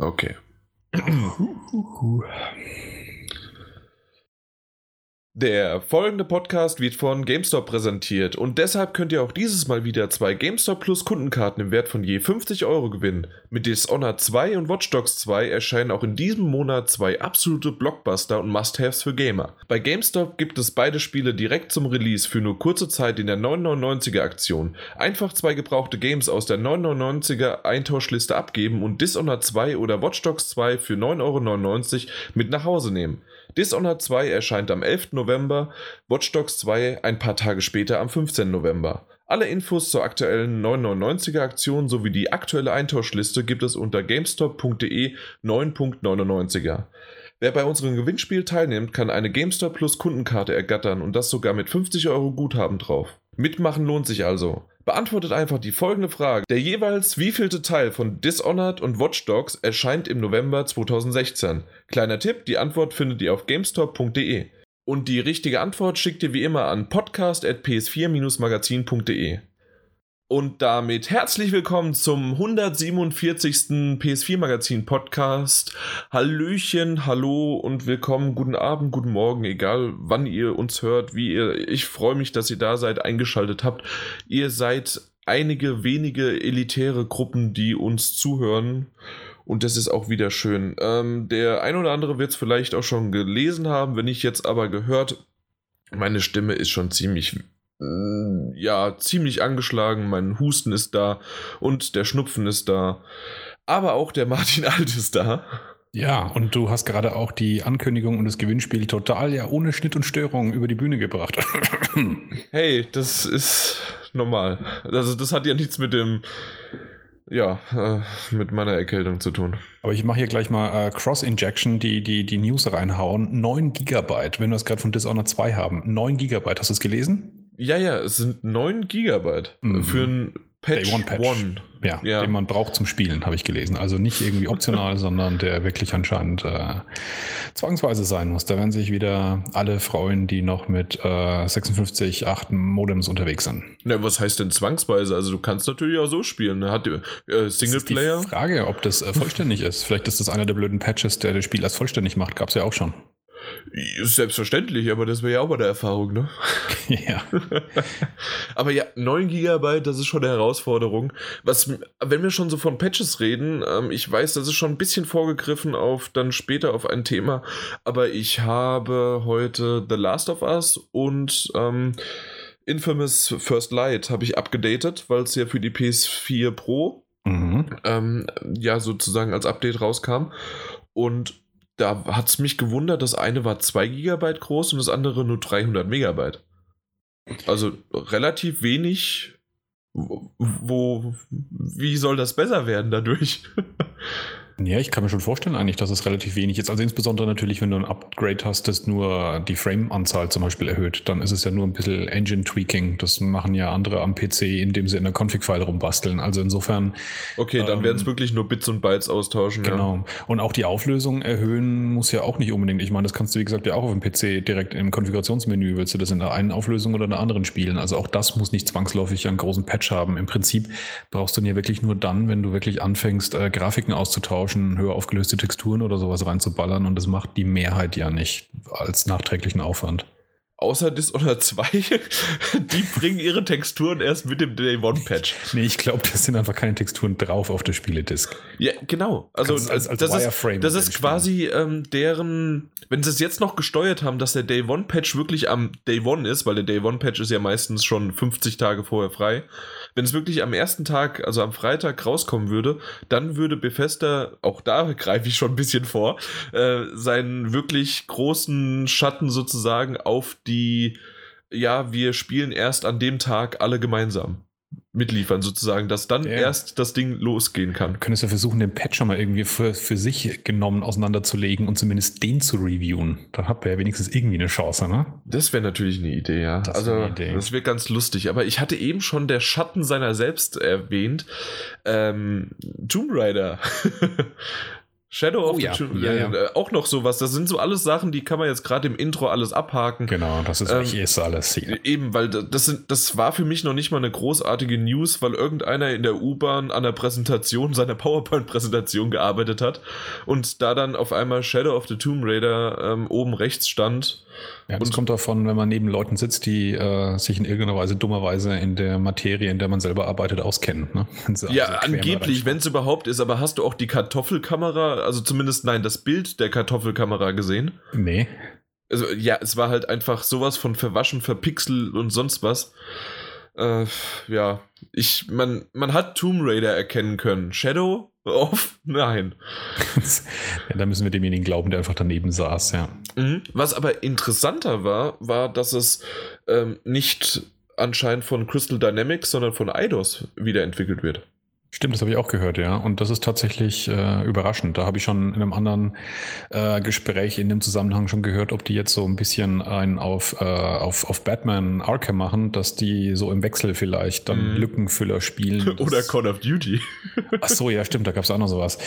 Okay. Der folgende Podcast wird von GameStop präsentiert und deshalb könnt ihr auch dieses Mal wieder zwei GameStop Plus Kundenkarten im Wert von je 50 Euro gewinnen. Mit Dishonored 2 und Watch Dogs 2 erscheinen auch in diesem Monat zwei absolute Blockbuster und Must-Haves für Gamer. Bei GameStop gibt es beide Spiele direkt zum Release für nur kurze Zeit in der 999er Aktion. Einfach zwei gebrauchte Games aus der 999er Eintauschliste abgeben und Dishonored 2 oder Watch Dogs 2 für 9,99 Euro mit nach Hause nehmen. Dishonored 2 erscheint am 11. November, Watch Dogs 2 ein paar Tage später am 15. November. Alle Infos zur aktuellen 999er Aktion sowie die aktuelle Eintauschliste gibt es unter gamestop.de 9.99er. Wer bei unserem Gewinnspiel teilnimmt, kann eine GameStop Plus Kundenkarte ergattern und das sogar mit 50 Euro Guthaben drauf. Mitmachen lohnt sich also. Beantwortet einfach die folgende Frage. Der jeweils wievielte Teil von Dishonored und Watch Dogs erscheint im November 2016? Kleiner Tipp, die Antwort findet ihr auf gamestop.de. Und die richtige Antwort schickt ihr wie immer an podcast.ps4-magazin.de. Und damit herzlich willkommen zum 147. PS4 Magazin Podcast. Hallöchen, hallo und willkommen, guten Abend, guten Morgen, egal wann ihr uns hört, wie ihr. Ich freue mich, dass ihr da seid, eingeschaltet habt. Ihr seid einige wenige elitäre Gruppen, die uns zuhören. Und das ist auch wieder schön. Ähm, der ein oder andere wird es vielleicht auch schon gelesen haben, wenn ich jetzt aber gehört, meine Stimme ist schon ziemlich ja, ziemlich angeschlagen. Mein Husten ist da und der Schnupfen ist da. Aber auch der Martin Alt ist da. Ja, und du hast gerade auch die Ankündigung und das Gewinnspiel total ja ohne Schnitt und Störung über die Bühne gebracht. hey, das ist normal. Also das hat ja nichts mit dem ja, äh, mit meiner Erkältung zu tun. Aber ich mache hier gleich mal äh, Cross-Injection, die, die, die News reinhauen. 9 Gigabyte, wenn wir es gerade von Dishonored 2 haben. 9 Gigabyte, hast du es gelesen? Ja, ja, es sind 9 Gigabyte mhm. für ein Patch, Day One Patch. One. Ja, ja, den man braucht zum Spielen, habe ich gelesen. Also nicht irgendwie optional, sondern der wirklich anscheinend äh, zwangsweise sein muss. Da werden sich wieder alle freuen, die noch mit äh, 56, 8 Modems unterwegs sind. Na, was heißt denn zwangsweise? Also du kannst natürlich auch so spielen. Hat äh, Singleplayer? Die Frage, ob das äh, vollständig ist. Vielleicht ist das einer der blöden Patches, der das Spiel als vollständig macht. Gab es ja auch schon. Selbstverständlich, aber das wäre ja auch mal der Erfahrung, ne? Ja. aber ja, 9 GB, das ist schon eine Herausforderung. Was, wenn wir schon so von Patches reden, ähm, ich weiß, das ist schon ein bisschen vorgegriffen auf dann später auf ein Thema, aber ich habe heute The Last of Us und ähm, Infamous First Light habe ich abgedatet, weil es ja für die PS4 Pro mhm. ähm, ja sozusagen als Update rauskam. Und da hat es mich gewundert, das eine war 2 GB groß und das andere nur 300 Megabyte. Also relativ wenig. Wo, wo wie soll das besser werden dadurch? Ja, ich kann mir schon vorstellen eigentlich, dass es relativ wenig ist. Also insbesondere natürlich, wenn du ein Upgrade hast, das nur die Frame-Anzahl zum Beispiel erhöht, dann ist es ja nur ein bisschen Engine-Tweaking. Das machen ja andere am PC, indem sie in der Config-File rumbasteln. Also insofern. Okay, dann ähm, werden es wirklich nur Bits und Bytes austauschen. Genau. Ja. Und auch die Auflösung erhöhen muss ja auch nicht unbedingt. Ich meine, das kannst du, wie gesagt, ja auch auf dem PC direkt im Konfigurationsmenü. Willst du das in der einen Auflösung oder in der anderen spielen? Also auch das muss nicht zwangsläufig einen großen Patch haben. Im Prinzip brauchst du ihn ja wirklich nur dann, wenn du wirklich anfängst, äh, Grafiken auszutauschen austauschen, höher aufgelöste Texturen oder sowas reinzuballern und das macht die Mehrheit ja nicht als nachträglichen Aufwand. Außer Dishonored 2, die bringen ihre Texturen erst mit dem Day One Patch. Nee, ich glaube, das sind einfach keine Texturen drauf auf der Spieledisk. Ja, genau. Also als, als das, ist, das ist quasi ähm, deren, wenn sie es jetzt noch gesteuert haben, dass der Day One Patch wirklich am Day One ist, weil der Day One Patch ist ja meistens schon 50 Tage vorher frei wenn es wirklich am ersten Tag, also am Freitag rauskommen würde, dann würde Bethesda, auch da greife ich schon ein bisschen vor, äh, seinen wirklich großen Schatten sozusagen auf die, ja, wir spielen erst an dem Tag alle gemeinsam mitliefern, sozusagen, dass dann ja. erst das Ding losgehen kann. Du könntest ja versuchen, den Patch schon mal irgendwie für, für sich genommen auseinanderzulegen und zumindest den zu reviewen. Dann habt ihr ja wenigstens irgendwie eine Chance, ne? Das wäre natürlich eine Idee, ja. Das also, Idee. das wäre ganz lustig. Aber ich hatte eben schon der Schatten seiner selbst erwähnt. Ähm, Tomb Raider. Shadow of oh, the ja. Tomb Raider, ja, ja. Äh, auch noch sowas. Das sind so alles Sachen, die kann man jetzt gerade im Intro alles abhaken. Genau, das ist ähm, ist alles. Eben, weil das, sind, das war für mich noch nicht mal eine großartige News, weil irgendeiner in der U-Bahn an der Präsentation, seiner PowerPoint-Präsentation gearbeitet hat und da dann auf einmal Shadow of the Tomb Raider ähm, oben rechts stand ja, das und kommt davon, wenn man neben Leuten sitzt, die äh, sich in irgendeiner Weise dummerweise in der Materie, in der man selber arbeitet, auskennen. Ne? ja, also angeblich, wenn es überhaupt ist, aber hast du auch die Kartoffelkamera, also zumindest, nein, das Bild der Kartoffelkamera gesehen? Nee. Also ja, es war halt einfach sowas von verwaschen, verpixelt und sonst was. Äh, ja, ich, man, man hat Tomb Raider erkennen können. Shadow of? Nein. ja, da müssen wir demjenigen glauben, der einfach daneben saß, ja. Mhm. Was aber interessanter war, war, dass es ähm, nicht anscheinend von Crystal Dynamics, sondern von Eidos wiederentwickelt wird. Stimmt, das habe ich auch gehört, ja. Und das ist tatsächlich äh, überraschend. Da habe ich schon in einem anderen äh, Gespräch in dem Zusammenhang schon gehört, ob die jetzt so ein bisschen ein auf, äh, auf, auf Batman Arkham machen, dass die so im Wechsel vielleicht dann mm. Lückenfüller spielen. Oder Call of Duty. Ach so, ja, stimmt, da gab es auch noch sowas.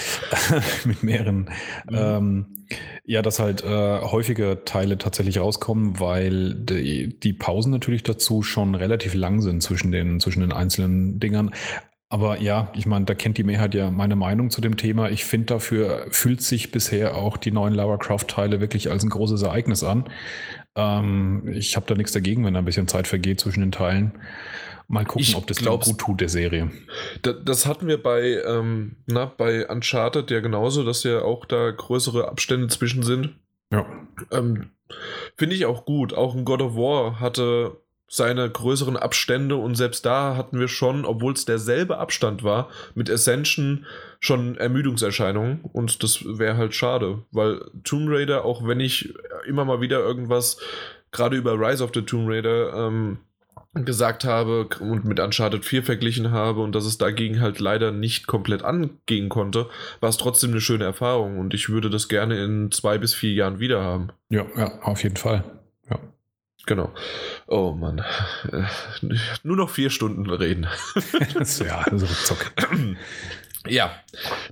Mit mehreren. Mm. Ähm, ja, dass halt äh, häufige Teile tatsächlich rauskommen, weil die, die Pausen natürlich dazu schon relativ lang sind zwischen den, zwischen den einzelnen Dingern. Aber ja, ich meine, da kennt die Mehrheit ja meine Meinung zu dem Thema. Ich finde, dafür fühlt sich bisher auch die neuen Lara Croft-Teile wirklich als ein großes Ereignis an. Ähm, ich habe da nichts dagegen, wenn da ein bisschen Zeit vergeht zwischen den Teilen. Mal gucken, ich ob das glaub's, gut tut der Serie. Das hatten wir bei, ähm, na, bei Uncharted ja genauso, dass ja auch da größere Abstände zwischen sind. Ja. Ähm, Finde ich auch gut. Auch ein God of War hatte seine größeren Abstände und selbst da hatten wir schon, obwohl es derselbe Abstand war, mit Ascension schon Ermüdungserscheinungen und das wäre halt schade, weil Tomb Raider, auch wenn ich immer mal wieder irgendwas gerade über Rise of the Tomb Raider ähm, gesagt habe und mit Uncharted 4 verglichen habe und dass es dagegen halt leider nicht komplett angehen konnte, war es trotzdem eine schöne Erfahrung und ich würde das gerne in zwei bis vier Jahren wieder haben. Ja, ja, auf jeden Fall. Genau. Oh Mann. Äh, nur noch vier Stunden reden. ja, so ruckzuck. Ja,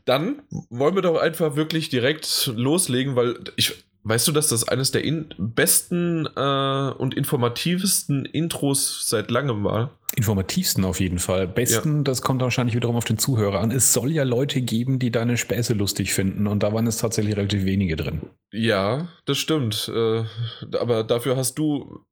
dann wollen wir doch einfach wirklich direkt loslegen, weil ich, weißt du, dass das eines der in besten äh, und informativsten Intros seit langem war? Informativsten auf jeden Fall. Besten, ja. das kommt wahrscheinlich wiederum auf den Zuhörer an. Es soll ja Leute geben, die deine Späße lustig finden und da waren es tatsächlich relativ wenige drin. Ja, das stimmt. Äh, aber dafür hast du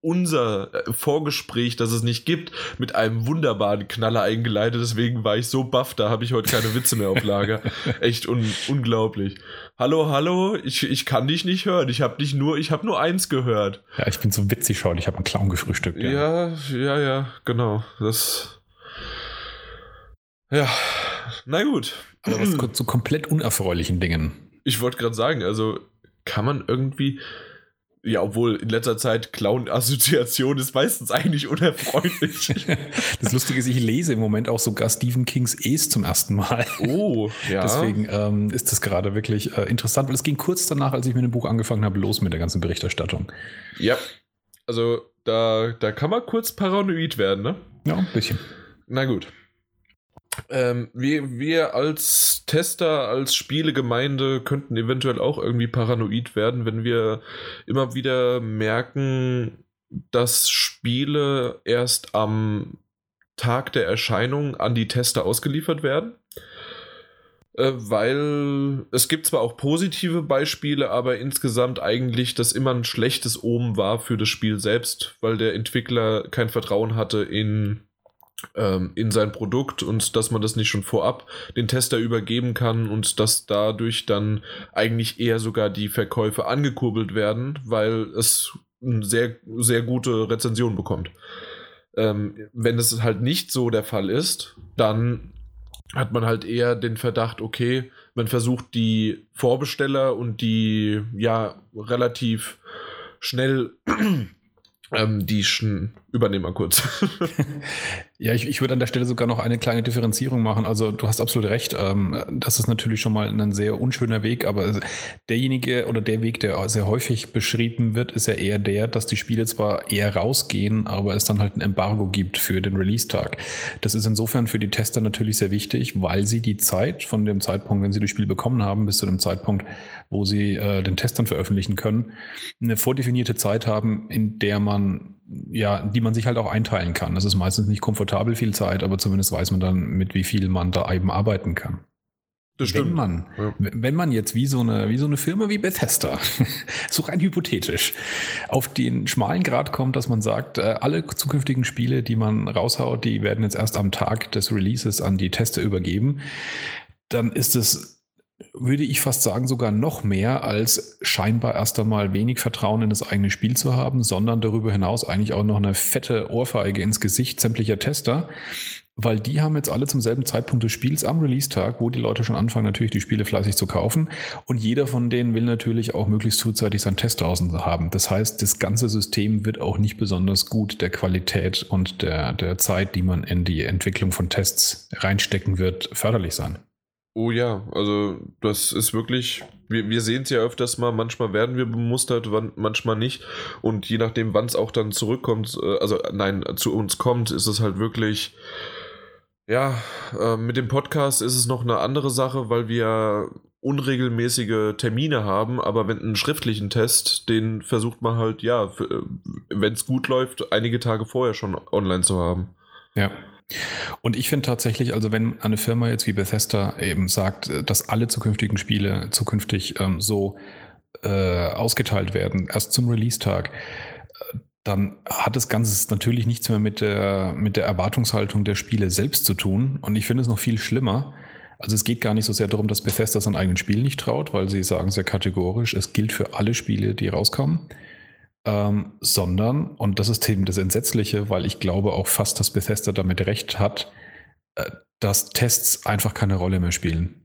unser äh, Vorgespräch, das es nicht gibt, mit einem wunderbaren Knaller eingeleitet. Deswegen war ich so baff, da habe ich heute keine Witze mehr auf Lager. Echt un unglaublich. Hallo, hallo, ich, ich kann dich nicht hören. Ich habe dich nur, ich habe nur eins gehört. Ja, ich bin so witzig schon. Ich habe einen Clown gefrühstückt. Ja. ja, ja, ja, genau. Das. Ja, na gut. Aber was zu komplett unerfreulichen Dingen. Ich wollte gerade sagen, also kann man irgendwie ja, obwohl in letzter Zeit Clown-Assoziation ist meistens eigentlich unerfreulich. das Lustige ist, ich lese im Moment auch sogar Stephen Kings Es zum ersten Mal. Oh, ja. Deswegen ähm, ist das gerade wirklich äh, interessant, weil es ging kurz danach, als ich mit dem Buch angefangen habe, los mit der ganzen Berichterstattung. Ja, also da, da kann man kurz paranoid werden, ne? Ja, ein bisschen. Na gut. Ähm, wir, wir als Tester, als Spielegemeinde könnten eventuell auch irgendwie paranoid werden, wenn wir immer wieder merken, dass Spiele erst am Tag der Erscheinung an die Tester ausgeliefert werden. Äh, weil es gibt zwar auch positive Beispiele, aber insgesamt eigentlich das immer ein schlechtes Omen war für das Spiel selbst, weil der Entwickler kein Vertrauen hatte in ähm, in sein Produkt und dass man das nicht schon vorab den Tester übergeben kann und dass dadurch dann eigentlich eher sogar die Verkäufe angekurbelt werden, weil es eine sehr, sehr gute Rezension bekommt. Ähm, wenn es halt nicht so der Fall ist, dann hat man halt eher den Verdacht, okay, man versucht die Vorbesteller und die ja relativ schnell ähm, die schon übernehme mal kurz. ja, ich, ich würde an der Stelle sogar noch eine kleine Differenzierung machen. Also du hast absolut recht. Ähm, das ist natürlich schon mal ein sehr unschöner Weg, aber derjenige oder der Weg, der sehr häufig beschrieben wird, ist ja eher der, dass die Spiele zwar eher rausgehen, aber es dann halt ein Embargo gibt für den Release-Tag. Das ist insofern für die Tester natürlich sehr wichtig, weil sie die Zeit von dem Zeitpunkt, wenn sie das Spiel bekommen haben, bis zu dem Zeitpunkt, wo sie äh, den Testern veröffentlichen können, eine vordefinierte Zeit haben, in der man ja, die man sich halt auch einteilen kann. Das ist meistens nicht komfortabel viel Zeit, aber zumindest weiß man dann, mit wie viel man da eben arbeiten kann. Das stimmt. Wenn man, ja. wenn man jetzt wie so eine, wie so eine Firma wie Bethesda, so rein hypothetisch, auf den schmalen Grad kommt, dass man sagt, äh, alle zukünftigen Spiele, die man raushaut, die werden jetzt erst am Tag des Releases an die Tester übergeben, dann ist es würde ich fast sagen, sogar noch mehr als scheinbar erst einmal wenig Vertrauen in das eigene Spiel zu haben, sondern darüber hinaus eigentlich auch noch eine fette Ohrfeige ins Gesicht sämtlicher Tester, weil die haben jetzt alle zum selben Zeitpunkt des Spiels am Release-Tag, wo die Leute schon anfangen, natürlich die Spiele fleißig zu kaufen. Und jeder von denen will natürlich auch möglichst frühzeitig seinen Test draußen haben. Das heißt, das ganze System wird auch nicht besonders gut der Qualität und der, der Zeit, die man in die Entwicklung von Tests reinstecken wird, förderlich sein. Oh ja, also das ist wirklich, wir, wir sehen es ja öfters mal, manchmal werden wir bemustert, manchmal nicht. Und je nachdem, wann es auch dann zurückkommt, äh, also nein, zu uns kommt, ist es halt wirklich, ja, äh, mit dem Podcast ist es noch eine andere Sache, weil wir unregelmäßige Termine haben, aber wenn einen schriftlichen Test, den versucht man halt, ja, äh, wenn es gut läuft, einige Tage vorher schon online zu haben. Ja. Und ich finde tatsächlich, also wenn eine Firma jetzt wie Bethesda eben sagt, dass alle zukünftigen Spiele zukünftig ähm, so äh, ausgeteilt werden, erst zum Release-Tag, äh, dann hat das Ganze natürlich nichts mehr mit der, mit der Erwartungshaltung der Spiele selbst zu tun. Und ich finde es noch viel schlimmer. Also es geht gar nicht so sehr darum, dass Bethesda sein eigenen Spiel nicht traut, weil sie sagen sehr kategorisch, es gilt für alle Spiele, die rauskommen ähm, sondern, und das ist eben das Entsetzliche, weil ich glaube auch fast, dass Bethesda damit recht hat, äh, dass Tests einfach keine Rolle mehr spielen.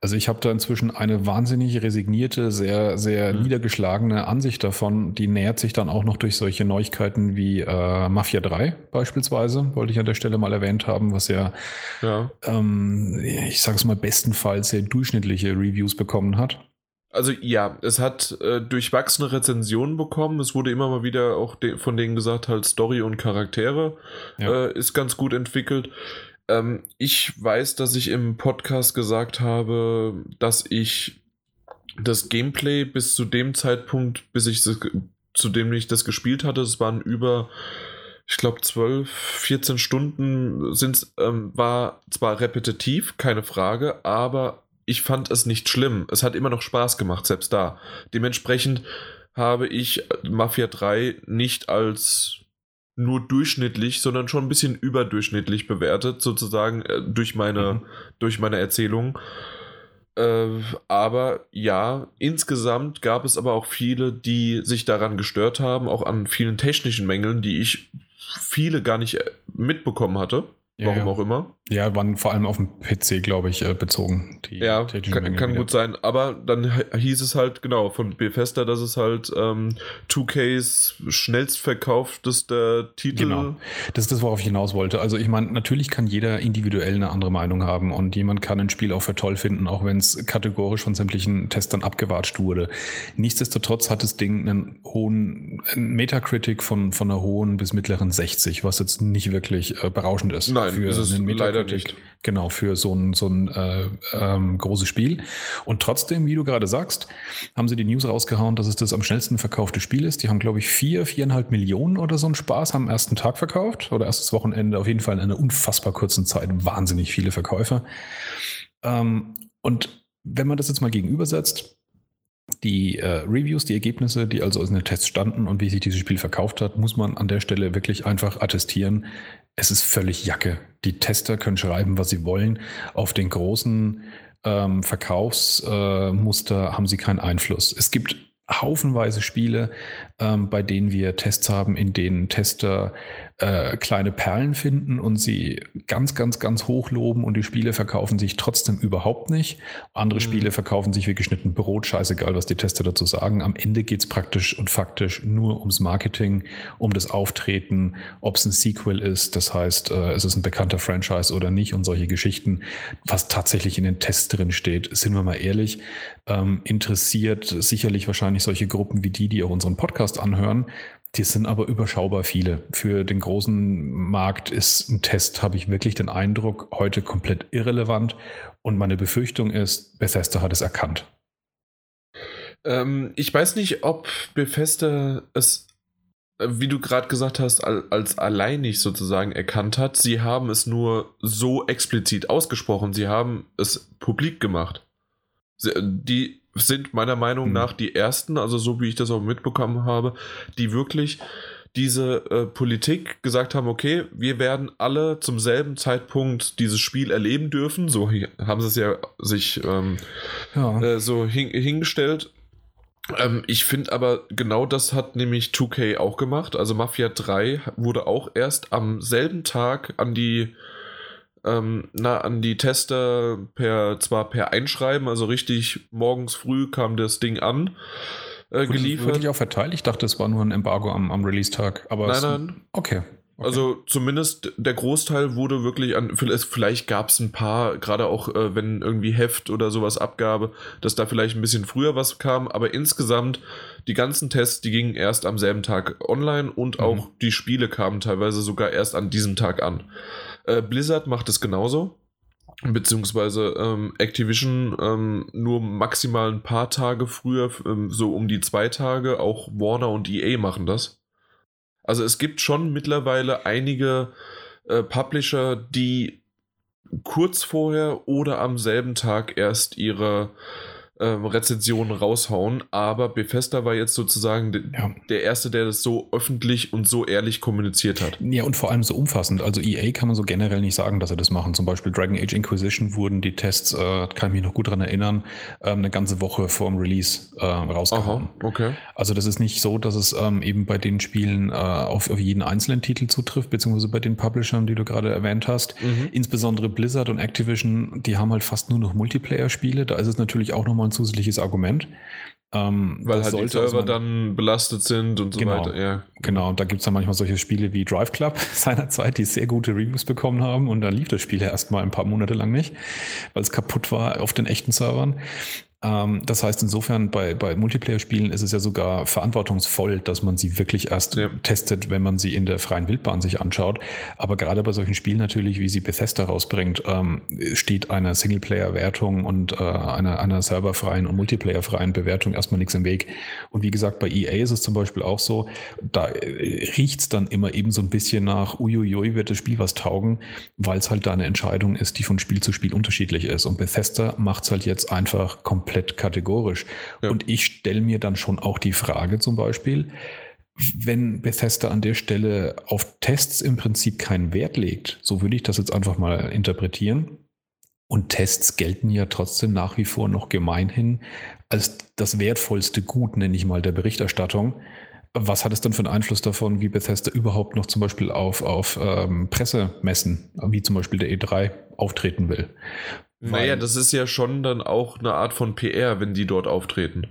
Also ich habe da inzwischen eine wahnsinnig resignierte, sehr, sehr mhm. niedergeschlagene Ansicht davon. Die nähert sich dann auch noch durch solche Neuigkeiten wie äh, Mafia 3 beispielsweise, wollte ich an der Stelle mal erwähnt haben, was ja, ja. Ähm, ich sage es mal, bestenfalls sehr durchschnittliche Reviews bekommen hat. Also ja, es hat äh, durchwachsene Rezensionen bekommen. Es wurde immer mal wieder auch de von denen gesagt, halt Story und Charaktere ja. äh, ist ganz gut entwickelt. Ähm, ich weiß, dass ich im Podcast gesagt habe, dass ich das Gameplay bis zu dem Zeitpunkt, bis ich zu dem ich das gespielt hatte, es waren über ich glaube, 12, 14 Stunden sind, ähm, war zwar repetitiv, keine Frage, aber ich fand es nicht schlimm. Es hat immer noch Spaß gemacht, selbst da. Dementsprechend habe ich Mafia 3 nicht als nur durchschnittlich, sondern schon ein bisschen überdurchschnittlich bewertet, sozusagen äh, durch meine, mhm. durch meine Erzählung. Äh, aber ja, insgesamt gab es aber auch viele, die sich daran gestört haben, auch an vielen technischen Mängeln, die ich viele gar nicht äh, mitbekommen hatte. Warum ja, auch immer. Ja, waren vor allem auf dem PC, glaube ich, äh, bezogen. ja, kann, kann gut sein. Aber dann hieß es halt, genau, von Bethesda, dass es halt ähm, 2Ks schnellst verkauftester Titel. Genau. Das ist das, worauf ich hinaus wollte. Also ich meine, natürlich kann jeder individuell eine andere Meinung haben und jemand kann ein Spiel auch für toll finden, auch wenn es kategorisch von sämtlichen Testern abgewatscht wurde. Nichtsdestotrotz hat das Ding einen hohen Metacritic von, von einer hohen bis mittleren 60, was jetzt nicht wirklich äh, berauschend ist. Nein, für ist einen leider nicht. Genau, für so ein, so ein äh, ähm, großes Spiel. Und trotzdem, wie du gerade sagst, haben sie die News rausgehauen, dass es das am schnellsten verkaufte Spiel ist. Die haben, glaube ich, vier, viereinhalb Millionen oder so einen Spaß am ersten Tag verkauft oder erstes Wochenende. Auf jeden Fall in einer unfassbar kurzen Zeit wahnsinnig viele Verkäufer. Ähm, und wenn man das jetzt mal gegenübersetzt, die äh, Reviews, die Ergebnisse, die also in den Tests standen und wie sich dieses Spiel verkauft hat, muss man an der Stelle wirklich einfach attestieren. Es ist völlig Jacke. Die Tester können schreiben, was sie wollen. Auf den großen ähm, Verkaufsmuster äh, haben sie keinen Einfluss. Es gibt haufenweise Spiele, ähm, bei denen wir Tests haben, in denen Tester äh, kleine Perlen finden und sie ganz, ganz, ganz hoch loben und die Spiele verkaufen sich trotzdem überhaupt nicht. Andere mhm. Spiele verkaufen sich wie geschnitten Brot, scheißegal, was die Tester dazu sagen. Am Ende geht es praktisch und faktisch nur ums Marketing, um das Auftreten, ob es ein Sequel ist, das heißt, äh, es ist ein bekannter Franchise oder nicht und solche Geschichten. Was tatsächlich in den Tests drin steht, sind wir mal ehrlich, ähm, interessiert sicherlich wahrscheinlich solche Gruppen wie die, die auch unseren Podcast anhören. Die sind aber überschaubar viele. Für den großen Markt ist ein Test, habe ich wirklich den Eindruck, heute komplett irrelevant. Und meine Befürchtung ist, Bethesda hat es erkannt. Ähm, ich weiß nicht, ob Bethesda es, wie du gerade gesagt hast, als alleinig sozusagen erkannt hat. Sie haben es nur so explizit ausgesprochen. Sie haben es publik gemacht. Die sind meiner Meinung mhm. nach die ersten, also so wie ich das auch mitbekommen habe, die wirklich diese äh, Politik gesagt haben, okay, wir werden alle zum selben Zeitpunkt dieses Spiel erleben dürfen. So haben sie es ja sich ähm, ja. Äh, so hin, hingestellt. Ähm, ich finde aber, genau das hat nämlich 2K auch gemacht. Also Mafia 3 wurde auch erst am selben Tag an die ähm, na, an die Tester per, zwar per Einschreiben, also richtig morgens früh kam das Ding an. Äh, geliefert. Wurde ich auch verteilt? Ich dachte, es war nur ein Embargo am, am Release-Tag. nein, nein. Okay. Okay. Also zumindest der Großteil wurde wirklich an, vielleicht gab es ein paar, gerade auch äh, wenn irgendwie Heft oder sowas abgabe, dass da vielleicht ein bisschen früher was kam, aber insgesamt die ganzen Tests, die gingen erst am selben Tag online und mhm. auch die Spiele kamen teilweise sogar erst an diesem Tag an. Äh, Blizzard macht es genauso. Beziehungsweise ähm, Activision ähm, nur maximal ein paar Tage früher, ähm, so um die zwei Tage. Auch Warner und EA machen das. Also es gibt schon mittlerweile einige äh, Publisher, die kurz vorher oder am selben Tag erst ihre ähm, Rezensionen raushauen, aber Bethesda war jetzt sozusagen de ja. der Erste, der das so öffentlich und so ehrlich kommuniziert hat. Ja, und vor allem so umfassend. Also EA kann man so generell nicht sagen, dass sie das machen. Zum Beispiel Dragon Age Inquisition wurden die Tests, äh, kann ich mich noch gut daran erinnern, äh, eine ganze Woche vor dem Release äh, rausgehauen. Aha, okay. Also das ist nicht so, dass es ähm, eben bei den Spielen äh, auf, auf, jeden einzelnen Titel zutrifft, beziehungsweise bei den Publishern, die du gerade erwähnt hast. Mhm. Insbesondere Blizzard und Activision, die haben halt fast nur noch Multiplayer-Spiele. Da ist es natürlich auch nochmal ein zusätzliches Argument. Ähm, Weil halt die Server dann belastet sind und so genau, weiter. Ja. Genau, und da gibt es dann manchmal solche Spiele wie Drive Club seinerzeit, die sehr gute Reviews bekommen haben und dann lief das Spiel ja erstmal ein paar Monate lang nicht, weil es kaputt war auf den echten Servern. Ähm, das heißt, insofern bei, bei Multiplayer-Spielen ist es ja sogar verantwortungsvoll, dass man sie wirklich erst ja. testet, wenn man sie in der freien Wildbahn sich anschaut. Aber gerade bei solchen Spielen natürlich, wie sie Bethesda rausbringt, ähm, steht einer Singleplayer-Wertung und äh, einer, einer serverfreien und Multiplayer-freien Bewertung erstmal nichts im Weg. Und wie gesagt, bei EA ist es zum Beispiel auch so, da äh, riecht es dann immer eben so ein bisschen nach, uiuiui, wird das Spiel was taugen, weil es halt da eine Entscheidung ist, die von Spiel zu Spiel unterschiedlich ist. Und Bethesda macht es halt jetzt einfach komplett komplett kategorisch. Ja. Und ich stelle mir dann schon auch die Frage zum Beispiel, wenn Bethesda an der Stelle auf Tests im Prinzip keinen Wert legt, so würde ich das jetzt einfach mal interpretieren. Und Tests gelten ja trotzdem nach wie vor noch gemeinhin als das wertvollste Gut, nenne ich mal, der Berichterstattung. Was hat es dann für einen Einfluss davon, wie Bethesda überhaupt noch zum Beispiel auf, auf ähm, Pressemessen, wie zum Beispiel der E3, auftreten will? Naja, das ist ja schon dann auch eine Art von PR, wenn die dort auftreten.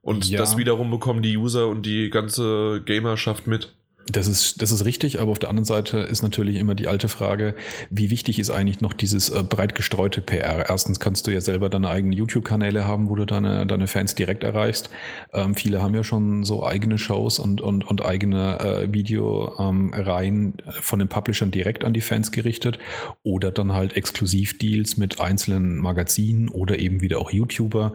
Und ja. das wiederum bekommen die User und die ganze Gamerschaft mit. Das ist, das ist richtig, aber auf der anderen Seite ist natürlich immer die alte Frage, wie wichtig ist eigentlich noch dieses äh, breit gestreute PR? Erstens kannst du ja selber deine eigenen YouTube-Kanäle haben, wo du deine, deine Fans direkt erreichst. Ähm, viele haben ja schon so eigene Shows und, und, und eigene äh, Videoreihen ähm, von den Publishern direkt an die Fans gerichtet oder dann halt Exklusivdeals mit einzelnen Magazinen oder eben wieder auch YouTuber,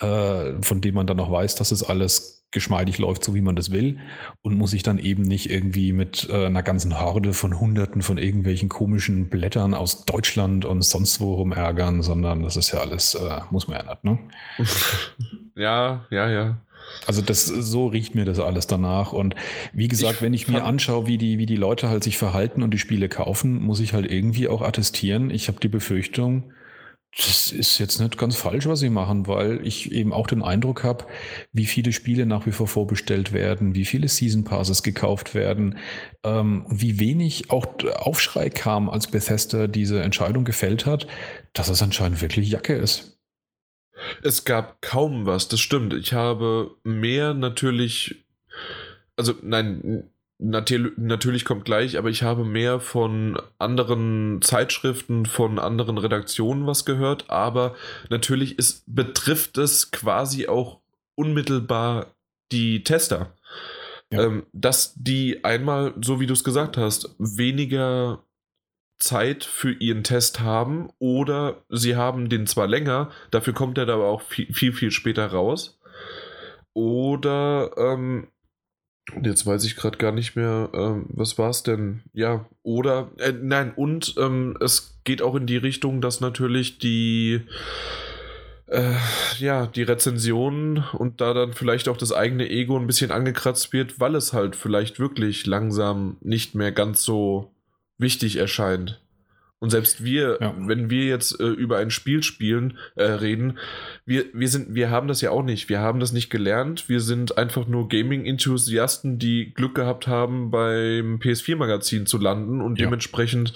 äh, von denen man dann auch weiß, dass es alles geschmeidig läuft, so wie man das will und muss sich dann eben nicht irgendwie mit äh, einer ganzen Horde von Hunderten von irgendwelchen komischen Blättern aus Deutschland und sonst wo rumärgern, sondern das ist ja alles, äh, muss man ja nicht, ne? ja, ja, ja. Also das, so riecht mir das alles danach. Und wie gesagt, ich wenn ich mir anschaue, wie die, wie die Leute halt sich verhalten und die Spiele kaufen, muss ich halt irgendwie auch attestieren. Ich habe die Befürchtung, Das ist jetzt nicht ganz falsch, was sie machen, weil ich eben auch den Eindruck habe, wie viele Spiele nach wie vor vorbestellt werden, wie viele Season Passes gekauft werden, ähm, wie wenig auch Aufschrei kam, als Bethesda diese Entscheidung gefällt hat, dass es anscheinend wirklich Jacke ist. Es gab kaum was, das stimmt. Ich habe mehr natürlich, also nein, Natürlich, kommt gleich, aber ich habe mehr von anderen Zeitschriften, von anderen Redaktionen was gehört, aber natürlich ist, betrifft es quasi auch unmittelbar die Tester. Ja. Ähm, dass die einmal, so wie du es gesagt hast, weniger Zeit für ihren Test haben oder sie haben den zwar länger, dafür kommt er aber auch viel, viel, viel später raus. Oder ähm, Jetzt weiß ich gerade gar nicht mehr, ähm, was war es denn? Ja, oder, äh, nein, und ähm, es geht auch in die Richtung, dass natürlich die, äh, ja, die Rezensionen und da dann vielleicht auch das eigene Ego ein bisschen angekratzt wird, weil es halt vielleicht wirklich langsam nicht mehr ganz so wichtig erscheint. Und selbst wir, ja. wenn wir jetzt äh, über ein Spiel spielen, äh, reden, wir, wir sind, wir haben das ja auch nicht. Wir haben das nicht gelernt. Wir sind einfach nur Gaming-Enthusiasten, die Glück gehabt haben, beim PS4-Magazin zu landen und ja. dementsprechend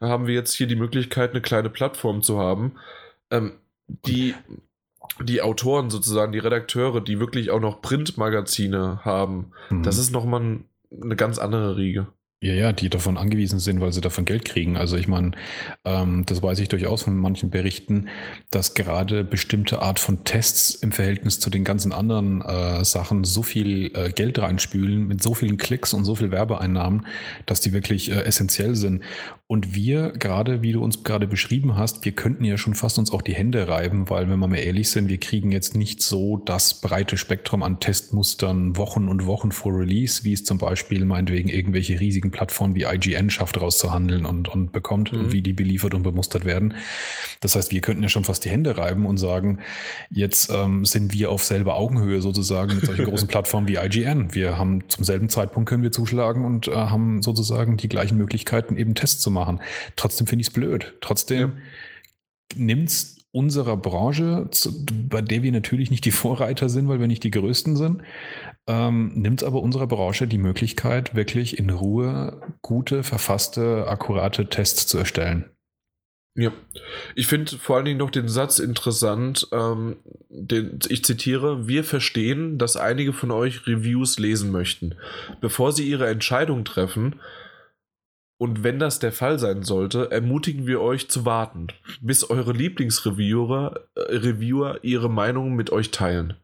haben wir jetzt hier die Möglichkeit, eine kleine Plattform zu haben. Ähm, die, die Autoren sozusagen, die Redakteure, die wirklich auch noch Printmagazine haben, mhm. das ist nochmal eine ganz andere Riege. Ja, ja, die davon angewiesen sind, weil sie davon Geld kriegen. Also ich meine, ähm, das weiß ich durchaus von manchen Berichten, dass gerade bestimmte Art von Tests im Verhältnis zu den ganzen anderen äh, Sachen so viel äh, Geld reinspülen, mit so vielen Klicks und so viel Werbeeinnahmen, dass die wirklich äh, essentiell sind. Und wir, gerade wie du uns gerade beschrieben hast, wir könnten ja schon fast uns auch die Hände reiben, weil wenn wir mal ehrlich sind, wir kriegen jetzt nicht so das breite Spektrum an Testmustern Wochen und Wochen vor Release, wie es zum Beispiel meinetwegen irgendwelche riesigen Plattformen wie IGN schafft rauszuhandeln und, und bekommt, mhm. wie die beliefert und bemustert werden. Das heißt, wir könnten ja schon fast die Hände reiben und sagen, jetzt ähm, sind wir auf selber Augenhöhe sozusagen mit solchen großen Plattformen wie IGN. Wir haben zum selben Zeitpunkt können wir zuschlagen und äh, haben sozusagen die gleichen Möglichkeiten, eben Tests zu machen. Trotzdem finde ich es blöd. Trotzdem ja. nimmt es unserer Branche, bei der wir natürlich nicht die Vorreiter sind, weil wir nicht die Größten sind, ähm, nimmt aber unserer Branche die Möglichkeit, wirklich in Ruhe gute, verfasste, akkurate Tests zu erstellen. Ja, ich finde vor allen Dingen noch den Satz interessant, ähm, den, ich zitiere, wir verstehen, dass einige von euch Reviews lesen möchten. Bevor sie ihre Entscheidung treffen, und wenn das der Fall sein sollte, ermutigen wir euch zu warten, bis eure Lieblingsreviewer äh, Reviewer ihre Meinung mit euch teilen.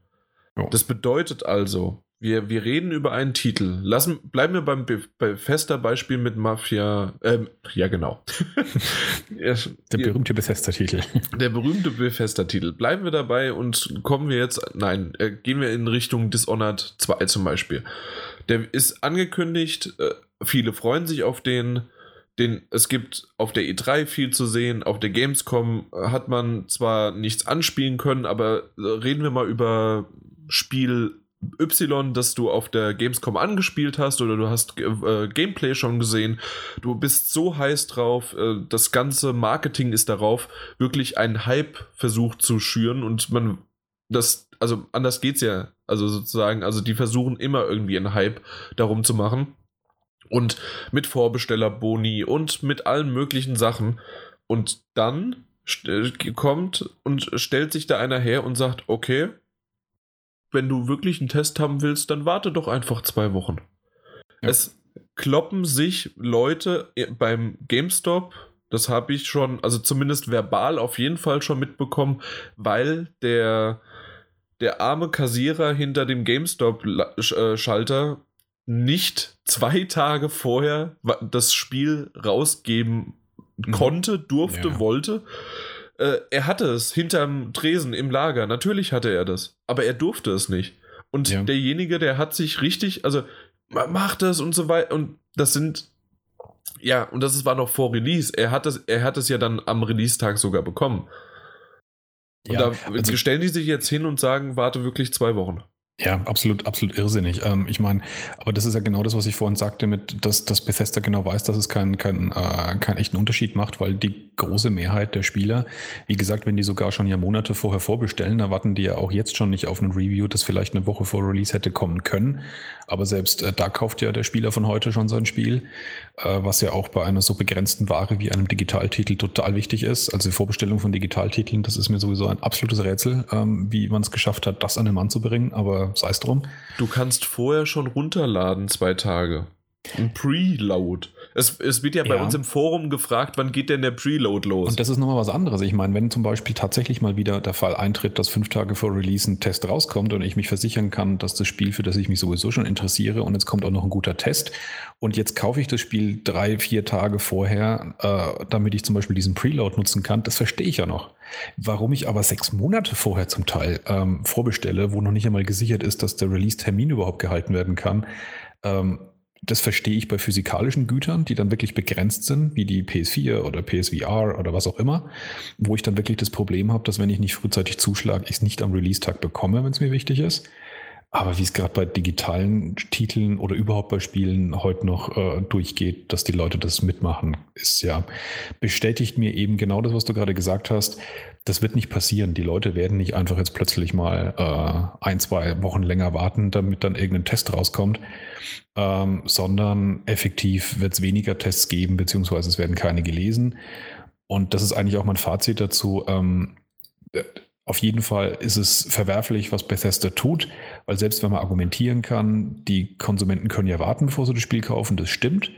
Oh. Das bedeutet also, wir, wir reden über einen Titel. Lassen, bleiben wir beim Be bei fester Beispiel mit Mafia. Ähm, ja, genau. der berühmte Bethesda-Titel. Der berühmte Bethesda-Titel. Bleiben wir dabei und kommen wir jetzt. Nein, äh, gehen wir in Richtung Dishonored 2 zum Beispiel. Der ist angekündigt, äh, Viele freuen sich auf den. Den, es gibt auf der E3 viel zu sehen, auf der Gamescom hat man zwar nichts anspielen können, aber reden wir mal über Spiel Y, das du auf der Gamescom angespielt hast oder du hast äh, Gameplay schon gesehen. Du bist so heiß drauf, äh, das ganze Marketing ist darauf, wirklich einen Hype versucht zu schüren und man das, also anders geht's ja, also sozusagen, also die versuchen immer irgendwie einen Hype darum zu machen. Und mit Vorbestellerboni und mit allen möglichen Sachen. Und dann kommt und stellt sich da einer her und sagt, okay, wenn du wirklich einen Test haben willst, dann warte doch einfach zwei Wochen. Ja. Es kloppen sich Leute beim GameStop, das habe ich schon, also zumindest verbal auf jeden Fall schon mitbekommen, weil der, der arme Kassierer hinter dem GameStop-Schalter nicht zwei Tage vorher das Spiel rausgeben mhm. konnte, durfte, ja. wollte. Äh, er hatte es hinterm Tresen im Lager. Natürlich hatte er das. Aber er durfte es nicht. Und ja. derjenige, der hat sich richtig, also macht das und so weiter. Und das sind, ja, und das war noch vor Release. Er hat es, er hat es ja dann am Release-Tag sogar bekommen. Und ja, da also, stellen die sich jetzt hin und sagen, warte wirklich zwei Wochen. Ja, absolut, absolut irrsinnig. Ähm, ich meine, aber das ist ja genau das, was ich vorhin sagte, mit, dass, dass Bethesda genau weiß, dass es keinen kein, äh, keinen echten Unterschied macht, weil die große Mehrheit der Spieler, wie gesagt, wenn die sogar schon ja Monate vorher vorbestellen, erwarten die ja auch jetzt schon nicht auf ein Review, das vielleicht eine Woche vor Release hätte kommen können. Aber selbst äh, da kauft ja der Spieler von heute schon sein Spiel, äh, was ja auch bei einer so begrenzten Ware wie einem Digitaltitel total wichtig ist. Also die Vorbestellung von Digitaltiteln, das ist mir sowieso ein absolutes Rätsel, ähm, wie man es geschafft hat, das an den Mann zu bringen. Aber sei es drum. Du kannst vorher schon runterladen, zwei Tage. Ein Preload. Es, es wird ja bei uns im Forum gefragt, wann geht denn der Preload los? Und das ist nochmal was anderes. Ich meine, wenn zum Beispiel tatsächlich mal wieder der Fall eintritt, dass fünf Tage vor Release ein Test rauskommt und ich mich versichern kann, dass das Spiel, für das ich mich sowieso schon interessiere, und jetzt kommt auch noch ein guter Test, und jetzt kaufe ich das Spiel drei, vier Tage vorher, äh, damit ich zum Beispiel diesen Preload nutzen kann, das verstehe ich ja noch. Warum ich aber sechs Monate vorher zum Teil ähm, vorbestelle, wo noch nicht einmal gesichert ist, dass der Release-Termin überhaupt gehalten werden kann, ähm, das verstehe ich bei physikalischen Gütern, die dann wirklich begrenzt sind, wie die PS4 oder PSVR oder was auch immer, wo ich dann wirklich das Problem habe, dass wenn ich nicht frühzeitig zuschlage, ich es nicht am Release-Tag bekomme, wenn es mir wichtig ist. Aber wie es gerade bei digitalen Titeln oder überhaupt bei Spielen heute noch äh, durchgeht, dass die Leute das mitmachen, ist ja, bestätigt mir eben genau das, was du gerade gesagt hast. Das wird nicht passieren. Die Leute werden nicht einfach jetzt plötzlich mal äh, ein, zwei Wochen länger warten, damit dann irgendein Test rauskommt, ähm, sondern effektiv wird es weniger Tests geben, beziehungsweise es werden keine gelesen. Und das ist eigentlich auch mein Fazit dazu. Ähm, auf jeden Fall ist es verwerflich, was Bethesda tut, weil selbst wenn man argumentieren kann, die Konsumenten können ja warten, bevor sie das Spiel kaufen, das stimmt.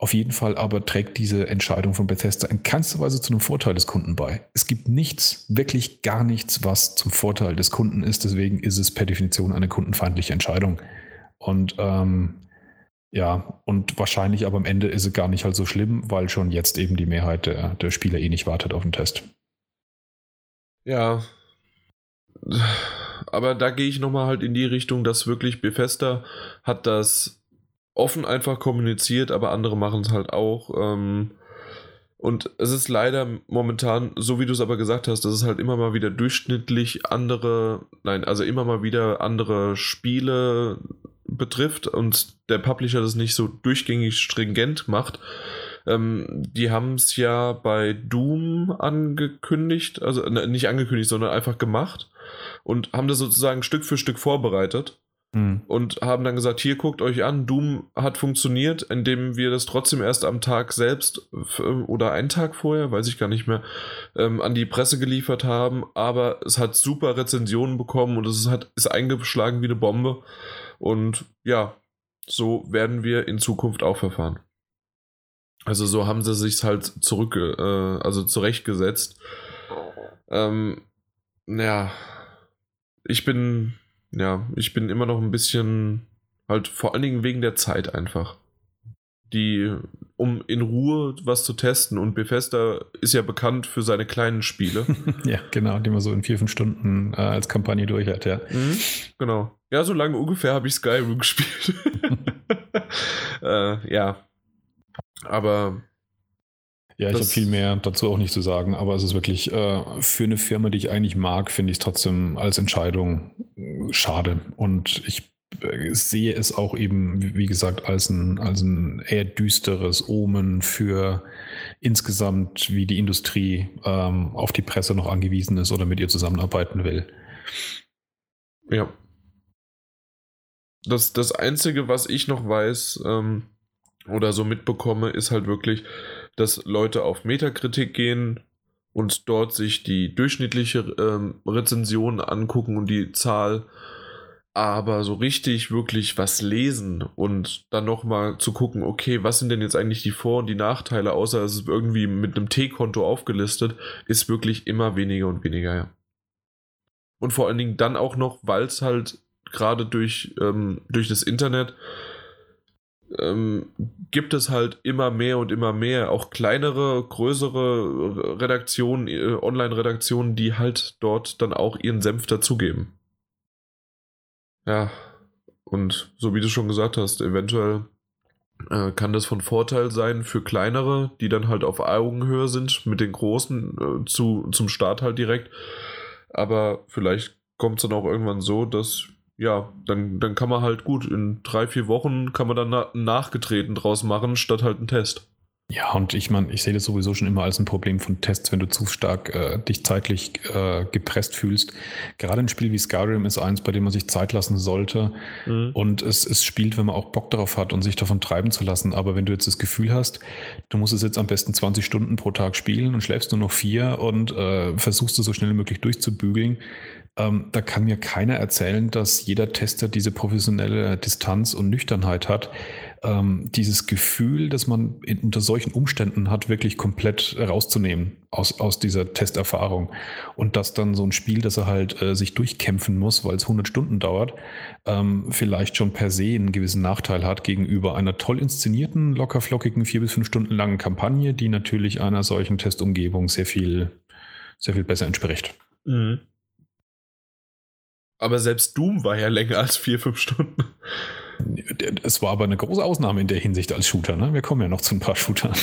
Auf jeden Fall aber trägt diese Entscheidung von Bethesda in keinster Weise zu einem Vorteil des Kunden bei. Es gibt nichts, wirklich gar nichts, was zum Vorteil des Kunden ist. Deswegen ist es per Definition eine kundenfeindliche Entscheidung. Und ähm, ja, und wahrscheinlich aber am Ende ist es gar nicht halt so schlimm, weil schon jetzt eben die Mehrheit der, der Spieler eh nicht wartet auf den Test. Ja, aber da gehe ich nochmal halt in die Richtung, dass wirklich Bethesda hat das offen einfach kommuniziert, aber andere machen es halt auch. Ähm, und es ist leider momentan, so wie du es aber gesagt hast, dass es halt immer mal wieder durchschnittlich andere, nein, also immer mal wieder andere Spiele betrifft und der Publisher das nicht so durchgängig stringent macht. Ähm, die haben es ja bei Doom angekündigt, also ne, nicht angekündigt, sondern einfach gemacht und haben das sozusagen Stück für Stück vorbereitet. Mhm. Und haben dann gesagt, hier guckt euch an, Doom hat funktioniert, indem wir das trotzdem erst am Tag selbst oder einen Tag vorher, weiß ich gar nicht mehr, ähm, an die Presse geliefert haben. Aber es hat super Rezensionen bekommen und es hat, ist eingeschlagen wie eine Bombe. Und ja, so werden wir in Zukunft auch verfahren. Also so haben sie sich halt zurück, äh, also zurechtgesetzt. Ähm, ja, ich bin, ja, ich bin immer noch ein bisschen, halt vor allen Dingen wegen der Zeit einfach. Die, um in Ruhe was zu testen. Und Bethesda ist ja bekannt für seine kleinen Spiele. ja, genau, die man so in vier, fünf Stunden äh, als Kampagne durch hat, ja. Mhm, genau. Ja, so lange ungefähr habe ich Skyrim gespielt. äh, ja. Aber ja, ich habe viel mehr dazu auch nicht zu sagen, aber es ist wirklich äh, für eine Firma, die ich eigentlich mag, finde ich es trotzdem als Entscheidung äh, schade. Und ich äh, sehe es auch eben, wie gesagt, als ein, als ein eher düsteres Omen für insgesamt, wie die Industrie ähm, auf die Presse noch angewiesen ist oder mit ihr zusammenarbeiten will. Ja. Das, das Einzige, was ich noch weiß ähm, oder so mitbekomme, ist halt wirklich, dass Leute auf Metakritik gehen und dort sich die durchschnittliche ähm, Rezension angucken und die Zahl, aber so richtig wirklich was lesen und dann nochmal zu gucken, okay, was sind denn jetzt eigentlich die Vor- und die Nachteile, außer es ist irgendwie mit einem T-Konto aufgelistet, ist wirklich immer weniger und weniger, ja. Und vor allen Dingen dann auch noch, weil es halt gerade durch, ähm, durch das Internet ähm, gibt es halt immer mehr und immer mehr, auch kleinere, größere Redaktionen, äh, Online-Redaktionen, die halt dort dann auch ihren Senf dazugeben. Ja, und so wie du schon gesagt hast, eventuell äh, kann das von Vorteil sein für kleinere, die dann halt auf Augenhöhe sind mit den großen äh, zu, zum Start halt direkt. Aber vielleicht kommt es dann auch irgendwann so, dass ja, dann, dann kann man halt gut, in drei, vier Wochen kann man dann na nachgetreten draus machen, statt halt einen Test. Ja, und ich meine, ich sehe das sowieso schon immer als ein Problem von Tests, wenn du zu stark äh, dich zeitlich äh, gepresst fühlst. Gerade ein Spiel wie Skyrim ist eins, bei dem man sich Zeit lassen sollte. Mhm. Und es, es spielt, wenn man auch Bock darauf hat und sich davon treiben zu lassen. Aber wenn du jetzt das Gefühl hast, du musst es jetzt am besten 20 Stunden pro Tag spielen und schläfst nur noch vier und äh, versuchst du so schnell wie möglich durchzubügeln, ähm, da kann mir keiner erzählen, dass jeder Tester diese professionelle Distanz und Nüchternheit hat ähm, dieses Gefühl, das man in, unter solchen Umständen hat, wirklich komplett rauszunehmen aus, aus dieser Testerfahrung. Und dass dann so ein Spiel, das er halt äh, sich durchkämpfen muss, weil es 100 Stunden dauert, ähm, vielleicht schon per se einen gewissen Nachteil hat gegenüber einer toll inszenierten, lockerflockigen, vier bis fünf Stunden langen Kampagne, die natürlich einer solchen Testumgebung sehr viel, sehr viel besser entspricht. Mhm. Aber selbst Doom war ja länger als vier, fünf Stunden. Es war aber eine große Ausnahme in der Hinsicht als Shooter. Ne? Wir kommen ja noch zu ein paar Shootern.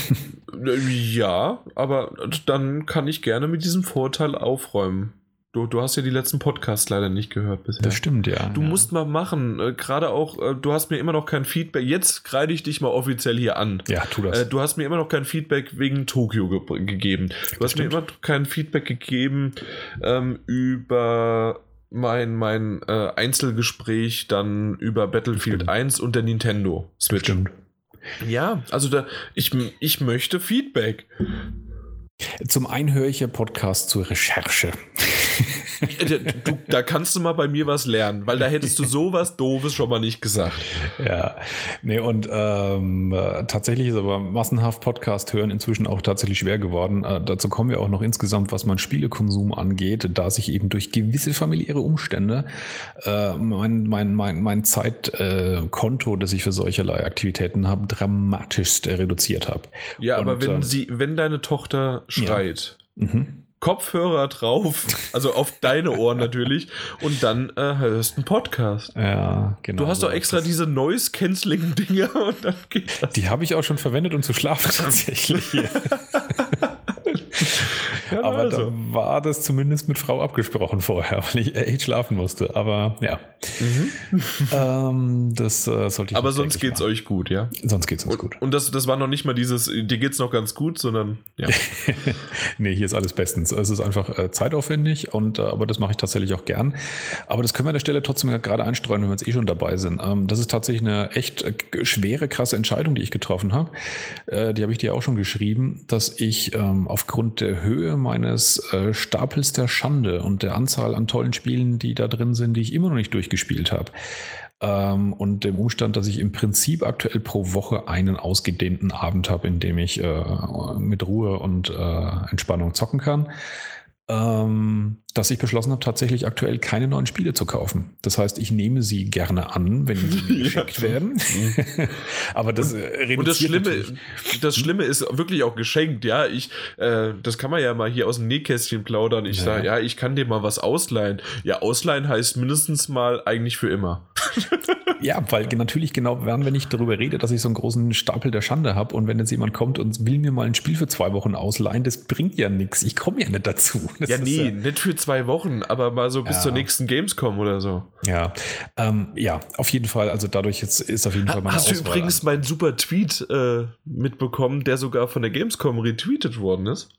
Ja, aber dann kann ich gerne mit diesem Vorteil aufräumen. Du, du hast ja die letzten Podcasts leider nicht gehört bisher. Das stimmt, ja. Du ja. musst mal machen. Äh, Gerade auch, äh, du hast mir immer noch kein Feedback. Jetzt kreide ich dich mal offiziell hier an. Ja, tu das. Äh, du hast mir immer noch kein Feedback wegen Tokio ge gegeben. Du das hast stimmt. mir immer noch kein Feedback gegeben ähm, über mein, mein äh, Einzelgespräch dann über Battlefield Stimmt. 1 und der Nintendo Switch. Stimmt. Ja, also da, ich, ich möchte Feedback. Zum einen höre ich ja Podcast zur Recherche. du, da kannst du mal bei mir was lernen, weil da hättest du sowas Doofes schon mal nicht gesagt. Ja, nee, und ähm, tatsächlich ist aber massenhaft Podcast hören inzwischen auch tatsächlich schwer geworden. Äh, dazu kommen wir auch noch insgesamt, was mein Spielekonsum angeht, da sich eben durch gewisse familiäre Umstände äh, mein, mein, mein, mein Zeitkonto, äh, das ich für solcherlei Aktivitäten habe, dramatischst reduziert habe. Ja, und, aber wenn äh, sie, wenn deine Tochter schreit, ja. mhm. Kopfhörer drauf, also auf deine Ohren natürlich, und dann äh, hörst einen Podcast. Ja, genau. Du hast doch extra diese Noise-Canceling-Dinger und dann geht das. Die habe ich auch schon verwendet, um zu schlafen tatsächlich. Ja, aber also. da war das zumindest mit Frau abgesprochen vorher, weil ich echt schlafen musste. Aber ja. Mhm. ähm, das äh, sollte ich Aber sonst geht es euch gut, ja? Sonst geht es uns und, gut. Und das, das war noch nicht mal dieses, dir geht es noch ganz gut, sondern ja. nee, hier ist alles bestens. Es ist einfach äh, zeitaufwendig und äh, aber das mache ich tatsächlich auch gern. Aber das können wir an der Stelle trotzdem gerade einstreuen, wenn wir jetzt eh schon dabei sind. Ähm, das ist tatsächlich eine echt äh, schwere, krasse Entscheidung, die ich getroffen habe. Äh, die habe ich dir auch schon geschrieben, dass ich ähm, aufgrund der Höhe meines äh, Stapels der Schande und der Anzahl an tollen Spielen, die da drin sind, die ich immer noch nicht durchgespielt habe. Ähm, und dem Umstand, dass ich im Prinzip aktuell pro Woche einen ausgedehnten Abend habe, in dem ich äh, mit Ruhe und äh, Entspannung zocken kann ähm, dass ich beschlossen habe, tatsächlich aktuell keine neuen Spiele zu kaufen. Das heißt, ich nehme sie gerne an, wenn sie mir geschickt werden. Mhm. Aber das und, reduziert und das Schlimme, das Schlimme ist wirklich auch geschenkt. Ja, ich, äh, das kann man ja mal hier aus dem Nähkästchen plaudern. Ich ja. sage, ja, ich kann dir mal was ausleihen. Ja, ausleihen heißt mindestens mal eigentlich für immer. ja, weil natürlich genau, während wenn ich darüber rede, dass ich so einen großen Stapel der Schande habe und wenn jetzt jemand kommt und will mir mal ein Spiel für zwei Wochen ausleihen, das bringt ja nichts. Ich komme ja nicht dazu. Das ja, nee, ja nicht für zwei Wochen, aber mal so bis ja. zur nächsten Gamescom oder so. Ja, ähm, ja, auf jeden Fall. Also dadurch jetzt ist auf jeden Fall meine Hast Auswahl du übrigens meinen super Tweet äh, mitbekommen, der sogar von der Gamescom retweetet worden ist?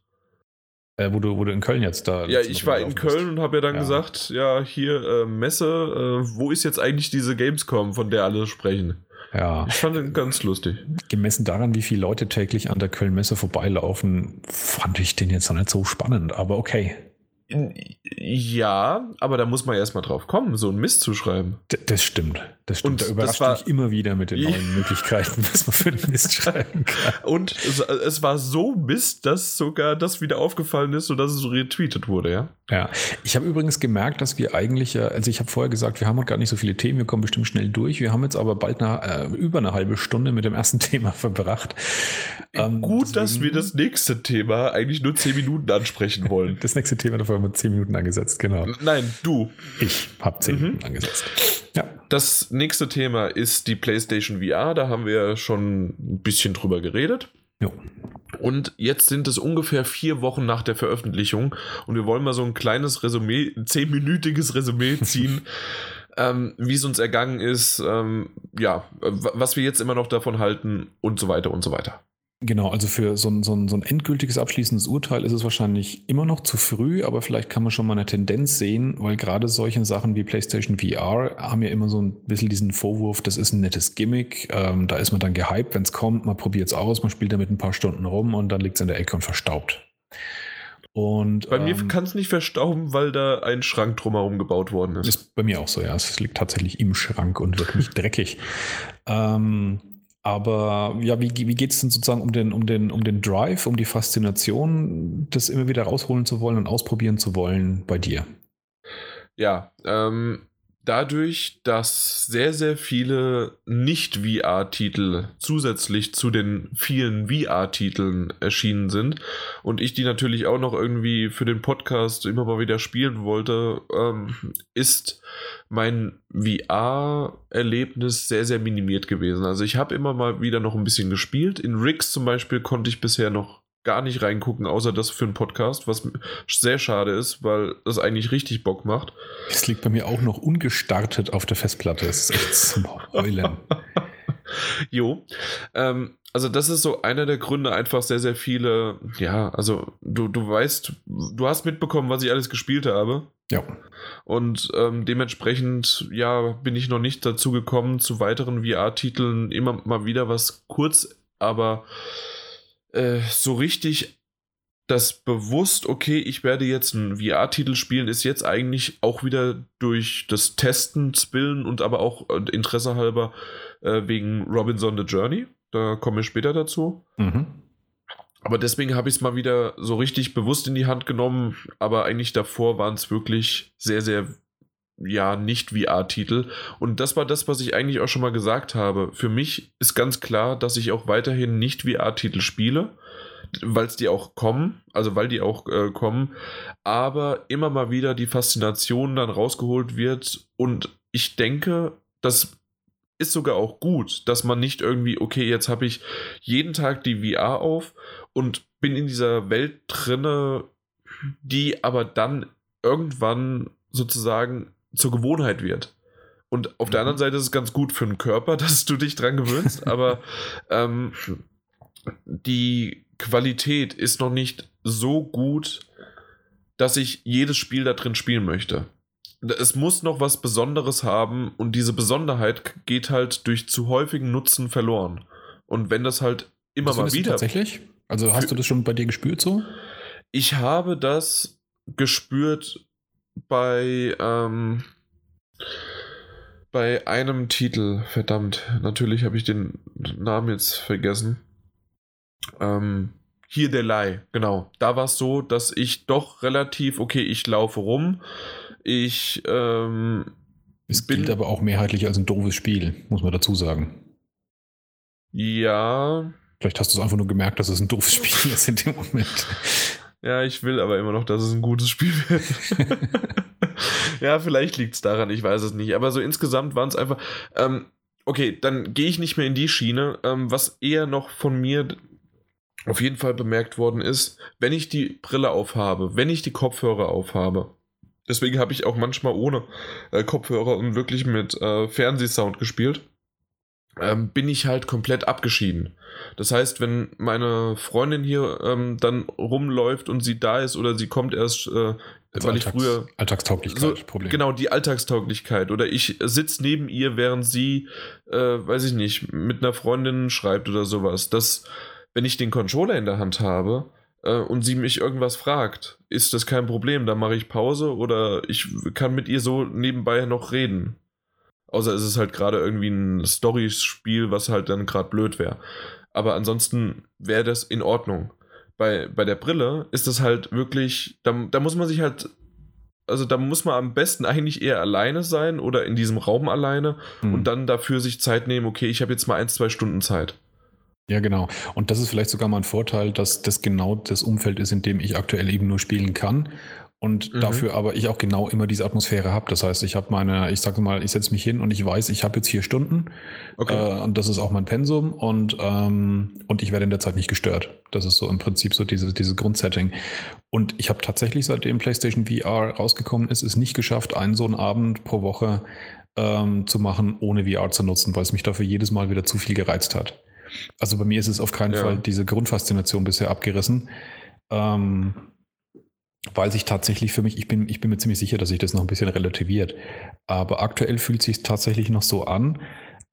Äh, wo, du, wo du in Köln jetzt da. Ja, ich war in Köln und habe ja dann ja. gesagt, ja, hier äh, Messe, äh, wo ist jetzt eigentlich diese Gamescom, von der alle sprechen? Ja. Ich fand den ganz lustig. Gemessen daran, wie viele Leute täglich an der Köln-Messe vorbeilaufen, fand ich den jetzt noch nicht so spannend, aber okay. Ja, aber da muss man erstmal drauf kommen, so einen Mist zu schreiben. D das stimmt. Das stimmt. Und da überrascht war, mich immer wieder mit den neuen Möglichkeiten, was man für einen Mist schreiben kann. Und es, es, war so Mist, dass sogar das wieder aufgefallen ist, sodass es retweetet wurde, ja? Ja. Ich habe übrigens gemerkt, dass wir eigentlich, ja, also ich habe vorher gesagt, wir haben gar nicht so viele Themen, wir kommen bestimmt schnell durch. Wir haben jetzt aber bald eine, äh, über eine halbe Stunde mit dem ersten Thema verbracht. Ähm, Gut, deswegen, dass wir das nächste Thema eigentlich nur zehn Minuten ansprechen wollen. das nächste Thema dafür haben wir zehn Minuten angesetzt, genau. Nein, du. Ich habe zehn mhm. Minuten angesetzt. Ja. Das nächste Thema ist die PlayStation VR. Da haben wir schon ein bisschen drüber geredet. Jo. Und jetzt sind es ungefähr vier Wochen nach der Veröffentlichung und wir wollen mal so ein kleines Resümee, ein zehnminütiges Resümee ziehen. ähm, wie es uns ergangen ist, ähm, ja, was wir jetzt immer noch davon halten und so weiter und so weiter. Genau, also für so ein, so, ein, so ein endgültiges abschließendes Urteil ist es wahrscheinlich immer noch zu früh, aber vielleicht kann man schon mal eine Tendenz sehen, weil gerade solche Sachen wie PlayStation VR haben ja immer so ein bisschen diesen Vorwurf, das ist ein nettes Gimmick, ähm, da ist man dann gehypt, wenn es kommt, man probiert es aus, man spielt damit ein paar Stunden rum und dann liegt es in der Ecke und verstaubt. Und, bei ähm, mir kann es nicht verstauben, weil da ein Schrank drumherum gebaut worden ist. Ist bei mir auch so, ja. Es liegt tatsächlich im Schrank und wird nicht dreckig. Ähm, aber ja, wie, wie geht es denn sozusagen um den, um, den, um den Drive, um die Faszination, das immer wieder rausholen zu wollen und ausprobieren zu wollen bei dir? Ja, ähm, dadurch, dass sehr, sehr viele Nicht-VR-Titel zusätzlich zu den vielen VR-Titeln erschienen sind und ich die natürlich auch noch irgendwie für den Podcast immer mal wieder spielen wollte, ähm, ist mein VR-Erlebnis sehr, sehr minimiert gewesen. Also ich habe immer mal wieder noch ein bisschen gespielt. In Rigs zum Beispiel konnte ich bisher noch gar nicht reingucken, außer das für einen Podcast, was sehr schade ist, weil das eigentlich richtig Bock macht. Es liegt bei mir auch noch ungestartet auf der Festplatte. Es ist echt zum Heulen. jo. Ähm, also das ist so einer der Gründe, einfach sehr, sehr viele, ja, also du, du weißt, du hast mitbekommen, was ich alles gespielt habe. Ja. Und ähm, dementsprechend, ja, bin ich noch nicht dazu gekommen, zu weiteren VR-Titeln immer mal wieder was kurz, aber äh, so richtig das bewusst, okay, ich werde jetzt einen VR-Titel spielen, ist jetzt eigentlich auch wieder durch das Testen, Spillen und aber auch äh, Interesse halber äh, wegen Robinson the Journey. Da kommen wir später dazu. Mhm. Aber deswegen habe ich es mal wieder so richtig bewusst in die Hand genommen. Aber eigentlich davor waren es wirklich sehr, sehr, ja, nicht VR-Titel. Und das war das, was ich eigentlich auch schon mal gesagt habe. Für mich ist ganz klar, dass ich auch weiterhin nicht VR-Titel spiele weil es die auch kommen, also weil die auch äh, kommen, aber immer mal wieder die Faszination dann rausgeholt wird und ich denke, das ist sogar auch gut, dass man nicht irgendwie, okay, jetzt habe ich jeden Tag die VR auf und bin in dieser Welt drinne, die aber dann irgendwann sozusagen zur Gewohnheit wird. Und auf der anderen mhm. Seite ist es ganz gut für den Körper, dass du dich dran gewöhnst, aber ähm, die Qualität ist noch nicht so gut, dass ich jedes Spiel da drin spielen möchte. Es muss noch was Besonderes haben und diese Besonderheit geht halt durch zu häufigen Nutzen verloren. Und wenn das halt immer mal wieder. Tatsächlich? Also hast du das schon bei dir gespürt so? Ich habe das gespürt bei, ähm, bei einem Titel. Verdammt, natürlich habe ich den Namen jetzt vergessen. Ähm, hier der Leih, genau. Da war es so, dass ich doch relativ, okay, ich laufe rum. Ich. Ähm, es bin, gilt aber auch mehrheitlich als ein doofes Spiel, muss man dazu sagen. Ja. Vielleicht hast du es einfach nur gemerkt, dass es ein doofes Spiel ist in dem Moment. Ja, ich will aber immer noch, dass es ein gutes Spiel wird. ja, vielleicht liegt es daran, ich weiß es nicht. Aber so insgesamt waren es einfach. Ähm, okay, dann gehe ich nicht mehr in die Schiene. Ähm, was eher noch von mir auf jeden Fall bemerkt worden ist, wenn ich die Brille aufhabe, wenn ich die Kopfhörer aufhabe. Deswegen habe ich auch manchmal ohne äh, Kopfhörer und wirklich mit äh, Fernsehsound gespielt. Ähm, bin ich halt komplett abgeschieden. Das heißt, wenn meine Freundin hier ähm, dann rumläuft und sie da ist oder sie kommt erst, äh, also weil Alltags, ich früher. Alltagstauglichkeit, so, Problem. Genau, die Alltagstauglichkeit. Oder ich sitze neben ihr, während sie, äh, weiß ich nicht, mit einer Freundin schreibt oder sowas. Das wenn ich den Controller in der Hand habe äh, und sie mich irgendwas fragt, ist das kein Problem. Dann mache ich Pause oder ich kann mit ihr so nebenbei noch reden. Außer es ist halt gerade irgendwie ein Story-Spiel, was halt dann gerade blöd wäre. Aber ansonsten wäre das in Ordnung. Bei, bei der Brille ist das halt wirklich, da, da muss man sich halt also da muss man am besten eigentlich eher alleine sein oder in diesem Raum alleine hm. und dann dafür sich Zeit nehmen, okay, ich habe jetzt mal ein, zwei Stunden Zeit. Ja, genau. Und das ist vielleicht sogar mal ein Vorteil, dass das genau das Umfeld ist, in dem ich aktuell eben nur spielen kann. Und mhm. dafür aber ich auch genau immer diese Atmosphäre habe. Das heißt, ich habe meine, ich sage mal, ich setze mich hin und ich weiß, ich habe jetzt vier Stunden. Okay. Äh, und das ist auch mein Pensum und, ähm, und ich werde in der Zeit nicht gestört. Das ist so im Prinzip so dieses, dieses Grundsetting. Und ich habe tatsächlich, seitdem PlayStation VR rausgekommen ist, es nicht geschafft, einen so einen Abend pro Woche ähm, zu machen, ohne VR zu nutzen, weil es mich dafür jedes Mal wieder zu viel gereizt hat. Also bei mir ist es auf keinen ja. Fall diese Grundfaszination bisher abgerissen. Ähm, weil sich tatsächlich für mich, ich bin, ich bin mir ziemlich sicher, dass sich das noch ein bisschen relativiert. Aber aktuell fühlt sich tatsächlich noch so an,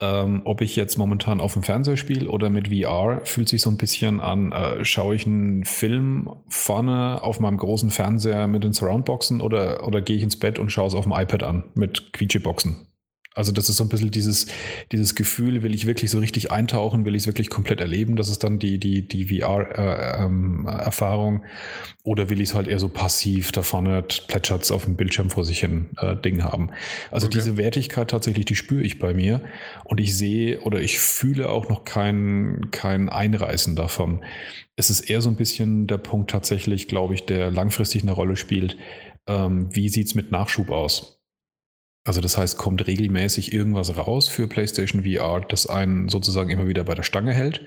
ähm, ob ich jetzt momentan auf dem Fernseher spiele oder mit VR, fühlt sich so ein bisschen an, äh, schaue ich einen Film vorne auf meinem großen Fernseher mit den Surroundboxen oder, oder gehe ich ins Bett und schaue es auf dem iPad an mit Quietscheboxen? Also das ist so ein bisschen dieses, dieses Gefühl, will ich wirklich so richtig eintauchen, will ich es wirklich komplett erleben, das ist dann die, die, die VR-Erfahrung. Äh, ähm, oder will ich es halt eher so passiv, da vorne plätschert es auf dem Bildschirm vor sich hin äh, Ding haben. Also okay. diese Wertigkeit tatsächlich, die spüre ich bei mir. Und ich sehe oder ich fühle auch noch kein, kein Einreißen davon. Es ist eher so ein bisschen der Punkt tatsächlich, glaube ich, der langfristig eine Rolle spielt. Ähm, wie sieht es mit Nachschub aus? Also das heißt, kommt regelmäßig irgendwas raus für PlayStation VR, das einen sozusagen immer wieder bei der Stange hält.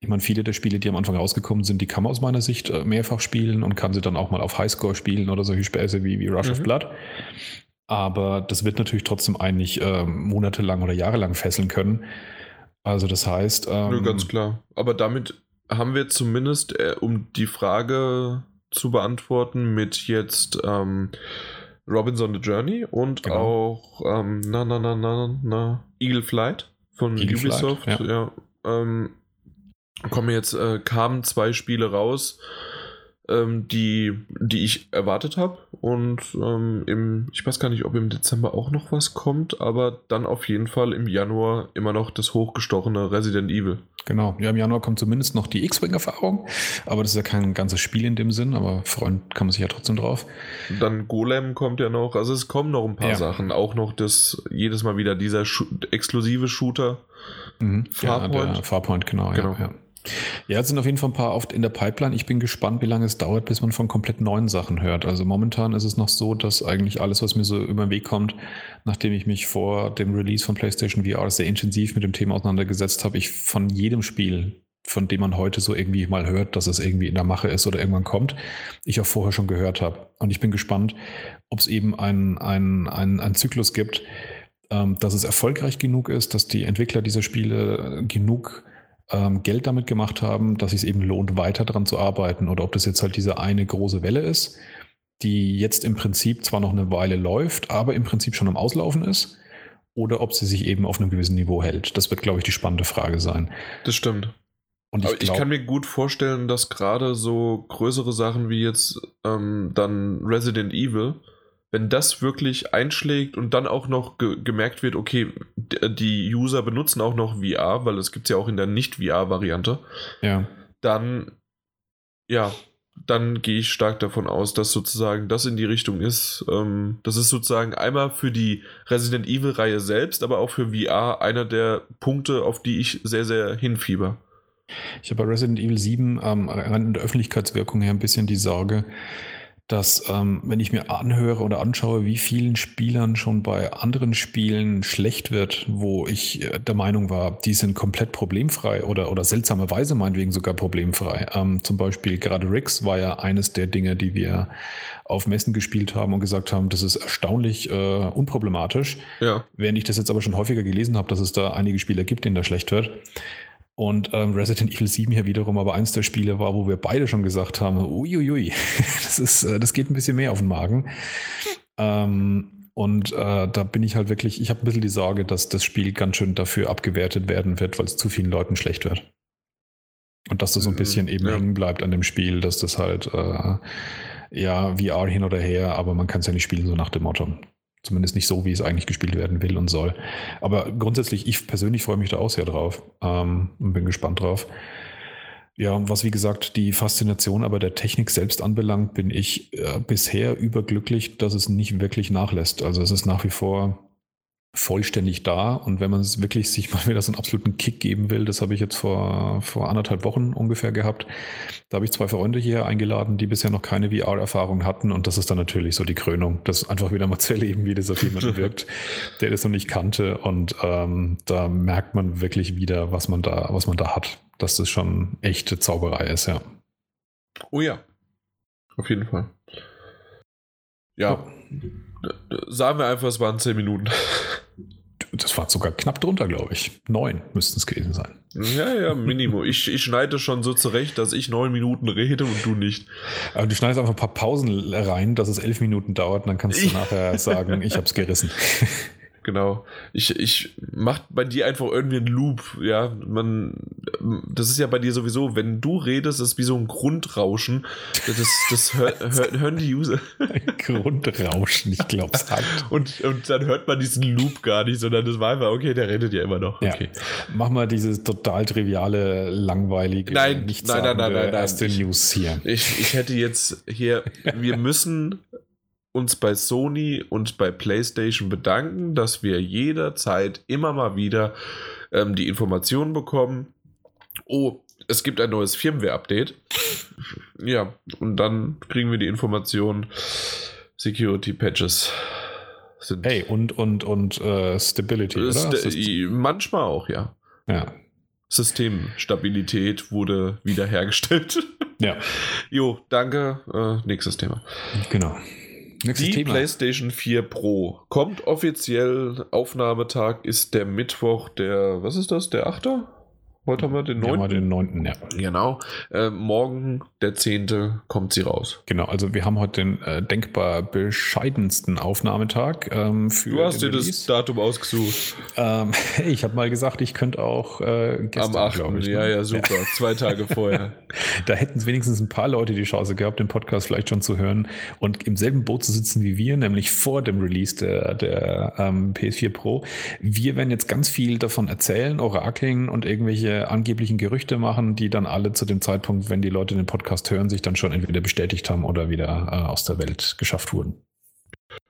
Ich meine, viele der Spiele, die am Anfang rausgekommen sind, die kann man aus meiner Sicht äh, mehrfach spielen und kann sie dann auch mal auf Highscore spielen oder solche Späße wie, wie Rush mhm. of Blood. Aber das wird natürlich trotzdem eigentlich äh, monatelang oder jahrelang fesseln können. Also das heißt. Ähm, Nö, ganz klar. Aber damit haben wir zumindest, äh, um die Frage zu beantworten, mit jetzt ähm, Robinson the Journey und genau. auch ähm, na na na na na Eagle Flight von Eagle Ubisoft. Flight, ja. ja ähm, kommen jetzt äh, kamen zwei Spiele raus, ähm, die die ich erwartet habe und ähm, im ich weiß gar nicht, ob im Dezember auch noch was kommt, aber dann auf jeden Fall im Januar immer noch das hochgestochene Resident Evil. Genau, ja, im Januar kommt zumindest noch die X-Wing-Erfahrung, aber das ist ja kein ganzes Spiel in dem Sinn, aber freuen kann man sich ja trotzdem drauf. Dann Golem kommt ja noch, also es kommen noch ein paar ja. Sachen, auch noch das, jedes Mal wieder dieser Schu exklusive Shooter. Mhm. Farpoint. Ja, Farpoint, genau. genau. Ja, ja. Ja, es sind auf jeden Fall ein paar oft in der Pipeline. Ich bin gespannt, wie lange es dauert, bis man von komplett neuen Sachen hört. Also momentan ist es noch so, dass eigentlich alles, was mir so über den Weg kommt, nachdem ich mich vor dem Release von PlayStation VR sehr intensiv mit dem Thema auseinandergesetzt habe, ich von jedem Spiel, von dem man heute so irgendwie mal hört, dass es irgendwie in der Mache ist oder irgendwann kommt, ich auch vorher schon gehört habe. Und ich bin gespannt, ob es eben einen ein Zyklus gibt, ähm, dass es erfolgreich genug ist, dass die Entwickler dieser Spiele genug ähm, Geld damit gemacht haben, dass es eben lohnt, weiter daran zu arbeiten. Oder ob das jetzt halt diese eine große Welle ist, die jetzt im Prinzip zwar noch eine Weile läuft, aber im Prinzip schon am Auslaufen ist. Oder ob sie sich eben auf einem gewissen Niveau hält. Das wird, glaube ich, die spannende Frage sein. Das stimmt. Und ich, glaub, ich kann mir gut vorstellen, dass gerade so größere Sachen wie jetzt ähm, dann Resident Evil wenn das wirklich einschlägt und dann auch noch ge gemerkt wird, okay, die User benutzen auch noch VR, weil es gibt ja auch in der Nicht-VR-Variante, ja. dann, ja, dann gehe ich stark davon aus, dass sozusagen das in die Richtung ist. Ähm, das ist sozusagen einmal für die Resident Evil-Reihe selbst, aber auch für VR einer der Punkte, auf die ich sehr, sehr hinfieber. Ich habe bei Resident Evil 7 ähm, an der Öffentlichkeitswirkung her ein bisschen die Sorge, dass ähm, wenn ich mir anhöre oder anschaue, wie vielen Spielern schon bei anderen Spielen schlecht wird, wo ich äh, der Meinung war, die sind komplett problemfrei oder, oder seltsamerweise meinetwegen sogar problemfrei. Ähm, zum Beispiel gerade Rix war ja eines der Dinge, die wir auf Messen gespielt haben und gesagt haben, das ist erstaunlich äh, unproblematisch. Ja. Während ich das jetzt aber schon häufiger gelesen habe, dass es da einige Spieler gibt, denen das schlecht wird. Und ähm, Resident Evil 7 hier wiederum aber eins der Spiele war, wo wir beide schon gesagt haben, uiuiui, das, ist, äh, das geht ein bisschen mehr auf den Magen. Ähm, und äh, da bin ich halt wirklich, ich habe ein bisschen die Sorge, dass das Spiel ganz schön dafür abgewertet werden wird, weil es zu vielen Leuten schlecht wird. Und dass das so ein mhm, bisschen eben ja. hängen bleibt an dem Spiel, dass das halt, äh, ja, VR hin oder her, aber man kann es ja nicht spielen, so nach dem Motto. Zumindest nicht so, wie es eigentlich gespielt werden will und soll. Aber grundsätzlich, ich persönlich freue mich da auch sehr drauf ähm, und bin gespannt drauf. Ja, was wie gesagt die Faszination aber der Technik selbst anbelangt, bin ich äh, bisher überglücklich, dass es nicht wirklich nachlässt. Also es ist nach wie vor vollständig da. Und wenn man es wirklich sich mal wieder so einen absoluten Kick geben will, das habe ich jetzt vor, vor anderthalb Wochen ungefähr gehabt. Da habe ich zwei Freunde hier eingeladen, die bisher noch keine VR-Erfahrung hatten. Und das ist dann natürlich so die Krönung, das einfach wieder mal zu erleben, wie das auf jemanden wirkt, der das noch nicht kannte. Und ähm, da merkt man wirklich wieder, was man da, was man da hat. Dass das schon echte Zauberei ist, ja. Oh ja. Auf jeden Fall. Ja. Sagen wir einfach, es waren 10 Minuten. Das war sogar knapp drunter, glaube ich. Neun müssten es gewesen sein. Ja, ja, Minimum. Ich, ich schneide schon so zurecht, dass ich neun Minuten rede und du nicht. Aber du schneidest einfach ein paar Pausen rein, dass es elf Minuten dauert und dann kannst du nachher sagen, ich habe es gerissen. Genau. Ich, ich mach bei dir einfach irgendwie einen Loop, ja. Man, das ist ja bei dir sowieso, wenn du redest, ist wie so ein Grundrauschen. Das, das hör, hör, hören die User. Grundrauschen, ich glaube es hat. Und, und dann hört man diesen Loop gar nicht, sondern das war einfach, okay, der redet ja immer noch. Okay. Ja. Mach mal dieses total triviale, langweilige, nein, nein, nein, nein, nein, nein, erste ich, News hier. Ich, ich hätte jetzt hier, wir müssen uns bei Sony und bei PlayStation bedanken, dass wir jederzeit immer mal wieder ähm, die Informationen bekommen. Oh, es gibt ein neues Firmware-Update. Ja, und dann kriegen wir die Information, Security-Patches sind. Hey, und, und, und uh, Stability, oder? St manchmal auch, ja. Ja. Systemstabilität wurde wiederhergestellt. Ja. Jo, danke. Äh, nächstes Thema. Genau. Nächstes die Thema. PlayStation 4 Pro kommt offiziell. Aufnahmetag ist der Mittwoch, der, was ist das, der 8. Heute haben wir den 9. Ja, den 9. Ja. Genau. Äh, morgen, der 10. kommt sie raus. Genau, also wir haben heute den äh, denkbar bescheidensten Aufnahmetag ähm, für. Du hast dir das Datum ausgesucht. Ähm, ich habe mal gesagt, ich könnte auch äh, gestern, Am 8. Ich, ne? Ja, ja, super. Ja. Zwei Tage vorher. da hätten es wenigstens ein paar Leute die Chance gehabt, den Podcast vielleicht schon zu hören und im selben Boot zu sitzen wie wir, nämlich vor dem Release der, der ähm, PS4 Pro. Wir werden jetzt ganz viel davon erzählen, orakeln und irgendwelche angeblichen Gerüchte machen, die dann alle zu dem Zeitpunkt, wenn die Leute den Podcast hören, sich dann schon entweder bestätigt haben oder wieder äh, aus der Welt geschafft wurden.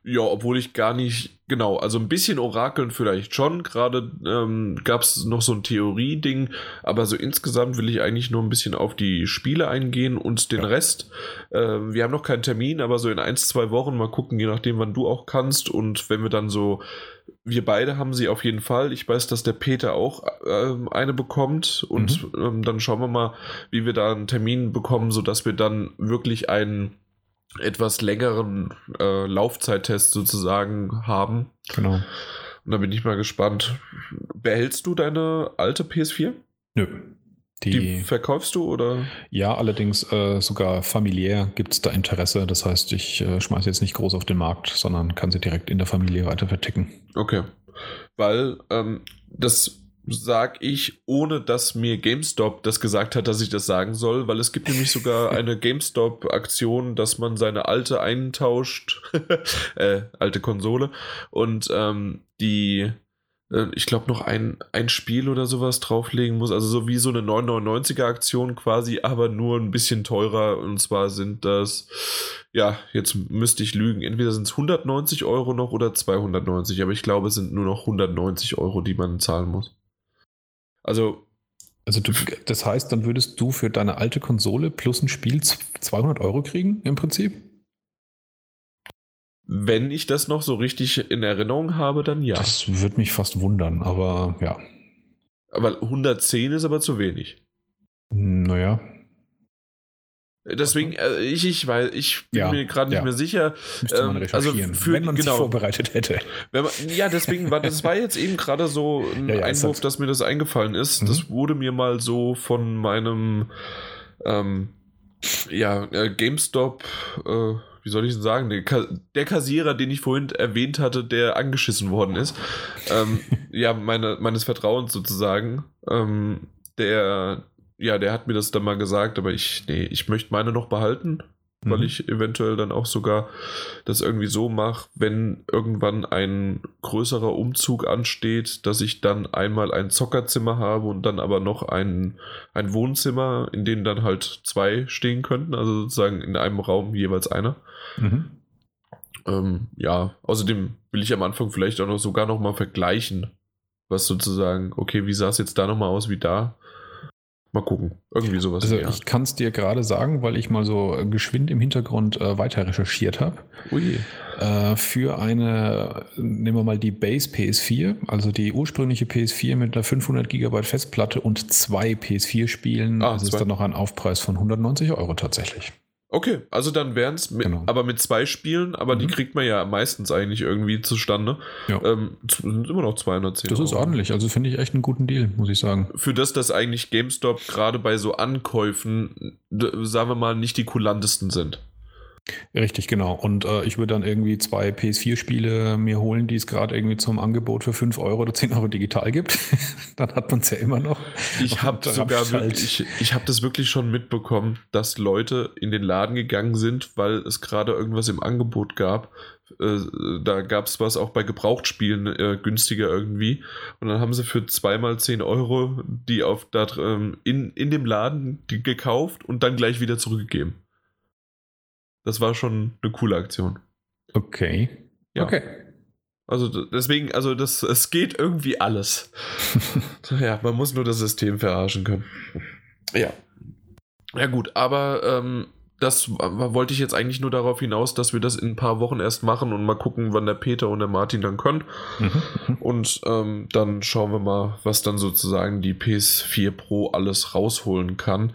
Ja, obwohl ich gar nicht, genau, also ein bisschen Orakeln vielleicht schon. Gerade ähm, gab es noch so ein Theorie-Ding, aber so insgesamt will ich eigentlich nur ein bisschen auf die Spiele eingehen und den ja. Rest. Äh, wir haben noch keinen Termin, aber so in ein, zwei Wochen mal gucken, je nachdem, wann du auch kannst. Und wenn wir dann so wir beide haben sie auf jeden Fall. Ich weiß, dass der Peter auch äh, eine bekommt und mhm. ähm, dann schauen wir mal, wie wir da einen Termin bekommen, sodass wir dann wirklich einen etwas längeren äh, Laufzeittest sozusagen haben. Genau. Und da bin ich mal gespannt. Behältst du deine alte PS4? Nö. Die, die, verkaufst du oder? Ja, allerdings äh, sogar familiär gibt es da Interesse. Das heißt, ich äh, schmeiße jetzt nicht groß auf den Markt, sondern kann sie direkt in der Familie weiter verticken. Okay. Weil ähm, das sage ich, ohne dass mir GameStop das gesagt hat, dass ich das sagen soll, weil es gibt nämlich sogar eine GameStop-Aktion, dass man seine alte eintauscht, äh, alte Konsole und ähm, die äh, ich glaube, noch ein, ein Spiel oder sowas drauflegen muss. Also so wie so eine 999er Aktion quasi, aber nur ein bisschen teurer. Und zwar sind das, ja, jetzt müsste ich lügen, entweder sind es 190 Euro noch oder 290, aber ich glaube, es sind nur noch 190 Euro, die man zahlen muss. Also. Also du, das heißt, dann würdest du für deine alte Konsole plus ein Spiel 200 Euro kriegen im Prinzip? Wenn ich das noch so richtig in Erinnerung habe, dann ja. Das würde mich fast wundern, aber ja. Aber 110 ist aber zu wenig. Naja. Deswegen, äh, ich, ich, weil ich bin ja, mir gerade nicht ja. mehr sicher. Müsste man ähm, recherchieren, also für, wenn man genau, sich vorbereitet hätte. Man, ja, deswegen war das war jetzt eben gerade so ein ja, Einwurf, dass mir das eingefallen ist. Mhm. Das wurde mir mal so von meinem ähm, ja, äh, GameStop äh, wie soll ich denn sagen, der, der, Kassierer, den ich vorhin erwähnt hatte, der angeschissen worden ist, ähm, ja, meine, meines Vertrauens sozusagen, ähm, der, ja, der hat mir das dann mal gesagt, aber ich, nee, ich möchte meine noch behalten weil mhm. ich eventuell dann auch sogar das irgendwie so mache, wenn irgendwann ein größerer Umzug ansteht, dass ich dann einmal ein Zockerzimmer habe und dann aber noch ein, ein Wohnzimmer, in dem dann halt zwei stehen könnten, also sozusagen in einem Raum jeweils einer. Mhm. Ähm, ja, außerdem will ich am Anfang vielleicht auch noch sogar noch mal vergleichen, was sozusagen, okay, wie sah es jetzt da nochmal aus wie da? Mal gucken. Irgendwie sowas. Also ich kann es dir gerade sagen, weil ich mal so geschwind im Hintergrund äh, weiter recherchiert habe. Ui. Äh, für eine, nehmen wir mal die Base PS4, also die ursprüngliche PS4 mit einer 500 GB Festplatte und zwei PS4-Spielen. Ah, also ist dann noch ein Aufpreis von 190 Euro tatsächlich. Okay, also dann wären es Genau. aber mit zwei Spielen, aber die Mhm. kriegt man ja meistens eigentlich irgendwie zustande. Ja. Ähm, sind immer noch 210 Das ist Euro. ordentlich. Also finde ich echt einen guten Deal, muss ich sagen. Für das, dass eigentlich GameStop gerade bei so Ankäufen, sagen wir mal, nicht die kulantesten sind. Richtig, genau. Und äh, ich würde dann irgendwie zwei PS4-Spiele mir holen, die es gerade irgendwie zum Angebot für 5 Euro oder 10 Euro digital gibt. dann hat man es ja immer noch. Ich habe sogar halt- wirklich, ich, ich habe das wirklich schon mitbekommen, dass Leute in den Laden gegangen sind, weil es gerade irgendwas im Angebot gab. Äh, da gab es was auch bei Gebrauchtspielen äh, günstiger irgendwie. Und dann haben sie für zweimal 10 Euro die auf da, ähm, in, in dem Laden gekauft und dann gleich wieder zurückgegeben. Das war schon eine coole Aktion. Okay. Ja. Okay. Also deswegen, also das, es geht irgendwie alles. ja, man muss nur das System verarschen können. Ja. Ja gut, aber ähm, das wollte ich jetzt eigentlich nur darauf hinaus, dass wir das in ein paar Wochen erst machen und mal gucken, wann der Peter und der Martin dann können. Mhm. mhm. Und ähm, dann schauen wir mal, was dann sozusagen die PS4 Pro alles rausholen kann.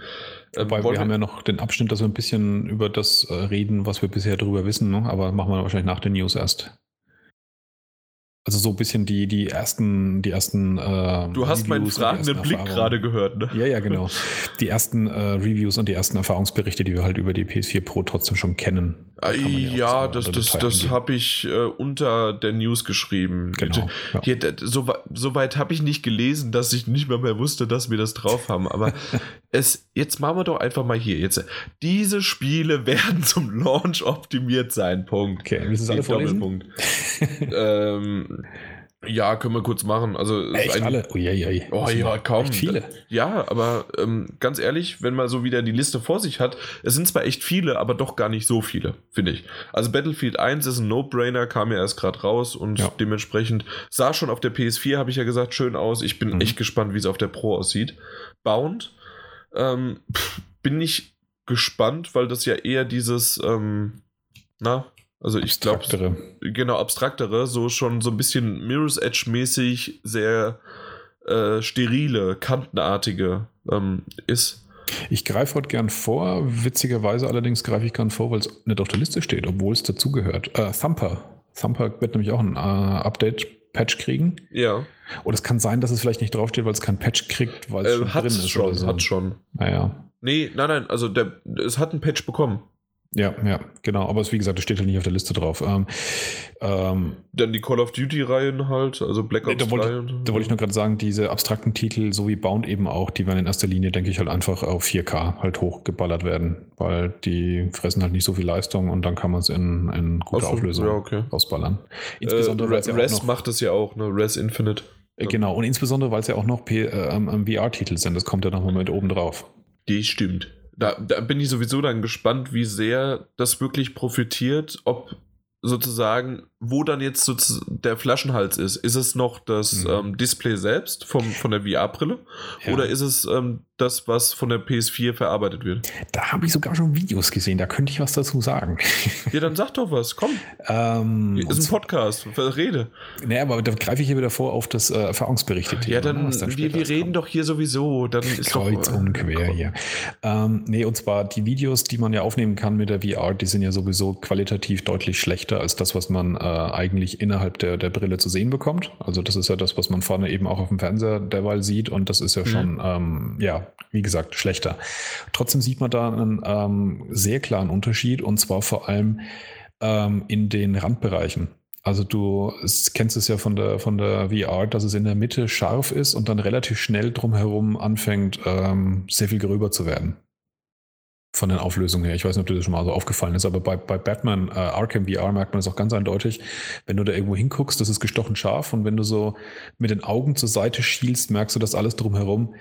Ähm, Weil wollen wir haben ja noch den Abschnitt, dass wir ein bisschen über das äh, reden, was wir bisher darüber wissen, ne? aber machen wir wahrscheinlich nach den News erst. Also so ein bisschen die, die ersten, die ersten. Äh, du hast meinen Reviews die fragenden Blick gerade gehört, ne? Ja, ja, genau. Die ersten äh, Reviews und die ersten Erfahrungsberichte, die wir halt über die PS4 Pro trotzdem schon kennen. Da Ja, so das, unter das, das habe ich äh, unter der News geschrieben. Genau. Ja. Hier, so, so weit habe ich nicht gelesen, dass ich nicht mal mehr wusste, dass wir das drauf haben. Aber es, jetzt machen wir doch einfach mal hier. Jetzt, diese Spiele werden zum Launch optimiert sein. Punkt. Okay, du es alle vorlesen? Doppelpunkt. ähm, ja, können wir kurz machen. Also Echt ein- alle? Oh, je, je. Oh ja, kaum. Viele. Ja, aber ähm, ganz ehrlich, wenn man so wieder die Liste vor sich hat, es sind zwar echt viele, aber doch gar nicht so viele, finde ich. Also Battlefield 1 ist ein No-Brainer, kam ja erst gerade raus und Ja. dementsprechend sah schon auf der PS4, habe ich ja gesagt, schön aus. Ich bin Mhm. echt gespannt, wie es auf der Pro aussieht. Bound ähm, pff, bin ich gespannt, weil das ja eher dieses, ähm, na, also ich glaube, genau, abstraktere, so schon so ein bisschen Mirror's Edge-mäßig sehr äh, sterile, kantenartige ähm, ist. Ich greife heute gern vor. Witzigerweise allerdings greife ich gern vor, weil es nicht auf der Liste steht, obwohl es dazugehört. Äh, Thumper. Thumper wird nämlich auch ein äh, Update-Patch kriegen. Ja, Oder es kann sein, dass es vielleicht nicht draufsteht, weil es keinen Patch kriegt, weil es äh, schon drin ist. schon, oder so. hat schon. Naja. Nee, nein, nein, also der, es hat einen Patch bekommen. Ja, ja, genau. Aber es, wie gesagt, es steht halt nicht auf der Liste drauf. Ähm, ähm, Dann die Call of Duty-Reihen halt, also Black Nee, Ops da wollte- 3 und. Da wollte ich nur gerade sagen, diese abstrakten Titel, so wie Bound eben auch, die werden in erster Linie, denke ich, halt einfach auf 4K halt hochgeballert werden, weil die fressen halt nicht so viel Leistung und dann kann man es in, in gute Ach so, Auflösung ja, okay. rausballern. äh, Insbesondere, ja auch Res noch, macht es ja auch, ne? Res Infinite. äh, genau, und insbesondere, weil es ja auch noch P- äh, ähm, ähm, VR-Titel sind, das kommt ja nochmal mit oben drauf. Die stimmt. Da, da bin ich sowieso dann gespannt, wie sehr das wirklich profitiert, ob sozusagen, wo dann jetzt der Flaschenhals ist. Ist es noch das Mhm. ähm, Display selbst vom, von der VR-Brille? Ja. Oder ist es ähm, das, was von der PS4 verarbeitet wird? Da habe ich sogar schon Videos gesehen, da könnte ich was dazu sagen. Ja, dann sag doch was, komm. ähm, Ist ein Podcast, rede. nee, aber da greife ich hier wieder vor auf das äh, Erfahrungsberichte. Ja, dann, was wir, wir reden doch hier sowieso. Dann ist Kreuz doch, äh, und quer hier. Ähm, nee, und zwar die Videos, die man ja aufnehmen kann mit der VR, die sind ja sowieso qualitativ deutlich schlechter als das, was man äh, eigentlich innerhalb der, der Brille zu sehen bekommt. Also das ist ja das, was man vorne eben auch auf dem Fernseher derweil sieht und das ist ja Mhm. schon, ähm, ja, wie gesagt, schlechter. Trotzdem sieht man da einen ähm, sehr klaren Unterschied und zwar vor allem ähm, in den Randbereichen. Also du kennst es ja von der, von der VR, dass es in der Mitte scharf ist und dann relativ schnell drumherum anfängt, ähm, sehr viel gröber zu werden. Von den Auflösungen her. Ich weiß nicht, ob dir das schon mal so aufgefallen ist, aber bei, bei Batman äh, Arkham VR merkt man das auch ganz eindeutig. Wenn du da irgendwo hinguckst, das ist gestochen scharf und wenn du so mit den Augen zur Seite schielst, merkst du, dass alles drumherum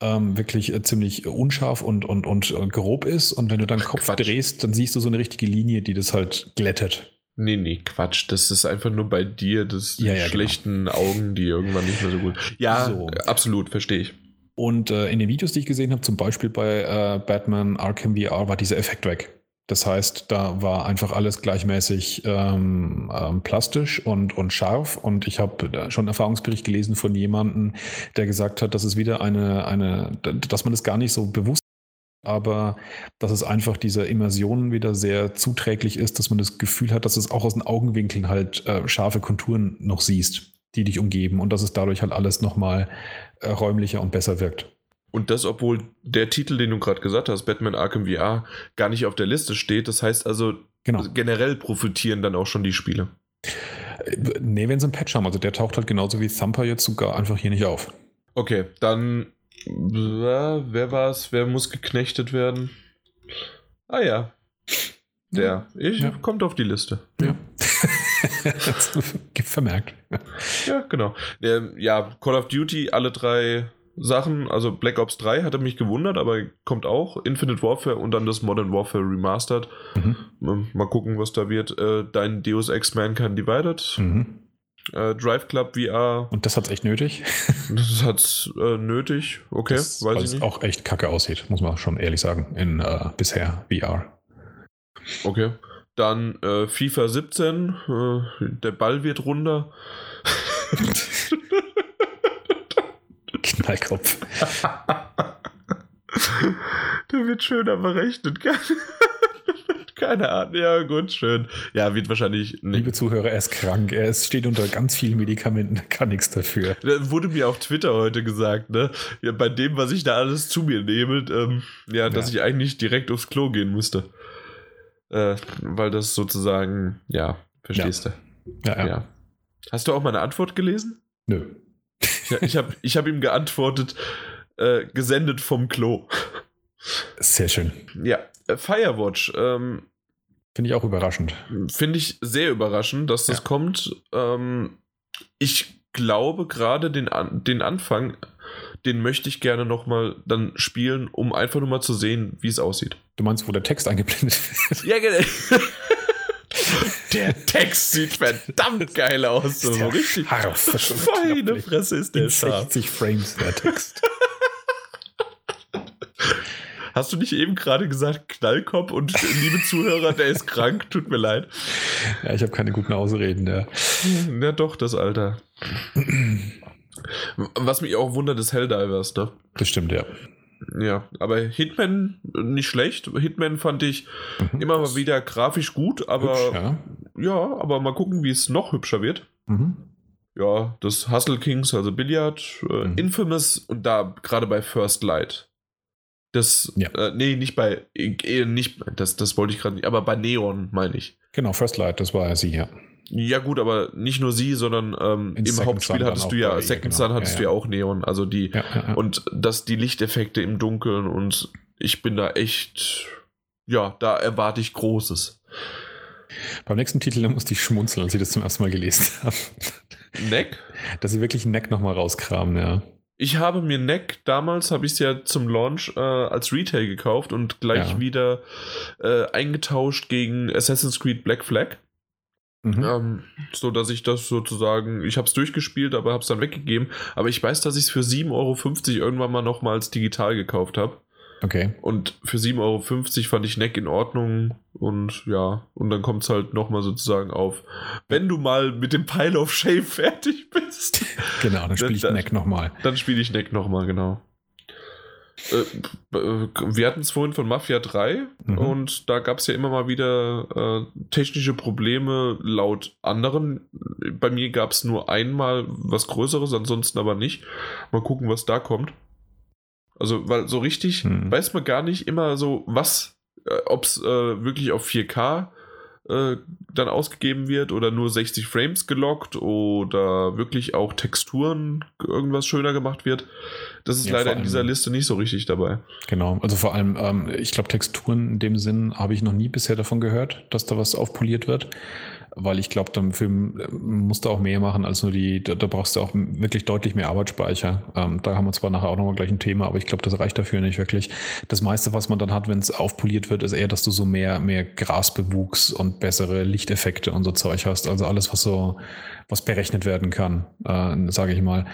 ähm, wirklich äh, ziemlich unscharf und, und, und äh, grob ist. Und wenn du Ach, Kopf Quatsch. drehst, dann siehst du so eine richtige Linie, die das halt glättet. Nee, nee, Quatsch. Das ist einfach nur bei dir, das die Ja, ja, genau. schlechten Augen, die irgendwann nicht mehr so gut. Ja, So. absolut, verstehe ich. Und äh, in den Videos, die ich gesehen habe, zum Beispiel bei äh, Batman Arkham VR, war dieser Effekt weg. Das heißt, da war einfach alles gleichmäßig ähm, ähm, plastisch und, und scharf. Und ich habe da schon einen Erfahrungsbericht gelesen von jemandem, der gesagt hat, dass es wieder eine, eine, dass man das gar nicht so bewusst aber dass es einfach dieser Immersion wieder sehr zuträglich ist, dass man das Gefühl hat, dass es auch aus den Augenwinkeln halt äh, scharfe Konturen noch siehst, die dich umgeben und dass es dadurch halt alles nochmal äh, räumlicher und besser wirkt. Und das, obwohl der Titel, den du gerade gesagt hast, Batman Arkham VR, gar nicht auf der Liste steht. Das heißt also, genau. generell profitieren dann auch schon die Spiele. Äh, nee, wenn sie einen Patch haben. Also der taucht halt genauso wie Thumper jetzt sogar einfach hier nicht auf. Okay, dann wer war es? Wer muss geknechtet werden? Ah ja. Der. Ich, ja. Kommt auf die Liste. Ja. Vermerkt. Ja, genau. Ja, Call of Duty, alle drei Sachen. Also Black Ops 3 hatte mich gewundert, aber kommt auch. Infinite Warfare und dann das Modern Warfare Remastered. Mhm. Mal gucken, was da wird. Äh, dein Deus Ex Mankind Divided. Mhm. Äh, Drive Club VR. Und das hat es echt nötig? das hat es äh, nötig, okay, das, weiß ich nicht. auch echt kacke aussieht, muss man schon ehrlich sagen, in äh, bisher VR. Okay. Dann äh, FIFA 17, äh, der Ball wird runder. Knallkopf. der wird schöner berechnet. Keine Ahnung. Ja, gut, schön. Ja, wird wahrscheinlich. Nicht. Liebe Zuhörer, er ist krank. Er ist, steht unter ganz vielen Medikamenten. Er kann nichts dafür. Das wurde mir auf Twitter heute gesagt, ne? Ja, bei dem, was ich da alles zu mir nehme, ähm, ja, dass ja. ich eigentlich direkt aufs Klo gehen musste. Äh, weil das sozusagen, ja, verstehst ja. du. Ja, ja, ja. Hast du auch meine Antwort gelesen? Nö. Ich, ich habe ich hab ihm geantwortet, äh, gesendet vom Klo. Sehr schön. Ja, äh, Firewatch. Ähm, Finde ich auch überraschend. Finde ich sehr überraschend, dass das ja. kommt. Ähm, ich glaube gerade den, den Anfang, den möchte ich gerne nochmal dann spielen, um einfach nur mal zu sehen, wie es aussieht. Du meinst, wo der Text eingeblendet wird? Ja, genau. Der Text sieht verdammt geil aus. So richtig. Scharf. Meine Fresse ist der scharf. 60 Frames der Text. Hast du nicht eben gerade gesagt, Knallkopf und liebe Zuhörer, der ist krank? Tut mir leid. Ja, ich habe keine guten Ausreden, ja. Ja, doch, das Alter. Was mich auch wundert, ist Helldivers, ne? Das stimmt, ja. Ja, aber Hitman nicht schlecht. Hitman fand ich mhm, immer mal wieder grafisch gut, aber hübsch, ja. ja. aber mal gucken, wie es noch hübscher wird. Mhm. Ja, das Hustle Kings, also Billard, äh, mhm. Infamous und da gerade bei First Light. Das, ja. äh, nee, nicht bei, äh, nicht, das, das wollte ich gerade nicht, aber bei Neon meine ich. Genau, First Light, das war ja sie, ja. Ja, gut, aber nicht nur sie, sondern ähm, im Second Hauptspiel hattest du ja, Second genau. Sun hattest ja, ja. du ja auch Neon, also die, ja, und das, die Lichteffekte im Dunkeln und ich bin da echt, ja, da erwarte ich Großes. Beim nächsten Titel musste ich schmunzeln, als ich das zum ersten Mal gelesen habe. Neck? Dass sie wirklich Neck nochmal rauskramen, ja. Ich habe mir Neck damals, habe ich es ja zum Launch äh, als Retail gekauft und gleich wieder äh, eingetauscht gegen Assassin's Creed Black Flag. Mhm. Ähm, so dass ich das sozusagen, ich habe es durchgespielt, aber habe es dann weggegeben. Aber ich weiß, dass ich es für 7,50 Euro irgendwann mal nochmal als digital gekauft habe. Okay. Und für 7,50 Euro fand ich Neck in Ordnung. Und ja, und dann kommt es halt nochmal sozusagen auf. Wenn du mal mit dem Pile of Shame fertig bist. Genau, dann spiele ich dann, Neck nochmal. Dann spiele ich Neck nochmal, genau. Äh, äh, wir hatten es vorhin von Mafia 3 mhm. und da gab es ja immer mal wieder äh, technische Probleme laut anderen. Bei mir gab es nur einmal was Größeres, ansonsten aber nicht. Mal gucken, was da kommt. Also, weil so richtig hm. weiß man gar nicht immer so, was, äh, ob es äh, wirklich auf 4K äh, dann ausgegeben wird oder nur 60 Frames gelockt oder wirklich auch Texturen irgendwas schöner gemacht wird. Das ist ja, leider in dieser Liste nicht so richtig dabei. Genau, also vor allem, ähm, ich glaube, Texturen in dem Sinn habe ich noch nie bisher davon gehört, dass da was aufpoliert wird weil ich glaube, beim Film äh, musst du auch mehr machen als nur die, da, da brauchst du auch wirklich deutlich mehr Arbeitsspeicher. Ähm, da haben wir zwar nachher auch nochmal gleich ein Thema, aber ich glaube, das reicht dafür nicht wirklich. Das meiste, was man dann hat, wenn es aufpoliert wird, ist eher, dass du so mehr, mehr Grasbewuchs und bessere Lichteffekte und so Zeug hast. Also alles, was so, was berechnet werden kann, äh, sage ich mal.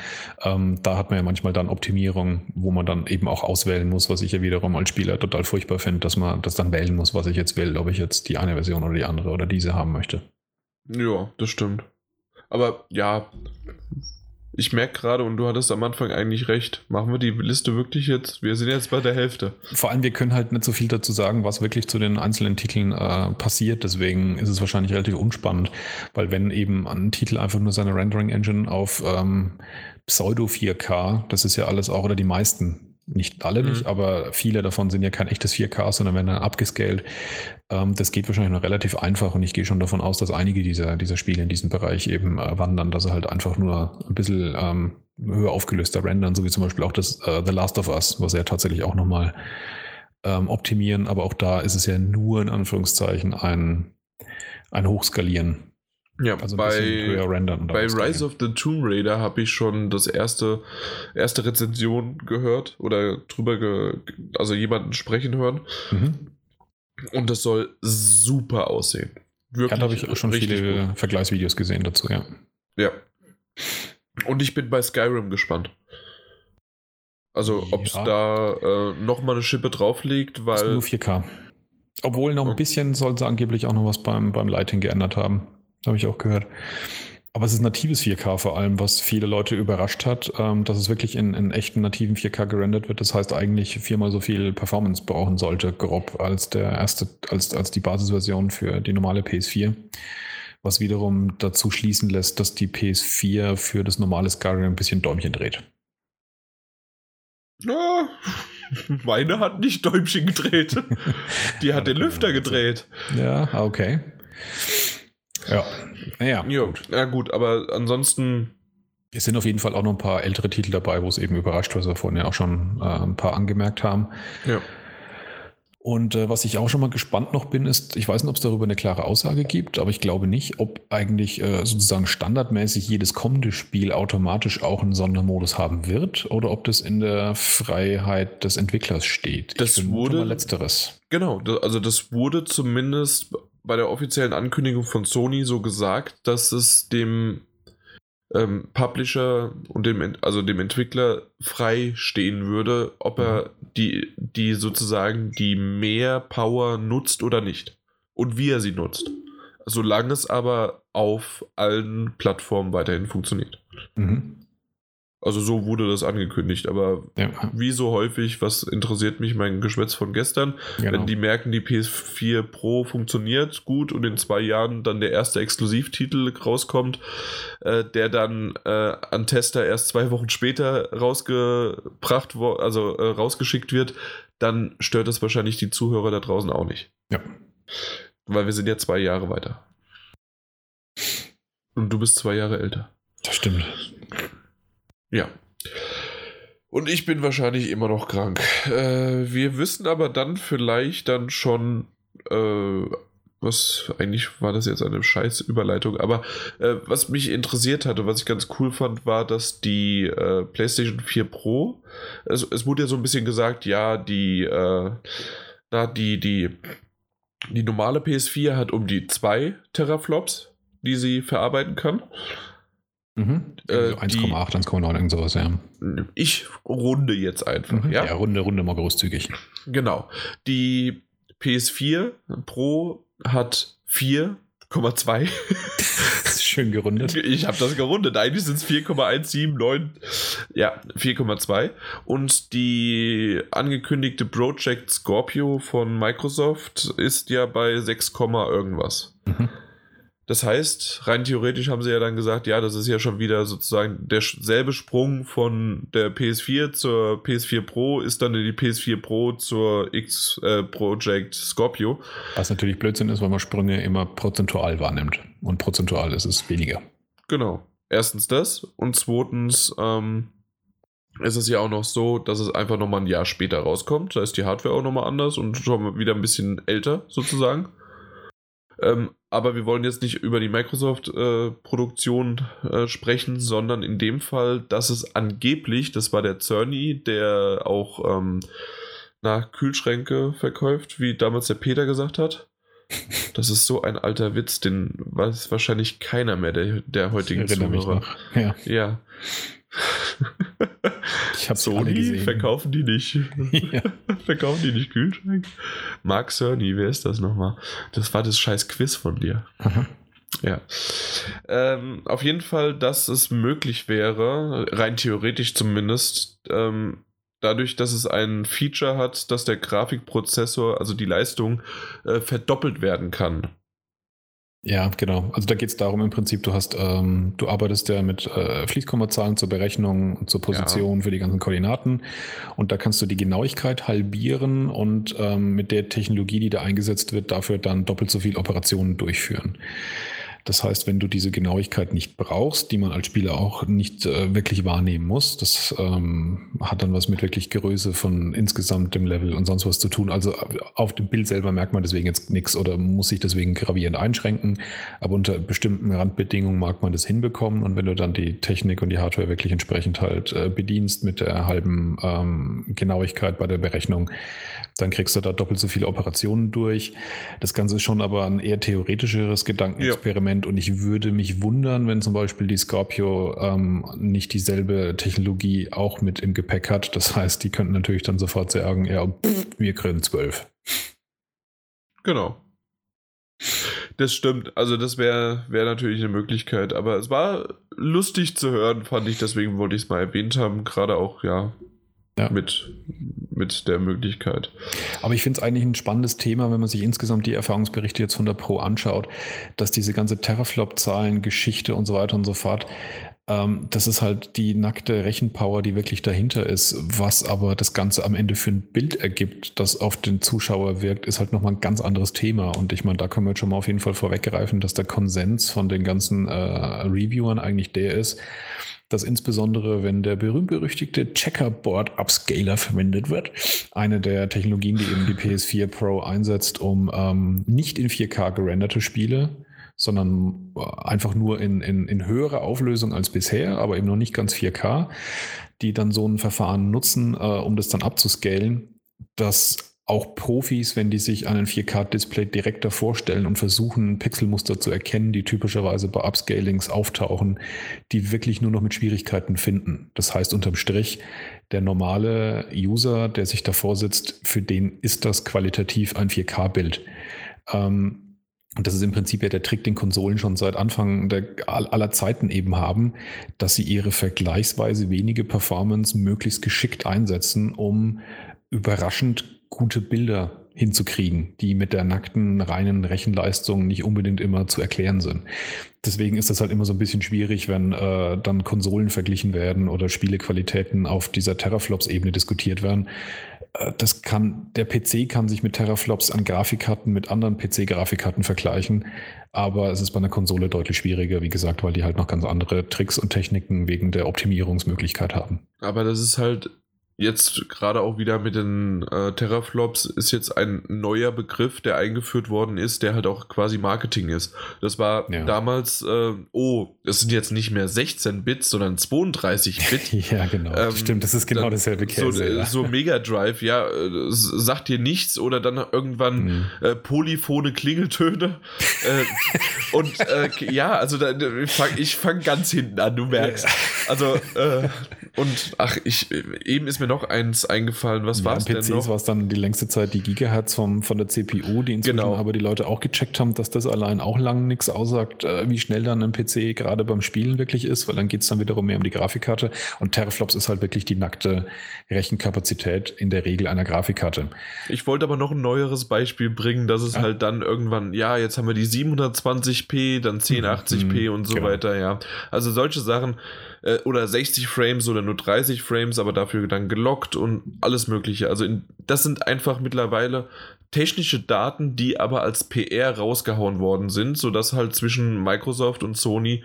Ähm, da hat man ja manchmal dann Optimierung, wo man dann eben auch auswählen muss, was ich ja wiederum als Spieler total furchtbar finde, dass man das dann wählen muss, was ich jetzt will, ob ich jetzt die eine Version oder die andere oder diese haben möchte. Ja, das stimmt. Aber ja, Ich merke gerade, und du hattest am Anfang eigentlich recht, machen wir die Liste wirklich jetzt? Wir sind jetzt bei der Hälfte. Vor allem, wir können halt nicht so viel dazu sagen, was wirklich zu den einzelnen Titeln äh, passiert. Deswegen ist es wahrscheinlich relativ unspannend, weil wenn eben ein Titel einfach nur seine Rendering-Engine auf ähm, Pseudo 4K, das ist ja alles auch, oder die meisten nicht alle nicht, mhm. aber viele davon sind ja kein echtes 4K, sondern werden dann abgescaled. Ähm, das geht wahrscheinlich noch relativ einfach und ich gehe schon davon aus, dass einige dieser, dieser Spiele in diesem Bereich eben äh, wandern, dass sie halt einfach nur ein bisschen ähm, höher aufgelöster rendern, so wie zum Beispiel auch das äh, The Last of Us, was ja tatsächlich auch nochmal ähm, optimieren, aber auch da ist es ja nur in Anführungszeichen ein, ein Hochskalieren ja, also bei, bei Rise of the Tomb Raider habe ich schon das erste, erste Rezension gehört oder drüber, ge, also jemanden sprechen hören. Mhm. Und das soll super aussehen. Wirklich. Ja, da habe ich auch schon viele gut. Vergleichsvideos gesehen dazu, ja. Ja. Und ich bin bei Skyrim gespannt. Also, ob es ja. da äh, nochmal eine Schippe drauf liegt, weil. Ist nur 4K. Obwohl noch ein bisschen soll es angeblich auch noch was beim, beim Lighting geändert haben. Habe ich auch gehört. Aber es ist natives 4K vor allem, was viele Leute überrascht hat, ähm, dass es wirklich in, in echten nativen 4K gerendert wird. Das heißt eigentlich viermal so viel Performance brauchen sollte, grob, als der erste, als, als die Basisversion für die normale PS4. Was wiederum dazu schließen lässt, dass die PS4 für das normale Skyrim ein bisschen Däumchen dreht. Ja, meine hat nicht Däumchen gedreht. Die hat den Lüfter gedreht. Ja, okay. Ja. Naja. Ja, gut. ja, gut, aber ansonsten. Es sind auf jeden Fall auch noch ein paar ältere Titel dabei, wo es eben überrascht, was wir vorhin ja auch schon äh, ein paar angemerkt haben. Ja. Und äh, was ich auch schon mal gespannt noch bin, ist, ich weiß nicht, ob es darüber eine klare Aussage gibt, aber ich glaube nicht, ob eigentlich äh, sozusagen standardmäßig jedes kommende Spiel automatisch auch einen Sondermodus haben wird oder ob das in der Freiheit des Entwicklers steht. Das ich wurde letzteres. Genau, also das wurde zumindest bei der offiziellen Ankündigung von Sony so gesagt, dass es dem ähm, Publisher und dem, also dem Entwickler frei stehen würde, ob er mhm. die, die sozusagen die mehr Power nutzt oder nicht. Und wie er sie nutzt. Solange es aber auf allen Plattformen weiterhin funktioniert. Mhm. Also so wurde das angekündigt, aber ja. wie so häufig, was interessiert mich mein Geschwätz von gestern, genau. wenn die merken, die PS4 Pro funktioniert gut und in zwei Jahren dann der erste Exklusivtitel rauskommt, äh, der dann äh, an Tester erst zwei Wochen später rausgebracht, also äh, rausgeschickt wird, dann stört das wahrscheinlich die Zuhörer da draußen auch nicht. Ja. Weil wir sind ja zwei Jahre weiter. Und du bist zwei Jahre älter. Das stimmt. Ja. Und ich bin wahrscheinlich immer noch krank. Äh, wir wissen aber dann vielleicht dann schon, äh, was eigentlich war das jetzt eine scheiß Überleitung, aber äh, was mich interessiert hatte, was ich ganz cool fand, war, dass die äh, PlayStation 4 Pro, es, es, wurde ja so ein bisschen gesagt, ja, die, äh, na, die, die, die normale PS4 hat um die 2 Teraflops, die sie verarbeiten kann. Mhm. Äh, 1,8, 1,9, irgend sowas, ja. Ich runde jetzt einfach, mhm. ja. Ja, runde, runde mal großzügig. Genau. Die PS4 Pro hat 4,2. Schön gerundet. Ich habe das gerundet. Eigentlich sind es 4,179. Ja, 4,2. Und die angekündigte Project Scorpio von Microsoft ist ja bei 6, irgendwas. Mhm. Das heißt, rein theoretisch haben sie ja dann gesagt, ja, das ist ja schon wieder sozusagen derselbe Sprung von der PS4 zur PS4 Pro ist dann die PS4 Pro zur X äh, Project Scorpio. Was natürlich Blödsinn ist, weil man Sprünge immer prozentual wahrnimmt. Und prozentual ist es weniger. Genau. Erstens das und zweitens ähm, ist es ja auch noch so, dass es einfach nochmal ein Jahr später rauskommt. Da ist die Hardware auch nochmal anders und schon wieder ein bisschen älter sozusagen. Ähm, aber wir wollen jetzt nicht über die Microsoft-Produktion äh, äh, sprechen, sondern in dem Fall, dass es angeblich, das war der Cerny, der auch ähm, nach Kühlschränke verkauft, wie damals der Peter gesagt hat. Das ist so ein alter Witz, den weiß wahrscheinlich keiner mehr der, der heutigen Zuhörer. Ja. ja. Ich habe Sony verkaufen die nicht. Ja. verkaufen die nicht Kühlschrank? Mark Cerny, wer ist das nochmal? Das war das scheiß Quiz von dir. Aha. Ja. Ähm, auf jeden Fall, dass es möglich wäre, rein theoretisch zumindest, ähm, dadurch, dass es ein Feature hat, dass der Grafikprozessor, also die Leistung, äh, verdoppelt werden kann. Ja, genau. Also da geht es darum im Prinzip, du hast, ähm, du arbeitest ja mit äh, Fließkommazahlen zur Berechnung zur Position ja. für die ganzen Koordinaten und da kannst du die Genauigkeit halbieren und ähm, mit der Technologie, die da eingesetzt wird, dafür dann doppelt so viel Operationen durchführen. Das heißt, wenn du diese Genauigkeit nicht brauchst, die man als Spieler auch nicht äh, wirklich wahrnehmen muss, das ähm, hat dann was mit wirklich Größe von insgesamt dem Level und sonst was zu tun. Also auf dem Bild selber merkt man deswegen jetzt nichts oder muss sich deswegen gravierend einschränken. Aber unter bestimmten Randbedingungen mag man das hinbekommen. Und wenn du dann die Technik und die Hardware wirklich entsprechend halt äh, bedienst mit der halben ähm, Genauigkeit bei der Berechnung, dann kriegst du da doppelt so viele Operationen durch. Das Ganze ist schon aber ein eher theoretischeres Gedankenexperiment. Ja und ich würde mich wundern, wenn zum Beispiel die Scorpio ähm, nicht dieselbe Technologie auch mit im Gepäck hat. Das heißt, die könnten natürlich dann sofort sagen, ja, pff, wir kriegen zwölf. Genau. Das stimmt. Also das wäre wär natürlich eine Möglichkeit. Aber es war lustig zu hören, fand ich. Deswegen wollte ich es mal erwähnt haben. Gerade auch, ja, ja. mit, mit der Möglichkeit. Aber ich finde es eigentlich ein spannendes Thema, wenn man sich insgesamt die Erfahrungsberichte jetzt von der Pro anschaut, dass diese ganze Terraflop-Zahlen, Geschichte und so weiter und so fort, ähm, das ist halt die nackte Rechenpower, die wirklich dahinter ist. Was aber das Ganze am Ende für ein Bild ergibt, das auf den Zuschauer wirkt, ist halt nochmal ein ganz anderes Thema. Und ich meine, da können wir jetzt schon mal auf jeden Fall vorweggreifen, dass der Konsens von den ganzen äh, Reviewern eigentlich der ist, dass insbesondere, wenn der berühmt-berüchtigte Checkerboard-Upscaler verwendet wird, eine der Technologien, die eben die PS4 Pro einsetzt, um ähm, nicht in 4K gerenderte Spiele, sondern äh, einfach nur in, in, in höherer Auflösung als bisher, aber eben noch nicht ganz 4K, die dann so ein Verfahren nutzen, äh, um das dann abzuscalen, das auch Profis, wenn die sich einen 4K-Display direkt davor stellen und versuchen, Pixelmuster zu erkennen, die typischerweise bei Upscalings auftauchen, die wirklich nur noch mit Schwierigkeiten finden. Das heißt unterm Strich, der normale User, der sich davor sitzt, für den ist das qualitativ ein 4K-Bild. Ähm, und das ist im Prinzip ja der Trick, den Konsolen schon seit Anfang der, aller Zeiten eben haben, dass sie ihre vergleichsweise wenige Performance möglichst geschickt einsetzen, um überraschend gute Bilder hinzukriegen, die mit der nackten, reinen Rechenleistung nicht unbedingt immer zu erklären sind. Deswegen ist das halt immer so ein bisschen schwierig, wenn äh, dann Konsolen verglichen werden oder Spielequalitäten auf dieser Teraflops-Ebene diskutiert werden. Äh, das kann, der PC kann sich mit Teraflops an Grafikkarten mit anderen PC-Grafikkarten vergleichen, aber es ist bei einer Konsole deutlich schwieriger, wie gesagt, weil die halt noch ganz andere Tricks und Techniken wegen der Optimierungsmöglichkeit haben. Aber das ist halt jetzt gerade auch wieder mit den äh, Terraflops ist jetzt ein neuer Begriff, der eingeführt worden ist, der halt auch quasi Marketing ist. Das war ja. damals, äh, oh, das sind jetzt nicht mehr 16 Bit, sondern 32 Bit. ja, genau. Ähm, Stimmt, das ist genau dann, dasselbe Käse. So, ja. so Mega Drive, ja, äh, sagt dir nichts oder dann irgendwann mhm. äh, polyphone Klingeltöne. äh, und äh, ja, also da, ich fange fang ganz hinten an, du merkst. Ja. Also, äh, und ach, ich, eben ist mir noch eins eingefallen. Was ja, war es denn PCs war es dann die längste Zeit die Gigahertz vom, von der CPU, die inzwischen genau. aber die Leute auch gecheckt haben, dass das allein auch lang nichts aussagt, äh, wie schnell dann ein PC gerade beim Spielen wirklich ist, weil dann geht es dann wiederum mehr um die Grafikkarte. Und Teraflops ist halt wirklich die nackte Rechenkapazität in der Regel einer Grafikkarte. Ich wollte aber noch ein neueres Beispiel bringen, dass es ja. halt dann irgendwann, ja, jetzt haben wir die 720p, dann 1080p mhm, und so genau. weiter, ja. Also solche Sachen äh, oder 60 Frames oder nur 30 Frames, aber dafür dann gelockt und alles Mögliche. Also in, das sind einfach mittlerweile technische Daten, die aber als PR rausgehauen worden sind, sodass halt zwischen Microsoft und Sony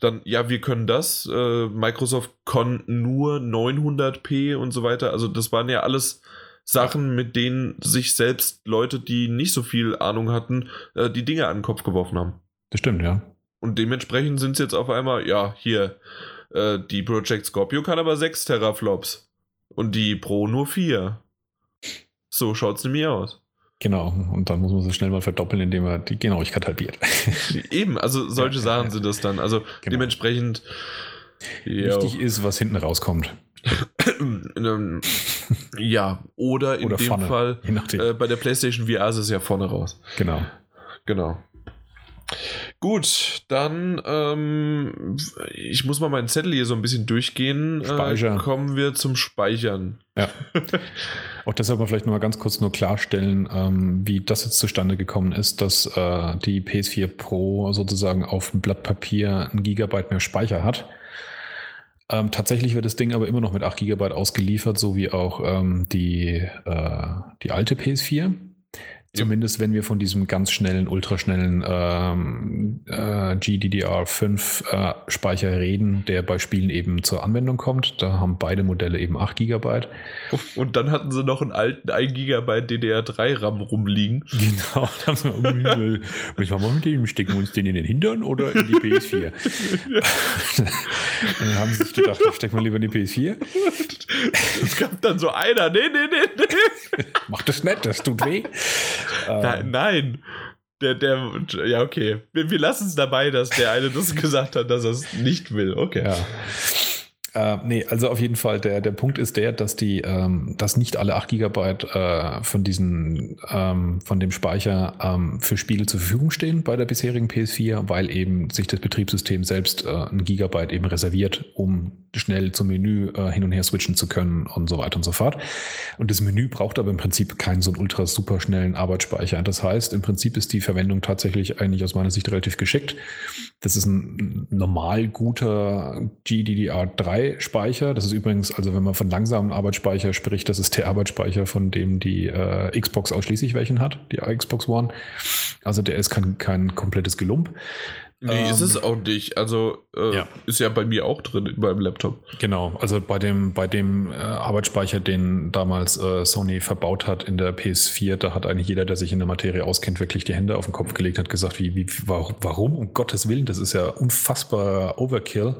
dann, ja, wir können das. Äh, Microsoft kann nur 900p und so weiter. Also das waren ja alles Sachen, mit denen sich selbst Leute, die nicht so viel Ahnung hatten, äh, die Dinge an den Kopf geworfen haben. Das stimmt, ja. Und dementsprechend sind es jetzt auf einmal, ja, hier, äh, die Project Scorpio kann aber 6 Teraflops. Und die Pro nur 4. So schaut es nämlich aus. Genau, und dann muss man sie schnell mal verdoppeln, indem er die Genauigkeit halbiert. Eben, also solche ja, Sachen ja, sind das dann. Also genau. dementsprechend. Wichtig ist, was hinten rauskommt. ja, oder in oder dem vorne, Fall äh, bei der PlayStation VR ist es ja vorne raus. Genau. Genau. Gut, dann ähm, ich muss mal meinen Zettel hier so ein bisschen durchgehen. Speicher. Äh, kommen wir zum Speichern. Ja. Auch deshalb mal vielleicht noch mal ganz kurz nur klarstellen, ähm, wie das jetzt zustande gekommen ist, dass äh, die PS4 Pro sozusagen auf dem Blatt Papier ein Gigabyte mehr Speicher hat. Ähm, tatsächlich wird das Ding aber immer noch mit 8 GB ausgeliefert, so wie auch ähm, die, äh, die alte PS4. Zumindest wenn wir von diesem ganz schnellen, ultraschnellen ähm, äh, GDDR5 äh, reden, der bei Spielen eben zur Anwendung kommt. Da haben beide Modelle eben 8 GB. Und dann hatten sie noch einen alten 1 GB DDR3 RAM rumliegen. Genau, da haben sie irgendwie, was machen wir mit dem? Stecken wir uns den in den Hintern oder in die PS4? dann haben sie sich gedacht, stecken wir lieber in die PS4. Es gab dann so einer, nee, nee, nee, nee. Mach das nicht, das tut weh. Nein, nein. Der, der, ja, okay. Wir, wir lassen es dabei, dass der eine das gesagt hat, dass er es nicht will. Okay. Ja. Äh, nee, also auf jeden Fall, der, der Punkt ist der, dass die, ähm, dass nicht alle 8 GB äh, von diesen, ähm, von dem Speicher ähm, für Spiele zur Verfügung stehen bei der bisherigen PS4, weil eben sich das Betriebssystem selbst äh, ein Gigabyte eben reserviert, um schnell zum Menü äh, hin und her switchen zu können und so weiter und so fort. Und das Menü braucht aber im Prinzip keinen so einen ultra super schnellen Arbeitsspeicher. Das heißt, im Prinzip ist die Verwendung tatsächlich eigentlich aus meiner Sicht relativ geschickt. Das ist ein normal guter GDDR3 speicher Das ist übrigens, also wenn man von langsamen Arbeitsspeicher spricht, das ist der Arbeitsspeicher, von dem die äh, Xbox ausschließlich welchen hat, die Xbox One. Also der ist kein, kein komplettes Gelump. Nee, ähm, ist es auch nicht. Also äh, ja. ist ja bei mir auch drin beim Laptop. Genau, also bei dem, bei dem äh, Arbeitsspeicher, den damals äh, Sony verbaut hat in der PS4, da hat eigentlich jeder, der sich in der Materie auskennt, wirklich die Hände auf den Kopf gelegt, hat gesagt, wie, wie, warum, warum, um Gottes Willen, das ist ja unfassbar Overkill.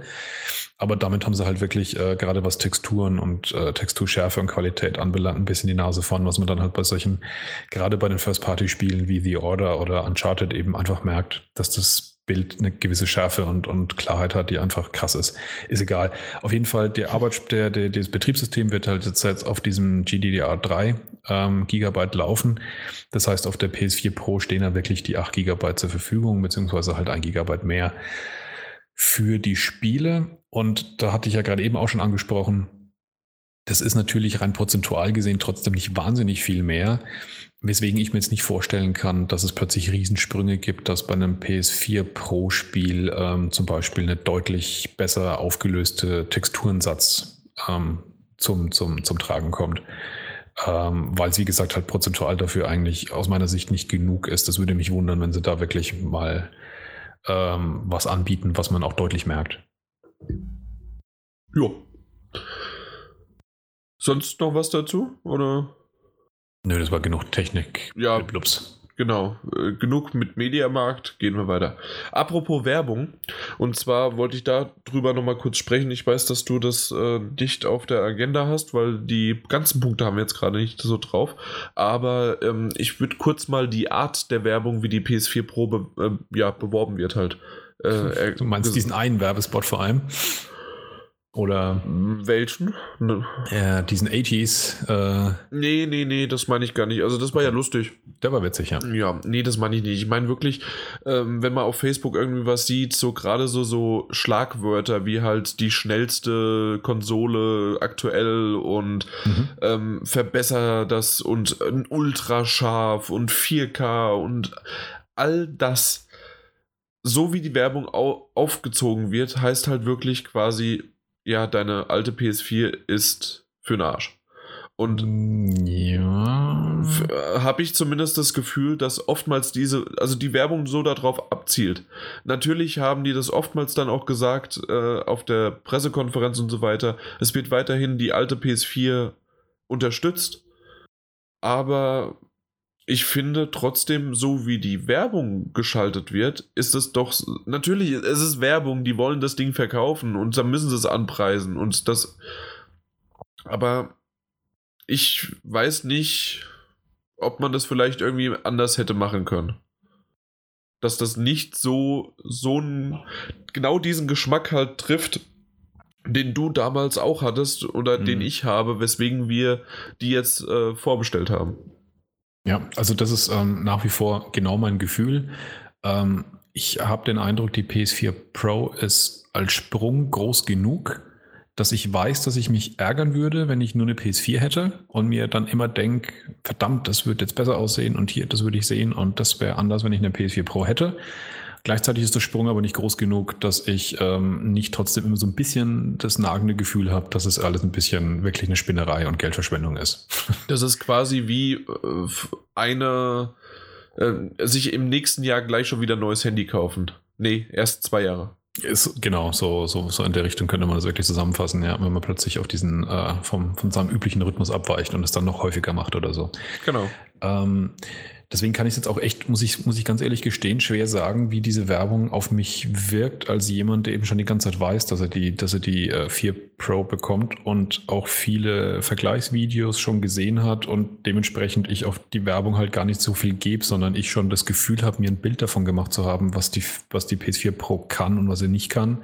Aber damit haben sie halt wirklich, äh, gerade was Texturen und äh, Texturschärfe und Qualität anbelangt, ein bisschen die Nase vorn, was man dann halt bei solchen, gerade bei den First-Party-Spielen wie The Order oder Uncharted eben einfach merkt, dass das Bild eine gewisse Schärfe und, und Klarheit hat, die einfach krass ist. Ist egal. Auf jeden Fall, der Arbeit, der, der, das Betriebssystem wird halt jetzt auf diesem GDDR3 ähm, Gigabyte laufen. Das heißt, auf der PS4 Pro stehen da wirklich die 8 Gigabyte zur Verfügung, beziehungsweise halt ein Gigabyte mehr für die Spiele. Und da hatte ich ja gerade eben auch schon angesprochen, das ist natürlich rein prozentual gesehen trotzdem nicht wahnsinnig viel mehr, weswegen ich mir jetzt nicht vorstellen kann, dass es plötzlich Riesensprünge gibt, dass bei einem PS4 Pro Spiel ähm, zum Beispiel eine deutlich besser aufgelöste Texturensatz ähm, zum, zum, zum Tragen kommt. Ähm, weil es, wie gesagt, halt prozentual dafür eigentlich aus meiner Sicht nicht genug ist. Das würde mich wundern, wenn sie da wirklich mal ähm, was anbieten, was man auch deutlich merkt. Ja. Sonst noch was dazu? Oder? Nö, das war genug Technik. Ja. Blups. Genau, äh, genug mit Mediamarkt, gehen wir weiter. Apropos Werbung, und zwar wollte ich da drüber nochmal kurz sprechen. Ich weiß, dass du das äh, nicht auf der Agenda hast, weil die ganzen Punkte haben wir jetzt gerade nicht so drauf. Aber ähm, ich würde kurz mal die Art der Werbung, wie die PS4 Pro be äh, ja, beworben wird, halt. Äh, du meinst diesen einen Werbespot vor allem? Oder welchen? Ne. Ja, diesen 80s. Äh nee, nee, nee, das meine ich gar nicht. Also das war ja lustig. Der war witzig, ja. Ja, nee, das meine ich nicht. Ich meine wirklich, ähm, wenn man auf Facebook irgendwie was sieht, so gerade so, so Schlagwörter wie halt die schnellste Konsole aktuell und mhm. ähm, verbessere das und ein Ultrascharf und 4K und all das so wie die Werbung au aufgezogen wird, heißt halt wirklich quasi ja, deine alte PS4 ist für den Arsch. Und ja. habe ich zumindest das Gefühl, dass oftmals diese, also die Werbung so darauf abzielt. Natürlich haben die das oftmals dann auch gesagt äh, auf der Pressekonferenz und so weiter. Es wird weiterhin die alte PS4 unterstützt. Aber ich finde trotzdem, so wie die Werbung geschaltet wird, ist es doch, natürlich, es ist Werbung, die wollen das Ding verkaufen und dann müssen sie es anpreisen und das, aber ich weiß nicht, ob man das vielleicht irgendwie anders hätte machen können. Dass das nicht so, so ein, genau diesen Geschmack halt trifft, den du damals auch hattest oder mhm. den ich habe, weswegen wir die jetzt äh, vorbestellt haben. Ja, also das ist ähm, nach wie vor genau mein Gefühl. Ähm, ich habe den Eindruck, die PS4 Pro ist als Sprung groß genug, dass ich weiß, dass ich mich ärgern würde, wenn ich nur eine PS4 hätte und mir dann immer denke, verdammt, das würde jetzt besser aussehen und hier, das würde ich sehen und das wäre anders, wenn ich eine PS4 Pro hätte. Gleichzeitig ist der Sprung aber nicht groß genug, dass ich ähm, nicht trotzdem immer so ein bisschen das nagende Gefühl habe, dass es alles ein bisschen wirklich eine Spinnerei und Geldverschwendung ist. Das ist quasi wie äh, eine äh, sich im nächsten Jahr gleich schon wieder ein neues Handy kaufen. Nee, erst zwei Jahre. Ist, genau, so, so, so in der Richtung könnte man das wirklich zusammenfassen, ja, wenn man plötzlich auf diesen äh, vom, von seinem üblichen Rhythmus abweicht und es dann noch häufiger macht oder so. Genau. Ähm, Deswegen kann ich jetzt auch echt, muss ich, muss ich ganz ehrlich gestehen, schwer sagen, wie diese Werbung auf mich wirkt, als jemand, der eben schon die ganze Zeit weiß, dass er die, dass er die äh, 4 Pro bekommt und auch viele Vergleichsvideos schon gesehen hat und dementsprechend ich auf die Werbung halt gar nicht so viel gebe, sondern ich schon das Gefühl habe, mir ein Bild davon gemacht zu haben, was die, was die PS4 Pro kann und was sie nicht kann.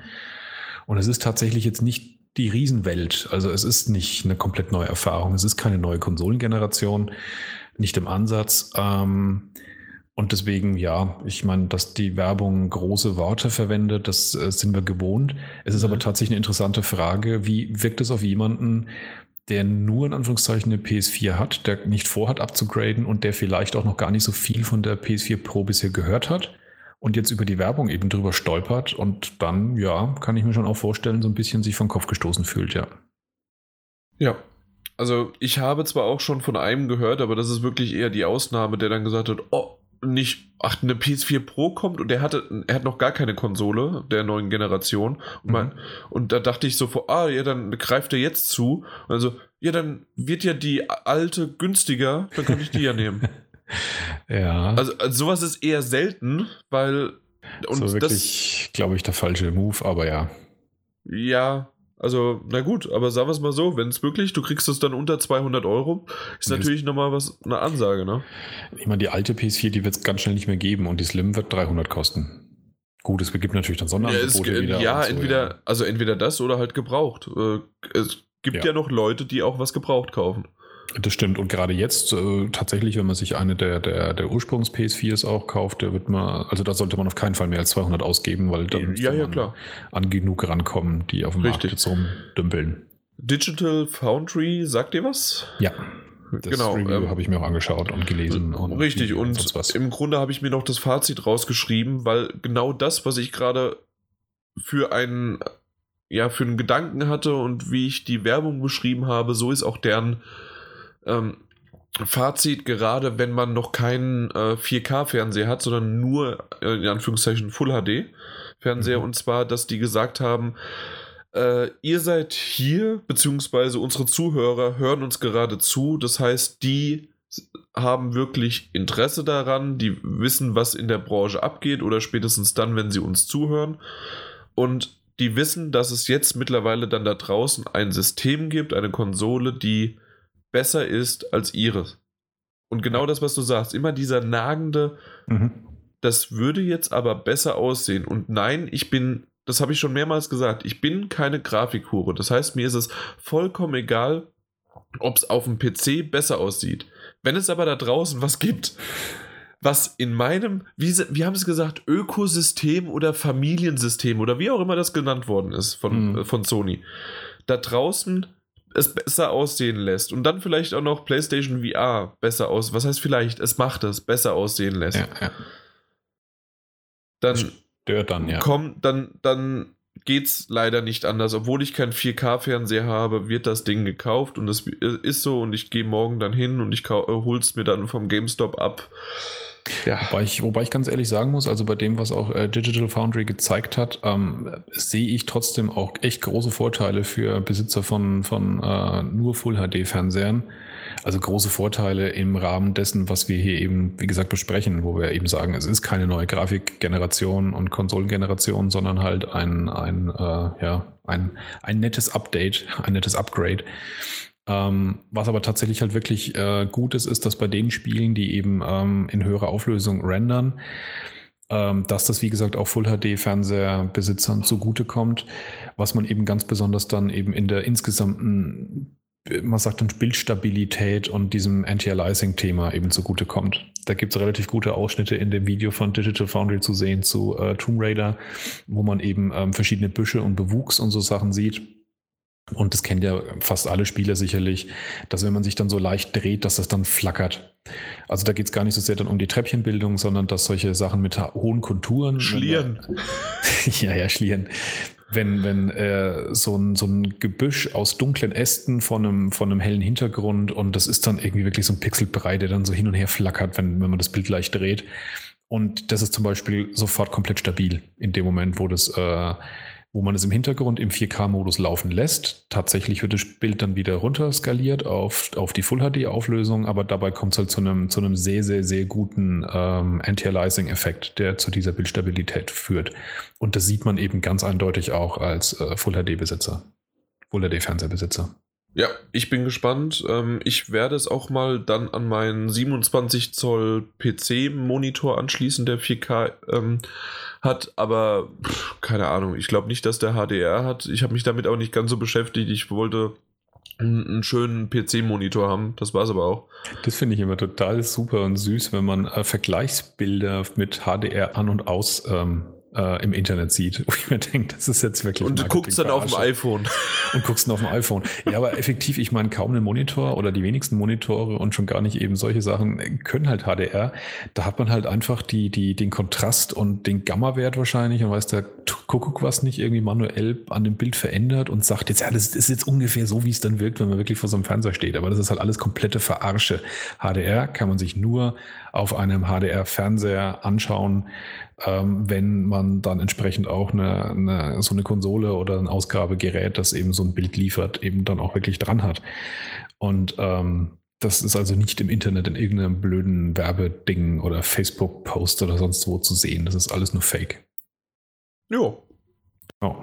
Und es ist tatsächlich jetzt nicht die Riesenwelt. Also es ist nicht eine komplett neue Erfahrung. Es ist keine neue Konsolengeneration nicht im Ansatz. Ähm, und deswegen, ja, ich meine, dass die Werbung große Worte verwendet, das äh, sind wir gewohnt. Es ist mhm. aber tatsächlich eine interessante Frage, wie wirkt es auf jemanden, der nur in Anführungszeichen eine PS4 hat, der nicht vorhat abzugraden und der vielleicht auch noch gar nicht so viel von der PS4 Pro bisher gehört hat und jetzt über die Werbung eben drüber stolpert und dann, ja, kann ich mir schon auch vorstellen, so ein bisschen sich vom Kopf gestoßen fühlt, ja. Ja, also ich habe zwar auch schon von einem gehört, aber das ist wirklich eher die Ausnahme, der dann gesagt hat, oh, nicht, ach, eine PS4 Pro kommt und er hatte, er hat noch gar keine Konsole der neuen Generation. Und, man, mhm. und da dachte ich so vor, ah, ja, dann greift er jetzt zu. Also, ja, dann wird ja die alte günstiger, dann könnte ich die ja nehmen. ja. Also, also, sowas ist eher selten, weil. Und so wirklich, glaube ich, der falsche Move, aber ja. Ja, also, na gut, aber sagen wir es mal so, wenn es wirklich, du kriegst es dann unter 200 Euro, ist das natürlich nochmal was, eine Ansage, ne? Ich meine, die alte PS4, die wird es ganz schnell nicht mehr geben und die Slim wird 300 kosten. Gut, es gibt natürlich dann Sonderangebote ja, wieder. Ja, so, entweder, ja. also entweder das oder halt gebraucht. Äh, es gibt ja. ja noch Leute, die auch was gebraucht kaufen. Das stimmt. Und gerade jetzt äh, tatsächlich, wenn man sich eine der, der, der Ursprungs-PS4s auch kauft, da wird man, also da sollte man auf keinen Fall mehr als 200 ausgeben, weil dann ja, ja, klar. an genug rankommen, die auf dem Richtig. Markt jetzt rumdümpeln. Digital Foundry, sagt ihr was? Ja. Das genau, ähm, habe ich mir auch angeschaut und gelesen. Und richtig, und, und im Grunde habe ich mir noch das Fazit rausgeschrieben, weil genau das, was ich gerade für einen, ja, für einen Gedanken hatte und wie ich die Werbung beschrieben habe, so ist auch deren ähm, Fazit, gerade wenn man noch keinen äh, 4K-Fernseher hat, sondern nur äh, in Anführungszeichen Full HD-Fernseher, mhm. und zwar, dass die gesagt haben, äh, ihr seid hier, beziehungsweise unsere Zuhörer hören uns gerade zu, das heißt, die haben wirklich Interesse daran, die wissen, was in der Branche abgeht oder spätestens dann, wenn sie uns zuhören und die wissen, dass es jetzt mittlerweile dann da draußen ein System gibt, eine Konsole, die besser ist als ihres. Und genau das, was du sagst, immer dieser nagende, mhm. das würde jetzt aber besser aussehen. Und nein, ich bin, das habe ich schon mehrmals gesagt, ich bin keine Grafikhure. Das heißt, mir ist es vollkommen egal, ob es auf dem PC besser aussieht. Wenn es aber da draußen was gibt, was in meinem, wie, wie haben sie es gesagt, Ökosystem oder Familiensystem oder wie auch immer das genannt worden ist von, mhm. von Sony, da draußen es besser aussehen lässt und dann vielleicht auch noch PlayStation VR besser aus. Was heißt vielleicht? Es macht es besser aussehen lässt. Ja, ja. Dann stört dann ja. Komm, dann dann geht's leider nicht anders. Obwohl ich keinen 4K-Fernseher habe, wird das Ding gekauft und es ist so und ich gehe morgen dann hin und ich hol's mir dann vom GameStop ab. Ja. Wobei, ich, wobei ich ganz ehrlich sagen muss, also bei dem, was auch äh, Digital Foundry gezeigt hat, ähm, sehe ich trotzdem auch echt große Vorteile für Besitzer von, von äh, nur Full-HD-Fernsehern. Also große Vorteile im Rahmen dessen, was wir hier eben, wie gesagt, besprechen, wo wir eben sagen, es ist keine neue Grafikgeneration und Konsolengeneration, sondern halt ein, ein, äh, ja, ein, ein nettes Update, ein nettes Upgrade. Ähm, was aber tatsächlich halt wirklich äh, gut ist, ist, dass bei den Spielen, die eben ähm, in höherer Auflösung rendern, ähm, dass das wie gesagt auch Full HD Fernseherbesitzern zugutekommt, was man eben ganz besonders dann eben in der insgesamten man sagt dann Bildstabilität und diesem Anti-Aliasing-Thema eben zugutekommt. Da gibt es relativ gute Ausschnitte in dem Video von Digital Foundry zu sehen zu äh, Tomb Raider, wo man eben ähm, verschiedene Büsche und Bewuchs und so Sachen sieht. Und das kennt ja fast alle Spieler sicherlich, dass wenn man sich dann so leicht dreht, dass das dann flackert. Also da geht es gar nicht so sehr dann um die Treppchenbildung, sondern dass solche Sachen mit hohen Konturen. Schlieren. ja, ja, Schlieren wenn, wenn äh, so, ein, so ein Gebüsch aus dunklen Ästen von einem, von einem hellen Hintergrund und das ist dann irgendwie wirklich so ein Pixelbrei, der dann so hin und her flackert, wenn, wenn man das Bild leicht dreht. Und das ist zum Beispiel sofort komplett stabil in dem Moment, wo das äh, wo man es im Hintergrund im 4K-Modus laufen lässt. Tatsächlich wird das Bild dann wieder runter skaliert auf, auf die Full-HD-Auflösung, aber dabei kommt es halt zu einem, zu einem sehr, sehr, sehr guten ähm, Anti-Aliasing-Effekt, der zu dieser Bildstabilität führt. Und das sieht man eben ganz eindeutig auch als äh, Full-HD-Besitzer, Full-HD-Fernseherbesitzer. Ja, ich bin gespannt. Ähm, ich werde es auch mal dann an meinen 27 Zoll PC-Monitor anschließen, der 4K ähm, hat, aber pff, keine Ahnung. Ich glaube nicht, dass der HDR hat. Ich habe mich damit auch nicht ganz so beschäftigt. Ich wollte einen schönen PC-Monitor haben. Das war es aber auch. Das finde ich immer total super und süß, wenn man äh, Vergleichsbilder mit HDR an und aus ähm, äh, im Internet sieht. Wo ich mir denke, das ist jetzt wirklich. Und du guckst dann auf dem iPhone. Und guckst dann auf dem iPhone. Ja, aber effektiv, ich meine, kaum ein Monitor oder die wenigsten Monitore und schon gar nicht eben solche Sachen können halt HDR. Da hat man halt einfach die, die, den Kontrast und den Gamma-Wert wahrscheinlich und weiß der Kuckuck was nicht irgendwie manuell an dem Bild verändert und sagt jetzt, ja, das ist jetzt ungefähr so, wie es dann wirkt, wenn man wirklich vor so einem Fernseher steht. Aber das ist halt alles komplette Verarsche. HDR kann man sich nur auf einem HDR-Fernseher anschauen, ähm, wenn man dann entsprechend auch eine, eine, so eine Konsole oder ein Ausgabegerät, das eben so ein Bild liefert, eben dann auch wirklich dran hat. Und ähm, das ist also nicht im Internet in irgendeinem blöden Werbeding oder Facebook-Post oder sonst wo zu sehen. Das ist alles nur Fake. Jo. Oh.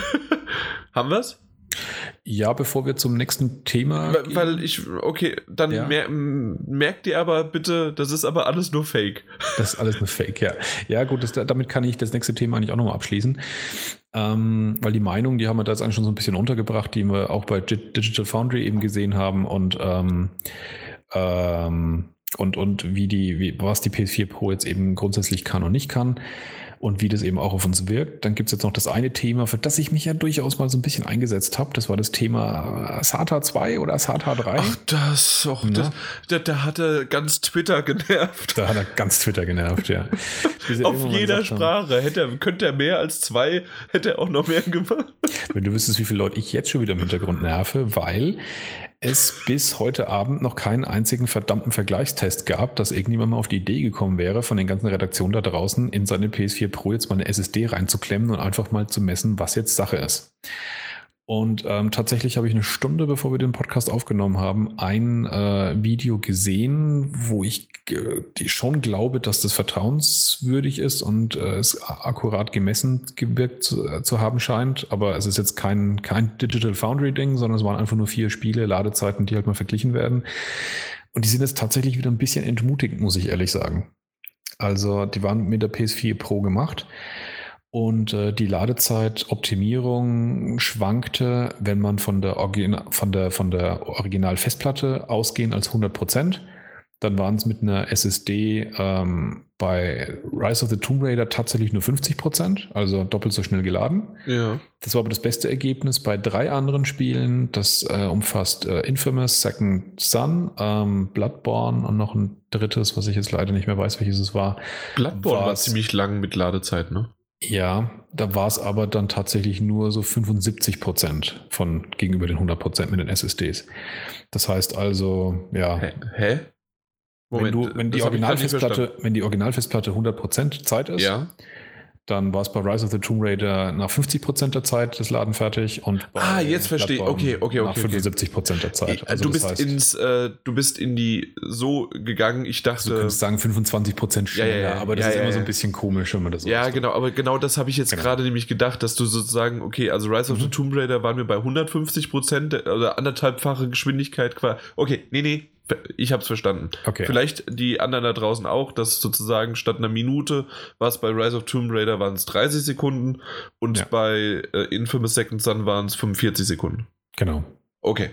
Haben wir es? Ja, bevor wir zum nächsten Thema. Weil, weil ich, okay, dann ja. mer merkt ihr aber bitte, das ist aber alles nur Fake. Das ist alles nur Fake, ja. Ja, gut, das, damit kann ich das nächste Thema eigentlich auch nochmal abschließen. Ähm, weil die Meinung, die haben wir da jetzt eigentlich schon so ein bisschen untergebracht, die wir auch bei Digital Foundry eben gesehen haben und, ähm, ähm, und, und wie die, wie, was die PS4 Pro jetzt eben grundsätzlich kann und nicht kann und wie das eben auch auf uns wirkt. Dann gibt es jetzt noch das eine Thema, für das ich mich ja durchaus mal so ein bisschen eingesetzt habe. Das war das Thema SATA 2 oder SATA 3. Ach, das, oh, das da, da hat er ganz Twitter genervt. Da hat er ganz Twitter genervt, ja. auf jeder Sprache. Hätte er, könnte er mehr als zwei, hätte er auch noch mehr gemacht. Wenn du wüsstest, wie viele Leute ich jetzt schon wieder im Hintergrund nerve, weil es bis heute Abend noch keinen einzigen verdammten Vergleichstest gab, dass irgendjemand mal auf die Idee gekommen wäre, von den ganzen Redaktionen da draußen in seine PS4 Pro jetzt mal eine SSD reinzuklemmen und einfach mal zu messen, was jetzt Sache ist. Und ähm, tatsächlich habe ich eine Stunde, bevor wir den Podcast aufgenommen haben, ein äh, Video gesehen, wo ich äh, schon glaube, dass das vertrauenswürdig ist und äh, es akkurat gemessen gewirkt zu, äh, zu, haben scheint. Aber es ist jetzt kein, kein Digital Foundry-Ding, sondern es waren einfach nur vier Spiele, Ladezeiten, die halt mal verglichen werden. Und die sind jetzt tatsächlich wieder ein bisschen entmutigend, muss ich ehrlich sagen. Also die waren mit der PS4 Pro gemacht. Und äh, die Ladezeitoptimierung schwankte, wenn man von der, Origina von der, von der Original-Festplatte ausgehen als 100 Prozent. Dann waren es mit einer SSD ähm, bei Rise of the Tomb Raider tatsächlich nur 50 Prozent, also doppelt so schnell geladen. Ja. Das war aber das beste Ergebnis bei drei anderen Spielen. Das äh, umfasst äh, Infamous, Second Son, ähm, Bloodborne und noch ein drittes, was ich jetzt leider nicht mehr weiß, welches es war. Bloodborne war ziemlich lang mit Ladezeit, ne? Ja, da war es aber dann tatsächlich nur so 75 Prozent von gegenüber den 100 Prozent mit den SSDs. Das heißt also, ja. Hä? Hä? Moment, wenn, du, wenn, die Originalfestplatte, wenn die Originalfestplatte 100 Prozent Zeit ist, ja. Dann war es bei Rise of the Tomb Raider nach 50% der Zeit das Laden fertig und Ah, jetzt verstehe ich. Okay, okay, okay. Nach 75% der Zeit. Also, du bist heißt, ins, äh, du bist in die so gegangen, ich dachte. Du könntest sagen 25% schneller, ja, ja, aber das ja, ist immer so ein bisschen komisch, wenn man das so Ja, genau, aber genau das habe ich jetzt genau. gerade nämlich gedacht, dass du sozusagen, okay, also Rise of mhm. the Tomb Raider waren wir bei 150% oder anderthalbfache Geschwindigkeit quasi. Okay, nee, nee, ich habe es verstanden. Okay. Vielleicht die anderen da draußen auch, dass sozusagen statt einer Minute war es bei Rise of Tomb Raider waren es 30 Sekunden und ja. bei äh, Infamous Second Son waren es 45 Sekunden. Genau. Okay.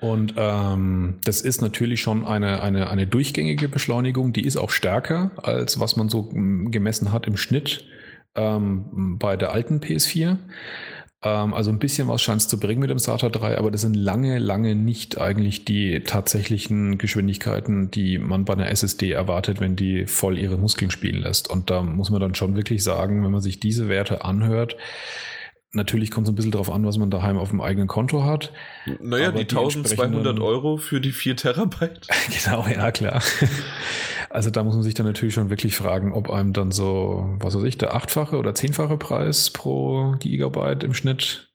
Und ähm, das ist natürlich schon eine, eine, eine durchgängige Beschleunigung, die ist auch stärker, als was man so mm, gemessen hat im Schnitt ähm, bei der alten PS4. Ähm, also ein bisschen was scheint es zu bringen mit dem SATA 3, aber das sind lange, lange nicht eigentlich die tatsächlichen Geschwindigkeiten, die man bei einer SSD erwartet, wenn die voll ihre Muskeln spielen lässt. Und da muss man dann schon wirklich sagen, wenn man sich diese Werte anhört, Natürlich kommt es ein bisschen darauf an, was man daheim auf dem eigenen Konto hat. Naja, die, die 1200 Euro für die 4 Terabyte. genau, ja, klar. Also da muss man sich dann natürlich schon wirklich fragen, ob einem dann so, was weiß ich, der achtfache oder zehnfache Preis pro Gigabyte im Schnitt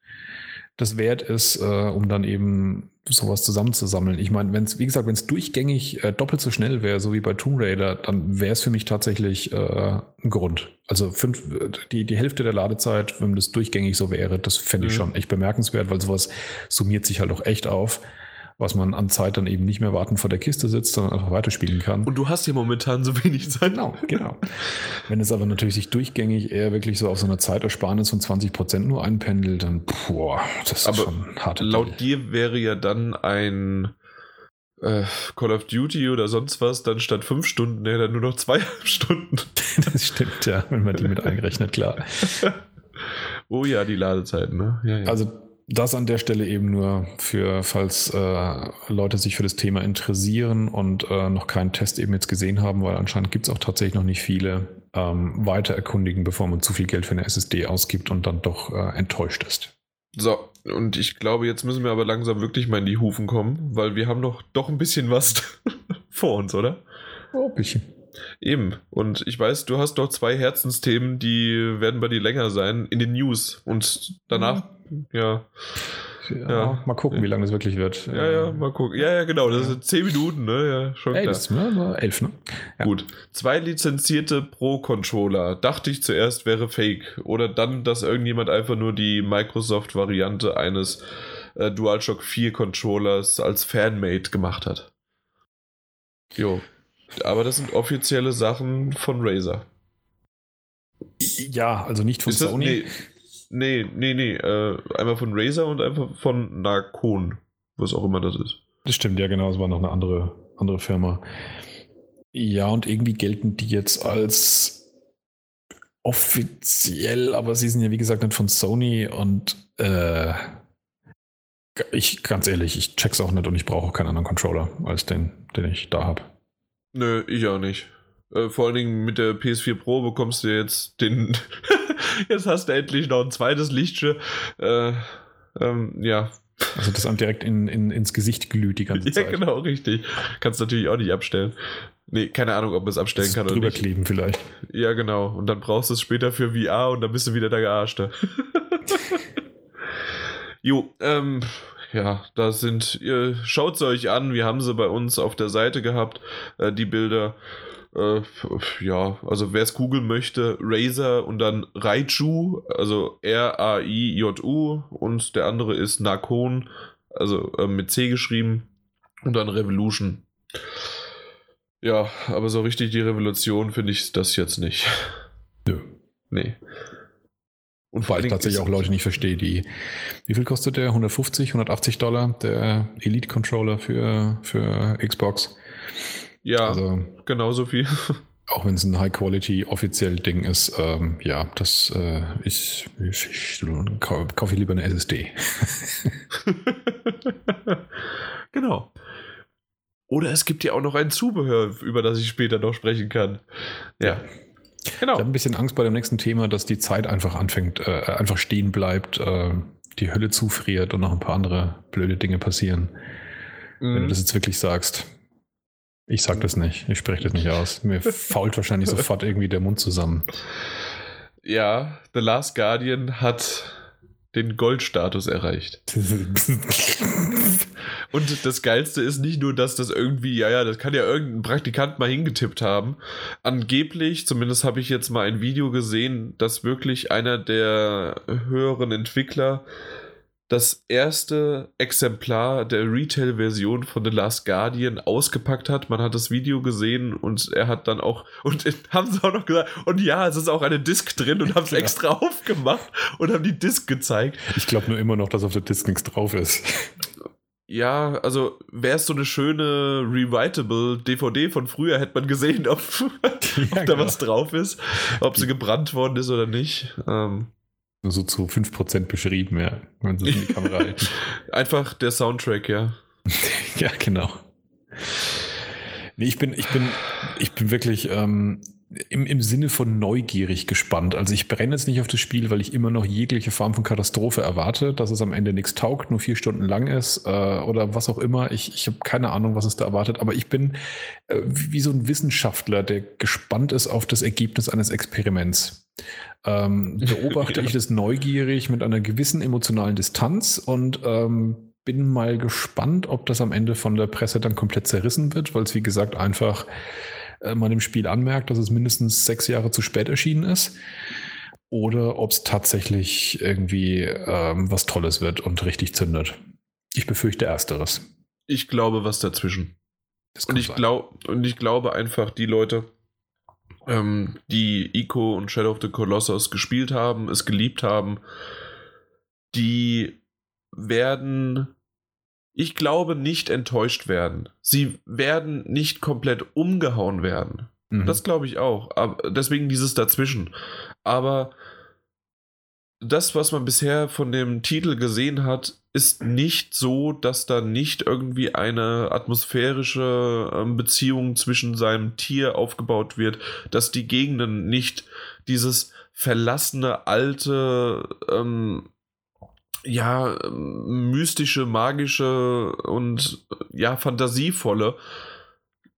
das wert ist, äh, um dann eben sowas zusammenzusammeln. Ich meine, wenn es, wie gesagt, wenn es durchgängig äh, doppelt so schnell wäre, so wie bei Tomb Raider, dann wäre es für mich tatsächlich äh, ein Grund. Also fünf, die, die Hälfte der Ladezeit, wenn das durchgängig so wäre, das fände ich mhm. schon echt bemerkenswert, weil sowas summiert sich halt auch echt auf was man an Zeit dann eben nicht mehr warten vor der Kiste sitzt, sondern einfach weiterspielen kann. Und du hast hier momentan so wenig Zeit. Genau, genau. Wenn es aber natürlich sich durchgängig eher wirklich so auf so eine Zeitersparnis von 20 Prozent nur einpendelt, dann, boah, das ist aber schon hart. Laut dir wäre ja dann ein äh, Call of Duty oder sonst was dann statt fünf Stunden, ja, dann nur noch zweieinhalb Stunden. das stimmt, ja, wenn man die mit eingerechnet, klar. oh ja, die Ladezeiten, ne? Ja, ja. Also das an der Stelle eben nur für, falls äh, Leute sich für das Thema interessieren und äh, noch keinen Test eben jetzt gesehen haben, weil anscheinend gibt es auch tatsächlich noch nicht viele, ähm, weiter erkundigen, bevor man zu viel Geld für eine SSD ausgibt und dann doch äh, enttäuscht ist. So, und ich glaube, jetzt müssen wir aber langsam wirklich mal in die Hufen kommen, weil wir haben noch doch ein bisschen was vor uns, oder? Oh, ein bisschen. Eben. Und ich weiß, du hast doch zwei Herzensthemen, die werden bei dir länger sein in den News. Und danach mhm ja. Ja, ja, mal gucken, wie lange es wirklich wird. Ja, ja, mal gucken. Ja, ja, genau. Das sind zehn Minuten, ne? Ja, schon klar. Das ist nur elf, ne? Ja. Gut. Zwei lizenzierte Pro-Controller. Dachte ich zuerst wäre fake. Oder dann, dass irgendjemand einfach nur die Microsoft-Variante eines äh, DualShock 4 Controllers als Fanmade gemacht hat. Jo. Aber das sind offizielle Sachen von Razer. Ja, also nicht von ist Sony. nee, Nee, nee, nee. Äh, einmal von Razer und einfach von Narcon. Was auch immer das ist. Das stimmt, ja, genau. Es war noch eine andere, andere Firma. Ja, und irgendwie gelten die jetzt als offiziell, aber sie sind ja, wie gesagt, nicht von Sony und äh, ich, ganz ehrlich, ich check's auch nicht und ich brauche auch keinen anderen Controller als den, den ich da habe. Nö, ich auch nicht. Äh, vor allen Dingen mit der PS4 Pro bekommst du jetzt den Jetzt hast du endlich noch ein zweites Lichtschiff. Äh, ähm, ja. Also das einem direkt in, in, ins Gesicht glüht die ganze Zeit. Ja, genau, richtig. Kannst natürlich auch nicht abstellen. Nee, keine Ahnung, ob man es abstellen das kann oder nicht. kleben vielleicht. Ja, genau. Und dann brauchst du es später für VR und dann bist du wieder der Gearschte. jo, ähm, ja, da sind, ihr schaut es euch an, wir haben sie bei uns auf der Seite gehabt, äh, die Bilder. Äh, ja, also wer es googeln möchte, Razer und dann Raiju, also R-A-I-J-U und der andere ist Narcon, also äh, mit C geschrieben und dann Revolution. Ja, aber so richtig die Revolution finde ich das jetzt nicht. Nö. Nee. Und allem ich tatsächlich auch Leute nicht verstehe, die. Wie viel kostet der? 150, 180 Dollar, der Elite-Controller für, für Xbox? Ja, also, genauso viel. Auch wenn es ein High-Quality offiziell Ding ist, ähm, ja, das äh, ist, ich, ich, kaufe ich lieber eine SSD. genau. Oder es gibt ja auch noch ein Zubehör, über das ich später noch sprechen kann. Ja. Genau. Ich habe ein bisschen Angst bei dem nächsten Thema, dass die Zeit einfach anfängt, äh, einfach stehen bleibt, äh, die Hölle zufriert und noch ein paar andere blöde Dinge passieren. Mhm. Wenn du mhm. das jetzt wirklich sagst. Ich sag das nicht. Ich spreche das nicht aus. Mir fault wahrscheinlich sofort irgendwie der Mund zusammen. Ja, The Last Guardian hat den Goldstatus erreicht. Und das Geilste ist nicht nur, dass das irgendwie, ja, ja, das kann ja irgendein Praktikant mal hingetippt haben. Angeblich, zumindest habe ich jetzt mal ein Video gesehen, dass wirklich einer der höheren Entwickler das erste Exemplar der Retail-Version von The Last Guardian ausgepackt hat. Man hat das Video gesehen und er hat dann auch, und haben sie auch noch gesagt, und ja, es ist auch eine Disc drin und haben es ja. extra aufgemacht und haben die Disc gezeigt. Ich glaube nur immer noch, dass auf der Disc nichts drauf ist. Ja, also wäre es so eine schöne rewritable DVD von früher, hätte man gesehen, ob, ja, ob da genau. was drauf ist, ob sie gebrannt worden ist oder nicht. Ähm, Nur so zu 5% beschrieben, ja, wenn sie in die Kamera halten. Einfach der Soundtrack, ja. ja, genau. Nee, ich bin, ich bin, ich bin wirklich ähm, im, im Sinne von neugierig gespannt. Also ich brenne jetzt nicht auf das Spiel, weil ich immer noch jegliche Form von Katastrophe erwarte, dass es am Ende nichts taugt, nur vier Stunden lang ist äh, oder was auch immer. Ich, ich habe keine Ahnung, was es da erwartet, aber ich bin äh, wie so ein Wissenschaftler, der gespannt ist auf das Ergebnis eines Experiments. Ähm, beobachte ja. ich das neugierig mit einer gewissen emotionalen Distanz und ähm, bin mal gespannt, ob das am Ende von der Presse dann komplett zerrissen wird, weil es wie gesagt einfach äh, man im Spiel anmerkt, dass es mindestens sechs Jahre zu spät erschienen ist. Oder ob es tatsächlich irgendwie ähm, was Tolles wird und richtig zündet. Ich befürchte ersteres. Ich glaube was dazwischen. Und ich, glaub, und ich glaube einfach, die Leute, ähm, die Ico und Shadow of the Colossus gespielt haben, es geliebt haben, die werden ich glaube, nicht enttäuscht werden. Sie werden nicht komplett umgehauen werden. Mhm. Das glaube ich auch. Aber deswegen dieses dazwischen. Aber das, was man bisher von dem Titel gesehen hat, ist nicht so, dass da nicht irgendwie eine atmosphärische ähm, Beziehung zwischen seinem Tier aufgebaut wird, dass die Gegenden nicht dieses verlassene alte ähm, ja, mystische, magische und ja, fantasievolle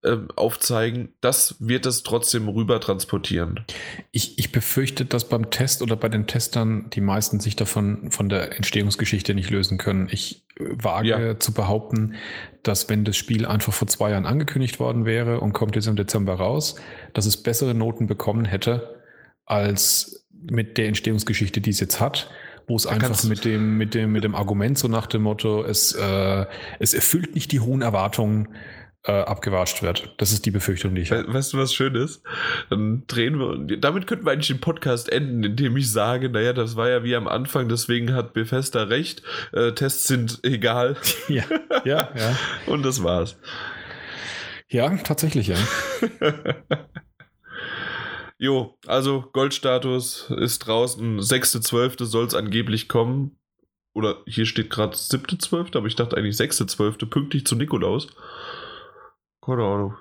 äh, aufzeigen, das wird es trotzdem rüber transportieren. Ich, ich befürchte, dass beim Test oder bei den Testern die meisten sich davon von der Entstehungsgeschichte nicht lösen können. Ich wage ja. zu behaupten, dass wenn das Spiel einfach vor zwei Jahren angekündigt worden wäre und kommt jetzt im Dezember raus, dass es bessere Noten bekommen hätte als mit der Entstehungsgeschichte, die es jetzt hat wo es einfach mit dem, mit dem, mit dem Argument so nach dem Motto, es, äh, es erfüllt nicht die hohen Erwartungen, äh, abgewascht wird. Das ist die Befürchtung, die ich habe. Weißt du, was schön ist? Dann drehen wir, damit könnten wir eigentlich den Podcast enden, indem ich sage, naja, das war ja wie am Anfang, deswegen hat Bethesda recht, äh, Tests sind egal. Ja, ja, ja. Und das war's. Ja, tatsächlich, ja. Jo, also Goldstatus ist draußen. 6.12. soll es angeblich kommen. Oder hier steht gerade 7.12., aber ich dachte eigentlich 6.12. pünktlich zu Nikolaus. Keine Ahnung.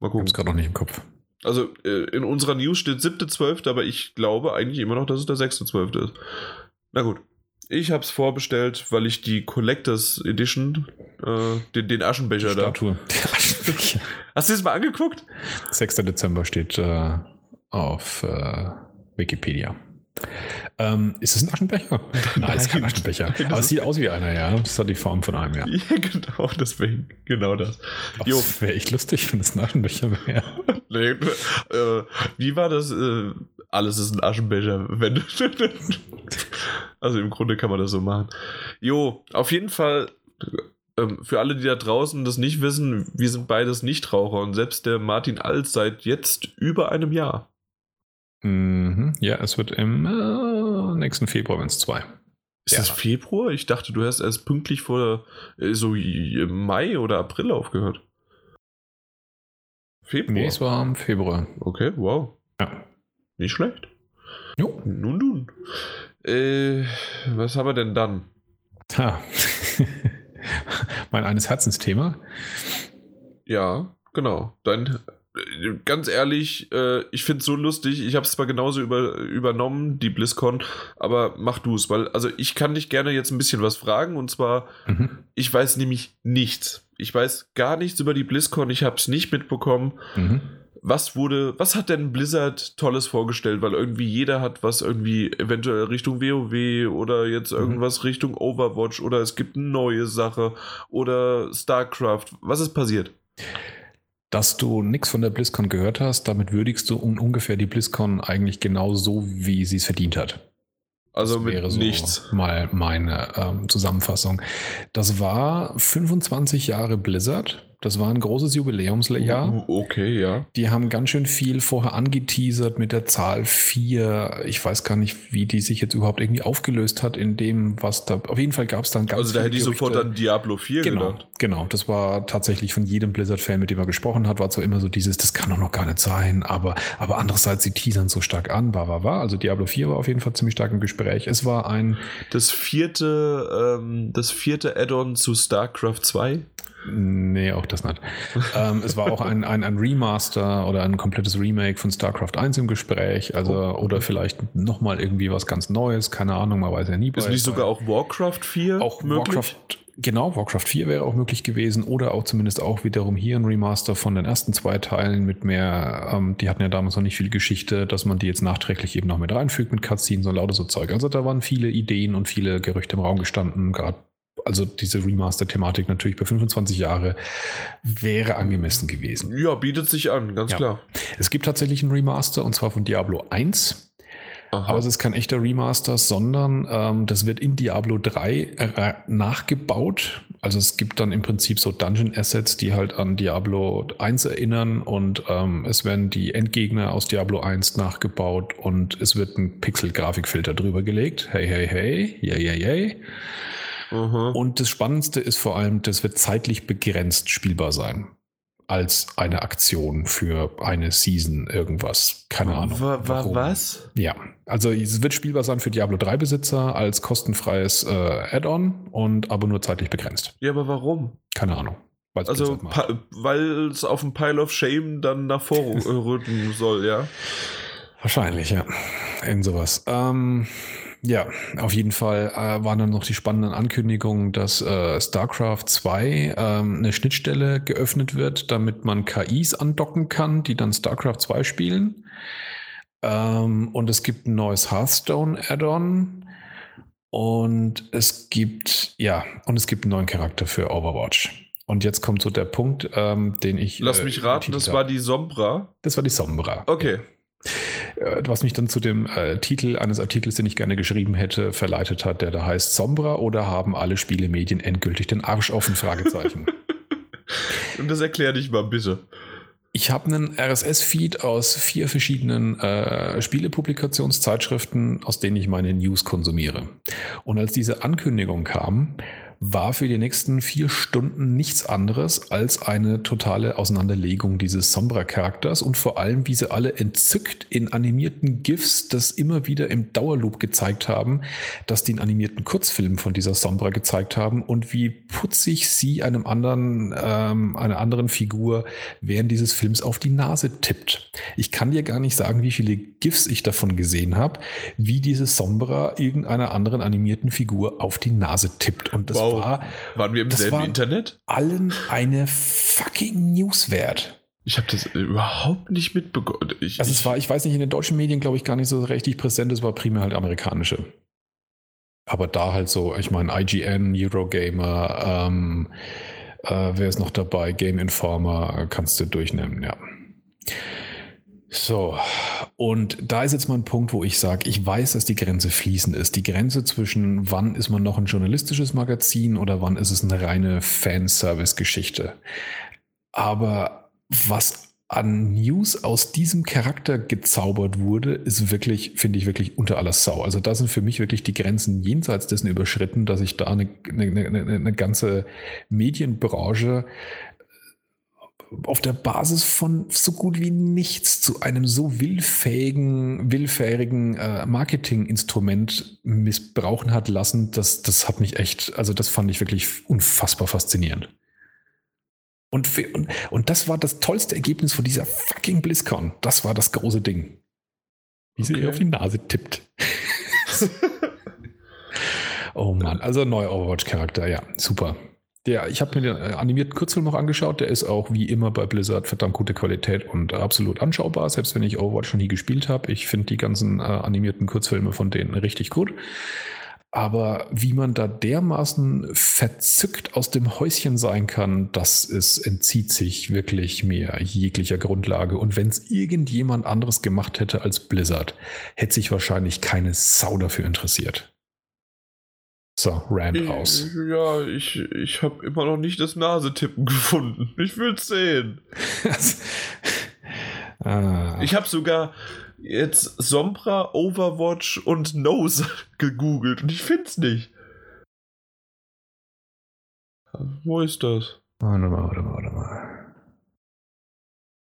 Mal gucken. Ich hab's gerade noch nicht im Kopf. Also äh, in unserer News steht 7.12., aber ich glaube eigentlich immer noch, dass es der 6.12. ist. Na gut. Ich habe es vorbestellt, weil ich die Collectors Edition, äh, den, den Aschenbecher die Statue. da. Aschenbecher. Hast du es mal angeguckt? 6. Dezember steht äh, auf äh, Wikipedia. Ähm, ist es ein Aschenbecher? Nein, es ist kein Aschenbecher. Aber es sieht aus wie einer, ja. Das hat die Form von einem, ja. Ja, genau, deswegen. Genau das. Das wäre echt lustig, wenn es ein Aschenbecher wäre. nee, äh, wie war das? Äh, alles ist ein Aschenbecher. Wenn also im Grunde kann man das so machen. Jo, auf jeden Fall ähm, für alle, die da draußen das nicht wissen, wir sind beides Nichtraucher und selbst der Martin Alt seit jetzt über einem Jahr. Mhm. Ja, es wird im äh, nächsten Februar, wenn es zwei. Ist ja. das Februar? Ich dachte, du hast erst pünktlich vor äh, so Mai oder April aufgehört. Februar? Nee, es war im Februar. Okay, wow. Ja. Nicht schlecht. Jo. Nun, nun. Äh, was haben wir denn dann? Ha. mein eines Herzensthema. Ja, genau. Dein ganz ehrlich, äh, ich finde es so lustig. Ich habe es zwar genauso über, übernommen, die BlizzCon, aber mach du es, weil, also ich kann dich gerne jetzt ein bisschen was fragen und zwar, mhm. ich weiß nämlich nichts. Ich weiß gar nichts über die BlizzCon, ich habe es nicht mitbekommen. Mhm. Was wurde, was hat denn Blizzard Tolles vorgestellt? Weil irgendwie jeder hat was irgendwie eventuell Richtung WoW oder jetzt mhm. irgendwas mhm. Richtung Overwatch oder es gibt eine neue Sache oder StarCraft. Was ist passiert? Dass du nichts von der BlizzCon gehört hast, damit würdigst du un ungefähr die BlizzCon eigentlich genau so, wie sie es verdient hat. Also das mit so nichts. Mal meine ähm, Zusammenfassung. Das war 25 Jahre Blizzard, Das war ein großes Jubiläumsjahr. Okay, ja. Die haben ganz schön viel vorher angeteasert mit der Zahl 4. Ich weiß gar nicht, wie die sich jetzt überhaupt irgendwie aufgelöst hat in dem, was da. Auf jeden Fall gab es dann ganz Also da hätte ich sofort an Diablo 4 genau, gedacht. Genau, das war tatsächlich von jedem Blizzard-Fan, mit dem er gesprochen hat, war zwar immer so dieses, das kann doch noch gar nicht sein, aber, aber andererseits, sie teasern so stark an, war, war, war. Also Diablo 4 war auf jeden Fall ziemlich stark im Gespräch. Es war ein. Das vierte, ähm, das vierte Add-on zu StarCraft 2? Nee, auch das nicht. ähm, es war auch ein, ein, ein, Remaster oder ein komplettes Remake von StarCraft 1 im Gespräch. Also, oh. oder vielleicht nochmal irgendwie was ganz Neues, keine Ahnung, man weiß ja nie. Ist nicht sogar auch Warcraft 4 auch möglich? Warcraft, genau, Warcraft 4 wäre auch möglich gewesen oder auch zumindest auch wiederum hier ein Remaster von den ersten zwei Teilen mit mehr, ähm, die hatten ja damals noch nicht viel Geschichte, dass man die jetzt nachträglich eben noch mit reinfügt mit Cutscenes und lauter so Zeug. Also da waren viele Ideen und viele Gerüchte im Raum gestanden, gerade also diese Remaster-Thematik natürlich bei 25 Jahre wäre angemessen gewesen. Ja, bietet sich an, ganz ja. klar. Es gibt tatsächlich einen Remaster und zwar von Diablo 1. Aha. Aber es ist kein echter Remaster, sondern ähm, das wird in Diablo 3 äh, nachgebaut. Also es gibt dann im Prinzip so Dungeon Assets, die halt an Diablo 1 erinnern und ähm, es werden die Endgegner aus Diablo 1 nachgebaut und es wird ein Pixel-Grafikfilter drüber gelegt. Hey, hey, hey, yay, yay, yay. Mhm. Und das Spannendste ist vor allem, das wird zeitlich begrenzt spielbar sein. Als eine Aktion für eine Season irgendwas. Keine Ahnung. War, war was? Ja. Also es wird spielbar sein für Diablo 3 Besitzer als kostenfreies äh, Add-on und aber nur zeitlich begrenzt. Ja, aber warum? Keine Ahnung. Also, weil es auf dem Pile of Shame dann nach vorne rücken soll, ja? Wahrscheinlich, ja. In sowas. Ähm, ja, auf jeden Fall äh, waren dann noch die spannenden Ankündigungen, dass äh, StarCraft 2 ähm, eine Schnittstelle geöffnet wird, damit man KIs andocken kann, die dann StarCraft 2 spielen. Ähm, und es gibt ein neues Hearthstone-Add-on. Und es gibt, ja, und es gibt einen neuen Charakter für Overwatch. Und jetzt kommt so der Punkt, ähm, den ich. Lass äh, mich raten, das war die Sombra. Das war die Sombra. Okay. Ja. Äh, was mich dann zu dem äh, Titel eines Artikels, den ich gerne geschrieben hätte, verleitet hat, der da heißt Sombra oder haben alle Spielemedien endgültig den Arsch offen? Fragezeichen. Und das erklär dich mal bitte. Ich habe einen RSS-Feed aus vier verschiedenen äh, Spielepublikationszeitschriften, aus denen ich meine News konsumiere. Und als diese Ankündigung kam, war für die nächsten vier Stunden nichts anderes als eine totale Auseinanderlegung dieses Sombra-Charakters und vor allem, wie sie alle entzückt in animierten GIFs das immer wieder im Dauerloop gezeigt haben, dass den animierten Kurzfilm von dieser Sombra gezeigt haben und wie putzig sie einem anderen, ähm, einer anderen Figur während dieses Films auf die Nase tippt. Ich kann dir gar nicht sagen, wie viele GIFs ich davon gesehen habe, wie diese Sombra irgendeiner anderen animierten Figur auf die Nase tippt. Und das wow war. Waren wir im selben Internet? Allen eine fucking News wert. Ich habe das überhaupt nicht mitbekommen. Ich, also es war, ich weiß nicht, in den deutschen Medien glaube ich gar nicht so richtig präsent, es war primär halt amerikanische. Aber da halt so, ich meine, IGN, Eurogamer, ähm, äh, wer ist noch dabei? Game Informer kannst du durchnehmen, ja. So, und da ist jetzt mal ein Punkt, wo ich sage, ich weiß, dass die Grenze fließend ist. Die Grenze zwischen wann ist man noch ein journalistisches Magazin oder wann ist es eine reine Fanservice-Geschichte. Aber was an News aus diesem Charakter gezaubert wurde, ist wirklich, finde ich, wirklich unter aller Sau. Also da sind für mich wirklich die Grenzen jenseits dessen überschritten, dass ich da eine, eine, eine, eine ganze Medienbranche auf der Basis von so gut wie nichts zu einem so willfähigen, willfährigen äh, Marketinginstrument missbrauchen hat lassen, das, das hat mich echt, also das fand ich wirklich unfassbar faszinierend. Und, und, und das war das tollste Ergebnis von dieser fucking BlizzCon. Das war das große Ding. Wie sie okay. auf die Nase tippt. oh Mann, also neuer Overwatch-Charakter, ja, super. Der, ich habe mir den äh, animierten Kurzfilm noch angeschaut. Der ist auch wie immer bei Blizzard verdammt gute Qualität und absolut anschaubar, selbst wenn ich Overwatch noch nie gespielt habe. Ich finde die ganzen äh, animierten Kurzfilme von denen richtig gut. Aber wie man da dermaßen verzückt aus dem Häuschen sein kann, das ist, entzieht sich wirklich mir jeglicher Grundlage. Und wenn es irgendjemand anderes gemacht hätte als Blizzard, hätte sich wahrscheinlich keine Sau dafür interessiert. So, Rand aus. Ja, ich, ich habe immer noch nicht das Nasetippen gefunden. Ich will's sehen. ah. Ich habe sogar jetzt Sombra, Overwatch und Nose gegoogelt und ich find's nicht. Wo ist das? Warte mal, warte mal, warte mal.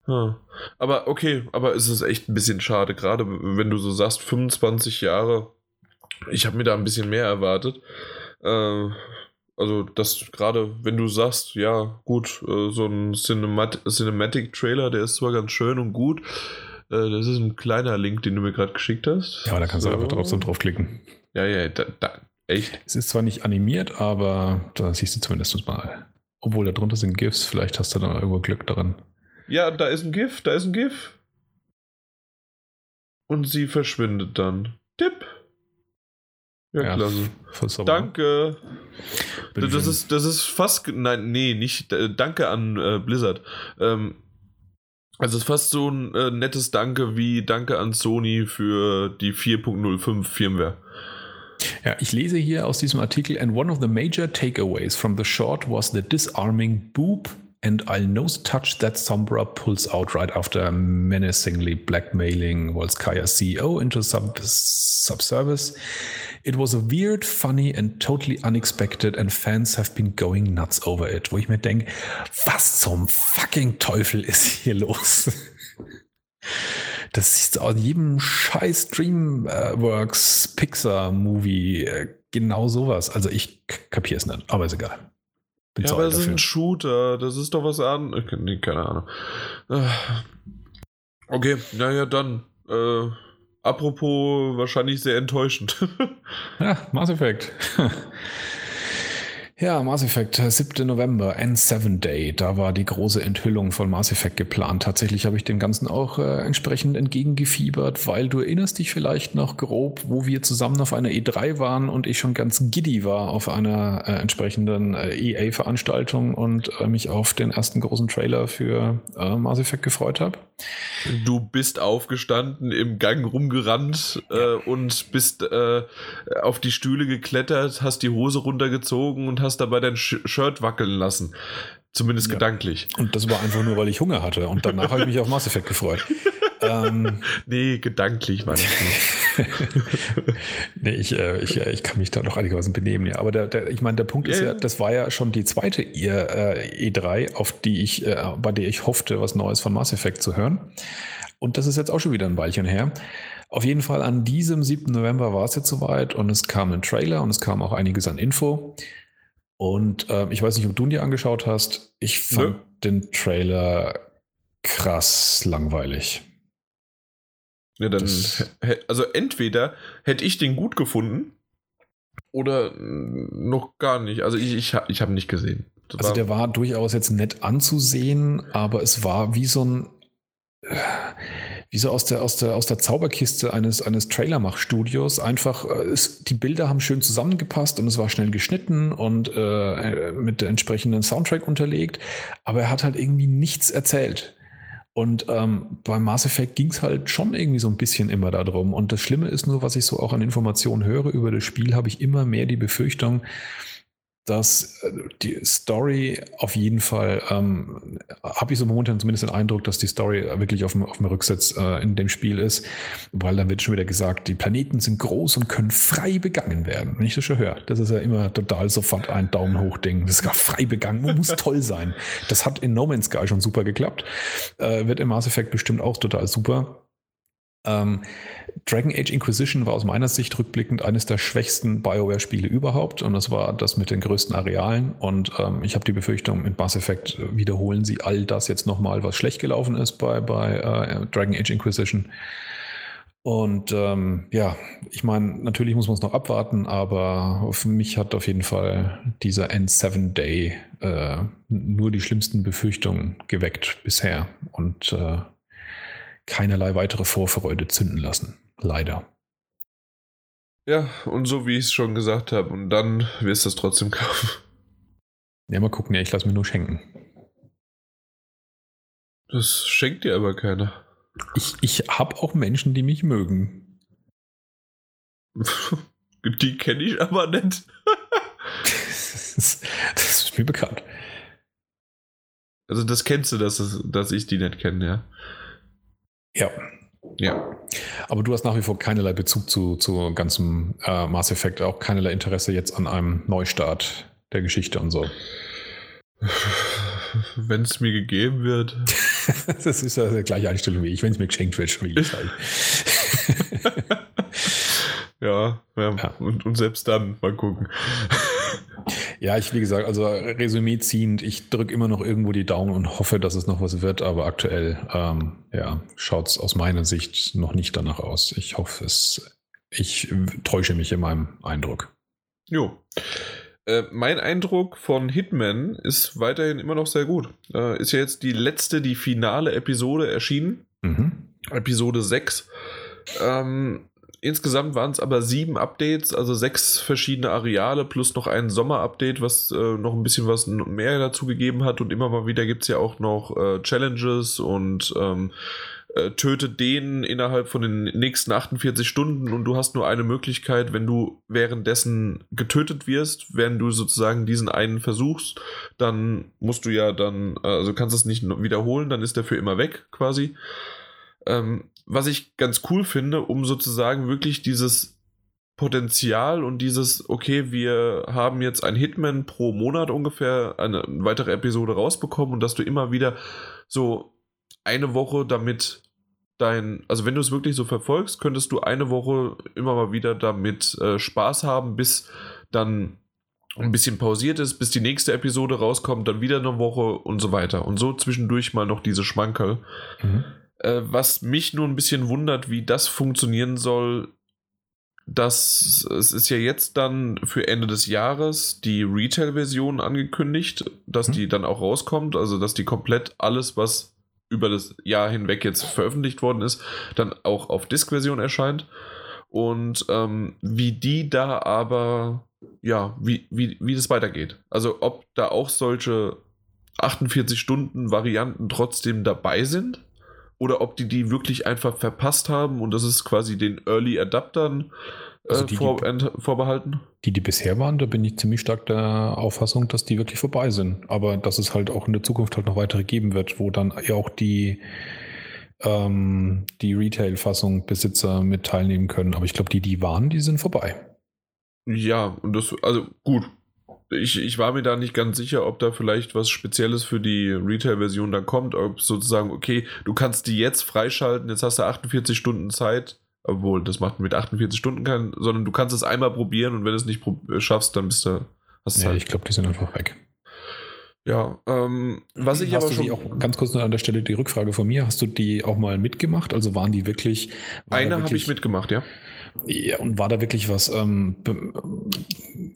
Hm. Aber okay, aber es ist echt ein bisschen schade, gerade wenn du so sagst, 25 Jahre. Ich habe mir da ein bisschen mehr erwartet. Äh, also, das gerade, wenn du sagst, ja, gut, äh, so ein Cinemat Cinematic-Trailer, der ist zwar ganz schön und gut. Äh, das ist ein kleiner Link, den du mir gerade geschickt hast. Ja, da kannst so. du einfach so draufklicken. Ja, ja, da, da, echt. Es ist zwar nicht animiert, aber da siehst du zumindest mal. Obwohl da drunter sind GIFs, vielleicht hast du da irgendwo Glück daran. Ja, da ist ein GIF, da ist ein GIF. Und sie verschwindet dann. Tipp. Ja, ja klasse. Danke. Das ist, das ist fast. Nein, nee, nicht. Danke an äh, Blizzard. Ähm, also es ist fast so ein äh, nettes Danke wie Danke an Sony für die 4.05 Firmware. Ja, ich lese hier aus diesem Artikel, and one of the major takeaways from the short was the disarming boop and I'll nose touch that Sombra pulls out right after menacingly blackmailing Volskaya CEO into sub subservice. It was a weird, funny and totally unexpected and fans have been going nuts over it. Wo ich mir denke, was zum fucking Teufel ist hier los? Das ist aus jedem scheiß Dreamworks Pixar Movie äh, genau sowas. Also ich kapiere es nicht, aber ist egal. Bin ja, aber es ist ein Shooter, das ist doch was an. Nee, keine Ahnung. Äh, okay, naja, dann. Äh, apropos wahrscheinlich sehr enttäuschend. ja, Mass Effect. Ja, Mass Effect, 7. November, N7 Day. Da war die große Enthüllung von Mass Effect geplant. Tatsächlich habe ich dem Ganzen auch äh, entsprechend entgegengefiebert, weil du erinnerst dich vielleicht noch grob, wo wir zusammen auf einer E3 waren und ich schon ganz giddy war auf einer äh, entsprechenden äh, EA-Veranstaltung und äh, mich auf den ersten großen Trailer für äh, Mass Effect gefreut habe. Du bist aufgestanden, im Gang rumgerannt äh, und bist auf die Stühle geklettert, hast die Hose runtergezogen und hast dabei dein Shirt wackeln lassen. Zumindest ja. gedanklich. Und das war einfach nur, weil ich Hunger hatte. Und danach habe ich mich auf Mass Effect gefreut. ähm, nee, gedanklich ich nee, ich, äh, ich, äh, ich kann mich da noch einigermaßen benehmen. Ja. Aber der, der, ich meine, der Punkt ist ja, das war ja schon die zweite äh, E3, auf die ich, äh, bei der ich hoffte, was Neues von Mass Effect zu hören. Und das ist jetzt auch schon wieder ein Weilchen her. Auf jeden Fall an diesem 7. November war es jetzt soweit und es kam ein Trailer und es kam auch einiges an Info. Und äh, ich weiß nicht, ob du ihn dir angeschaut hast. Ich fand Nö. den Trailer krass langweilig. Ja, dann, also entweder hätte ich den gut gefunden oder noch gar nicht. Also ich, ich, ich habe nicht gesehen. Das also war der war durchaus jetzt nett anzusehen, aber es war wie so ein wie so aus der, aus der, aus der Zauberkiste eines, eines Trailermachstudios. Einfach, äh, es, die Bilder haben schön zusammengepasst und es war schnell geschnitten und äh, mit der entsprechenden Soundtrack unterlegt. Aber er hat halt irgendwie nichts erzählt. Und ähm, beim Mass Effect ging es halt schon irgendwie so ein bisschen immer darum. Und das Schlimme ist nur, was ich so auch an Informationen höre über das Spiel, habe ich immer mehr die Befürchtung, dass äh, die Story auf jeden Fall, ähm, habe ich so momentan zumindest den Eindruck, dass die Story wirklich auf dem, auf dem Rücksitz äh, in dem Spiel ist, weil dann wird schon wieder gesagt, die Planeten sind groß und können frei begangen werden. Wenn ich das schon höre, das ist ja immer total sofort ein Daumen hoch Ding. Das ist gar frei begangen, muss toll sein. Das hat in No Man's Sky schon super geklappt, äh, wird im Mass Effect bestimmt auch total super. Ähm, Dragon Age Inquisition war aus meiner Sicht rückblickend eines der schwächsten BioWare-Spiele überhaupt. Und das war das mit den größten Arealen. Und ähm, ich habe die Befürchtung, mit Mass Effect wiederholen sie all das jetzt nochmal, was schlecht gelaufen ist bei, bei äh, Dragon Age Inquisition. Und ähm, ja, ich meine, natürlich muss man es noch abwarten, aber für mich hat auf jeden Fall dieser N7 Day äh, nur die schlimmsten Befürchtungen geweckt bisher. Und äh, keinerlei weitere Vorfreude zünden lassen. Leider. Ja, und so wie ich es schon gesagt habe, und dann wirst du es trotzdem kaufen. Ja, mal gucken, ja, ich lasse mir nur schenken. Das schenkt dir aber keiner. Ich, ich habe auch Menschen, die mich mögen. die kenne ich aber nicht. das, das ist mir bekannt. Also das kennst du, dass, dass ich die nicht kenne, ja? Ja. Ja. Aber du hast nach wie vor keinerlei Bezug zu, zu ganzem äh, Mass Effect, auch keinerlei Interesse jetzt an einem Neustart der Geschichte und so. Wenn es mir gegeben wird. das ist ja die gleiche Einstellung wie ich. Wenn es mir geschenkt wird, spiele ich halt. ja, ja, ja. Und, und selbst dann mal gucken. Ja, ich, wie gesagt, also Resümee ziehend, ich drücke immer noch irgendwo die Daumen und hoffe, dass es noch was wird, aber aktuell ähm, ja, schaut es aus meiner Sicht noch nicht danach aus. Ich hoffe es, ich täusche mich in meinem Eindruck. Jo. Äh, mein Eindruck von Hitman ist weiterhin immer noch sehr gut. Äh, ist ja jetzt die letzte, die finale Episode erschienen. Mhm. Episode 6. Ähm, insgesamt waren es aber sieben Updates, also sechs verschiedene Areale plus noch ein Sommer-Update, was äh, noch ein bisschen was mehr dazu gegeben hat. Und immer mal wieder gibt es ja auch noch äh, Challenges und ähm, äh, tötet den innerhalb von den nächsten 48 Stunden und du hast nur eine Möglichkeit, wenn du währenddessen getötet wirst, während du sozusagen diesen einen versuchst, dann musst du ja dann, äh, also kannst es nicht wiederholen, dann ist der für immer weg quasi. Ähm, was ich ganz cool finde, um sozusagen wirklich dieses Potenzial und dieses, okay, wir haben jetzt ein Hitman pro Monat ungefähr eine weitere Episode rausbekommen und dass du immer wieder so eine Woche damit dein, also wenn du es wirklich so verfolgst, könntest du eine Woche immer mal wieder damit äh, Spaß haben, bis dann ein bisschen pausiert ist, bis die nächste Episode rauskommt, dann wieder eine Woche und so weiter. Und so zwischendurch mal noch diese Schmankerl. Mhm. Äh, was mich nur ein bisschen wundert, wie das funktionieren soll, dass es ist ja jetzt dann für Ende des Jahres die Retail-Version angekündigt, dass mhm. die dann auch rauskommt, also dass die komplett alles, was über das Jahr hinweg jetzt veröffentlicht worden ist, dann auch auf Disk-Version erscheint. Und ähm, wie die da aber, ja, wie, wie, wie das weitergeht. Also ob da auch solche 48 Stunden Varianten trotzdem dabei sind oder ob die die wirklich einfach verpasst haben und das ist quasi den Early Adaptern äh, also die, vor, die, vorbehalten. Die, die bisher waren, da bin ich ziemlich stark der Auffassung, dass die wirklich vorbei sind. Aber dass es halt auch in der Zukunft halt noch weitere geben wird, wo dann ja auch die, ähm, die Retail-Fassung Besitzer mit teilnehmen können. Aber ich glaube, die, die waren, die sind vorbei. Ja, und das, also gut, ich, ich war mir da nicht ganz sicher, ob da vielleicht was Spezielles für die Retail-Version dann kommt, ob sozusagen, okay, du kannst die jetzt freischalten, jetzt hast du 48 Stunden Zeit, obwohl das macht mit 48 Stunden keinen, sondern du kannst es einmal probieren und wenn du es nicht schaffst, dann bist du, hast nee, ich glaube, die sind einfach weg. Ja, ähm, was ich hast aber schon. auch ganz kurz an der Stelle die Rückfrage von mir. Hast du die auch mal mitgemacht? Also waren die wirklich. War eine habe ich mitgemacht, ja. Ja, und war da wirklich was, ähm,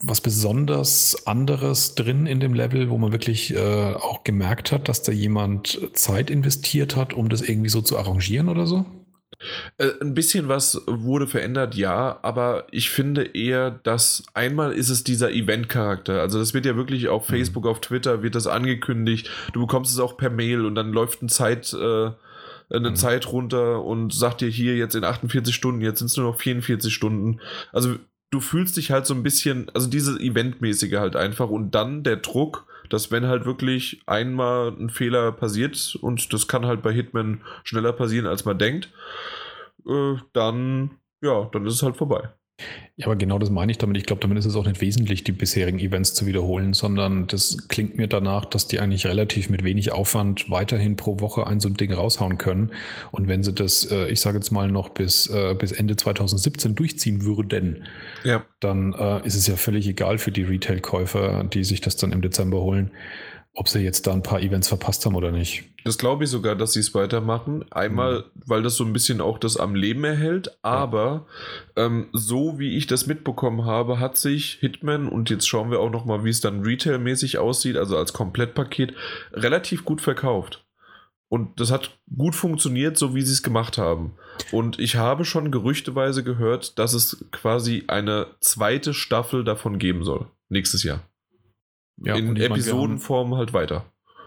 was besonders anderes drin in dem Level, wo man wirklich äh, auch gemerkt hat, dass da jemand Zeit investiert hat, um das irgendwie so zu arrangieren oder so? Äh, ein bisschen was wurde verändert, ja, aber ich finde eher, dass einmal ist es dieser Event-Charakter. Also das wird ja wirklich auf mhm. Facebook, auf Twitter wird das angekündigt. Du bekommst es auch per Mail und dann läuft ein Zeit, äh, eine mhm. Zeit runter und sagt dir hier jetzt in 48 Stunden, jetzt sind es nur noch 44 Stunden. Also du fühlst dich halt so ein bisschen, also dieses Eventmäßige halt einfach und dann der Druck, dass wenn halt wirklich einmal ein Fehler passiert und das kann halt bei Hitman schneller passieren, als man denkt, äh, dann, ja, dann ist es halt vorbei. Ja, aber genau das meine ich damit. Ich glaube, damit ist es auch nicht wesentlich, die bisherigen Events zu wiederholen, sondern das klingt mir danach, dass die eigentlich relativ mit wenig Aufwand weiterhin pro Woche ein so ein Ding raushauen können. Und wenn sie das, äh, ich sage jetzt mal noch bis, äh, bis Ende 2017 durchziehen würden, ja. dann äh, ist es ja völlig egal für die Retail-Käufer, die sich das dann im Dezember holen, ob sie jetzt da ein paar Events verpasst haben oder nicht. Das glaube ich sogar, dass sie es weitermachen. Einmal, mhm. weil das so ein bisschen auch das am Leben erhält, aber ja. ähm, so wie ich das mitbekommen habe, hat sich Hitman, und jetzt schauen wir auch nochmal, wie es dann retailmäßig aussieht, also als Komplettpaket, relativ gut verkauft. Und das hat gut funktioniert, so wie sie es gemacht haben. Und ich habe schon gerüchteweise gehört, dass es quasi eine zweite Staffel davon geben soll. Nächstes Jahr. Ja, in Episodenform meine, halt weiter.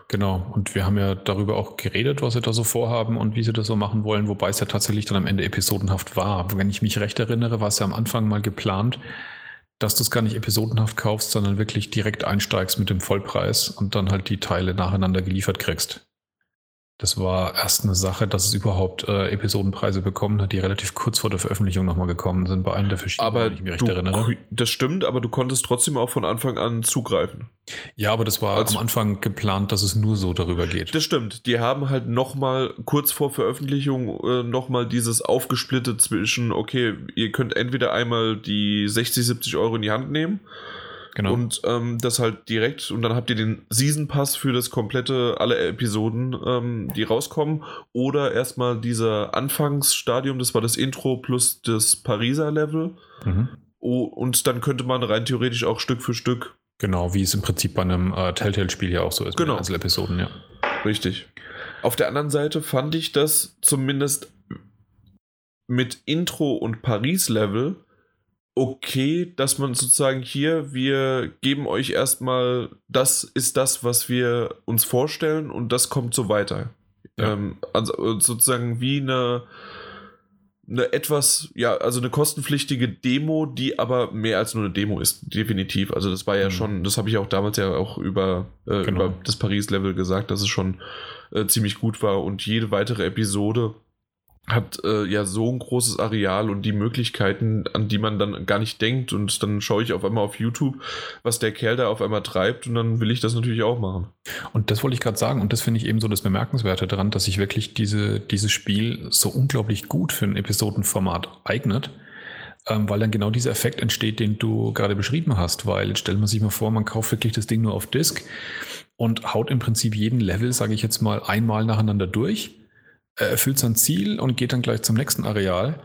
Genau, und wir haben ja darüber auch geredet, was sie da so vorhaben und wie sie das so machen wollen, wobei es ja tatsächlich dann am Ende episodenhaft war. Wenn ich mich recht erinnere, war es ja am Anfang mal geplant, dass du es gar nicht episodenhaft kaufst, sondern wirklich direkt einsteigst mit dem Vollpreis und dann halt die Teile nacheinander geliefert kriegst. Das war erst eine Sache, dass es überhaupt äh, Episodenpreise bekommen hat, die relativ kurz vor der Veröffentlichung nochmal gekommen sind, bei einem der verschiedenen, Aber wenn ich mich recht du, erinnere. das stimmt, aber du konntest trotzdem auch von Anfang an zugreifen. Ja, aber das war Also- am Anfang geplant, dass es nur so darüber geht. Das stimmt. Die haben halt nochmal kurz vor Veröffentlichung äh, nochmal dieses aufgesplittet zwischen, okay, ihr könnt entweder einmal die 60, 70 Euro in die Hand nehmen Genau. und ähm, das halt direkt und dann habt ihr den Season Pass für das komplette, alle Episoden, ähm, die rauskommen oder erstmal dieser Anfangsstadium, das war das Intro plus das Pariser Level mhm. oh, und dann könnte man rein theoretisch auch Stück für Stück Genau, wie es im Prinzip bei einem äh, Telltale-Spiel ja auch so ist. Genau. Mit den Einzelepisoden, ja. Richtig. Auf der anderen Seite fand ich das zumindest mit Intro und Paris-Level okay, dass man sozusagen hier, wir geben euch erstmal, das ist das, was wir uns vorstellen und das kommt so weiter. Ja. Ähm, also sozusagen wie eine, eine etwas, ja, also eine kostenpflichtige Demo, die aber mehr als nur eine Demo ist, definitiv. Also das war ja Mhm. schon, das habe ich auch damals ja auch über, äh, Genau. über das Paris-Level gesagt, dass es schon äh, ziemlich gut war und jede weitere Episode hat äh, ja so ein großes Areal und die Möglichkeiten, an die man dann gar nicht denkt. Und dann schaue ich auf einmal auf YouTube, was der Kerl da auf einmal treibt. Und dann will ich das natürlich auch machen. Und das wollte ich gerade sagen, und das finde ich eben so das Bemerkenswerte daran, dass sich wirklich diese, dieses Spiel so unglaublich gut für ein Episodenformat eignet, ähm, weil dann genau dieser Effekt entsteht, den du gerade beschrieben hast. Weil jetzt stellt man sich mal vor, man kauft wirklich das Ding nur auf Disk und haut im Prinzip jeden Level, sage ich jetzt mal, einmal nacheinander durch, äh, erfüllt sein Ziel und geht dann gleich zum nächsten Areal.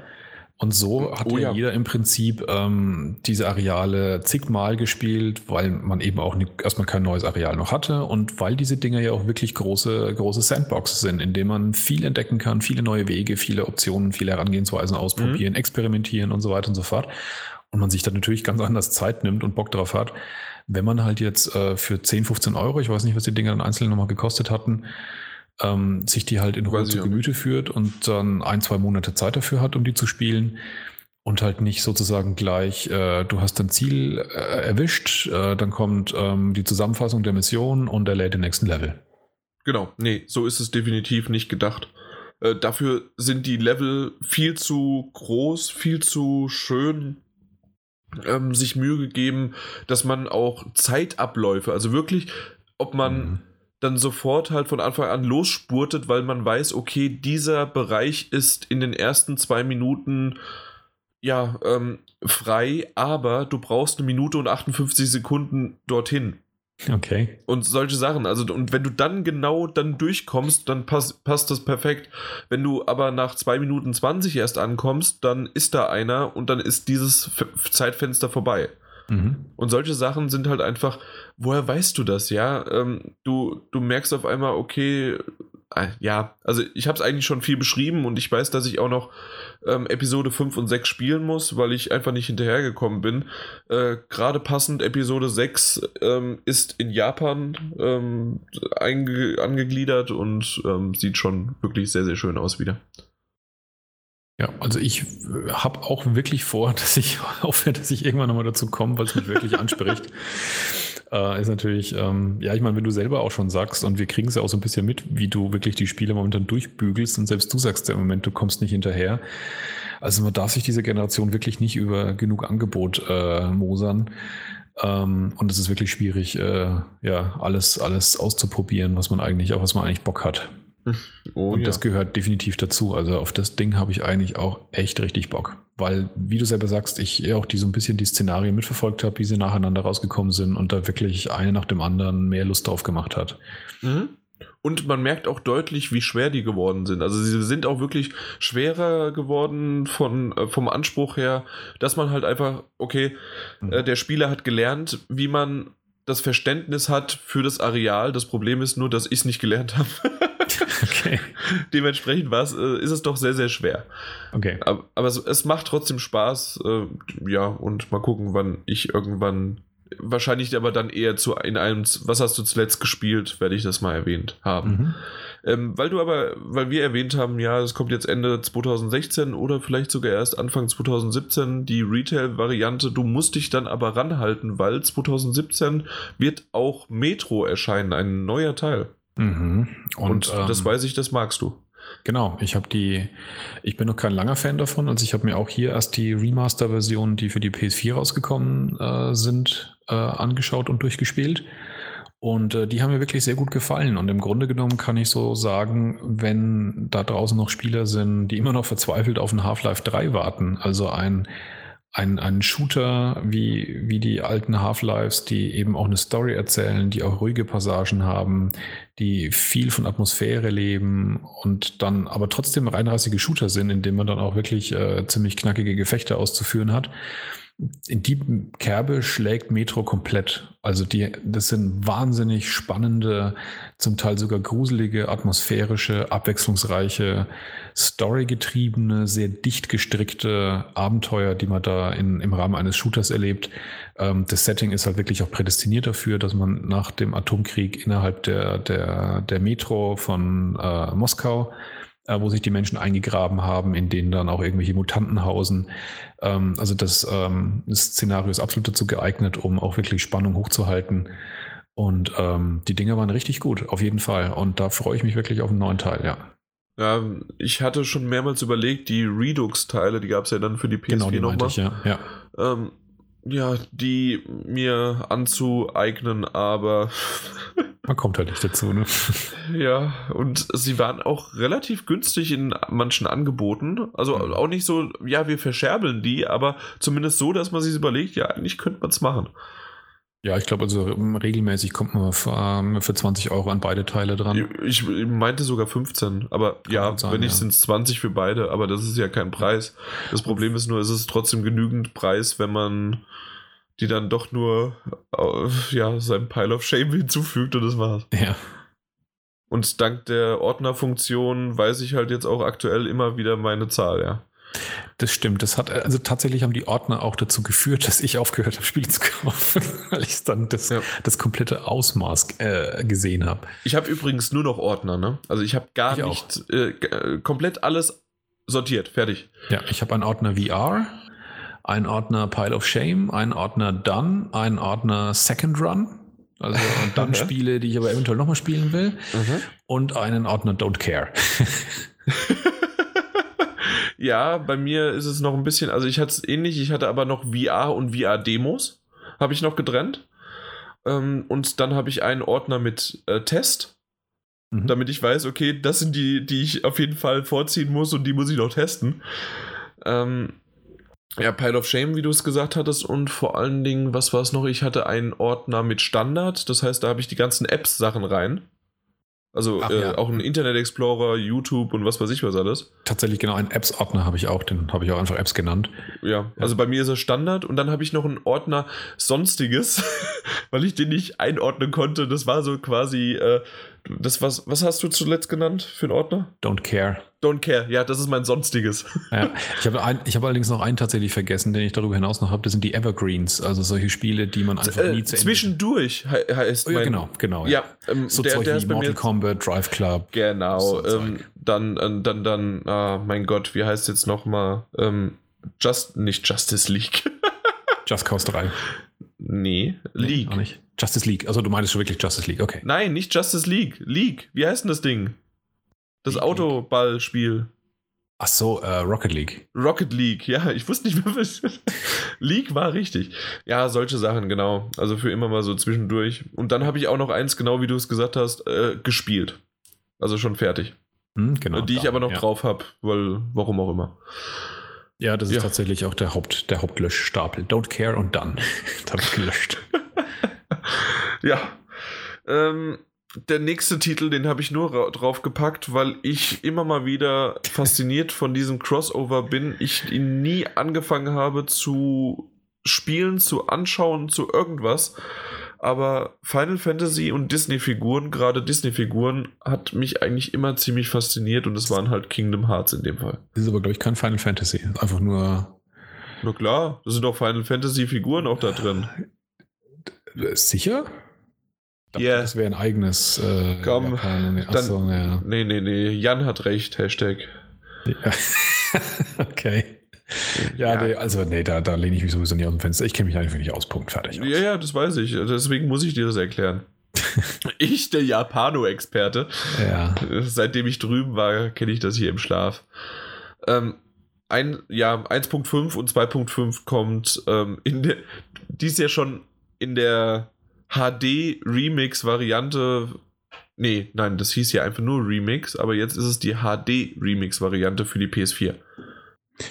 Und so hat Oh ja, jeder im Prinzip ähm, diese Areale zigmal gespielt, weil man eben auch nicht, erstmal kein neues Areal noch hatte und weil diese Dinger ja auch wirklich große, große Sandboxes sind, in denen man viel entdecken kann, viele neue Wege, viele Optionen, viele Herangehensweisen ausprobieren, experimentieren und so weiter und so fort. Und man sich dann natürlich ganz anders Zeit nimmt und Bock drauf hat. Wenn man halt jetzt äh, für 10, 15 Euro, ich weiß nicht, was die Dinger dann einzeln nochmal gekostet hatten, ähm, sich die halt in Ruhe zu Gemüte führt und dann ein, zwei Monate Zeit dafür hat, um die zu spielen. Und halt nicht sozusagen gleich, äh, du hast dein Ziel äh, erwischt, äh, dann kommt ähm, die Zusammenfassung der Mission und er lädt den nächsten Level. Genau, nee, so ist es definitiv nicht gedacht. Äh, dafür sind die Level viel zu groß, viel zu schön ähm, sich Mühe gegeben, dass man auch Zeitabläufe, also wirklich, ob man Mhm. Dann sofort halt von Anfang an losspurtet, weil man weiß, okay, dieser Bereich ist in den ersten zwei Minuten ja ähm, frei, aber du brauchst eine Minute und 58 Sekunden dorthin. Okay. Und solche Sachen. Also, und wenn du dann genau dann durchkommst, dann pass, passt das perfekt. Wenn du aber nach 2 Minuten 20 erst ankommst, dann ist da einer und dann ist dieses Zeitfenster vorbei. Mhm. Und solche Sachen sind halt einfach, woher weißt du das, ja? Ähm, du, du merkst auf einmal, okay, äh, ja, also ich habe es eigentlich schon viel beschrieben und ich weiß, dass ich auch noch ähm, Episode 5 und 6 spielen muss, weil ich einfach nicht hinterhergekommen bin. Äh, Gerade passend, Episode 6 ähm, ist in Japan ähm, angegliedert und ähm, sieht schon wirklich sehr, sehr schön aus wieder. Ja, also ich habe auch wirklich vor, dass ich hoffe, dass ich irgendwann nochmal dazu komme, weil es mich wirklich anspricht. Äh, ist natürlich, ähm, ja, ich meine, wenn du selber auch schon sagst, und wir kriegen es ja auch so ein bisschen mit, wie du wirklich die Spiele momentan durchbügelst und selbst du sagst ja im Moment, du kommst nicht hinterher. Also man darf sich diese Generation wirklich nicht über genug Angebot äh, mosern. Ähm, und es ist wirklich schwierig, äh, ja, alles, alles auszuprobieren, was man eigentlich, auch was man eigentlich Bock hat. Oh, Und ja. das gehört definitiv dazu. Also auf das Ding habe ich eigentlich auch echt richtig Bock. Weil, wie du selber sagst, ich auch die so ein bisschen die Szenarien mitverfolgt habe, wie sie nacheinander rausgekommen sind und da wirklich eine nach dem anderen mehr Lust drauf gemacht hat. Mhm. Und man merkt auch deutlich, wie schwer die geworden sind. Also sie sind auch wirklich schwerer geworden von, äh, vom Anspruch her, dass man halt einfach, okay, Mhm. äh, der Spieler hat gelernt, wie man das Verständnis hat für das Areal. Das Problem ist nur, dass ich es nicht gelernt habe. Okay. Dementsprechend war's, äh, ist es doch sehr, sehr schwer. Okay. Aber, aber es, es macht trotzdem Spaß. Äh, ja, und mal gucken, wann ich irgendwann wahrscheinlich aber dann eher zu in einem, was hast du zuletzt gespielt, werde ich das mal erwähnt haben. Mhm. Ähm, weil du aber, weil wir erwähnt haben, ja, es kommt jetzt Ende 2016 oder vielleicht sogar erst Anfang 2017 die Retail-Variante. Du musst dich dann aber ranhalten, weil 2017 wird auch Metro erscheinen, ein neuer Teil. Mhm. Und, Und ähm, das weiß ich, das magst du. Genau, ich habe die, ich bin noch kein langer Fan davon, also ich habe mir auch hier erst die Remaster-Versionen, die für die PS4 rausgekommen äh, sind, äh, angeschaut und durchgespielt. Und äh, die haben mir wirklich sehr gut gefallen. Und im Grunde genommen kann ich so sagen, wenn da draußen noch Spieler sind, die immer noch verzweifelt auf ein Half-Life 3 warten, also ein, ein, ein Shooter wie, wie die alten Half-Lives, die eben auch eine Story erzählen, die auch ruhige Passagen haben, die viel von Atmosphäre leben und dann aber trotzdem reinrassige Shooter sind, in denen man dann auch wirklich äh, ziemlich knackige Gefechte auszuführen hat in die Kerbe schlägt Metro komplett. Also die, das sind wahnsinnig spannende, zum Teil sogar gruselige, atmosphärische, abwechslungsreiche, storygetriebene, sehr dicht gestrickte Abenteuer, die man da in, im Rahmen eines Shooters erlebt. Ähm, das Setting ist halt wirklich auch prädestiniert dafür, dass man nach dem Atomkrieg innerhalb der, der, der Metro von äh, Moskau äh, wo sich die Menschen eingegraben haben, in denen dann auch irgendwelche Mutanten hausen. Ähm, also das, ähm, das Szenario ist absolut dazu geeignet, um auch wirklich Spannung hochzuhalten. Und ähm, die Dinge waren richtig gut, auf jeden Fall. Und da freue ich mich wirklich auf einen neuen Teil, ja. Ja, ich hatte schon mehrmals überlegt, die Redux-Teile, die gab es ja dann für die PS4 genau, die nochmal. Ja, ja. Ähm, ja, die mir anzueignen, aber Man kommt halt nicht dazu, ne? Ja, und sie waren auch relativ günstig in manchen Angeboten. Also mhm. auch nicht so, ja, wir verscherbeln die, aber zumindest so, dass man sich überlegt, ja, eigentlich könnte man es machen. Ja, ich glaube, also regelmäßig kommt man für, ähm, für 20 Euro an beide Teile dran. Ich, ich meinte sogar 15, aber Kann ja, sein, wenn nicht, ja. sind es 20 für beide, aber das ist ja kein Preis. Das Problem ist nur, es ist trotzdem genügend Preis, wenn man die dann doch nur äh, ja, seinem Pile of Shame hinzufügt und das war's. Ja. Und dank der Ordnerfunktion weiß ich halt jetzt auch aktuell immer wieder meine Zahl, ja. Das stimmt. Das hat, also tatsächlich haben die Ordner auch dazu geführt, dass ich aufgehört habe, Spiele zu kaufen, weil ich dann das, ja. das komplette Ausmaß äh, gesehen habe. Ich habe übrigens nur noch Ordner, ne? Also ich habe gar ich nicht äh, äh, komplett alles sortiert, fertig. Ja, ich habe einen Ordner VR, ein Ordner Pile of Shame, ein Ordner Done, ein Ordner Second Run, also dann Spiele, die ich aber eventuell nochmal spielen will, mhm. und einen Ordner Don't Care. ja, bei mir ist es noch ein bisschen, also ich hatte es ähnlich, ich hatte aber noch VR und VR-Demos, habe ich noch getrennt. Ähm, und dann habe ich einen Ordner mit äh, Test, mhm. damit ich weiß, okay, das sind die, die ich auf jeden Fall vorziehen muss und die muss ich noch testen. Ähm, ja, Pile of Shame, wie du es gesagt hattest, und vor allen Dingen, was war es noch? Ich hatte einen Ordner mit Standard, das heißt, da habe ich die ganzen Apps-Sachen rein. Also Ach, äh, ja. auch ein Internet Explorer, YouTube und was weiß ich was alles. Tatsächlich genau, einen Apps-Ordner habe ich auch, den habe ich auch einfach Apps genannt. Ja, ja, also bei mir ist es Standard und dann habe ich noch einen Ordner Sonstiges, weil ich den nicht einordnen konnte. Das war so quasi äh, das was, was hast du zuletzt genannt für einen Ordner? Don't care. Don't care, ja, das ist mein Sonstiges. Ja, ich habe hab allerdings noch einen tatsächlich vergessen, den ich darüber hinaus noch habe. Das sind die Evergreens, also solche Spiele, die man einfach äh, nie zu Zwischendurch heißt oh, ja, genau, genau. Ja, ja ähm, so der, der ist bei Mortal Kombat, Drive Club. Genau, so ähm, dann, äh, dann, dann, ah, mein Gott, wie heißt jetzt nochmal? Ähm, Just, nicht Justice League. Just Cause 3. Nee, League. Nee. Justice League. Also du meinst schon wirklich Justice League, okay. Nein, nicht Justice League. League. Wie heißt denn das Ding? Das Autoballspiel. Ach so, äh, Rocket League. Rocket League, ja, ich wusste nicht mehr, was. League war richtig. Ja, solche Sachen, genau. Also für immer mal so zwischendurch. Und dann habe ich auch noch eins, genau wie du es gesagt hast, äh, gespielt. Also schon fertig. Hm, genau. Die ich aber noch ja. drauf habe, weil, warum auch immer. Ja, das ist ja. tatsächlich auch der, Haupt, der Hauptlöschstapel. Don't care und dann. ich gelöscht. ja. Ähm, der nächste Titel, den habe ich nur draufgepackt, weil ich immer mal wieder fasziniert von diesem Crossover bin. Ich ihn nie angefangen habe zu spielen, zu anschauen, zu irgendwas. Aber Final Fantasy und Disney-Figuren, gerade Disney-Figuren, hat mich eigentlich immer ziemlich fasziniert und es waren halt Kingdom Hearts in dem Fall. Das ist aber, glaube ich, kein Final Fantasy. Einfach nur. Na klar, da sind auch Final Fantasy-Figuren auch da drin. Äh, sicher? Ja. Yeah. Das wäre ein eigenes. Äh, Komm, Japan. dann- Achso, ja. Nee, nee, nee. Jan hat recht. Hashtag. ja. okay. Ja, Ja. Nee, also nee, da, da lehne ich mich sowieso nicht aus dem Fenster. Ich kenne mich einfach nicht aus. Punkt. Fertig. aus. Ja, ja, das weiß ich. Deswegen muss ich dir das erklären. ich, der Japano-Experte. Ja. Seitdem ich drüben war, kenne ich das hier im Schlaf. Ähm, ein, ja, 1.5 und 2.5 kommt ähm, in der, die ist ja schon in der HD-Remix-Variante. Nee, nein, das hieß ja einfach nur Remix, aber jetzt ist es die HD-Remix-Variante für die PS4.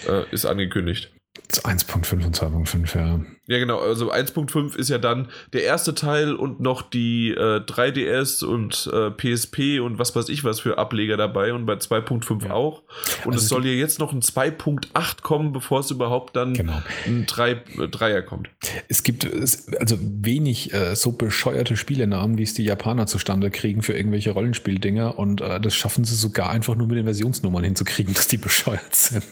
Äh, ist angekündigt. 1.5 und 2.5, ja. Ja, genau. Also 1.5 ist ja dann der erste Teil und noch die äh, 3DS und äh, PSP und was weiß ich was für Ableger dabei und bei 2.5 Ja. auch. Und Also es soll ja jetzt noch ein 2.8 kommen, bevor es überhaupt dann Genau. ein 3, äh, Dreier kommt. Es gibt also wenig äh, so bescheuerte Spielenamen, wie es die Japaner zustande kriegen für irgendwelche Rollenspieldinger und äh, das schaffen sie sogar einfach nur mit den Versionsnummern hinzukriegen, dass die bescheuert sind.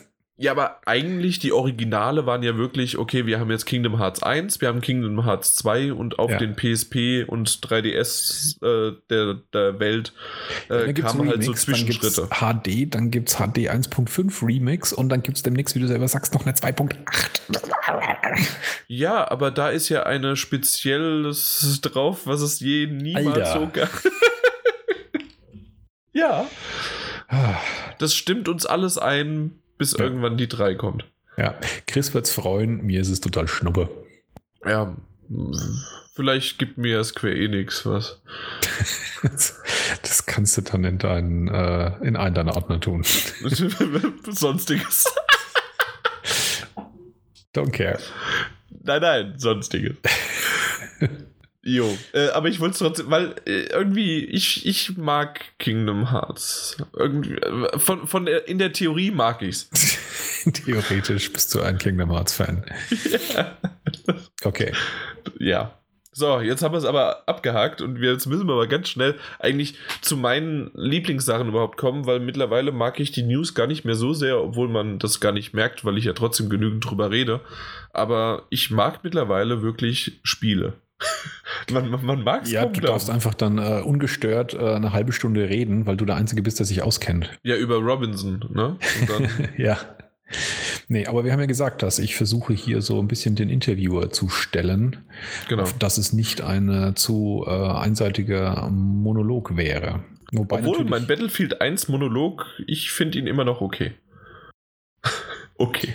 Ja, aber eigentlich die Originale waren ja wirklich, okay, wir haben jetzt Kingdom Hearts 1, wir haben Kingdom Hearts 2 und auf Ja. den PSP und 3DS äh, der, der Welt äh, kamen halt so Remix, dann gibt's Zwischenschritte. HD, dann gibt es HD 1.5 Remix und dann gibt es demnächst, wie du selber sagst, noch eine 2.8. Ja, aber da ist ja eine spezielles drauf, was es je niemals Alter. so gab. ja, Ah, das stimmt uns alles ein, bis Ja. irgendwann die 3 kommt. Ja, Chris wird's freuen, mir ist es total schnuppe. Ja, vielleicht gibt mir Square Enix was. Das kannst du dann in, deinen, äh, in einen deiner Ordner tun. Sonstiges. Don't care. Nein, nein, sonstiges. Jo, äh, aber ich wollte es trotzdem, weil äh, irgendwie, ich, ich mag Kingdom Hearts. Irgendwie, äh, von, von der, in der Theorie mag ich's. Theoretisch bist du ein Kingdom Hearts Fan. Okay. Ja. So, jetzt haben wir es aber abgehakt und wir, jetzt müssen wir aber ganz schnell eigentlich zu meinen Lieblingssachen überhaupt kommen, weil mittlerweile mag ich die News gar nicht mehr so sehr, obwohl man das gar nicht merkt, weil ich ja trotzdem genügend drüber rede. Aber ich mag mittlerweile wirklich Spiele. Man, man, man mag es Ja, du darfst einfach dann äh, ungestört äh, eine halbe Stunde reden, weil du der Einzige bist, der sich auskennt. Ja, über Robinson, ne? Ja. Nee, aber wir haben ja gesagt, dass ich versuche hier so ein bisschen den Interviewer zu stellen, genau. dass es nicht ein zu äh, einseitiger Monolog wäre. Wobei Obwohl mein Battlefield 1 Monolog, ich finde ihn immer noch okay. okay.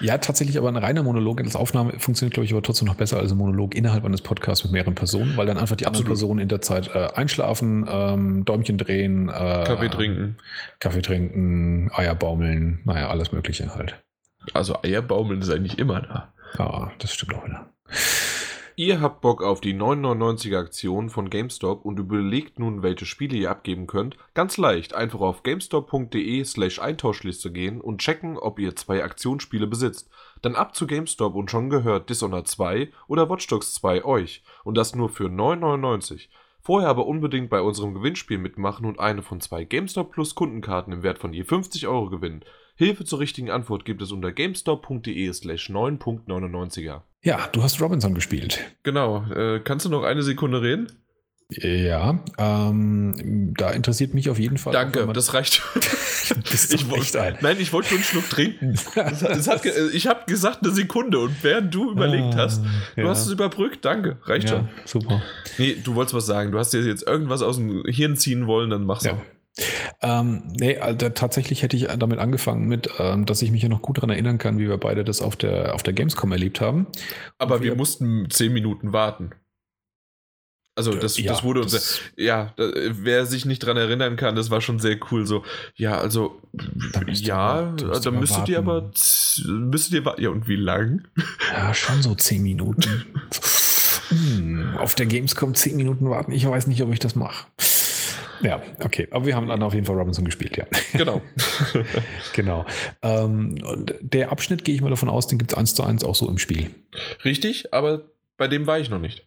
Ja, tatsächlich, aber ein reiner Monolog als Aufnahme funktioniert, glaube ich, aber trotzdem noch besser als ein Monolog innerhalb eines Podcasts mit mehreren Personen, weil dann einfach die anderen. Personen in der Zeit äh, einschlafen, ähm, Däumchen drehen, äh, Kaffee trinken. Kaffee trinken, Eier baumeln, naja, alles Mögliche halt. Also Eierbaumeln ist eigentlich immer da. Ja, das stimmt auch wieder. Ihr habt Bock auf die 999er Aktion von GameStop und überlegt nun, welche Spiele ihr abgeben könnt? Ganz leicht, einfach auf gamestop.de slash Eintauschliste gehen und checken, ob ihr zwei Aktionsspiele besitzt. Dann ab zu GameStop und schon gehört Dishonored 2 oder Watch Dogs 2 euch. Und das nur für 9,99. Vorher aber unbedingt bei unserem Gewinnspiel mitmachen und eine von zwei GameStop Plus Kundenkarten im Wert von je 50 Euro gewinnen. Hilfe zur richtigen Antwort gibt es unter gamestop.de slash 9.99er. Ja, du hast Robinson gespielt. Genau. Äh, kannst du noch eine Sekunde reden? Ja, ähm, da interessiert mich auf jeden Fall. Danke, das reicht. ich doch wollt- echt ein. Nein, ich wollte nur einen Schluck trinken. Hat, es hat, ge- ich habe gesagt eine Sekunde und während du überlegt hast, du ja. hast es überbrückt. Danke, reicht ja, schon. super. Nee, du wolltest was sagen. Du hast dir jetzt irgendwas aus dem Hirn ziehen wollen, dann mach's Ja. auch. Ähm, nee, Alter, tatsächlich hätte ich damit angefangen mit, ähm, dass ich mich ja noch gut daran erinnern kann, wie wir beide das auf der, auf der Gamescom erlebt haben. Aber wir wir- mussten zehn Minuten warten. Also das, Ja, das wurde uns. das- Ja, da, wer sich nicht dran erinnern kann, das war schon sehr cool. So, ja, also ihr ja, da müsst da müsstet ihr aber müsstet ihr warten. Ja, und wie lang? Ja, schon so zehn Minuten. hm, auf der Gamescom zehn Minuten warten. Ich weiß nicht, ob ich das mache. Ja, okay. Aber wir haben dann auf jeden Fall Robinson gespielt, ja. Genau. genau. Ähm, und der Abschnitt gehe ich mal davon aus, den gibt es eins zu eins auch so im Spiel. Richtig, aber bei dem war ich noch nicht.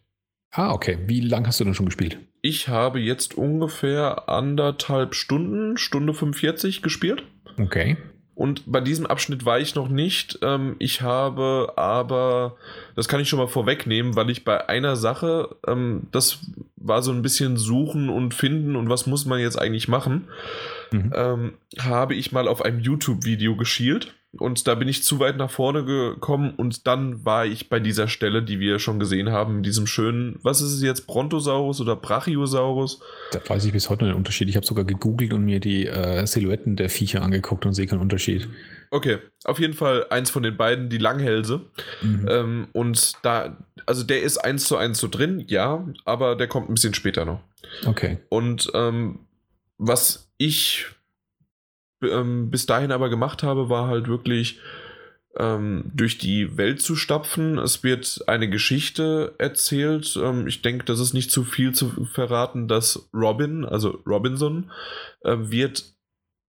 Ah, okay. Wie lang hast du denn schon gespielt? Ich habe jetzt ungefähr anderthalb Stunden, Stunde 45 gespielt. Okay. Und bei diesem Abschnitt war ich noch nicht. Ähm, ich habe aber, das kann ich schon mal vorwegnehmen, weil ich bei einer Sache, ähm, das war so ein bisschen suchen und finden und was muss man jetzt eigentlich machen, mhm. ähm, habe ich mal auf einem YouTube-Video geschielt und da bin ich zu weit nach vorne gekommen und dann war ich bei dieser Stelle, die wir schon gesehen haben, mit diesem schönen, was ist es jetzt, Brontosaurus oder Brachiosaurus? Da weiß ich bis heute den Unterschied. Ich habe sogar gegoogelt und mir die äh, Silhouetten der Viecher angeguckt und sehe keinen Unterschied. Okay, auf jeden Fall eins von den beiden, die Langhälse. Mhm. Ähm, und da, also der ist eins zu eins so drin, ja, aber der kommt ein bisschen später noch. Okay. Und ähm, was ich ähm, bis dahin aber gemacht habe, war halt wirklich ähm, durch die Welt zu stapfen. Es wird eine Geschichte erzählt. Ähm, ich denke, das ist nicht zu viel zu verraten, dass Robin, also Robinson, äh, wird,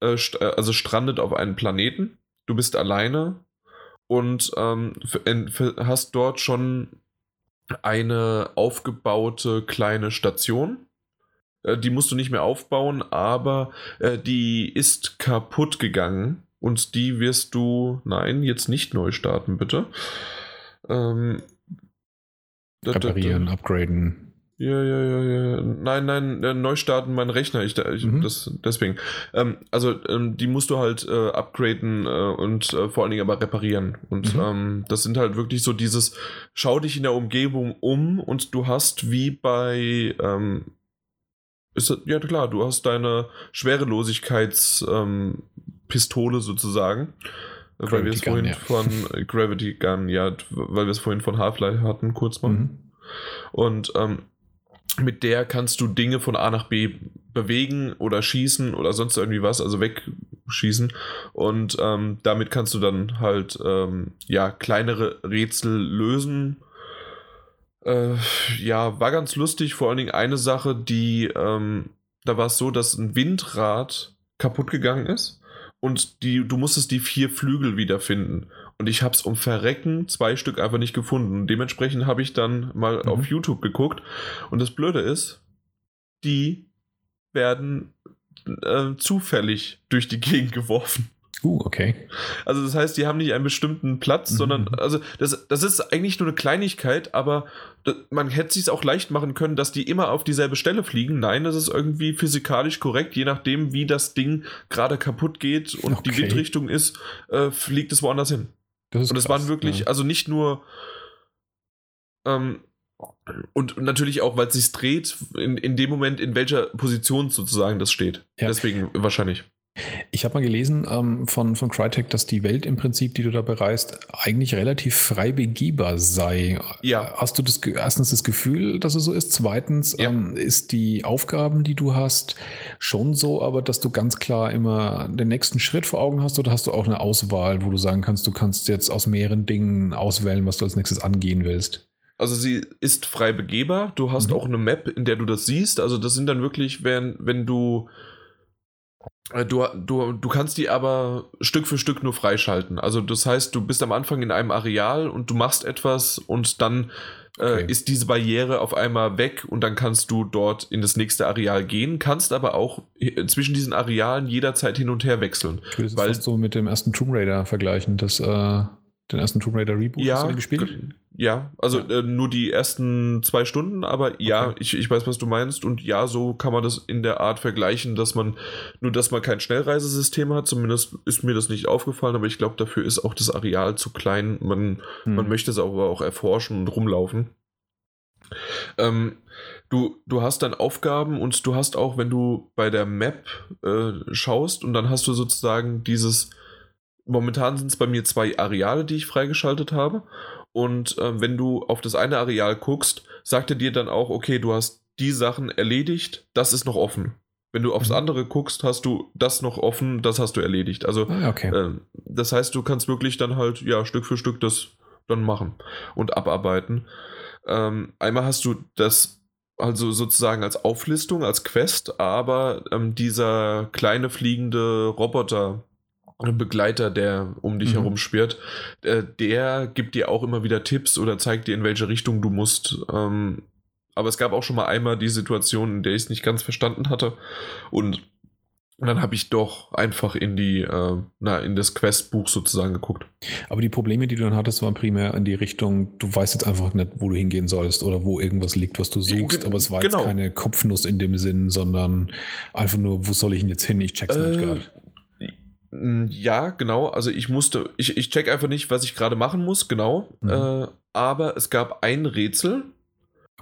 äh, st äh, also strandet auf einem Planeten. Du bist alleine und ähm, hast dort schon eine aufgebaute kleine Station die musst du nicht mehr aufbauen, aber äh, die ist kaputt gegangen und die wirst du, nein, jetzt nicht neu starten, bitte. Ähm, Reparieren, upgraden. Ja, ja, ja, ja. Nein, nein, äh, neu starten mein Rechner. Ich, ich mhm. das, deswegen. Ähm, also, ähm, die musst du halt äh, upgraden äh, und äh, vor allen Dingen aber reparieren. Und mhm. ähm, das sind halt wirklich so dieses, schau dich in der Umgebung um und du hast wie bei ähm, ist, ja klar, du hast deine Schwerelosigkeitspistole ähm, sozusagen. Gravity weil wir es vorhin ja. von Gravity Gun, ja, weil wir es vorhin von Half-Life hatten, kurz mal. Mhm. Und ähm, mit der kannst du Dinge von A nach B bewegen oder schießen oder sonst irgendwie was, also wegschießen. Und ähm, damit kannst du dann halt ähm, ja kleinere Rätsel lösen äh, ja, war ganz lustig. Vor allen Dingen eine Sache, die, ähm, da war es so, dass ein Windrad kaputt gegangen ist und die, du musstest die vier Flügel wiederfinden. Und ich habe es um Verrecken zwei Stück einfach nicht gefunden. Dementsprechend habe ich dann mal mhm. auf YouTube geguckt. Und das Blöde ist, die werden äh, zufällig durch die Gegend geworfen. Uh, okay. Also das heißt, die haben nicht einen bestimmten Platz, mhm. sondern, also das, das ist eigentlich nur eine Kleinigkeit, aber man hätte es auch leicht machen können, dass die immer auf dieselbe Stelle fliegen. Nein, das ist irgendwie physikalisch korrekt, je nachdem, wie das Ding gerade kaputt geht und okay. die Windrichtung ist, äh, fliegt es woanders hin. und es waren wirklich, ja. also nicht nur ähm, und natürlich auch, weil es sich dreht, in, in dem Moment, in welcher Position sozusagen das steht. Ja. Deswegen wahrscheinlich. Ich habe mal gelesen ähm, von, von Crytek, dass die Welt im Prinzip, die du da bereist, eigentlich relativ frei begehbar sei. Ja. Hast du das, erstens das Gefühl, dass es so ist? Zweitens, ja. ähm, ist die Aufgaben, die du hast, schon so, aber dass du ganz klar immer den nächsten Schritt vor Augen hast oder hast du auch eine Auswahl, wo du sagen kannst, du kannst jetzt aus mehreren Dingen auswählen, was du als nächstes angehen willst? Also sie ist frei begehbar. Du hast mhm. auch eine Map, in der du das siehst. Also das sind dann wirklich, wenn, wenn du du, du, du kannst die aber Stück für Stück nur freischalten. Also das heißt, du bist am Anfang in einem Areal und du machst etwas und dann äh, okay. ist diese Barriere auf einmal weg und dann kannst du dort in das nächste Areal gehen, kannst aber auch zwischen diesen Arealen jederzeit hin und her wechseln. Ich würde es so mit dem ersten Tomb Raider vergleichen, dass äh, den ersten Tomb Raider Reboot ja, hast du gespielt? Ja, also ja. Äh, nur die ersten zwei Stunden, aber ja, okay. ich, ich weiß, was du meinst. Und ja, so kann man das in der Art vergleichen, dass man, nur dass man kein Schnellreisesystem hat, zumindest ist mir das nicht aufgefallen, aber ich glaube, dafür ist auch das Areal zu klein. Man, hm. man möchte es aber auch erforschen und rumlaufen. Ähm, du, du hast dann Aufgaben und du hast auch, wenn du bei der Map äh, schaust und dann hast du sozusagen dieses momentan sind es bei mir zwei Areale, die ich freigeschaltet habe. Und äh, wenn du auf das eine Areal guckst, sagt er dir dann auch, okay, du hast die Sachen erledigt, das ist noch offen. Wenn du aufs mhm. andere guckst, hast du das noch offen, das hast du erledigt. Also, ah, okay. äh, das heißt, du kannst wirklich dann halt, ja, Stück für Stück das dann machen und abarbeiten. Ähm, einmal hast du das also sozusagen als Auflistung, als Quest, aber ähm, dieser kleine fliegende Roboter, Begleiter, der um dich mhm. herum schwirrt, äh, der gibt dir auch immer wieder Tipps oder zeigt dir, in welche Richtung du musst. Ähm, aber es gab auch schon mal einmal die Situation, in der ich es nicht ganz verstanden hatte. Und Und dann habe ich doch einfach in die, äh, na, in das Questbuch sozusagen geguckt. Aber die Probleme, die du dann hattest, waren primär in die Richtung, du weißt jetzt einfach nicht, wo du hingehen sollst oder wo irgendwas liegt, was du suchst, aber es war genau. jetzt keine Kopfnuss in dem Sinn, sondern einfach nur, wo soll ich denn jetzt hin? Ich check's äh, nicht gerade. Ja, genau. Also ich musste, ich, ich check einfach nicht, was ich gerade machen muss, genau. Mhm. Äh, aber es gab ein Rätsel,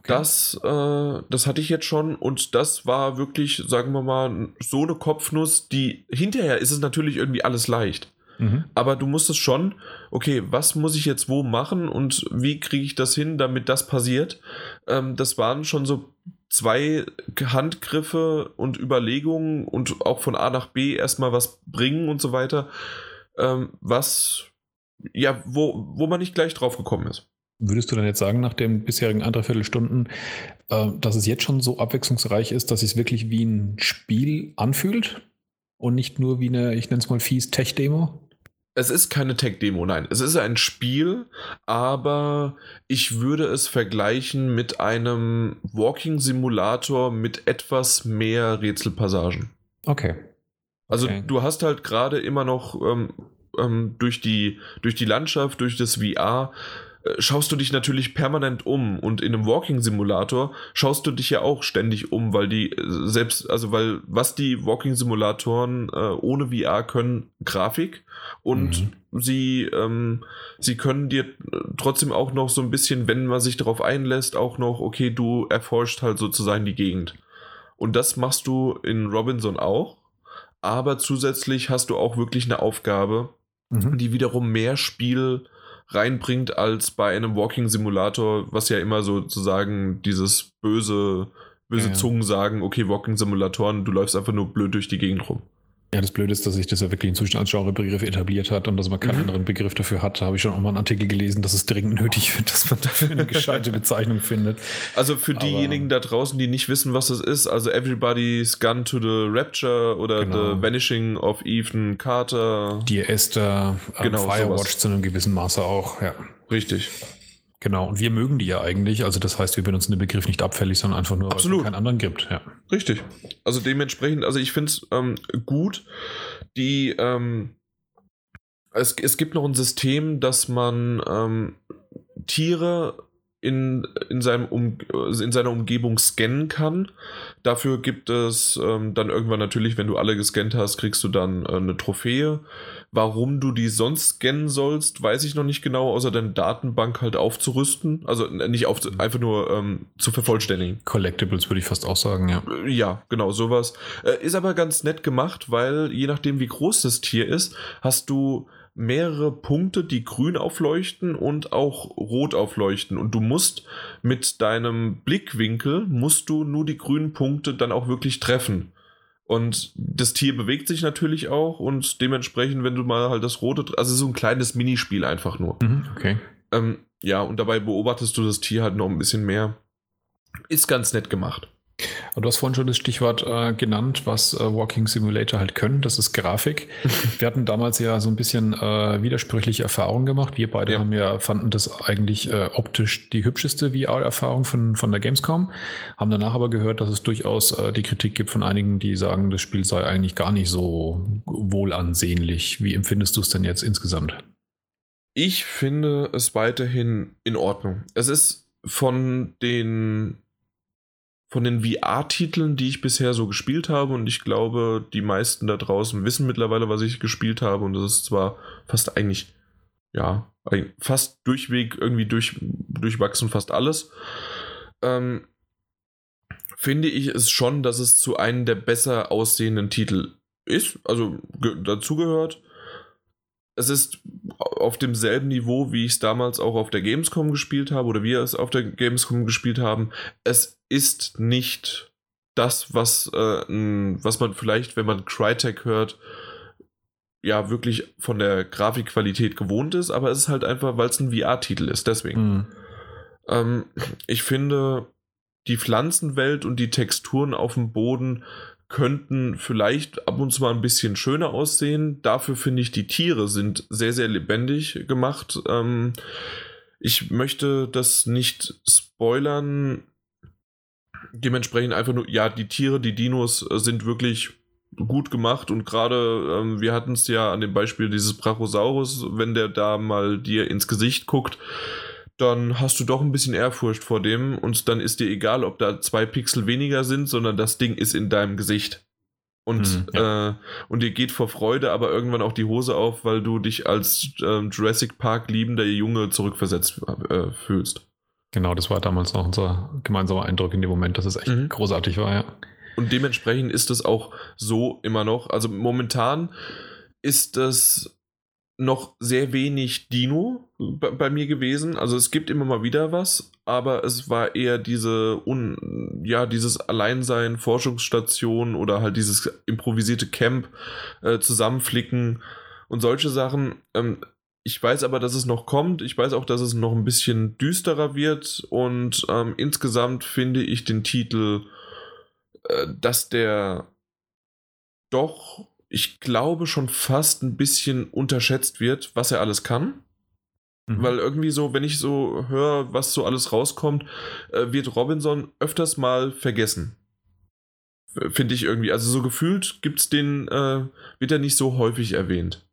Okay. Das, äh, das hatte ich jetzt schon und das war wirklich, sagen wir mal, so eine Kopfnuss, die hinterher ist es natürlich irgendwie alles leicht. Mhm. Aber du musstest schon, okay, was muss ich jetzt wo machen und wie kriege ich das hin, damit das passiert? Ähm, das waren schon so zwei Handgriffe und Überlegungen und auch von A nach B erstmal was bringen und so weiter, ähm, was, ja, wo, wo man nicht gleich drauf gekommen ist. Würdest du dann jetzt sagen, nach den bisherigen anderthalb Viertelstunden, äh, dass es jetzt schon so abwechslungsreich ist, dass es wirklich wie ein Spiel anfühlt und nicht nur wie eine, ich nenne es mal fies Tech-Demo? Es ist keine Tech-Demo, nein. Es ist ein Spiel, aber ich würde es vergleichen mit einem Walking-Simulator mit etwas mehr Rätselpassagen. Okay. Also okay. du hast halt gerade immer noch ähm, ähm, durch, die, durch die Landschaft, durch das VR, schaust du dich natürlich permanent um und in einem Walking Simulator schaust du dich ja auch ständig um, weil die äh, selbst, also weil was die Walking Simulatoren äh, ohne VR können, Grafik und mhm. sie, ähm, sie können dir äh, trotzdem auch noch so ein bisschen, wenn man sich darauf einlässt, auch noch, okay, du erforscht halt sozusagen die Gegend. Und das machst du in Robinson auch, aber zusätzlich hast du auch wirklich eine Aufgabe, mhm. die wiederum mehr Spiel reinbringt als bei einem Walking Simulator, was ja immer sozusagen dieses böse, böse ja, Zungen sagen, okay, Walking Simulatoren, du läufst einfach nur blöd durch die Gegend rum. Ja, das Blöde ist, dass sich das ja wirklich inzwischen als Genrebegriff etabliert hat und dass man keinen mhm. anderen Begriff dafür hat. Da habe ich schon auch mal einen Artikel gelesen, dass es dringend nötig wird, dass man dafür eine gescheite Bezeichnung findet. Also für Aber diejenigen da draußen, die nicht wissen, was das ist, also Everybody's Gone to the Rapture oder genau. The Vanishing of Ethan Carter. Die Esther, genau, Firewatch sowas. zu einem gewissen Maße auch, ja. Richtig. Genau, und wir mögen die ja eigentlich. Also das heißt, wir benutzen den Begriff nicht abfällig, sondern einfach nur, Absolut. weil es keinen anderen gibt. Ja. Richtig. Also dementsprechend, also ich finde es ähm, gut, die ähm, es, es gibt noch ein System, dass man ähm, Tiere in, in, seinem um, in seiner Umgebung scannen kann. Dafür gibt es ähm, dann irgendwann natürlich, wenn du alle gescannt hast, kriegst du dann äh, eine Trophäe. Warum du die sonst scannen sollst, weiß ich noch nicht genau, außer deine Datenbank halt aufzurüsten. Also nicht auf, einfach nur ähm, zu vervollständigen. Collectibles würde ich fast auch sagen, ja. Äh, ja, genau, sowas. Äh, ist aber ganz nett gemacht, weil je nachdem, wie groß das Tier ist, hast du mehrere Punkte, die grün aufleuchten und auch rot aufleuchten. Und du musst mit deinem Blickwinkel, musst du nur die grünen Punkte dann auch wirklich treffen. Und das Tier bewegt sich natürlich auch und dementsprechend, wenn du mal halt das rote, also so ein kleines Minispiel einfach nur. Mhm, okay. Ähm, ja, und dabei beobachtest du das Tier halt noch ein bisschen mehr. Ist ganz nett gemacht. Du hast vorhin schon das Stichwort äh, genannt, was äh, Walking Simulator halt können. Das ist Grafik. Wir hatten damals ja so ein bisschen äh, widersprüchliche Erfahrungen gemacht. Wir beide ja. haben ja fanden das eigentlich äh, optisch die hübscheste VR-Erfahrung von, von der Gamescom. Haben danach aber gehört, dass es durchaus äh, die Kritik gibt von einigen, die sagen, das Spiel sei eigentlich gar nicht so wohlansehnlich. Wie empfindest du es denn jetzt insgesamt? Ich finde es weiterhin in Ordnung. Es ist von den von den VR-Titeln, die ich bisher so gespielt habe, und ich glaube, die meisten da draußen wissen mittlerweile, was ich gespielt habe, und das ist zwar fast eigentlich, ja, fast durchweg irgendwie durch, durchwachsen, fast alles, ähm, finde ich es schon, dass es zu einem der besser aussehenden Titel ist, also dazugehört. Es ist auf demselben Niveau, wie ich es damals auch auf der Gamescom gespielt habe oder wir es auf der Gamescom gespielt haben. Es ist nicht das, was, äh, was man vielleicht, wenn man Crytek hört, ja wirklich von der Grafikqualität gewohnt ist, aber es ist halt einfach, weil es ein VR-Titel ist, deswegen. Mhm. Ähm, ich finde, die Pflanzenwelt und die Texturen auf dem Boden könnten vielleicht ab und zu mal ein bisschen schöner aussehen. Dafür finde ich, die Tiere sind sehr, sehr lebendig gemacht. Ähm, ich möchte das nicht spoilern. Dementsprechend einfach nur, ja, die Tiere, die Dinos sind wirklich gut gemacht und gerade, ähm, wir hatten es ja an dem Beispiel dieses Brachiosaurus, wenn der da mal dir ins Gesicht guckt, dann hast du doch ein bisschen Ehrfurcht vor dem und dann ist dir egal, ob da zwei Pixel weniger sind, sondern das Ding ist in deinem Gesicht. Und, mhm, ja. äh, und dir geht vor Freude aber irgendwann auch die Hose auf, weil du dich als äh, Jurassic Park liebender Junge zurückversetzt äh, fühlst. Genau, das war damals noch unser gemeinsamer Eindruck in dem Moment, dass es echt mhm. großartig war, ja. Und dementsprechend ist es auch so immer noch. Also momentan ist das noch sehr wenig Dino bei, bei, mir gewesen. Also es gibt immer mal wieder was, aber es war eher diese un, ja dieses Alleinsein Forschungsstation oder halt dieses improvisierte Camp äh, zusammenflicken und solche Sachen. Ähm, ich weiß aber, dass es noch kommt. Ich weiß auch, dass es noch ein bisschen düsterer wird und ähm, insgesamt finde ich den Titel, äh, dass der doch ich glaube, schon fast ein bisschen unterschätzt wird, was er alles kann. Mhm. Weil irgendwie so, wenn ich so höre, was so alles rauskommt, äh, wird Robinson öfters mal vergessen. Finde ich irgendwie. Also so gefühlt gibt's den, äh, wird er nicht so häufig erwähnt.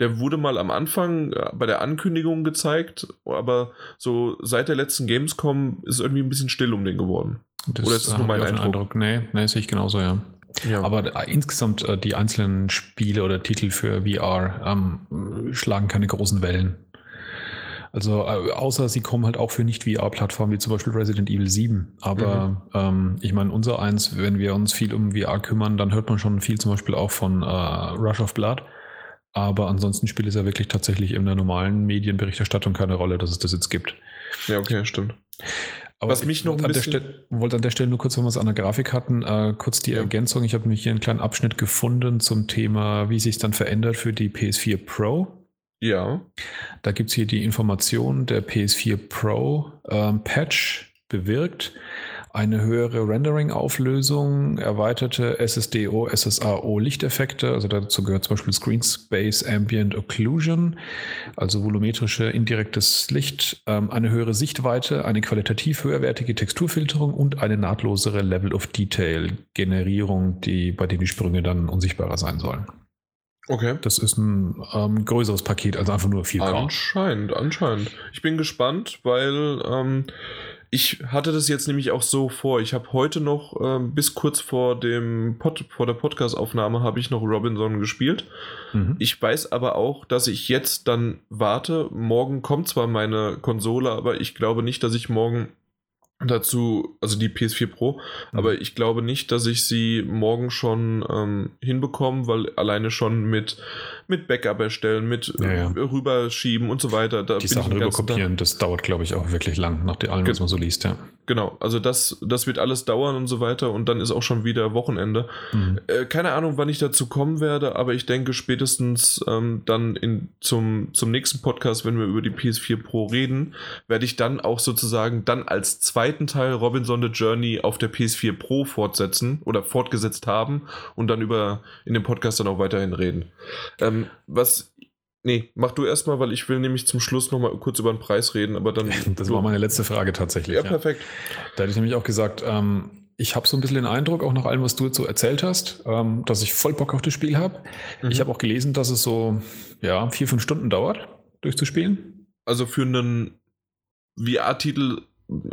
Der wurde mal am Anfang äh, bei der Ankündigung gezeigt, aber so seit der letzten Gamescom ist irgendwie ein bisschen still um den geworden. Das Oder ist das nur mein Eindruck? Eindruck? Nee, nee, sehe ich genauso, ja. Ja. Aber äh, insgesamt äh, die einzelnen Spiele oder Titel für VR ähm, schlagen keine großen Wellen. Also äh, außer sie kommen halt auch für Nicht-VR-Plattformen wie zum Beispiel Resident Evil 7. Aber mhm. ähm, ich meine, unser eins, wenn wir uns viel um VR kümmern, dann hört man schon viel zum Beispiel auch von äh, Rush of Blood. Aber ansonsten spielt es ja wirklich tatsächlich in der normalen Medienberichterstattung keine Rolle, dass es das jetzt gibt. Ja, okay, stimmt. Aber Was mich noch ein bisschen... Stelle, wollte an der Stelle nur kurz, wenn wir es an der Grafik hatten, äh, kurz die ja. Ergänzung. Ich habe nämlich hier einen kleinen Abschnitt gefunden zum Thema, wie sich dann verändert für die PS4 Pro. Ja. Da gibt es hier die Information, der PS4 Pro ähm, Patch bewirkt, eine höhere Rendering-Auflösung, erweiterte SSDO, SSAO Lichteffekte, also dazu gehört zum Beispiel Screen Space Ambient Occlusion, also volumetrische indirektes Licht, ähm, eine höhere Sichtweite, eine qualitativ höherwertige Texturfilterung und eine nahtlosere Level of Detail Generierung, die, bei dem die Sprünge dann unsichtbarer sein sollen. Okay. Das ist ein ähm, größeres Paket als einfach nur 4K. Anscheinend, anscheinend. Ich bin gespannt, weil ähm, ich hatte das jetzt nämlich auch so vor. Ich habe heute noch, ähm, bis kurz vor dem Pod, vor der Podcast-Aufnahme, habe ich noch Robinson gespielt. Mhm. Ich weiß aber auch, dass ich jetzt dann warte. Morgen kommt zwar meine Konsole, aber ich glaube nicht, dass ich morgen dazu, also die PS4 Pro, mhm. aber ich glaube nicht, dass ich sie morgen schon ähm, hinbekomme, weil alleine schon mit mit Backup erstellen, mit ja, ja. rüberschieben und so weiter. Da die Sachen rüberkopieren, das dauert, glaube ich, auch wirklich lang, nach allem, was man so liest, ja. Genau, also das, das wird alles dauern und so weiter und dann ist auch schon wieder Wochenende. Mhm. Äh, keine Ahnung, wann ich dazu kommen werde, aber ich denke spätestens ähm, dann in, zum, zum nächsten Podcast, wenn wir über die PS4 Pro reden, werde ich dann auch sozusagen dann als zweiten Teil Robinson the Journey auf der PS4 Pro fortsetzen oder fortgesetzt haben und dann über in dem Podcast dann auch weiterhin reden. Ähm, was Nee, mach du erstmal, weil ich will nämlich zum Schluss nochmal kurz über den Preis reden, aber dann. Das war meine letzte Frage tatsächlich. Ja, ja. perfekt. Da hätte ich nämlich auch gesagt, ähm, ich habe so ein bisschen den Eindruck, auch nach allem, was du jetzt so erzählt hast, ähm, dass ich voll Bock auf das Spiel habe. Mhm. Ich habe auch gelesen, dass es so ja, vier, fünf Stunden dauert, durchzuspielen. Also für einen VR-Titel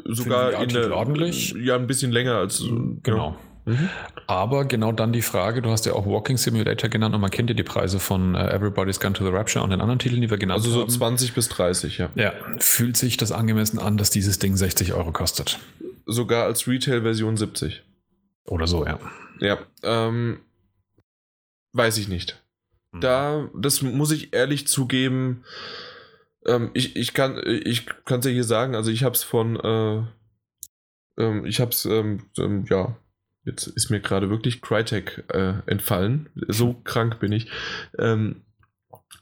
sogar VR in der, ordentlich. Ja, ein bisschen länger als. Genau. Ja. Mhm. Aber genau dann die Frage, du hast ja auch Walking Simulator genannt und man kennt ja die Preise von uh, Everybody's Gone to the Rapture und den anderen Titeln, die wir genannt haben. Also so 20 bis 30, ja. Ja, fühlt sich das angemessen an, dass dieses Ding 60 Euro kostet. Sogar als Retail-Version 70. Oder so, ja. Ja, ähm, weiß ich nicht. Mhm. Da, das muss ich ehrlich zugeben, ähm, ich, ich kann ich es ja hier sagen, also ich habe es von, äh, ähm, ich habe es, ähm, ähm, ja, Jetzt ist mir gerade wirklich Crytek äh, entfallen. So krank bin ich. Ähm,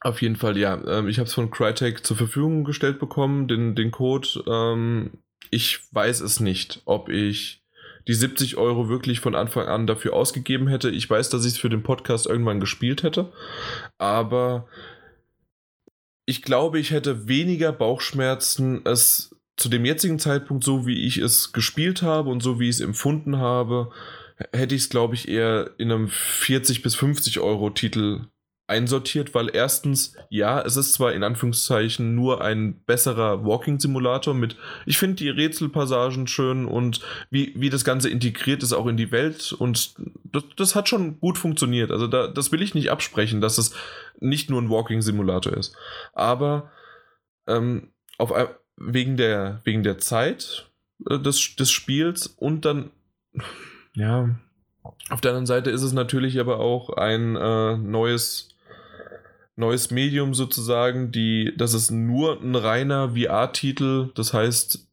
auf jeden Fall, ja. Ähm, ich habe es von Crytek zur Verfügung gestellt bekommen, den, den Code. Ähm, ich weiß es nicht, ob ich die 70 Euro wirklich von Anfang an dafür ausgegeben hätte. Ich weiß, dass ich es für den Podcast irgendwann gespielt hätte. Aber ich glaube, ich hätte weniger Bauchschmerzen, es zu dem jetzigen Zeitpunkt, so wie ich es gespielt habe und so wie ich es empfunden habe, hätte ich es, glaube ich, eher in einem 40 bis 50 Euro Titel einsortiert, weil erstens, ja, es ist zwar in Anführungszeichen nur ein besserer Walking-Simulator mit, ich finde die Rätselpassagen schön und wie, wie das Ganze integriert ist auch in die Welt und das, das hat schon gut funktioniert. Also da, das will ich nicht absprechen, dass es nicht nur ein Walking-Simulator ist. Aber ähm, auf, wegen, der, wegen der Zeit äh, des, des Spiels und dann, ja, auf der anderen Seite ist es natürlich aber auch ein äh, neues neues Medium sozusagen, die, das ist nur ein reiner VR-Titel, das heißt,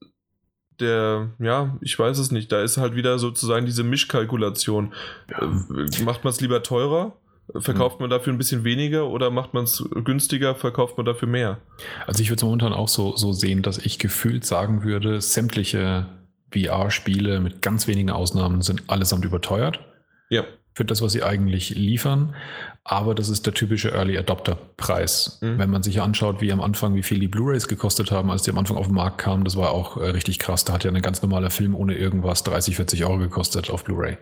der, ja, ich weiß es nicht, da ist halt wieder sozusagen diese Mischkalkulation. Ja. Äh, macht man es lieber teurer? Verkauft man dafür ein bisschen weniger oder macht man es günstiger, verkauft man dafür mehr? Also ich würde es momentan auch so, so sehen, dass ich gefühlt sagen würde, sämtliche VR-Spiele mit ganz wenigen Ausnahmen sind allesamt überteuert. Ja für das, was sie eigentlich liefern. Aber das ist der typische Early Adopter Preis. Mhm. Wenn man sich anschaut, wie am Anfang, wie viel die Blu-rays gekostet haben, als die am Anfang auf den Markt kamen, das war auch äh, richtig krass. Da hat ja ein ganz normaler Film ohne irgendwas 30, 40 Euro gekostet auf Blu-ray.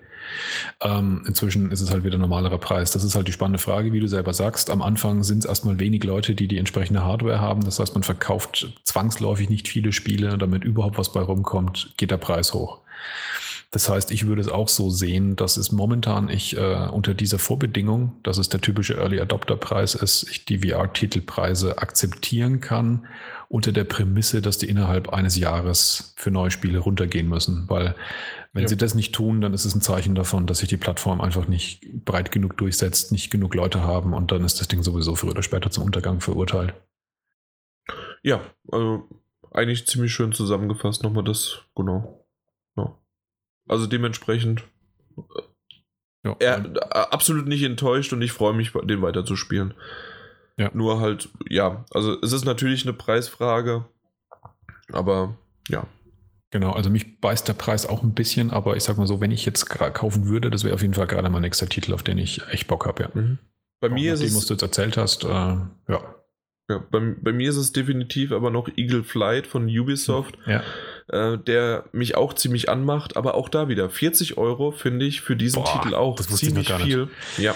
Ähm, inzwischen ist es halt wieder ein normalerer Preis. Das ist halt die spannende Frage, wie du selber sagst. Am Anfang sind es erstmal wenig Leute, die die entsprechende Hardware haben. Das heißt, man verkauft zwangsläufig nicht viele Spiele. Damit überhaupt was bei rumkommt, geht der Preis hoch. Das heißt, ich würde es auch so sehen, dass es momentan ich äh, unter dieser Vorbedingung, dass es der typische Early Adopter Preis ist, ich die VR-Titelpreise akzeptieren kann, unter der Prämisse, dass die innerhalb eines Jahres für neue Spiele runtergehen müssen. Weil wenn ja. sie das nicht tun, dann ist es ein Zeichen davon, dass sich die Plattform einfach nicht breit genug durchsetzt, nicht genug Leute haben und dann ist das Ding sowieso früher oder später zum Untergang verurteilt. Ja, also eigentlich ziemlich schön zusammengefasst nochmal das, genau. Also dementsprechend ja. er, absolut nicht enttäuscht und ich freue mich, den weiter zu spielen. Ja. Nur halt, ja, also es ist natürlich eine Preisfrage, aber ja. Genau, also mich beißt der Preis auch ein bisschen, aber ich sag mal so, wenn ich jetzt kaufen würde, das wäre auf jeden Fall gerade mein nächster Titel, auf den ich echt Bock habe, ja. Mhm. Bei auch mir ist es. was du jetzt erzählt hast, äh, ja. Ja, bei, bei mir ist es definitiv aber noch Eagle Flight von Ubisoft. Ja äh, der mich auch ziemlich anmacht, aber auch da wieder 40 Euro finde ich für diesen Boah, Titel auch ziemlich viel. Ja.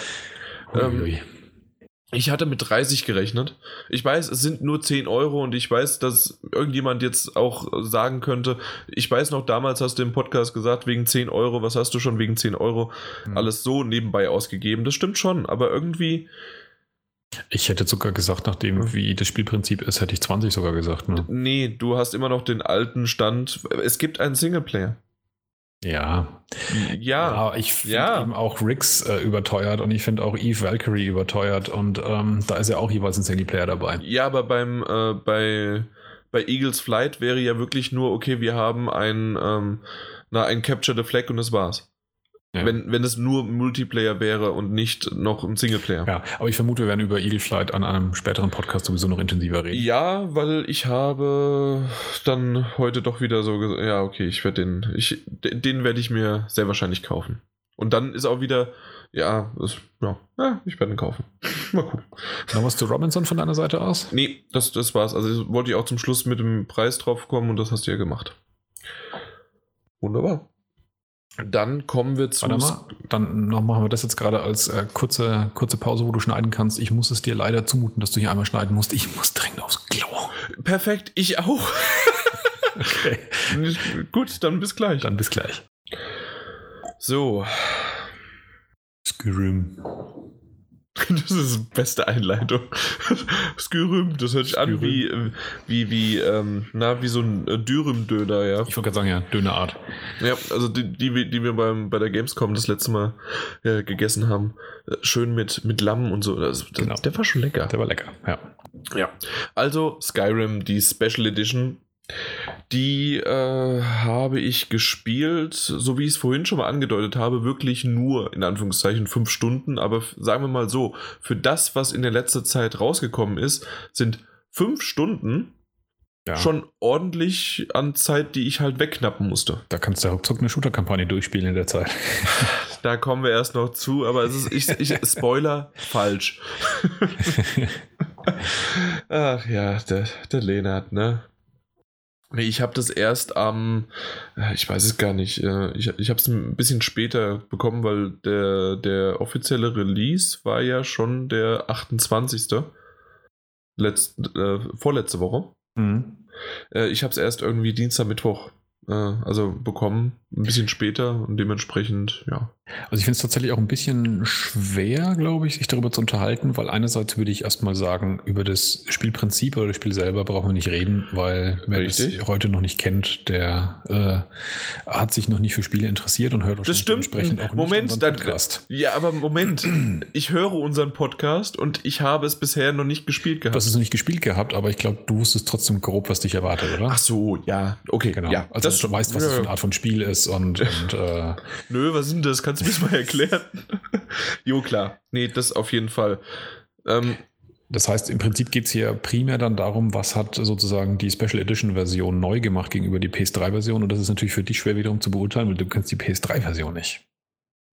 Ähm, ich hatte mit 30 gerechnet. Ich weiß, es sind nur 10 Euro und ich weiß, dass irgendjemand jetzt auch sagen könnte, ich weiß noch, damals hast du im Podcast gesagt, wegen 10 Euro, was hast du schon wegen 10 Euro hm. alles so nebenbei ausgegeben? Das stimmt schon, aber irgendwie ich hätte sogar gesagt, nachdem wie das Spielprinzip ist, hätte ich 20 sogar gesagt. Ne? Nee, du hast immer noch den alten Stand. Es gibt einen Singleplayer. Ja. Ja. ja ich finde ja. eben auch Riggs äh, überteuert und ich finde auch Eve Valkyrie überteuert und ähm, da ist ja auch jeweils ein Singleplayer dabei. Ja, aber beim äh, bei, bei Eagles Flight wäre ja wirklich nur, okay, wir haben ein, ähm, na, ein Capture the Flag und das war's. Ja. Wenn, wenn es nur Multiplayer wäre und nicht noch ein Singleplayer. Ja, aber ich vermute, wir werden über Eagle Flight an einem späteren Podcast sowieso noch intensiver reden. Ja, weil ich habe dann heute doch wieder so gesagt, ja, okay, ich werde den, ich, den werde ich mir sehr wahrscheinlich kaufen. Und dann ist auch wieder, ja, das, ja, ja, ich werde ihn kaufen. Mal gucken. Noch was zu Robinson von deiner Seite aus? Nee, das, das war's. Also wollte ich auch zum Schluss mit dem Preis drauf kommen und das hast du ja gemacht. Wunderbar. Dann kommen wir zu. Warte mal, dann noch machen wir das jetzt gerade als äh, kurze, kurze Pause, wo du schneiden kannst. Ich muss es dir leider zumuten, dass du hier einmal schneiden musst. Ich muss dringend aufs Klo. Perfekt, ich auch. okay. Gut, dann bis gleich. Dann bis gleich. So. Skyrim. Das ist die beste Einleitung. Skyrüm, das hört sich Skyrüm. an wie, wie, wie, ähm, na, wie so ein äh, Dürüm-Döner, ja. Ich wollte gerade sagen, ja, Dönerart. Ja, also die, die, die wir beim, bei der Gamescom das letzte Mal äh, gegessen haben. Äh, schön mit, mit Lamm und so. Das, das, genau. Der war schon lecker. Der war lecker, ja. Ja. Also Skyrim, die Special Edition die äh, habe ich gespielt, so wie ich es vorhin schon mal angedeutet habe, wirklich nur in Anführungszeichen fünf Stunden. Aber sagen wir mal so, für das, was in der letzten Zeit rausgekommen ist, sind fünf Stunden ja. schon ordentlich an Zeit, die ich halt wegknappen musste. Da kannst du ruckzuck eine Shooter-Kampagne durchspielen in der Zeit. da kommen wir erst noch zu, aber es ist, ich, ich Spoiler, falsch. Ach ja, der, der Lenart, ne? Nee, ich habe das erst am, äh, ich weiß es gar nicht, äh, ich, ich habe es ein bisschen später bekommen, weil der, der offizielle Release war ja schon der 28. Letzt, äh, vorletzte Woche. Mhm. Ich habe es erst irgendwie Dienstag, Mittwoch äh, also bekommen, ein bisschen später und dementsprechend, ja. Also ich finde es tatsächlich auch ein bisschen schwer, glaube ich, sich darüber zu unterhalten, weil einerseits würde ich erstmal sagen, über das Spielprinzip oder das Spiel selber brauchen wir nicht reden, weil wer Richtig. das heute noch nicht kennt, der äh, hat sich noch nicht für Spiele interessiert und hört das stimmt. dementsprechend auch Moment, nicht unseren Podcast. Dann, ja, aber Moment, ich höre unseren Podcast und ich habe es bisher noch nicht gespielt gehabt. Du hast es noch nicht gespielt gehabt, aber ich glaube, du wusstest trotzdem grob, was dich erwartet, oder? Ach so, ja, okay, genau. Ja, also das, du weißt, was ja. das für eine Art von Spiel ist und, und äh, Nö, was sind das? Kannst du mir das mal erklären? jo, klar. Nee, das auf jeden Fall. Ähm, das heißt, im Prinzip geht es hier primär dann darum, was hat sozusagen die Special Edition Version neu gemacht gegenüber die PS3-Version. Und das ist natürlich für dich schwer wiederum zu beurteilen, weil du kennst die PS3-Version nicht.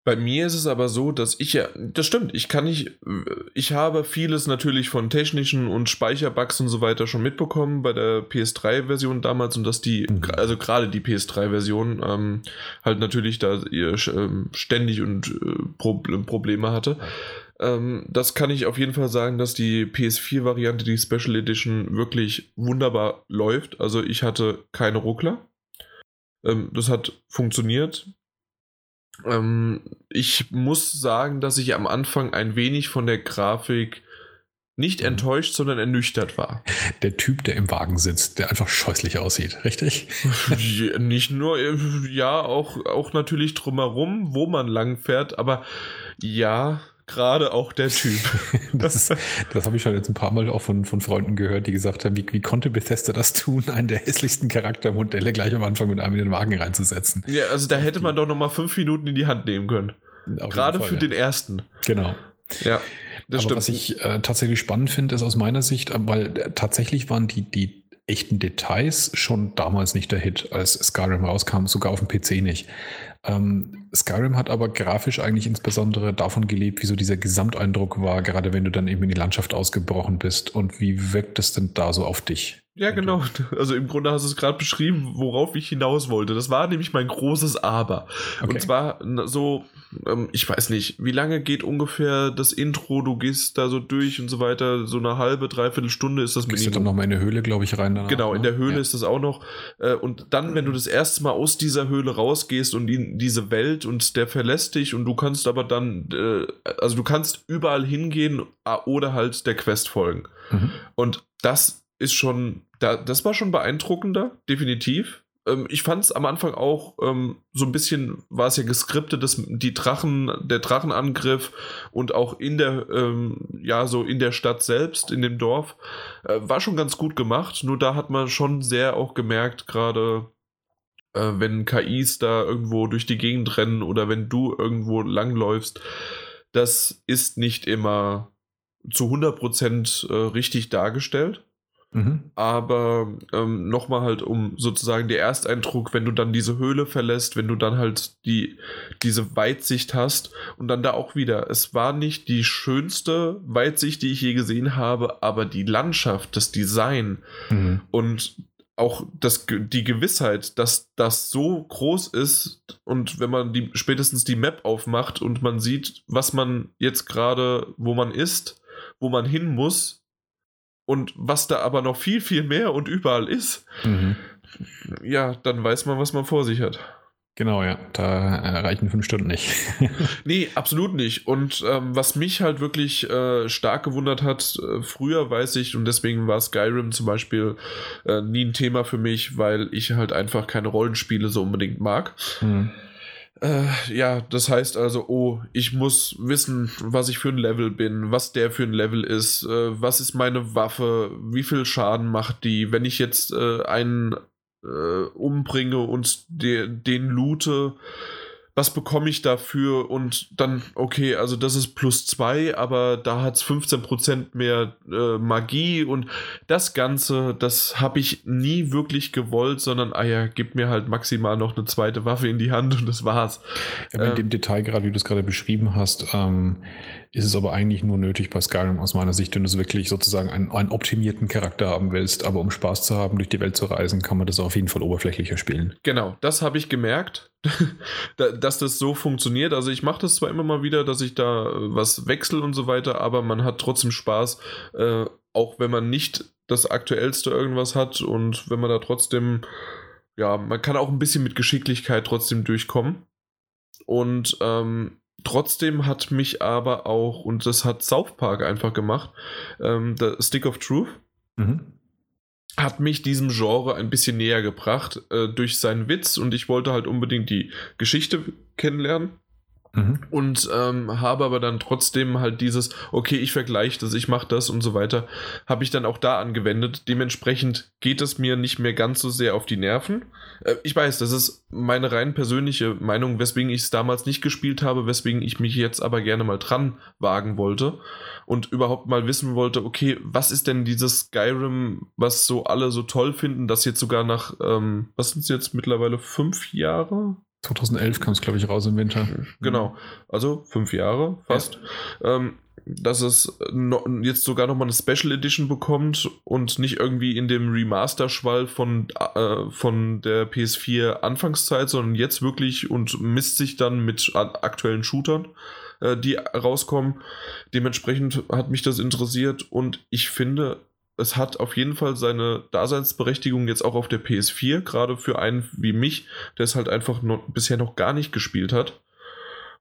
Bei mir ist es aber so, dass ich ja, das stimmt, ich kann nicht, ich habe vieles natürlich von technischen und Speicherbugs und so weiter schon mitbekommen bei der PS3-Version damals und dass die, mhm. also gerade die PS3-Version ähm, halt natürlich da ihr, ähm, ständig und äh, Pro Probleme hatte. Ähm, das kann ich auf jeden Fall sagen, dass die PS4-Variante, die Special Edition, wirklich wunderbar läuft. Also ich hatte keine Ruckler. Ähm, das hat funktioniert. Ähm, ich muss sagen, dass ich am Anfang ein wenig von der Grafik nicht mhm. enttäuscht, sondern ernüchtert war. Der Typ, der im Wagen sitzt, der einfach scheußlich aussieht, richtig? nicht nur, äh, ja, auch, auch natürlich drumherum, wo man lang fährt, aber ja, gerade auch der Typ. das, das habe ich schon jetzt ein paar Mal auch von, von Freunden gehört, die gesagt haben, wie, wie konnte Bethesda das tun, einen der hässlichsten Charaktermodelle gleich am Anfang mit einem in den Wagen reinzusetzen. Ja, also da hätte man doch noch mal fünf Minuten in die Hand nehmen können. Gerade Fall, für ja. den ersten. Genau. Ja. Das Aber stimmt. was ich äh, tatsächlich spannend finde, ist aus meiner Sicht, äh, weil äh, tatsächlich waren die, die echten Details schon damals nicht der Hit, als Skyrim rauskam, sogar auf dem PC nicht. Ähm, Skyrim hat aber grafisch eigentlich insbesondere davon gelebt, wie so dieser Gesamteindruck war, gerade wenn du dann eben in die Landschaft ausgebrochen bist. Und wie wirkt es denn da so auf dich? Ja, genau. Also im Grunde hast du es gerade beschrieben, worauf ich hinaus wollte. Das war nämlich mein großes Aber. Okay. Und zwar so, ähm, ich weiß nicht, wie lange geht ungefähr das Intro? Du gehst da so durch und so weiter. So eine halbe, dreiviertel Stunde ist das Minimum. Gehst du dann nochmal in der Höhle, glaube ich, rein? Danach, genau, in der ne? Höhle ja. ist das auch noch. Äh, und dann, wenn du das erste Mal aus dieser Höhle rausgehst und in diese Welt und der verlässt dich und du kannst aber dann, äh, also du kannst überall hingehen oder halt der Quest folgen. Mhm. Und das ist schon, da, das war schon beeindruckender, definitiv. Ähm, ich fand es am Anfang auch ähm, so ein bisschen, war es ja geskriptet, dass die Drachen, der Drachenangriff und auch in der, ähm, ja, so in der Stadt selbst, in dem Dorf, äh, war schon ganz gut gemacht. Nur da hat man schon sehr auch gemerkt, gerade äh, wenn KIs da irgendwo durch die Gegend rennen oder wenn du irgendwo langläufst, das ist nicht immer zu 100% äh, richtig dargestellt. Mhm. Aber ähm, nochmal halt um sozusagen der Ersteindruck, wenn du dann diese Höhle verlässt, wenn du dann halt die, diese Weitsicht hast und dann da auch wieder, es war nicht die schönste Weitsicht, die ich je gesehen habe, aber die Landschaft, das Design mhm. und auch das, die Gewissheit, dass das so groß ist und wenn man die, spätestens die Map aufmacht und man sieht, was man jetzt gerade, wo man ist, wo man hin muss, und was da aber noch viel, viel mehr und überall ist, mhm. ja, dann weiß man, was man vor sich hat. Genau, ja, da reichen fünf Stunden nicht. nee, absolut nicht. Und ähm, was mich halt wirklich äh, stark gewundert hat, äh, früher weiß ich, und deswegen war Skyrim zum Beispiel äh, nie ein Thema für mich, weil ich halt einfach keine Rollenspiele so unbedingt mag. Mhm. Äh, ja, das heißt also, oh, ich muss wissen, was ich für ein Level bin, was der für ein Level ist, äh, was ist meine Waffe, wie viel Schaden macht die, wenn ich jetzt äh, einen äh, umbringe und de den loote, was bekomme ich dafür? Und dann, okay, also das ist plus zwei, aber da hat es 15% mehr äh, Magie. Und das Ganze, das habe ich nie wirklich gewollt, sondern, ah ja, gib mir halt maximal noch eine zweite Waffe in die Hand und das war's. Ja, in ähm, dem Detail, gerade wie du es gerade beschrieben hast, ähm, ist es aber eigentlich nur nötig bei Skyrim aus meiner Sicht, wenn du wirklich sozusagen einen, einen optimierten Charakter haben willst. Aber um Spaß zu haben, durch die Welt zu reisen, kann man das auf jeden Fall oberflächlicher spielen. Genau, das habe ich gemerkt, dass das so funktioniert. Also ich mache das zwar immer mal wieder, dass ich da äh, was wechsle und so weiter, aber man hat trotzdem Spaß, äh, auch wenn man nicht das aktuellste irgendwas hat und wenn man da trotzdem, ja, man kann auch ein bisschen mit Geschicklichkeit trotzdem durchkommen. Und ähm, Trotzdem hat mich aber auch, und das hat South Park einfach gemacht, ähm, der Stick of Truth, mhm. hat mich diesem Genre ein bisschen näher gebracht äh, durch seinen Witz und ich wollte halt unbedingt die Geschichte kennenlernen. Mhm. Und ähm, habe aber dann trotzdem halt dieses, okay, ich vergleiche das, ich mache das und so weiter, habe ich dann auch da angewendet. Dementsprechend geht es mir nicht mehr ganz so sehr auf die Nerven. Äh, ich weiß, das ist meine rein persönliche Meinung, weswegen ich es damals nicht gespielt habe, weswegen ich mich jetzt aber gerne mal dran wagen wollte und überhaupt mal wissen wollte, okay, was ist denn dieses Skyrim, was so alle so toll finden, das jetzt sogar nach, ähm, was sind es jetzt mittlerweile, fünf Jahre? 2011 kam es, glaube ich, raus im Winter. Genau, also fünf Jahre fast. Ja. Ähm, dass es no, jetzt sogar nochmal eine Special Edition bekommt und nicht irgendwie in dem Remaster-Schwall von, äh, von der PS4 Anfangszeit, sondern jetzt wirklich und misst sich dann mit aktuellen Shootern, äh, die rauskommen. Dementsprechend hat mich das interessiert und ich finde, es hat auf jeden Fall seine Daseinsberechtigung jetzt auch auf der PS4, gerade für einen wie mich, der es halt einfach noch, bisher noch gar nicht gespielt hat.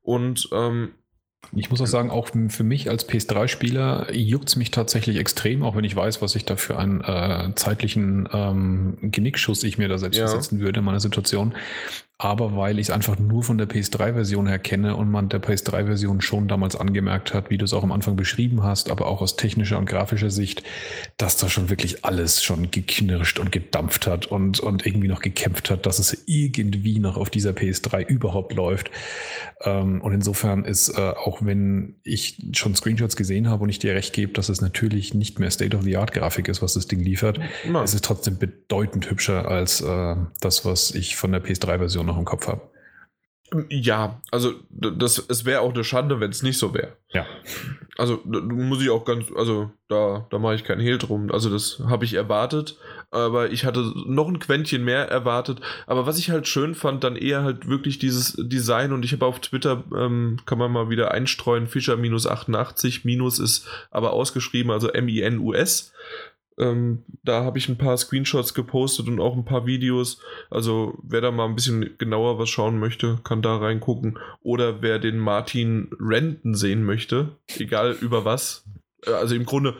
Und ähm, ich muss auch sagen, auch für mich als PS3-Spieler juckt es mich tatsächlich extrem, auch wenn ich weiß, was ich da für einen äh, zeitlichen ähm, Genickschuss ich mir da selbst ja. versetzen würde in meiner Situation aber weil ich es einfach nur von der PS3-Version her kenne und man der PS3-Version schon damals angemerkt hat, wie du es auch am Anfang beschrieben hast, aber auch aus technischer und grafischer Sicht, dass da schon wirklich alles schon geknirscht und gedampft hat und, und irgendwie noch gekämpft hat, dass es irgendwie noch auf dieser PS3 überhaupt läuft. Ähm, und insofern ist, äh, auch wenn ich schon Screenshots gesehen habe und ich dir recht gebe, dass es natürlich nicht mehr State-of-the-Art-Grafik ist, was das Ding liefert, Nein. es ist trotzdem bedeutend hübscher als äh, das, was ich von der PS3-Version noch im Kopf habe. Ja, also das, es wäre auch eine Schande, wenn es nicht so wäre. Ja. Also muss ich auch ganz, also da, da mache ich keinen Hehl drum. Also das habe ich erwartet, aber ich hatte noch ein Quäntchen mehr erwartet. Aber was ich halt schön fand, dann eher halt wirklich dieses Design und ich habe auf Twitter, ähm, kann man mal wieder einstreuen, Fischer minus 88, minus ist aber ausgeschrieben, also M-I-N-U-S. Ähm, da habe ich ein paar Screenshots gepostet und auch ein paar Videos. Also wer da mal ein bisschen genauer was schauen möchte, kann da reingucken. Oder wer den Martin Renten sehen möchte, egal über was. Äh, also im Grunde,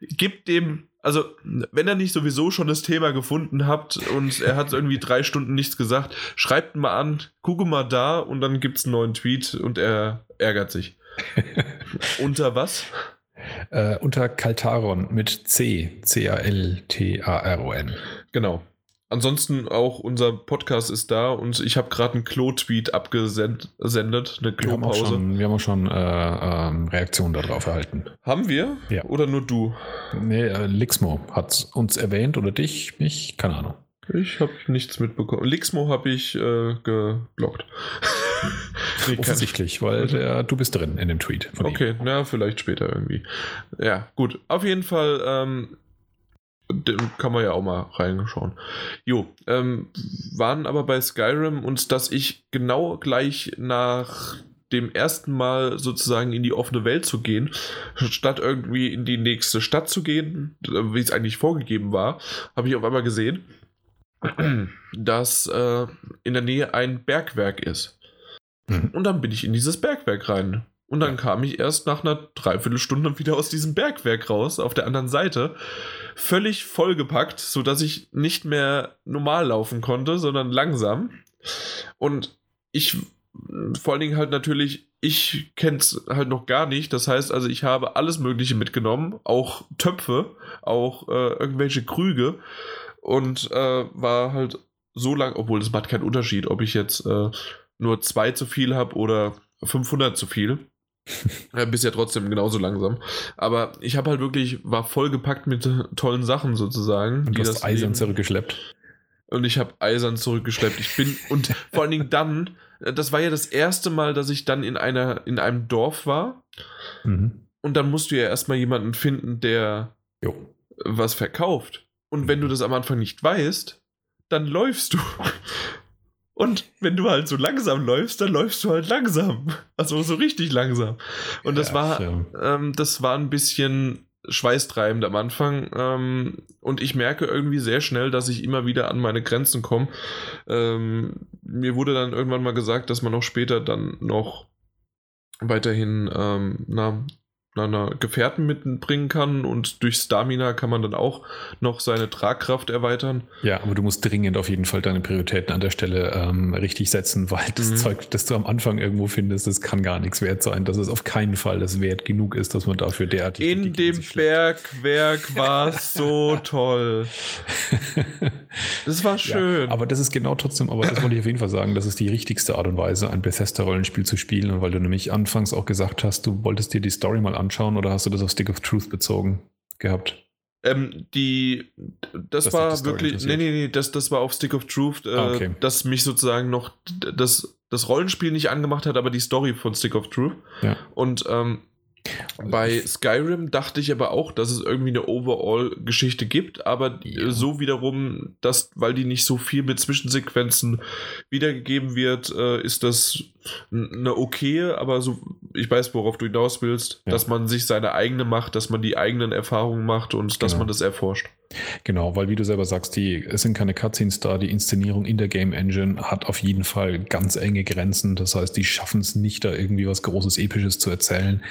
gibt dem also, wenn er nicht sowieso schon das Thema gefunden habt und er hat irgendwie drei Stunden nichts gesagt, schreibt mal an, gucke mal da und dann gibt es einen neuen Tweet und er ärgert sich. Unter was? Äh, unter Kaltaron mit C, C-A-L-T-A-R-O-N. Genau. Ansonsten auch unser Podcast ist da und ich habe gerade einen Klo-Tweet abgesendet, eine Klo-Pause. Wir haben auch schon, äh, äh, Reaktionen darauf erhalten. Haben wir? Ja. Oder nur du? Nee, äh, Lixmo hat uns erwähnt oder dich, mich, keine Ahnung. Ich habe nichts mitbekommen. Lixmo habe ich äh, geblockt. Offensichtlich, weil der, du bist drin in dem Tweet. okay, ihm. na, vielleicht später irgendwie. Ja, gut. Auf jeden Fall ähm, kann man ja auch mal reinschauen. Jo, ähm, waren aber bei Skyrim und dass ich genau gleich nach dem ersten Mal sozusagen in die offene Welt zu gehen, statt irgendwie in die nächste Stadt zu gehen, wie es eigentlich vorgegeben war, habe ich auf einmal gesehen, dass äh, in der Nähe ein Bergwerk ist. Mhm. Und dann bin ich in dieses Bergwerk rein. Und dann kam ich erst nach einer Dreiviertelstunde wieder aus diesem Bergwerk raus, auf der anderen Seite, völlig vollgepackt, sodass ich nicht mehr normal laufen konnte, sondern langsam. Und ich, vor allen Dingen halt natürlich, ich kenne es halt noch gar nicht. Das heißt also, ich habe alles Mögliche mitgenommen, auch Töpfe, auch äh, irgendwelche Krüge und äh, war halt so lang, obwohl es macht keinen Unterschied, ob ich jetzt äh, nur zwei zu viel habe oder 500 zu viel. ja, bist ja trotzdem genauso langsam. Aber ich habe halt wirklich, war vollgepackt mit tollen Sachen sozusagen. Und du hast Eisern zurückgeschleppt. Und ich habe eisern zurückgeschleppt. Ich bin, und vor allen Dingen dann, das war ja das erste Mal, dass ich dann in einer, in einem Dorf war. Mhm. Und dann musst du ja erstmal jemanden finden, der jo. was verkauft. Und wenn du das am Anfang nicht weißt, dann läufst du. Und wenn du halt so langsam läufst, dann läufst du halt langsam. Also so richtig langsam. Und das ja, war, ähm, das war ein bisschen schweißtreibend am Anfang. Ähm, und ich merke irgendwie sehr schnell, dass ich immer wieder an meine Grenzen komme. Ähm, mir wurde dann irgendwann mal gesagt, dass man auch später dann noch weiterhin ähm, na, einer Gefährten mitbringen kann und durch Stamina kann man dann auch noch seine Tragkraft erweitern. Ja, aber du musst dringend auf jeden Fall deine Prioritäten an der Stelle ähm, richtig setzen, weil das mhm. Zeug, das du am Anfang irgendwo findest, das kann gar nichts wert sein, dass es auf keinen Fall das wert genug ist, dass man dafür derartig. In dem Bergwerk war es so toll. Das war schön. Ja, aber das ist genau trotzdem, aber das wollte ich auf jeden Fall sagen, das ist die richtigste Art und Weise, ein Bethesda-Rollenspiel zu spielen. Und weil du nämlich anfangs auch gesagt hast, du wolltest dir die Story mal anschauen oder hast du das auf Stick of Truth bezogen gehabt? Ähm, die, das, das war wirklich, nee, nee, nee, das, das war auf Stick of Truth, äh, ah, okay. dass mich sozusagen noch das, das Rollenspiel nicht angemacht hat, aber die Story von Stick of Truth. Ja. Und ähm, bei Skyrim dachte ich aber auch, dass es irgendwie eine Overall-Geschichte gibt, aber ja. so wiederum, dass, weil die nicht so viel mit Zwischensequenzen wiedergegeben wird, äh, ist das eine okay, aber so, ich weiß, worauf du hinaus willst, ja. dass man sich seine eigene macht, dass man die eigenen Erfahrungen macht und genau. dass man das erforscht. Genau, weil wie du selber sagst, die, es sind keine Cutscenes da, die Inszenierung in der Game Engine hat auf jeden Fall ganz enge Grenzen. Das heißt, die schaffen es nicht, da irgendwie was Großes, Episches zu erzählen.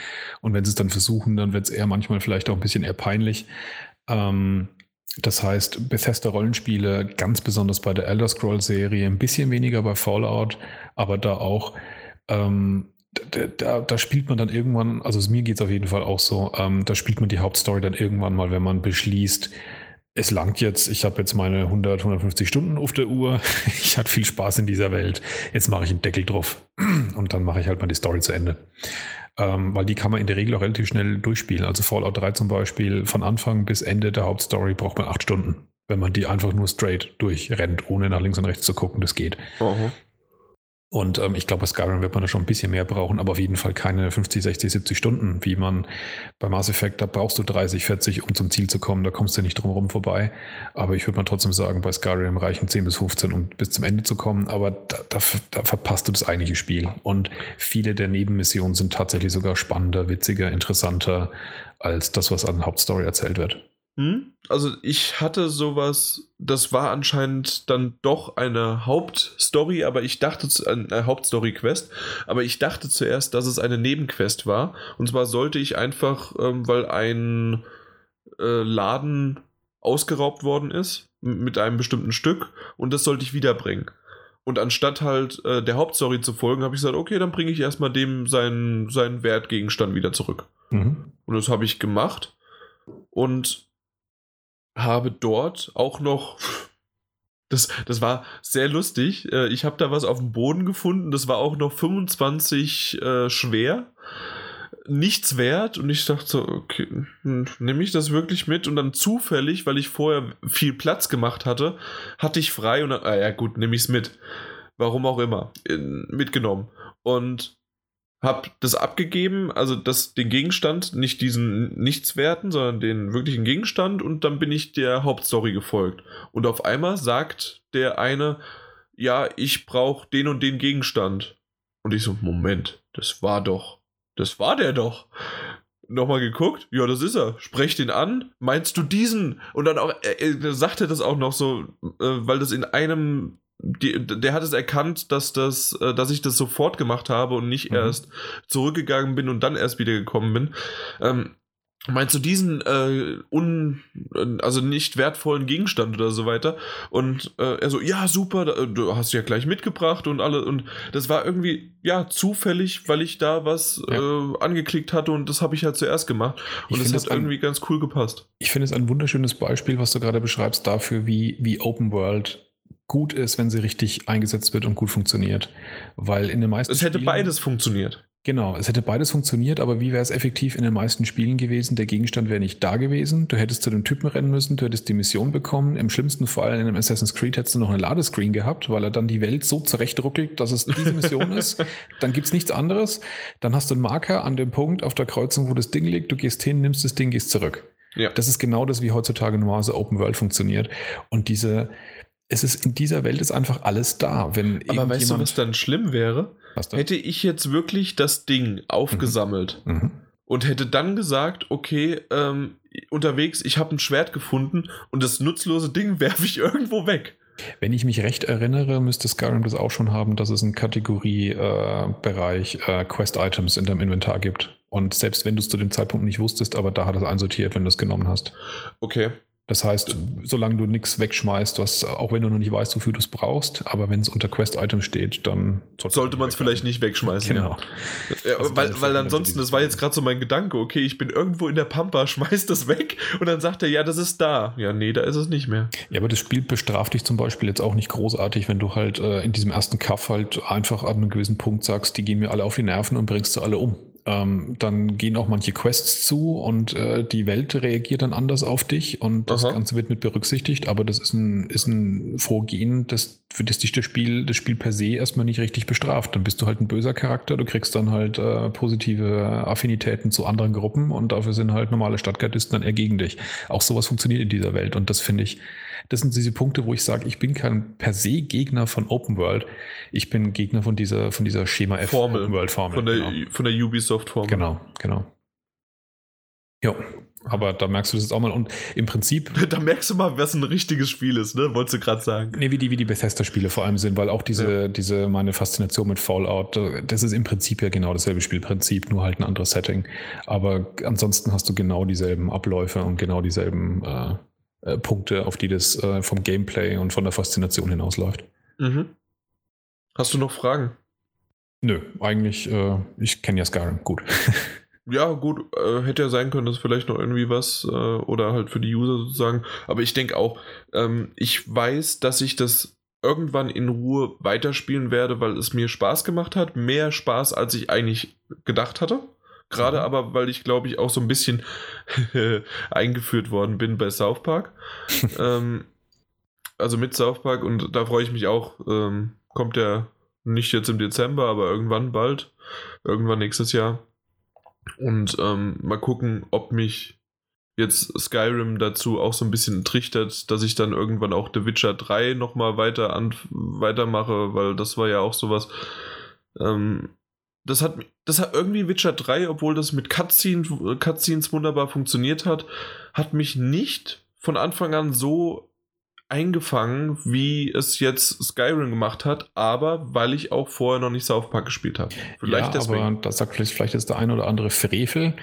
Und wenn sie es dann versuchen, dann wird es eher manchmal vielleicht auch ein bisschen eher peinlich. Ähm, das heißt, Bethesda Rollenspiele, ganz besonders bei der Elder Scrolls Serie, ein bisschen weniger bei Fallout, aber da auch, ähm, da, da, da, spielt man dann irgendwann, also mir geht es auf jeden Fall auch so, ähm, da spielt man die Hauptstory dann irgendwann mal, wenn man beschließt, es langt jetzt, ich habe jetzt meine 100, 150 Stunden auf der Uhr, ich hatte viel Spaß in dieser Welt, jetzt mache ich einen Deckel drauf und dann mache ich halt mal die Story zu Ende. Ähm, weil die kann man in der Regel auch relativ schnell durchspielen. Also Fallout 3 zum Beispiel, von Anfang bis Ende der Hauptstory braucht man acht Stunden. Wenn man die einfach nur straight durchrennt, ohne nach links und rechts zu gucken, das geht. -huh. Und ähm, ich glaube, bei Skyrim wird man da schon ein bisschen mehr brauchen, aber auf jeden Fall keine 50, 60, 70 Stunden, wie man bei Mass Effect, da brauchst du 30, 40, um zum Ziel zu kommen, da kommst du nicht drum herum vorbei. Aber ich würde mal trotzdem sagen, bei Skyrim reichen 10 bis 15, um bis zum Ende zu kommen, aber da, da, da verpasst du das eigentliche Spiel. Und viele der Nebenmissionen sind tatsächlich sogar spannender, witziger, interessanter als das, was an Hauptstory erzählt wird. Hm? Also ich hatte sowas, das war anscheinend dann doch eine Hauptstory, aber ich dachte, eine Hauptstory-Quest, aber ich dachte zuerst, dass es eine Nebenquest war. Und zwar sollte ich einfach, ähm, weil ein äh, Laden ausgeraubt worden ist mit einem bestimmten Stück und das sollte ich wiederbringen. Und anstatt halt äh, der Hauptstory zu folgen, habe ich gesagt, okay, dann bringe ich erstmal dem seinen, seinen Wertgegenstand wieder zurück. Mhm. Und das habe ich gemacht. Und habe dort auch noch. Das, das war sehr lustig. Äh, ich habe da was auf dem Boden gefunden. Das war auch noch 25 äh, schwer. Nichts wert. Und ich dachte so, okay, hm, nehme ich das wirklich mit? Und dann zufällig, weil ich vorher viel Platz gemacht hatte, hatte ich frei und dann, ah ja gut, nehme ich es mit. Warum auch immer. Mitgenommen. Und habe das abgegeben, also das, den Gegenstand, nicht diesen Nichtswerten, sondern den wirklichen Gegenstand und dann bin ich der Hauptstory gefolgt. Und auf einmal sagt der eine, ja, ich brauche den und den Gegenstand. Und ich so, Moment, das war doch, das war der doch. Nochmal geguckt, ja, das ist er. Sprech den an. Meinst du diesen? Und dann auch, er, er sagte das auch noch so, äh, weil das in einem die, der hat es erkannt, dass das, äh, dass ich das sofort gemacht habe und nicht mhm. erst zurückgegangen bin und dann erst wieder gekommen bin. Ähm, meinst du diesen äh, un, also nicht wertvollen Gegenstand oder so weiter? Und äh, er so, ja, super, äh, du hast ja gleich mitgebracht und alle und das war irgendwie ja zufällig, weil ich da was ja. äh, angeklickt hatte und das habe ich halt zuerst gemacht und es hat irgendwie ganz cool gepasst. Ich finde es ein wunderschönes Beispiel, was du gerade beschreibst dafür, wie wie Open World gut ist, wenn sie richtig eingesetzt wird und gut funktioniert. Weil in den meisten Es hätte Spielen, beides funktioniert. Genau, es hätte beides funktioniert, aber wie wäre es effektiv in den meisten Spielen gewesen? Der Gegenstand wäre nicht da gewesen. Du hättest zu dem Typen rennen müssen, du hättest die Mission bekommen. Im schlimmsten Fall in einem Assassin's Creed hättest du noch eine Ladescreen gehabt, weil er dann die Welt so zurechtruckelt, dass es diese Mission ist. Dann gibt's nichts anderes. Dann hast du einen Marker an dem Punkt auf der Kreuzung, wo das Ding liegt. Du gehst hin, nimmst das Ding, gehst zurück. Ja. Das ist genau das, wie heutzutage normalerweise Open World funktioniert. Und diese, es ist in dieser Welt ist einfach alles da. Wenn Aber weißt du, was dann schlimm wäre? Hätte ich jetzt wirklich das Ding aufgesammelt mhm. Mhm. und hätte dann gesagt, okay, ähm, unterwegs, ich habe ein Schwert gefunden und das nutzlose Ding werfe ich irgendwo weg. Wenn ich mich recht erinnere, müsste Skyrim das auch schon haben, dass es einen Kategoriebereich äh, äh, Quest-Items in deinem Inventar gibt. Und selbst wenn du es zu dem Zeitpunkt nicht wusstest, aber da hat es einsortiert, wenn du es genommen hast. Okay. Das heißt, solange du nichts wegschmeißt, was, auch wenn du noch nicht weißt, wofür du es brauchst, aber wenn es unter Quest-Item steht, dann sollte, sollte man es vielleicht nicht wegschmeißen. Genau. Ja, also weil, weil ansonsten, das war jetzt gerade so mein Gedanke, okay, ich bin irgendwo in der Pampa, schmeiß das weg und dann sagt er, ja, das ist da. Ja, nee, da ist es nicht mehr. Ja, aber das Spiel bestraft dich zum Beispiel jetzt auch nicht großartig, wenn du halt äh, in diesem ersten Kaff halt einfach an einem gewissen Punkt sagst, die gehen mir alle auf die Nerven und bringst sie alle um ähm, dann gehen auch manche Quests zu und äh, die Welt reagiert dann anders auf dich und das Aha. Ganze wird mit berücksichtigt, aber das ist ein, ist ein Vorgehen, das, für das dich das Spiel, das Spiel per se erstmal nicht richtig bestraft. Dann bist du halt ein böser Charakter, du kriegst dann halt äh, positive Affinitäten zu anderen Gruppen und dafür sind halt normale Stadtgardisten dann eher gegen dich. Auch sowas funktioniert in dieser Welt und das finde ich, das sind diese Punkte, wo ich sage, ich bin kein per se Gegner von Open World. Ich bin Gegner von dieser, von dieser Schema F Formel, Open World Formel. Von der, genau. von der Ubisoft Formel. Genau, genau. Ja, aber da merkst du das jetzt auch mal. Und im Prinzip. Da merkst du mal, was ein richtiges Spiel ist, ne? Wolltest du gerade sagen. Nee, wie die, wie die Bethesda-Spiele vor allem sind, weil auch diese, ja. diese, meine Faszination mit Fallout, das ist im Prinzip ja genau dasselbe Spielprinzip, nur halt ein anderes Setting. Aber ansonsten hast du genau dieselben Abläufe und genau dieselben äh, äh, Punkte, auf die das äh, vom Gameplay und von der Faszination hinausläuft. Mhm. Hast du noch Fragen? Nö, eigentlich, äh, ich kenne ja Skyrim gut. ja, gut, äh, hätte ja sein können, dass vielleicht noch irgendwie was äh, oder halt für die User sozusagen. Aber ich denke auch, ähm, ich weiß, dass ich das irgendwann in Ruhe weiterspielen werde, weil es mir Spaß gemacht hat. Mehr Spaß, als ich eigentlich gedacht hatte. Gerade aber, weil ich glaube ich auch so ein bisschen eingeführt worden bin bei South Park. ähm, also mit South Park und da freue ich mich auch. Ähm, kommt der nicht jetzt im Dezember, aber irgendwann bald. Irgendwann nächstes Jahr. Und ähm, mal gucken, ob mich jetzt Skyrim dazu auch so ein bisschen trichtert, dass ich dann irgendwann auch The Witcher 3 nochmal weiter an, weitermache, weil das war ja auch sowas. Ähm, das hat, das hat irgendwie Witcher 3, obwohl das mit Cutscenes, Cutscenes wunderbar funktioniert hat, hat mich nicht von Anfang an so eingefangen, wie es jetzt Skyrim gemacht hat, aber weil ich auch vorher noch nicht South Park gespielt habe. Vielleicht ja, deswegen. aber das sagt vielleicht, vielleicht ist der ein oder andere Frevel,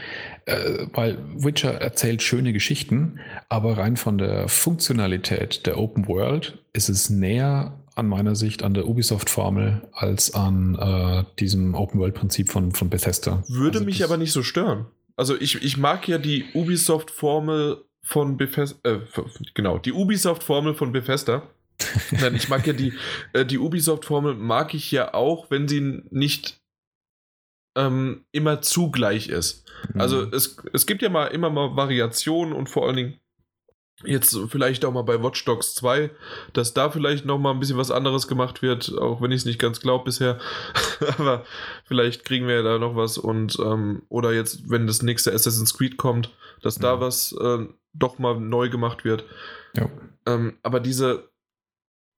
äh, weil Witcher erzählt schöne Geschichten, aber rein von der Funktionalität der Open World ist es näher an meiner Sicht an der Ubisoft-Formel als an äh, diesem Open-World-Prinzip von, von Bethesda. Würde also mich aber nicht so stören. Also ich, ich mag ja die Ubisoft-Formel von Bethesda, äh, genau, die Ubisoft-Formel von Bethesda. Nein, ich mag ja die, äh, die Ubisoft-Formel mag ich ja auch, wenn sie nicht ähm, immer zugleich ist. Mhm. Also es, es gibt ja mal immer mal Variationen und vor allen Dingen Jetzt vielleicht auch mal bei Watch Dogs 2, dass da vielleicht noch mal ein bisschen was anderes gemacht wird, auch wenn ich es nicht ganz glaube bisher. Aber vielleicht kriegen wir ja da noch was und ähm, oder jetzt, wenn das nächste Assassin's Creed kommt, dass da was äh, doch mal neu gemacht wird. Ja. Ähm, aber diese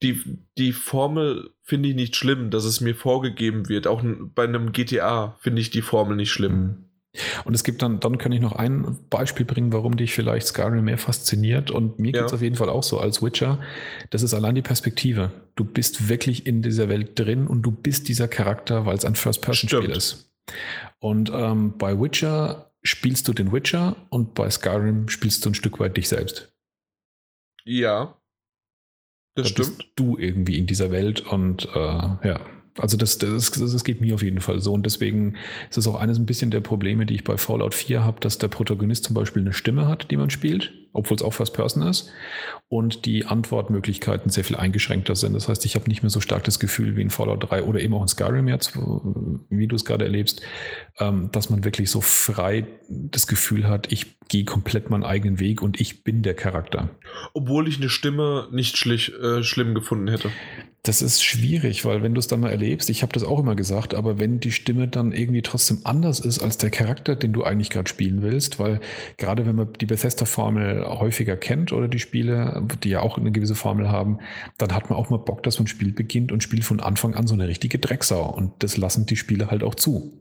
die, die Formel finde ich nicht schlimm, dass es mir vorgegeben wird. Auch bei einem GTA finde ich die Formel nicht schlimm. Mhm. Und es gibt dann, dann kann ich noch ein Beispiel bringen, warum dich vielleicht Skyrim mehr fasziniert. Und mir ja. geht es auf jeden Fall auch so als Witcher. Das ist allein die Perspektive. Du bist wirklich in dieser Welt drin und du bist dieser Charakter, weil es ein First-Person-Spiel ist. Und ähm, bei Witcher spielst du den Witcher und bei Skyrim spielst du ein Stück weit dich selbst. Ja. Das da stimmt. Bist du irgendwie in dieser Welt und äh, ja. Also das, das, das geht mir auf jeden Fall so. Und deswegen ist es auch eines ein bisschen der Probleme, die ich bei Fallout 4 habe, dass der Protagonist zum Beispiel eine Stimme hat, die man spielt. Obwohl es auch First Person ist. Und die Antwortmöglichkeiten sehr viel eingeschränkter sind. Das heißt, ich habe nicht mehr so stark das Gefühl wie in Fallout 3 oder eben auch in Skyrim jetzt, wie du es gerade erlebst, ähm, dass man wirklich so frei das Gefühl hat, ich gehe komplett meinen eigenen Weg und ich bin der Charakter. Obwohl ich eine Stimme nicht schlich, äh, schlimm gefunden hätte. Das ist schwierig, weil wenn du es dann mal erlebst, ich habe das auch immer gesagt, aber wenn die Stimme dann irgendwie trotzdem anders ist als der Charakter, den du eigentlich gerade spielen willst, weil gerade wenn man die Bethesda-Formel häufiger kennt oder die Spiele, die ja auch eine gewisse Formel haben, dann hat man auch mal Bock, dass man ein Spiel beginnt und spielt von Anfang an so eine richtige Drecksau und das lassen die Spiele halt auch zu.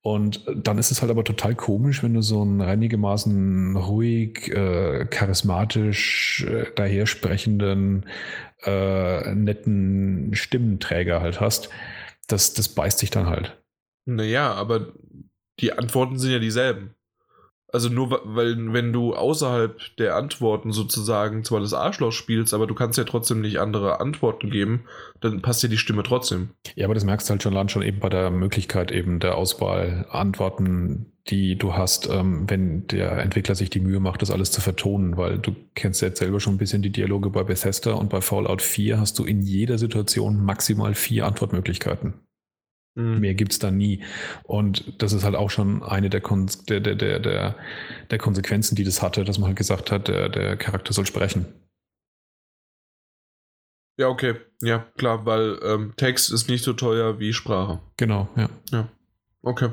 Und dann ist es halt aber total komisch, wenn du so einen einigermaßen ruhig, äh, charismatisch äh, dahersprechenden äh, netten Stimmenträger halt hast, das, das beißt sich dann halt. Naja, aber die Antworten sind ja dieselben. Also nur weil, wenn du außerhalb der Antworten sozusagen zwar das Arschloch spielst, aber du kannst ja trotzdem nicht andere Antworten geben, dann passt dir die Stimme trotzdem. Ja, aber das merkst du halt schon allein schon eben bei der Möglichkeit eben der Auswahl Antworten, die du hast, ähm, wenn der Entwickler sich die Mühe macht, das alles zu vertonen, weil du kennst jetzt selber schon ein bisschen die Dialoge bei Bethesda und bei Fallout 4 hast du in jeder Situation maximal vier Antwortmöglichkeiten. Mhm. Mehr gibt es da nie. Und das ist halt auch schon eine der, Kon der, der, der, der, Konsequenzen, die das hatte, dass man halt gesagt hat, der, der Charakter soll sprechen. Ja, okay. Ja, klar, weil ähm, Text ist nicht so teuer wie Sprache. Genau, ja. Ja. Okay.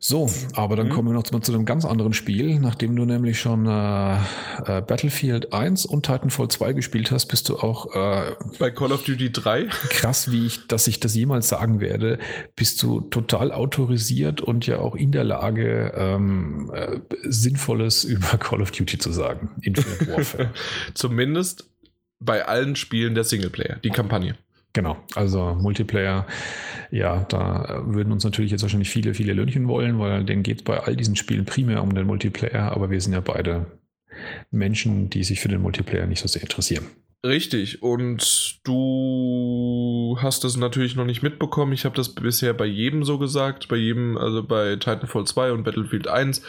So, aber dann mhm. kommen wir noch zu, zu, einem ganz anderen Spiel. Nachdem du nämlich schon äh, äh, Battlefield 1 und Titanfall 2 gespielt hast, bist du auch äh, bei Call of Duty 3. Krass, wie ich, dass ich das jemals sagen werde, bist du total autorisiert und ja auch in der Lage, ähm, äh, Sinnvolles über Call of Duty zu sagen. Infinite Warfare. Zumindest bei allen Spielen der Singleplayer, die Kampagne. Genau, also Multiplayer, ja, da würden uns natürlich jetzt wahrscheinlich viele, viele Löhnchen wollen, weil denen geht es bei all diesen Spielen primär um den Multiplayer, aber wir sind ja beide Menschen, die sich für den Multiplayer nicht so sehr interessieren. Richtig, und du hast das natürlich noch nicht mitbekommen. Ich habe das bisher bei jedem so gesagt, bei jedem, also bei Titanfall 2 und Battlefield 1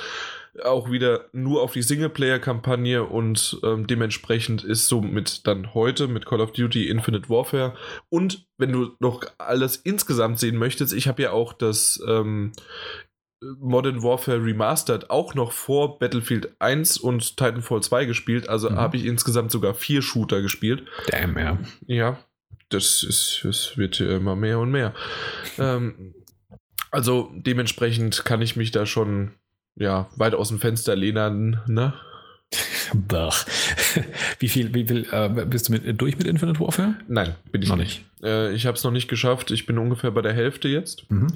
auch wieder nur auf die Singleplayer-Kampagne und ähm, dementsprechend ist somit dann heute mit Call of Duty Infinite Warfare. Und wenn du noch alles insgesamt sehen möchtest, ich habe ja auch das ähm, Modern Warfare Remastered auch noch vor Battlefield 1 und Titanfall 2 gespielt. Also mhm. habe ich insgesamt sogar vier Shooter gespielt. Damn, ja. Ja, das, ist, das wird immer mehr und mehr. ähm, also dementsprechend kann ich mich da schon ja, weit aus dem Fenster lehnen, ne? Bach. Wie viel, wie viel äh, bist du mit, durch mit Infinite Warfare? Nein, bin ich noch nicht. nicht. Äh, ich habe es noch nicht geschafft. Ich bin ungefähr bei der Hälfte jetzt. Mhm.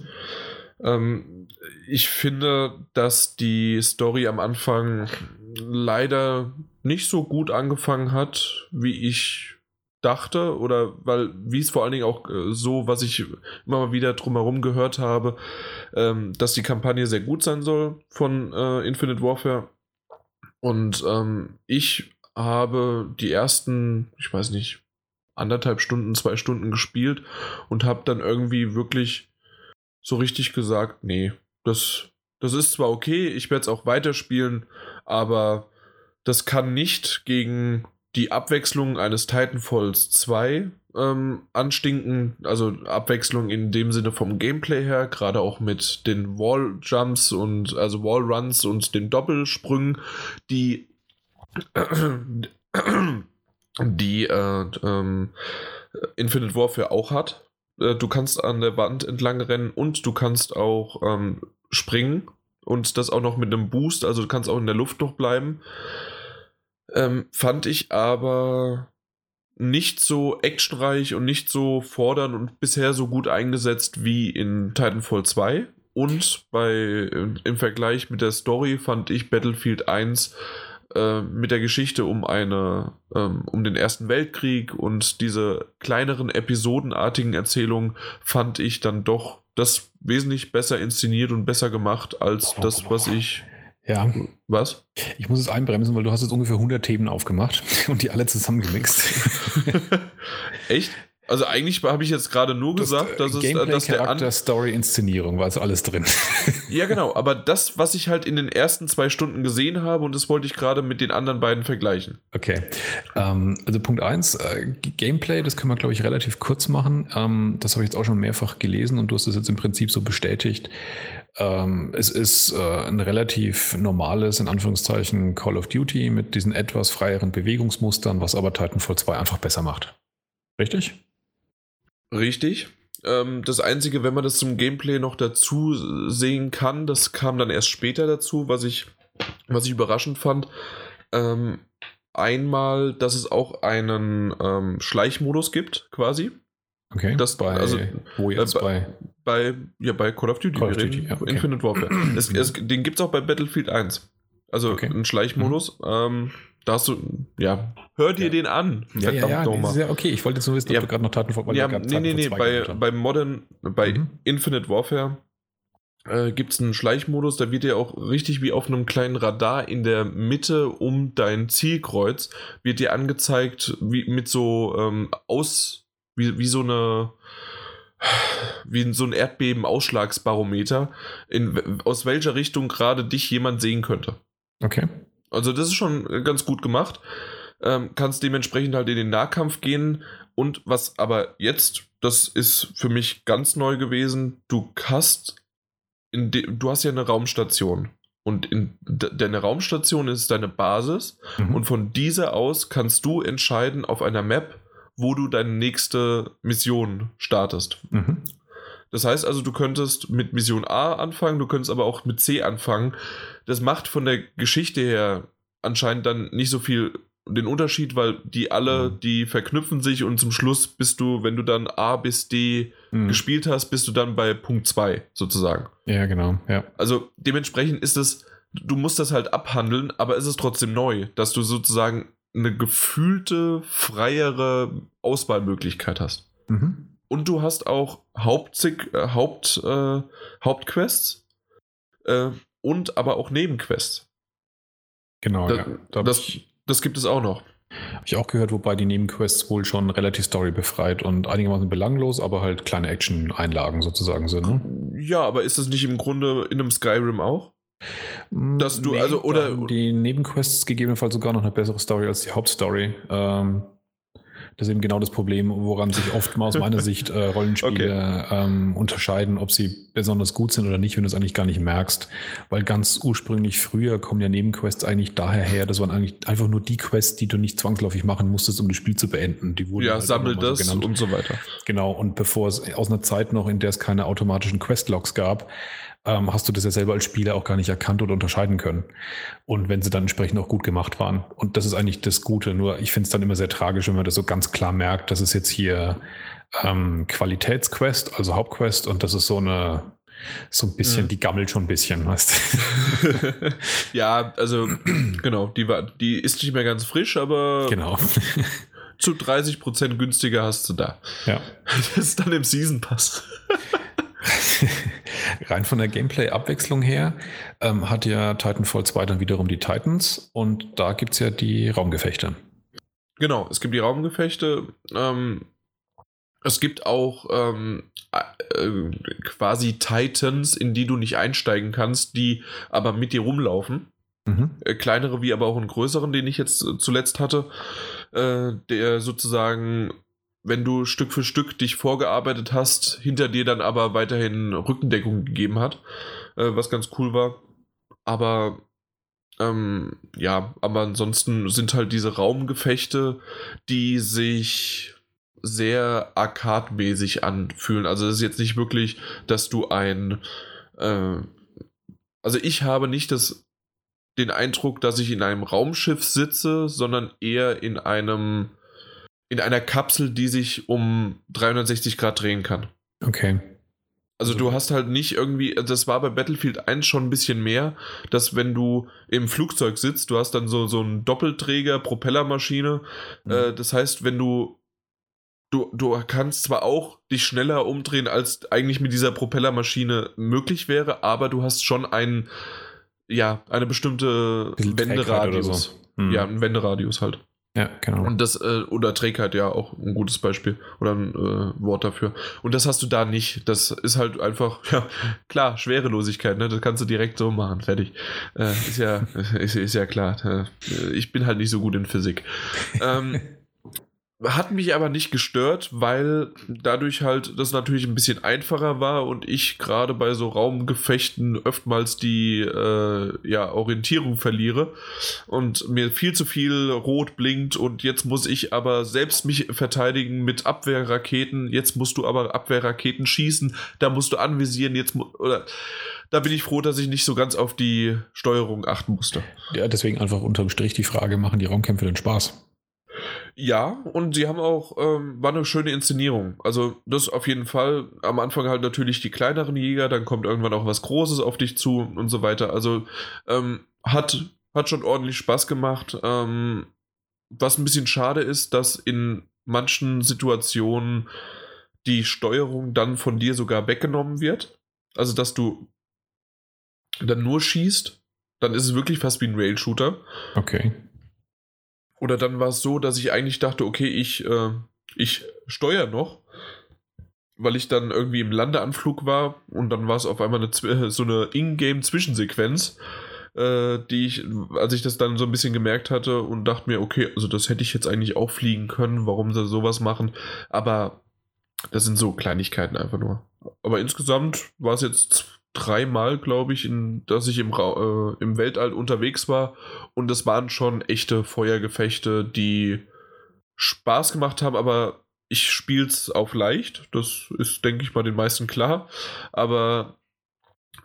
Ähm, ich finde, dass die Story am Anfang leider nicht so gut angefangen hat, wie ich dachte oder weil, wie es vor allen Dingen auch äh, so, was ich immer mal wieder drumherum gehört habe, ähm, dass die Kampagne sehr gut sein soll von äh, Infinite Warfare. Und ähm, ich habe die ersten, ich weiß nicht, anderthalb Stunden, zwei Stunden gespielt und habe dann irgendwie wirklich so richtig gesagt, nee, das, das ist zwar okay, ich werde es auch weiterspielen, aber das kann nicht gegen die Abwechslung eines Titanfalls 2 ähm, anstinken. Also Abwechslung in dem Sinne vom Gameplay her, gerade auch mit den Wall-Jumps und also Wall-Runs und den Doppelsprüngen, die die äh, ähm, Infinite Warfare auch hat. Äh, du kannst an der Wand entlang rennen und du kannst auch ähm, springen und das auch noch mit einem Boost, also du kannst auch in der Luft noch bleiben. Ähm, fand ich aber nicht so actionreich und nicht so fordernd und bisher so gut eingesetzt wie in Titanfall 2. Und bei, im Vergleich mit der Story fand ich Battlefield 1 äh, mit der Geschichte um eine, ähm, um den Ersten Weltkrieg und diese kleineren episodenartigen Erzählungen fand ich dann doch das wesentlich besser inszeniert und besser gemacht als das, was ich ja. Was? Ich muss es einbremsen, weil du hast jetzt ungefähr 100 Themen aufgemacht und die alle zusammengemixt. Echt? Also eigentlich habe ich jetzt gerade nur gesagt, das, dass Gameplay, es dass der Charakter, Story, Inszenierung, war also alles drin. ja, genau, aber das, was ich halt in den ersten zwei Stunden gesehen habe, und das wollte ich gerade mit den anderen beiden vergleichen. Okay. Ähm, also Punkt 1, äh, Gameplay, das können wir, glaube ich, relativ kurz machen. Ähm, das habe ich jetzt auch schon mehrfach gelesen und du hast es jetzt im Prinzip so bestätigt. Ähm, es ist äh, ein relativ normales, in Anführungszeichen, Call of Duty mit diesen etwas freieren Bewegungsmustern, was aber Titanfall 2 einfach besser macht. Richtig? Richtig. Ähm, das Einzige, wenn man das zum Gameplay noch dazu sehen kann, das kam dann erst später dazu, was ich, was ich überraschend fand. Ähm, einmal, dass es auch einen ähm, Schleichmodus gibt, quasi. Okay. Das, bei, also, wo jetzt äh, bei, bei, ja, bei Call of Duty. Call of Duty ja, okay. Infinite Warfare. es, es, den gibt es auch bei Battlefield 1. Also Okay. einen Schleichmodus. Ähm, da hast du, ja, hör dir Ja. den an. Ja, ja, ja, nochmal. ja okay. Ich wollte jetzt nur wissen, ob Ja. du gerade noch Titanfall weil Ja, nee, nee, nee, Titanfall 2 bei, bei Modern, bei Mhm. Infinite Warfare äh, gibt es einen Schleichmodus, da wird dir auch richtig wie auf einem kleinen Radar in der Mitte um dein Zielkreuz, wird dir angezeigt, wie mit so ähm, aus, wie, wie so eine, wie so ein Erdbeben-Ausschlagsbarometer, in, aus welcher Richtung gerade dich jemand sehen könnte. Okay. Also das ist schon ganz gut gemacht. Ähm, kannst dementsprechend halt in den Nahkampf gehen. Und was aber jetzt, das ist für mich ganz neu gewesen, du hast, du hast ja eine Raumstation. Und in de, deine Raumstation ist deine Basis. Mhm. Und von dieser aus kannst du entscheiden auf einer Map, wo du deine nächste Mission startest. Mhm. Das heißt also, du könntest mit Mission A anfangen, du könntest aber auch mit C anfangen. Das macht von der Geschichte her anscheinend dann nicht so viel den Unterschied, weil die alle, Mhm. die verknüpfen sich und zum Schluss bist du, wenn du dann A bis D Mhm. gespielt hast, bist du dann bei Punkt 2 sozusagen. Ja, genau. Ja. Also dementsprechend ist es, du musst das halt abhandeln, aber es ist trotzdem neu, dass du sozusagen eine gefühlte, freiere Auswahlmöglichkeit hast. Mhm. Und du hast auch Hauptzig, äh, Haupt, äh, Hauptquests äh, und aber auch Nebenquests. Genau, Da- ja. Da habe das, ich, das gibt es auch noch. hab ich auch gehört, wobei die Nebenquests wohl schon relativ storybefreit und einigermaßen belanglos, aber halt kleine Action-Einlagen sozusagen sind. Ne? Ja, aber ist das nicht im Grunde in einem Skyrim auch? Dass du- also, oder- die Nebenquests gegebenenfalls sogar noch eine bessere Story als die Hauptstory. Ähm, das ist eben genau das Problem, woran sich oft mal aus meiner Sicht äh, Rollenspiele ähm, unterscheiden, ob sie besonders gut sind oder nicht, wenn du es eigentlich gar nicht merkst. Weil ganz ursprünglich früher kommen ja Nebenquests eigentlich daher her, das waren eigentlich einfach nur die Quests, die du nicht zwangsläufig machen musstest, um das Spiel zu beenden. Die wurden Ja, halt sammel mal so das genannt. und so weiter. Genau, und bevor es aus einer Zeit noch, in der es keine automatischen Questlogs gab, ähm, hast du das ja selber als Spieler auch gar nicht erkannt oder unterscheiden können. Und wenn sie dann entsprechend auch gut gemacht waren. Und das ist eigentlich das Gute. Nur ich finde es dann immer sehr tragisch, wenn man das so ganz klar merkt, das ist jetzt hier ähm, Qualitätsquest, also Hauptquest, und das ist so eine, so ein bisschen, Mhm. die gammelt schon ein bisschen, weißt du? ja, also genau, die, war, die ist nicht mehr ganz frisch, aber genau. zu 30% günstiger hast du da. ja. Das ist dann im Season Pass. Rein von der Gameplay-Abwechslung her ähm, hat ja Titanfall 2 dann wiederum die Titans und da gibt es ja die Raumgefechte. Genau, es gibt die Raumgefechte. Ähm, es gibt auch ähm, äh, quasi Titans, in die du nicht einsteigen kannst, die aber mit dir rumlaufen. Mhm. Äh, kleinere wie aber auch einen größeren, den ich jetzt äh, zuletzt hatte, äh, der sozusagen, wenn du Stück für Stück dich vorgearbeitet hast, hinter dir dann aber weiterhin Rückendeckung gegeben hat, äh, was ganz cool war. Aber ähm, ja, aber ansonsten sind halt diese Raumgefechte, die sich sehr arcade-mäßig anfühlen. Also es ist jetzt nicht wirklich, dass du ein äh, also ich habe nicht das den Eindruck, dass ich in einem Raumschiff sitze, sondern eher in einem in einer Kapsel, die sich um 360 Grad drehen kann. Okay. Also du hast halt nicht irgendwie, das war bei Battlefield 1 schon ein bisschen mehr, dass wenn du im Flugzeug sitzt, du hast dann so, so einen Doppelträger, Propellermaschine. Mhm. Äh, das heißt, wenn du, du, du kannst zwar auch dich schneller umdrehen, als eigentlich mit dieser Propellermaschine möglich wäre, aber du hast schon einen, ja, eine bestimmte Wenderadius. so. Mhm. Ja, einen Wenderadius halt. Ja, genau. Und das, äh, oder Trägheit ja auch ein gutes Beispiel oder ein äh, Wort dafür. Und das hast du da nicht. Das ist halt einfach, ja, klar, Schwerelosigkeit, ne? Das kannst du direkt so machen, fertig. Äh, ist ja, ist, ist ja klar. Äh, ich bin halt nicht so gut in Physik. ähm, hat mich aber nicht gestört, weil dadurch halt das natürlich ein bisschen einfacher war und ich gerade bei so Raumgefechten oftmals die äh, ja, Orientierung verliere und mir viel zu viel rot blinkt und jetzt muss ich aber selbst mich verteidigen mit Abwehrraketen. Jetzt musst du aber Abwehrraketen schießen, da musst du anvisieren, jetzt oder da bin ich froh, dass ich nicht so ganz auf die Steuerung achten musste. Ja, deswegen einfach unterm Strich die Frage, machen die Raumkämpfe denn Spaß? Ja, und sie haben auch, ähm, war eine schöne Inszenierung. Also, das auf jeden Fall. Am Anfang halt natürlich die kleineren Jäger, dann kommt irgendwann auch was Großes auf dich zu und so weiter. Also, ähm, hat, hat schon ordentlich Spaß gemacht. Ähm, was ein bisschen schade ist, dass in manchen Situationen die Steuerung dann von dir sogar weggenommen wird. Also, dass du dann nur schießt, dann ist es wirklich fast wie ein Rail-Shooter. Okay. Oder dann war es so, dass ich eigentlich dachte, okay, ich, äh, ich steuere noch, weil ich dann irgendwie im Landeanflug war und dann war es auf einmal eine, so eine Ingame-Zwischensequenz, äh, die ich, als ich das dann so ein bisschen gemerkt hatte und dachte mir, okay, also das hätte ich jetzt eigentlich auch fliegen können, warum sie sowas machen, aber das sind so Kleinigkeiten einfach nur. Aber insgesamt war es jetzt dreimal, glaube ich, in, dass ich im, äh, im Weltall unterwegs war. Und es waren schon echte Feuergefechte, die Spaß gemacht haben, aber ich spiele es auf leicht. Das ist, denke ich mal, den meisten klar. Aber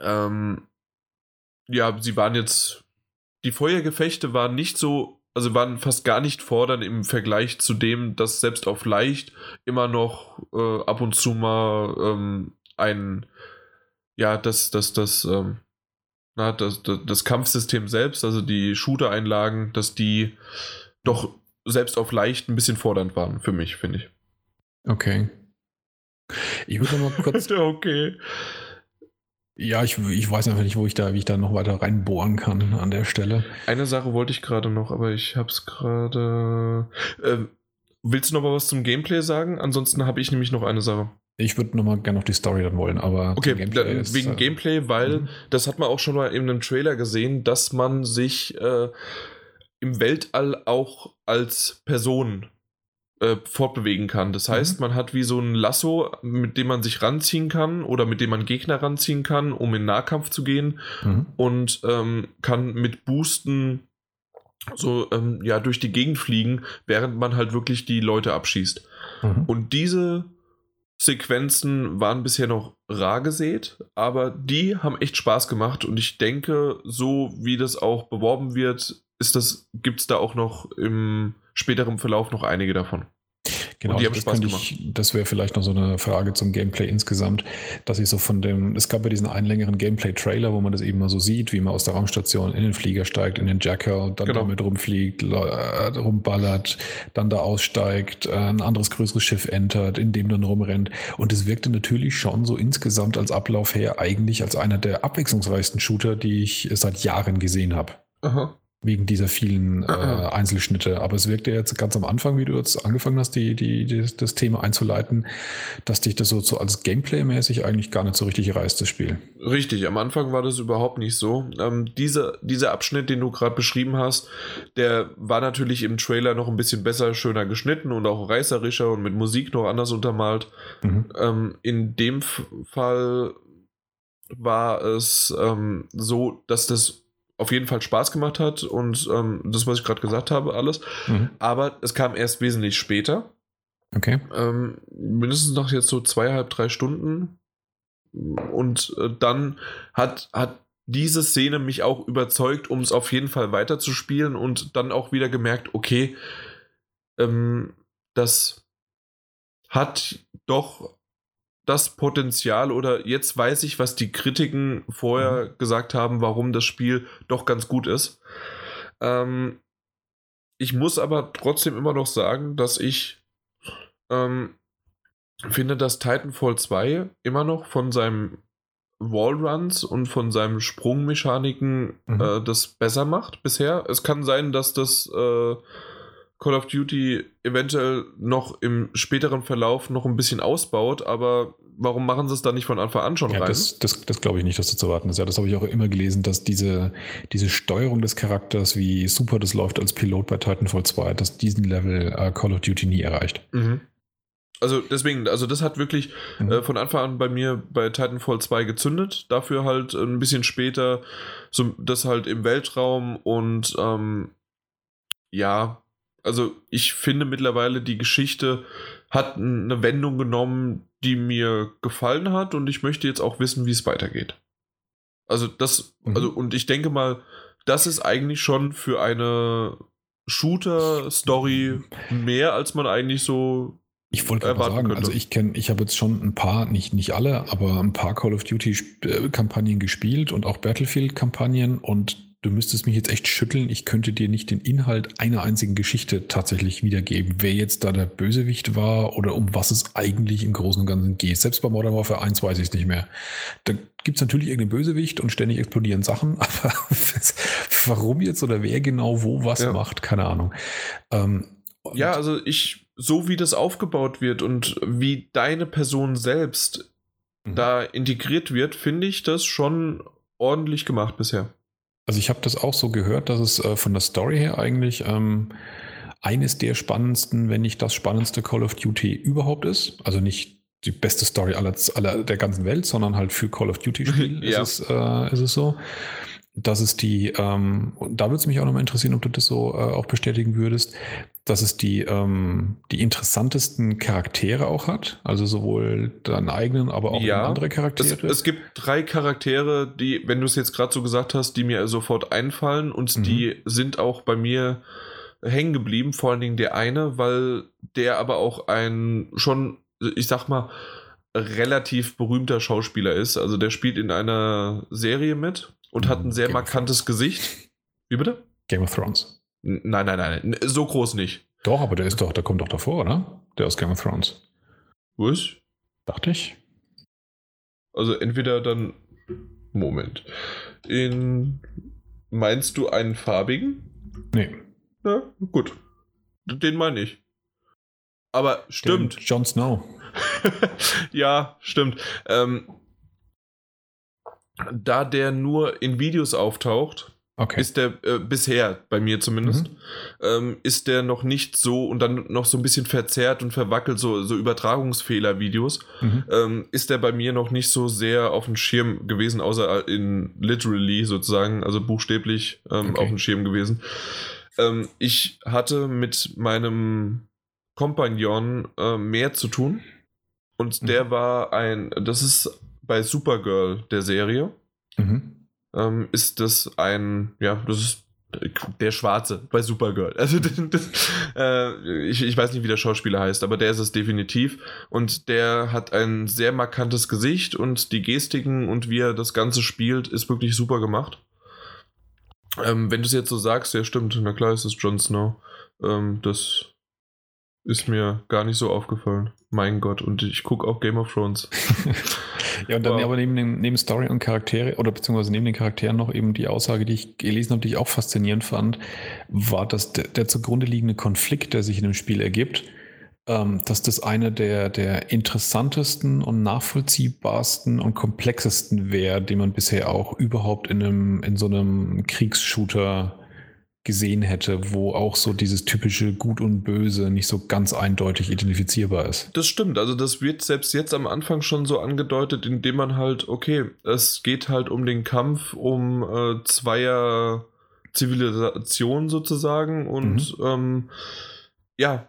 ähm, ja, sie waren jetzt. Die Feuergefechte waren nicht so, also waren fast gar nicht fordern im Vergleich zu dem, dass selbst auf leicht immer noch äh, ab und zu mal ähm, ein ja, das, das, das, ähm, na, das, das, das, Kampfsystem selbst, also die Shooter-Einlagen, dass die doch selbst auf leicht ein bisschen fordernd waren für mich, finde ich. Okay. Ich würde mal kurz. okay. Ja, ich, ich weiß einfach nicht, wo ich da, wie ich da noch weiter reinbohren kann an der Stelle. Eine Sache wollte ich gerade noch, aber ich habe es gerade. Äh, willst du noch mal was zum Gameplay sagen? Ansonsten habe ich nämlich noch eine Sache. Ich würde nochmal gerne noch die Story dann wollen, aber. Okay, Gameplay ist, wegen äh, Gameplay, weil mhm. das hat man auch schon mal in einem Trailer gesehen, dass man sich äh, im Weltall auch als Person äh, fortbewegen kann. Das heißt, mhm. man hat wie so ein Lasso, mit dem man sich ranziehen kann oder mit dem man Gegner ranziehen kann, um in Nahkampf zu gehen mhm. und ähm, kann mit Boosten so ähm, ja durch die Gegend fliegen, während man halt wirklich die Leute abschießt. Mhm. Und diese Sequenzen waren bisher noch rar gesät, aber die haben echt Spaß gemacht und ich denke, so wie das auch beworben wird, ist das, gibt es da auch noch im späteren Verlauf noch einige davon. Genau, Spaß gemacht. Ich, das wäre vielleicht noch so eine Frage zum Gameplay insgesamt, dass ich so von dem, es gab ja diesen einen längeren Gameplay-Trailer, wo man das eben mal so sieht, wie man aus der Raumstation in den Flieger steigt, in den Jacker, dann genau. damit rumfliegt, äh, rumballert, dann da aussteigt, äh, ein anderes größeres Schiff entert, in dem dann rumrennt. Und es wirkte natürlich schon so insgesamt als Ablauf her eigentlich als einer der abwechslungsreichsten Shooter, die ich seit Jahren gesehen habe. Aha wegen dieser vielen äh, Einzelschnitte. Aber es wirkte jetzt ganz am Anfang, wie du jetzt angefangen hast, die, die, die das Thema einzuleiten, dass dich das so, so als Gameplay-mäßig eigentlich gar nicht so richtig reißt, das Spiel. Richtig, am Anfang war das überhaupt nicht so. Ähm, diese, dieser Abschnitt, den du gerade beschrieben hast, der war natürlich im Trailer noch ein bisschen besser, schöner geschnitten und auch reißerischer und mit Musik noch anders untermalt. Mhm. Ähm, in dem Fall war es ähm, so, dass das auf jeden Fall Spaß gemacht hat und ähm, das, was ich gerade gesagt habe, alles. Mhm. Aber es kam erst wesentlich später. Okay. Ähm, mindestens noch jetzt so zweieinhalb, drei Stunden. Und äh, dann hat, hat diese Szene mich auch überzeugt, um es auf jeden Fall weiterzuspielen und dann auch wieder gemerkt, okay, ähm, das hat doch das Potenzial oder jetzt weiß ich, was die Kritiken vorher mhm. gesagt haben, warum das Spiel doch ganz gut ist. Ähm, ich muss aber trotzdem immer noch sagen, dass ich ähm, finde, dass Titanfall 2 immer noch von seinem Wallruns und von seinem Sprungmechaniken mhm. äh, das besser macht bisher. Es kann sein, dass das äh, Call of Duty eventuell noch im späteren Verlauf noch ein bisschen ausbaut, aber warum machen sie es dann nicht von Anfang an schon ja, rein? Das, das, das glaube ich nicht, dass das zu warten ist. Ja, das habe ich auch immer gelesen, dass diese, diese Steuerung des Charakters, wie super das läuft als Pilot bei Titanfall 2, dass diesen Level äh, Call of Duty nie erreicht. Mhm. Also deswegen, also das hat wirklich Mhm. äh, von Anfang an bei mir bei Titanfall 2 gezündet. Dafür halt ein bisschen später so das halt im Weltraum und ähm, ja, also ich finde mittlerweile die Geschichte hat eine Wendung genommen, die mir gefallen hat und ich möchte jetzt auch wissen, wie es weitergeht. Also das, Mhm. also und ich denke mal, das ist eigentlich schon für eine Shooter-Story mehr, als man eigentlich so Ich wollte gerade sagen, könnte. also ich kenne, ich habe jetzt schon ein paar, nicht, nicht alle, aber ein paar Call of Duty-Kampagnen gespielt und auch Battlefield-Kampagnen und du müsstest mich jetzt echt schütteln. Ich könnte dir nicht den Inhalt einer einzigen Geschichte tatsächlich wiedergeben, wer jetzt da der Bösewicht war oder um was es eigentlich im Großen und Ganzen geht. Selbst bei Modern Warfare 1 weiß ich es nicht mehr. Da gibt es natürlich irgendeinen Bösewicht und ständig explodieren Sachen, aber warum jetzt oder wer genau wo was Ja. macht, keine Ahnung. Ähm, Ja, also ich, so wie das aufgebaut wird und wie deine Person selbst Mhm. da integriert wird, finde ich das schon ordentlich gemacht bisher. Also ich habe das auch so gehört, dass es äh, von der Story her eigentlich ähm, eines der spannendsten, wenn nicht das spannendste Call of Duty überhaupt ist. Also nicht die beste Story aller, aller der ganzen Welt, sondern halt für Call of Duty Spiel Ja. ist, es, äh, ist es so. Dass es die, ähm, und da würde es mich auch nochmal interessieren, ob du das so äh, auch bestätigen würdest, dass es die, ähm, die interessantesten Charaktere auch hat. Also sowohl deinen eigenen, aber auch Ja, andere Es, Charaktere. es gibt drei Charaktere, die, wenn du es jetzt gerade so gesagt hast, die mir sofort einfallen und Mhm. die sind auch bei mir hängen geblieben, vor allen Dingen der eine, weil der aber auch ein schon, ich sag mal, relativ berühmter Schauspieler ist. Also der spielt in einer Serie mit und hat ein sehr Game markantes Gesicht. Wie bitte? Game of Thrones. Nein, nein, nein, so groß nicht. Doch, aber der ist doch, der kommt doch davor, oder? Der aus Game of Thrones. Was? Dachte ich. Also entweder dann. Moment. In. Meinst du einen farbigen? Nee. Ja, gut. Den meine ich. Aber stimmt. Den Jon Snow. ja, stimmt. Ähm, da der nur in Videos auftaucht, Okay. ist der äh, bisher, bei mir zumindest, Mhm. ähm, ist der noch nicht so und dann noch so ein bisschen verzerrt und verwackelt, so, so Übertragungsfehler-Videos, mhm. ähm, ist der bei mir noch nicht so sehr auf dem Schirm gewesen, außer in literally sozusagen, also buchstäblich ähm, Okay. auf dem Schirm gewesen. Ähm, ich hatte mit meinem Kompagnon äh, mehr zu tun und Mhm. der war ein, das ist bei Supergirl der Serie, Mhm. Ähm, ist das ein, ja, das ist der Schwarze bei Supergirl. Also das, äh, ich, ich weiß nicht, wie der Schauspieler heißt, aber der ist es definitiv. Und der hat ein sehr markantes Gesicht und die Gestiken und wie er das Ganze spielt, ist wirklich super gemacht. Ähm, wenn du es jetzt so sagst, ja stimmt, na klar ist es Jon Snow. Ähm, das ist mir gar nicht so aufgefallen. Mein Gott, und ich gucke auch Game of Thrones. Ja, und dann Wow. aber neben, dem, neben Story und Charaktere oder beziehungsweise neben den Charakteren noch eben die Aussage, die ich gelesen habe, die ich auch faszinierend fand, war, dass der, der zugrunde liegende Konflikt, der sich in dem Spiel ergibt, ähm, dass das einer der, der interessantesten und nachvollziehbarsten und komplexesten wäre, den man bisher auch überhaupt in, einem, in so einem Kriegsshooter gesehen hätte, wo auch so dieses typische Gut und Böse nicht so ganz eindeutig identifizierbar ist. Das stimmt, also das wird selbst jetzt am Anfang schon so angedeutet, indem man halt, okay, es geht halt um den Kampf um äh, zweier Zivilisationen sozusagen und ähm, ja,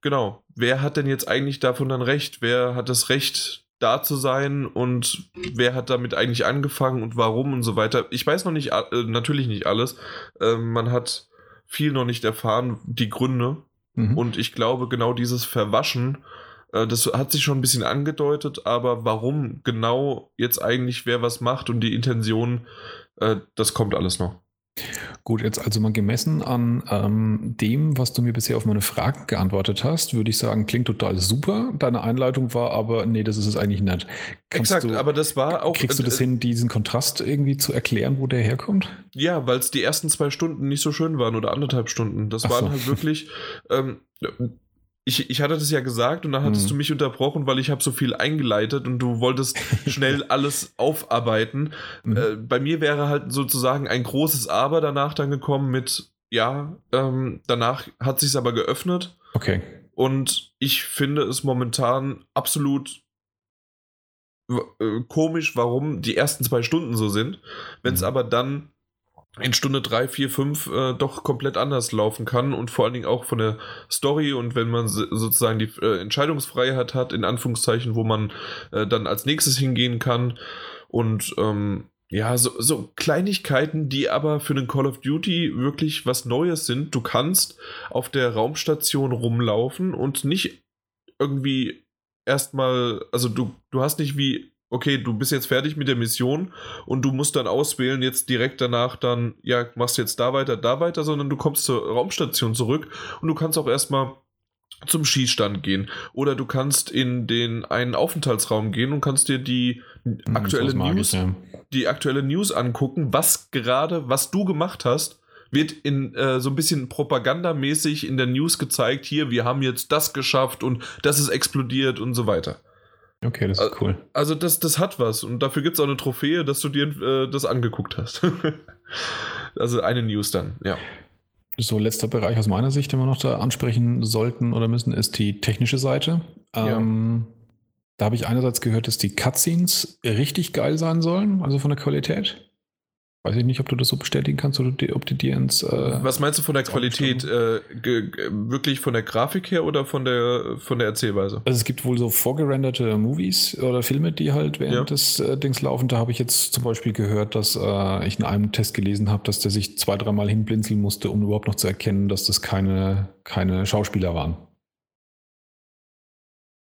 genau. Wer hat denn jetzt eigentlich davon dann recht? Wer hat das Recht, da zu sein und wer hat damit eigentlich angefangen und warum und so weiter? Ich weiß noch nicht, äh, natürlich nicht alles. Ähm, man hat viel noch nicht erfahren, die Gründe. Mhm. Und ich glaube, genau dieses Verwaschen, äh, das hat sich schon ein bisschen angedeutet, aber warum genau jetzt eigentlich wer was macht und die Intention, äh, das kommt alles noch. Gut, jetzt also mal gemessen an ähm, dem, was du mir bisher auf meine Fragen geantwortet hast, würde ich sagen, klingt total super. Deine Einleitung war aber, nee, das ist es eigentlich nicht. Kannst Exakt, du, aber das war auch. Kriegst du das äh, hin, diesen Kontrast irgendwie zu erklären, wo der herkommt? Ja, weil es die ersten zwei Stunden nicht so schön waren oder anderthalb Stunden. Das Ach waren so. halt wirklich. Ähm, ich, ich hatte das ja gesagt und dann hattest hm. du mich unterbrochen, weil ich habe so viel eingeleitet und du wolltest schnell alles aufarbeiten. Hm. Äh, bei mir wäre halt sozusagen ein großes Aber danach dann gekommen mit, ja, ähm, danach hat sich aber geöffnet. Okay. Und ich finde es momentan absolut äh, komisch, warum die ersten zwei Stunden so sind. Wenn es hm. aber dann in Stunde 3, 4, 5 äh, doch komplett anders laufen kann und vor allen Dingen auch von der Story und wenn man sozusagen die äh, Entscheidungsfreiheit hat, in Anführungszeichen, wo man äh, dann als nächstes hingehen kann und ähm, ja, so, so Kleinigkeiten, die aber für den Call of Duty wirklich was Neues sind. Du kannst auf der Raumstation rumlaufen und nicht irgendwie erstmal, also du, du hast nicht wie okay, du bist jetzt fertig mit der Mission und du musst dann auswählen, jetzt direkt danach dann, ja, machst jetzt da weiter, da weiter, sondern du kommst zur Raumstation zurück und du kannst auch erstmal zum Schießstand gehen oder du kannst in den einen Aufenthaltsraum gehen und kannst dir die hm, aktuelle News, ja. die aktuelle News angucken, was gerade, was du gemacht hast, wird in äh, so ein bisschen propagandamäßig in der News gezeigt, hier, wir haben jetzt das geschafft und das ist explodiert und so weiter. Okay, das ist cool. Also das, das hat was und dafür gibt es auch eine Trophäe, dass du dir äh, das angeguckt hast. also eine News dann, ja. So, letzter Bereich aus meiner Sicht, den wir noch da ansprechen sollten oder müssen, ist die technische Seite. Ähm, ja. Da habe ich einerseits gehört, dass die Cutscenes richtig geil sein sollen, also von der Qualität. Weiß ich nicht, ob du das so bestätigen kannst oder die, ob die dir ins. Äh, Was meinst du von der Qualität? Äh, wirklich von der Grafik her oder von der, von der Erzählweise? Also es gibt wohl so vorgerenderte Movies oder Filme, die halt während ja. des äh, Dings laufen. Da habe ich jetzt zum Beispiel gehört, dass äh, ich in einem Test gelesen habe, dass der sich zwei, dreimal hinblinzeln musste, um überhaupt noch zu erkennen, dass das keine, keine Schauspieler waren.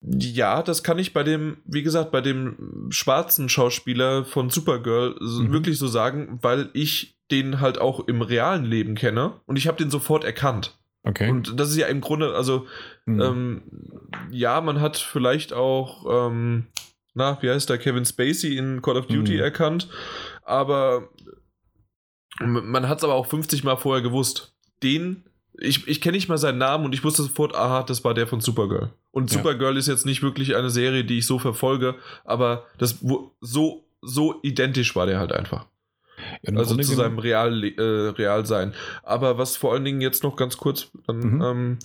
Ja, das kann ich bei dem, wie gesagt, bei dem schwarzen Schauspieler von Supergirl mhm. wirklich so sagen, weil ich den halt auch im realen Leben kenne und ich habe den sofort erkannt. Okay. Und das ist ja im Grunde, also, mhm. ähm, ja, man hat vielleicht auch, ähm, na, wie heißt der, Kevin Spacey in Call of Duty mhm. erkannt, aber man hat es aber auch 50 Mal vorher gewusst. Den ich, ich kenne nicht mal seinen Namen und ich wusste sofort, aha, das war der von Supergirl. Und ja. Supergirl ist jetzt nicht wirklich eine Serie, die ich so verfolge, aber das so, so identisch war der halt einfach. Ja, also zu seinem Real, äh, Realsein. Aber was vor allen Dingen jetzt noch ganz kurz, dann, mhm. ähm,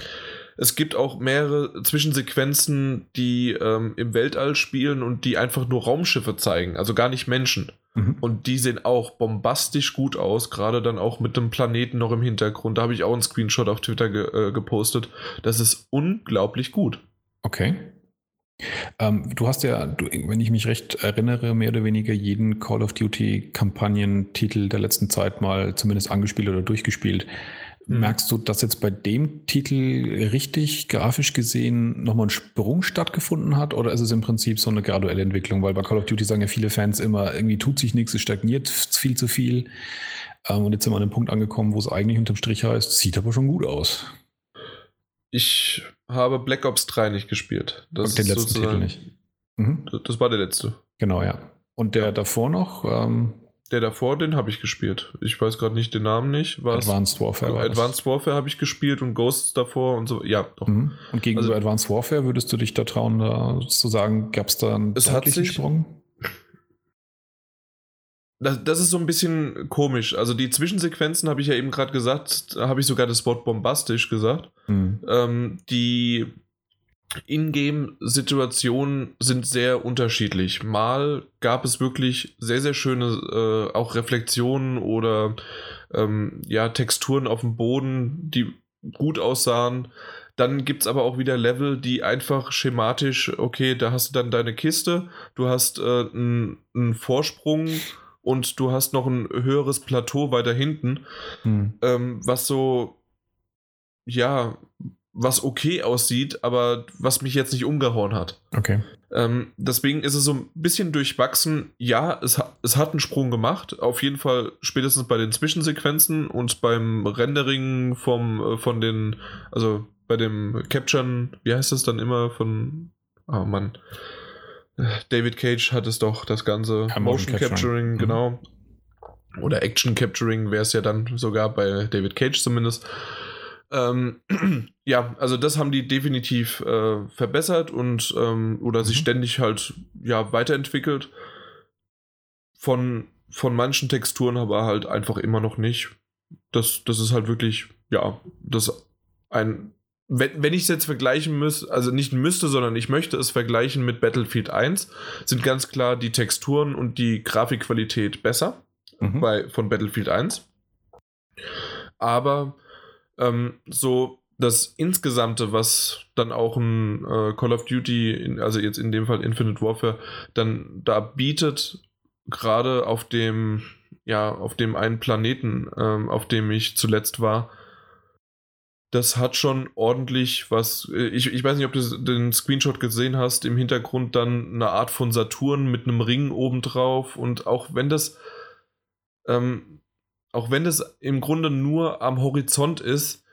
es gibt auch mehrere Zwischensequenzen, die ähm, im Weltall spielen und die einfach nur Raumschiffe zeigen, also gar nicht Menschen. Mhm. Und die sehen auch bombastisch gut aus, gerade dann auch mit dem Planeten noch im Hintergrund. Da habe ich auch einen Screenshot auf Twitter ge äh, gepostet. Das ist unglaublich gut. Okay. Ähm, du hast ja, du, wenn ich mich recht erinnere, mehr oder weniger jeden Call of Duty Kampagnentitel der letzten Zeit mal zumindest angespielt oder durchgespielt. Mhm. Merkst du, dass jetzt bei dem Titel richtig grafisch gesehen nochmal ein Sprung stattgefunden hat oder ist es im Prinzip so eine graduelle Entwicklung? Weil bei Call of Duty sagen ja viele Fans immer, irgendwie tut sich nichts, es stagniert viel zu viel. Ähm, und jetzt sind wir an dem Punkt angekommen, wo es eigentlich unterm Strich heißt, sieht aber schon gut aus. Ich habe Black Ops 3 nicht gespielt. Das und den letzten Titel nicht. Mhm. Das war der letzte. Genau, ja. Und der davor noch, ähm, der davor, den habe ich gespielt. Ich weiß gerade nicht den Namen nicht. Was? Advanced Warfare. Advanced Warfare habe ich gespielt und Ghosts davor und so. Ja, doch. Mhm. Und gegenüber also, Advanced Warfare würdest du dich da trauen, da zu sagen, gab es da einen es hat sich, Sprung? Das, das, ist so ein bisschen komisch. Also die Zwischensequenzen habe ich ja eben gerade gesagt, habe ich sogar das Wort bombastisch gesagt. Mhm. Ähm, die Ingame-Situationen sind sehr unterschiedlich. Mal gab es wirklich sehr, sehr schöne äh, auch Reflexionen oder ähm, ja, Texturen auf dem Boden, die gut aussahen. Dann gibt es aber auch wieder Level, die einfach schematisch, okay, da hast du dann deine Kiste, du hast äh, einen Vorsprung und du hast noch ein höheres Plateau weiter hinten, hm. ähm, was so, ja, was okay aussieht, aber was mich jetzt nicht umgehauen hat. Okay. Ähm, deswegen ist es so ein bisschen durchwachsen. Ja, es, es hat einen Sprung gemacht. Auf jeden Fall spätestens bei den Zwischensequenzen und beim Rendering vom, äh, von den, also bei dem Capturen, wie heißt das dann immer von, oh Mann, David Cage hat es doch, das ganze ja, Motion, Motion, Capturing, mhm. genau. Oder Action Capturing wäre es ja dann sogar bei David Cage zumindest. Ähm, ja, also das haben die definitiv äh, verbessert und ähm, oder mhm. sich ständig halt ja weiterentwickelt. Von, von manchen Texturen aber halt einfach immer noch nicht. Das, das ist halt wirklich, ja, das ein. Wenn, wenn ich es jetzt vergleichen müsste, also nicht müsste, sondern ich möchte es vergleichen mit Battlefield 1, sind ganz klar die Texturen und die Grafikqualität besser mhm. bei, von Battlefield 1. Aber ähm, so das Insgesamte, was dann auch ein äh, Call of Duty, in, also jetzt in dem Fall Infinite Warfare, dann da bietet, gerade auf dem, ja, auf dem einen Planeten, ähm, auf dem ich zuletzt war, das hat schon ordentlich was. Äh, ich, ich weiß nicht, ob du den Screenshot gesehen hast. Im Hintergrund dann eine Art von Saturn mit einem Ring obendrauf. Und auch wenn das ähm, auch wenn es im Grunde nur am Horizont ist,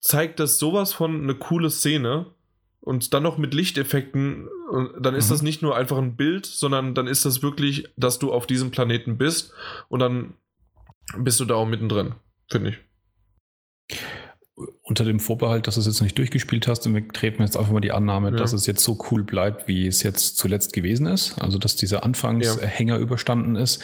zeigt das sowas von eine coole Szene und dann noch mit Lichteffekten, dann ist mhm. das nicht nur einfach ein Bild, sondern dann ist das wirklich, dass du auf diesem Planeten bist und dann bist du da auch mittendrin, finde ich. Unter dem Vorbehalt, dass du es jetzt nicht durchgespielt hast, und wir treten jetzt einfach mal die Annahme, ja. dass es jetzt so cool bleibt, wie es jetzt zuletzt gewesen ist. Also, dass dieser Anfangshänger ja. überstanden ist.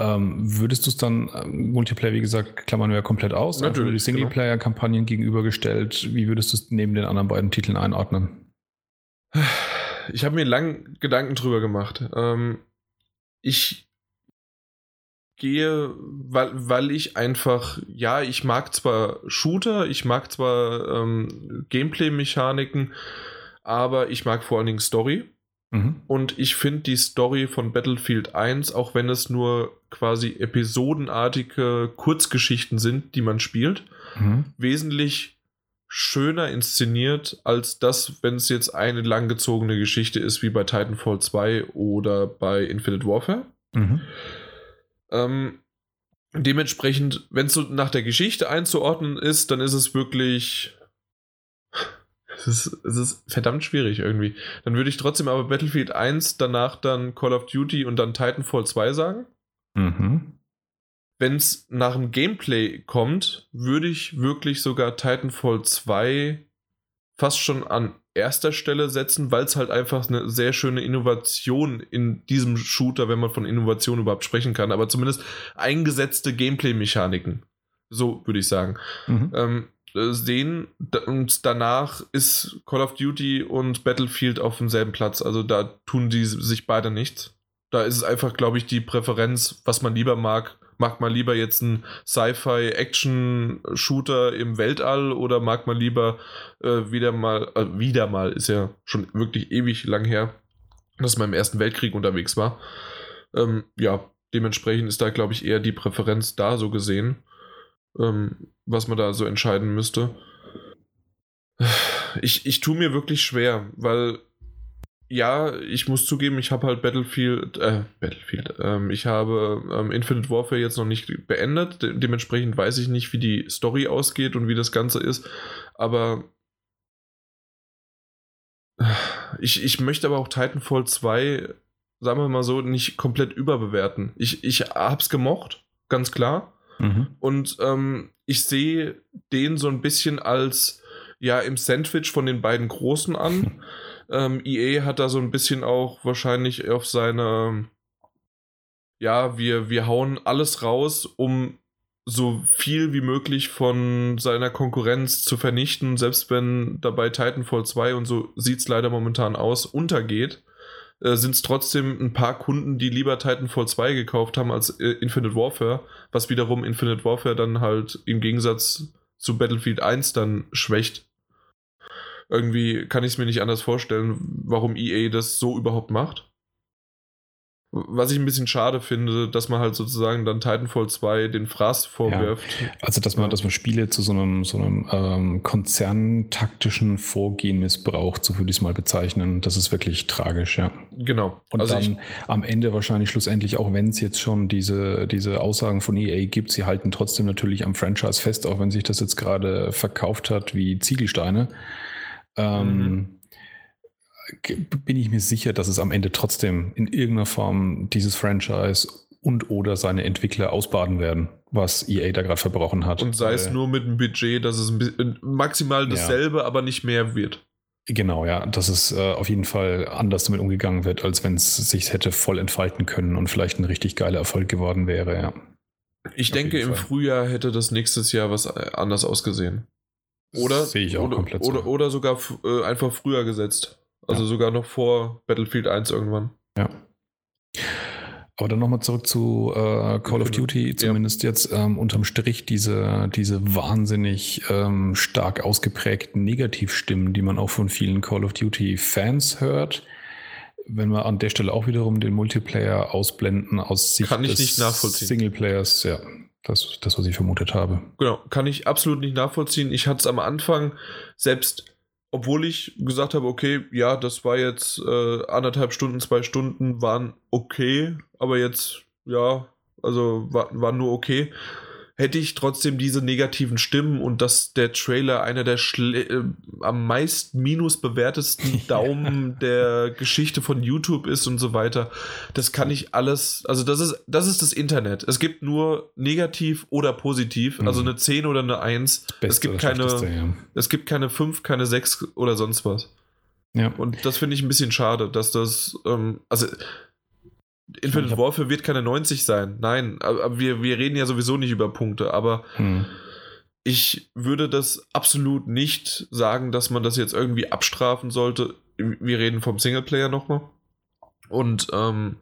Ähm, würdest du es dann, äh, Multiplayer, wie gesagt, klammern wir ja komplett aus, Natürlich, also die Singleplayer-Kampagnen gegenübergestellt, wie würdest du es neben den anderen beiden Titeln einordnen? Ich habe mir lang Gedanken drüber gemacht. Ähm, ich gehe, weil, weil ich einfach, ja, ich mag zwar Shooter, ich mag zwar ähm, Gameplay-Mechaniken, aber ich mag vor allen Dingen Story. Mhm. Und ich finde die Story von Battlefield 1, auch wenn es nur quasi episodenartige Kurzgeschichten sind, die man spielt, mhm. wesentlich schöner inszeniert als das, wenn es jetzt eine langgezogene Geschichte ist, wie bei Titanfall 2 oder bei Infinite Warfare. Mhm. Ähm, dementsprechend, wenn es so nach der Geschichte einzuordnen ist, dann ist es wirklich es ist, es ist verdammt schwierig irgendwie. Dann würde ich trotzdem aber Battlefield 1, danach dann Call of Duty und dann Titanfall 2 sagen. Mhm. Wenn es nach dem Gameplay kommt, würde ich wirklich sogar Titanfall 2 fast schon an erster Stelle setzen, weil es halt einfach eine sehr schöne Innovation in diesem Shooter, wenn man von Innovation überhaupt sprechen kann, aber zumindest eingesetzte Gameplay-Mechaniken. So würde ich sagen. Mhm. Ähm, äh, sehen und danach ist Call of Duty und Battlefield auf demselben Platz. Also da tun die sich beide nichts. Da ist es einfach, glaube ich, die Präferenz, was man lieber mag. Mag man lieber jetzt einen Sci-Fi-Action-Shooter im Weltall oder mag man lieber äh, wieder mal, äh, wieder mal, ist ja schon wirklich ewig lang her, dass man im Ersten Weltkrieg unterwegs war. Ähm, ja, dementsprechend ist da, glaube ich, eher die Präferenz da so gesehen ähm, was man da so entscheiden müsste. Ich, ich tue mir wirklich schwer, weil ja, ich muss zugeben, ich habe halt Battlefield, äh, Battlefield, ähm, ich habe ähm, Infinite Warfare jetzt noch nicht beendet. De dementsprechend weiß ich nicht, wie die Story ausgeht und wie das Ganze ist. Aber ich, ich möchte aber auch Titanfall 2, sagen wir mal so, nicht komplett überbewerten. Ich, ich hab's gemocht, ganz klar. Mhm. Und ähm, ich sehe den so ein bisschen als ja im Sandwich von den beiden Großen an. ähm, EA hat da so ein bisschen auch wahrscheinlich auf seine ja, wir, wir hauen alles raus, um so viel wie möglich von seiner Konkurrenz zu vernichten, selbst wenn dabei Titanfall 2 und so sieht es leider momentan aus, untergeht äh, sind es trotzdem ein paar Kunden, die lieber Titanfall 2 gekauft haben als äh, Infinite Warfare, was wiederum Infinite Warfare dann halt im Gegensatz zu Battlefield 1 dann schwächt. Irgendwie kann ich es mir nicht anders vorstellen, warum EA das so überhaupt macht. Was ich ein bisschen schade finde, dass man halt sozusagen dann Titanfall 2 den Fraß vorwirft. Ja, also, dass man, ja. dass man Spiele zu so einem, so einem ähm, konzerntaktischen Vorgehen missbraucht, so würde ich es mal bezeichnen. Das ist wirklich tragisch, ja. Genau. Und also dann am Ende wahrscheinlich schlussendlich, auch wenn es jetzt schon diese, diese Aussagen von EA gibt, sie halten trotzdem natürlich am Franchise fest, auch wenn sich das jetzt gerade verkauft hat wie Ziegelsteine. Ähm, mhm bin ich mir sicher, dass es am Ende trotzdem in irgendeiner Form dieses Franchise und oder seine Entwickler ausbaden werden, was EA da gerade verbrochen hat. Und sei es nur mit einem Budget, dass es maximal dasselbe, ja. aber nicht mehr wird. Genau, ja, dass es äh, auf jeden Fall anders damit umgegangen wird, als wenn es sich hätte voll entfalten können und vielleicht ein richtig geiler Erfolg geworden wäre, ja. Ich auf denke, im Frühjahr hätte das nächstes Jahr was äh, anders ausgesehen. Oder, Sehe ich auch oder, komplett oder, so. oder sogar äh, einfach früher gesetzt. Also ja. sogar noch vor Battlefield 1 irgendwann. Ja. Aber dann nochmal zurück zu äh, Call of Duty, zumindest ja. jetzt ähm, unterm Strich diese, diese wahnsinnig ähm, stark ausgeprägten Negativstimmen, die man auch von vielen Call of Duty-Fans hört. Wenn wir an der Stelle auch wiederum den Multiplayer ausblenden aus Sicht kann ich des nicht nachvollziehen. Singleplayers, ja, das, das, was ich vermutet habe. Genau, kann ich absolut nicht nachvollziehen. Ich hatte es am Anfang selbst obwohl ich gesagt habe, okay, ja, das war jetzt äh, anderthalb Stunden, zwei Stunden waren okay, aber jetzt, ja, also war, war nur okay hätte ich trotzdem diese negativen Stimmen und dass der Trailer einer der Schle äh, am meisten minus bewertesten Daumen der Geschichte von YouTube ist und so weiter. Das kann ich alles, also das ist, das ist das Internet. Es gibt nur negativ oder positiv, mhm. also eine 10 oder eine 1. Es gibt keine, ja. es gibt keine 5, keine 6 oder sonst was. Ja. Und das finde ich ein bisschen schade, dass das, ähm, also Infinite Warfare wird keine 90 sein. Nein, aber wir, wir reden ja sowieso nicht über Punkte, aber hm. ich würde das absolut nicht sagen, dass man das jetzt irgendwie abstrafen sollte. Wir reden vom Singleplayer nochmal. Und ähm,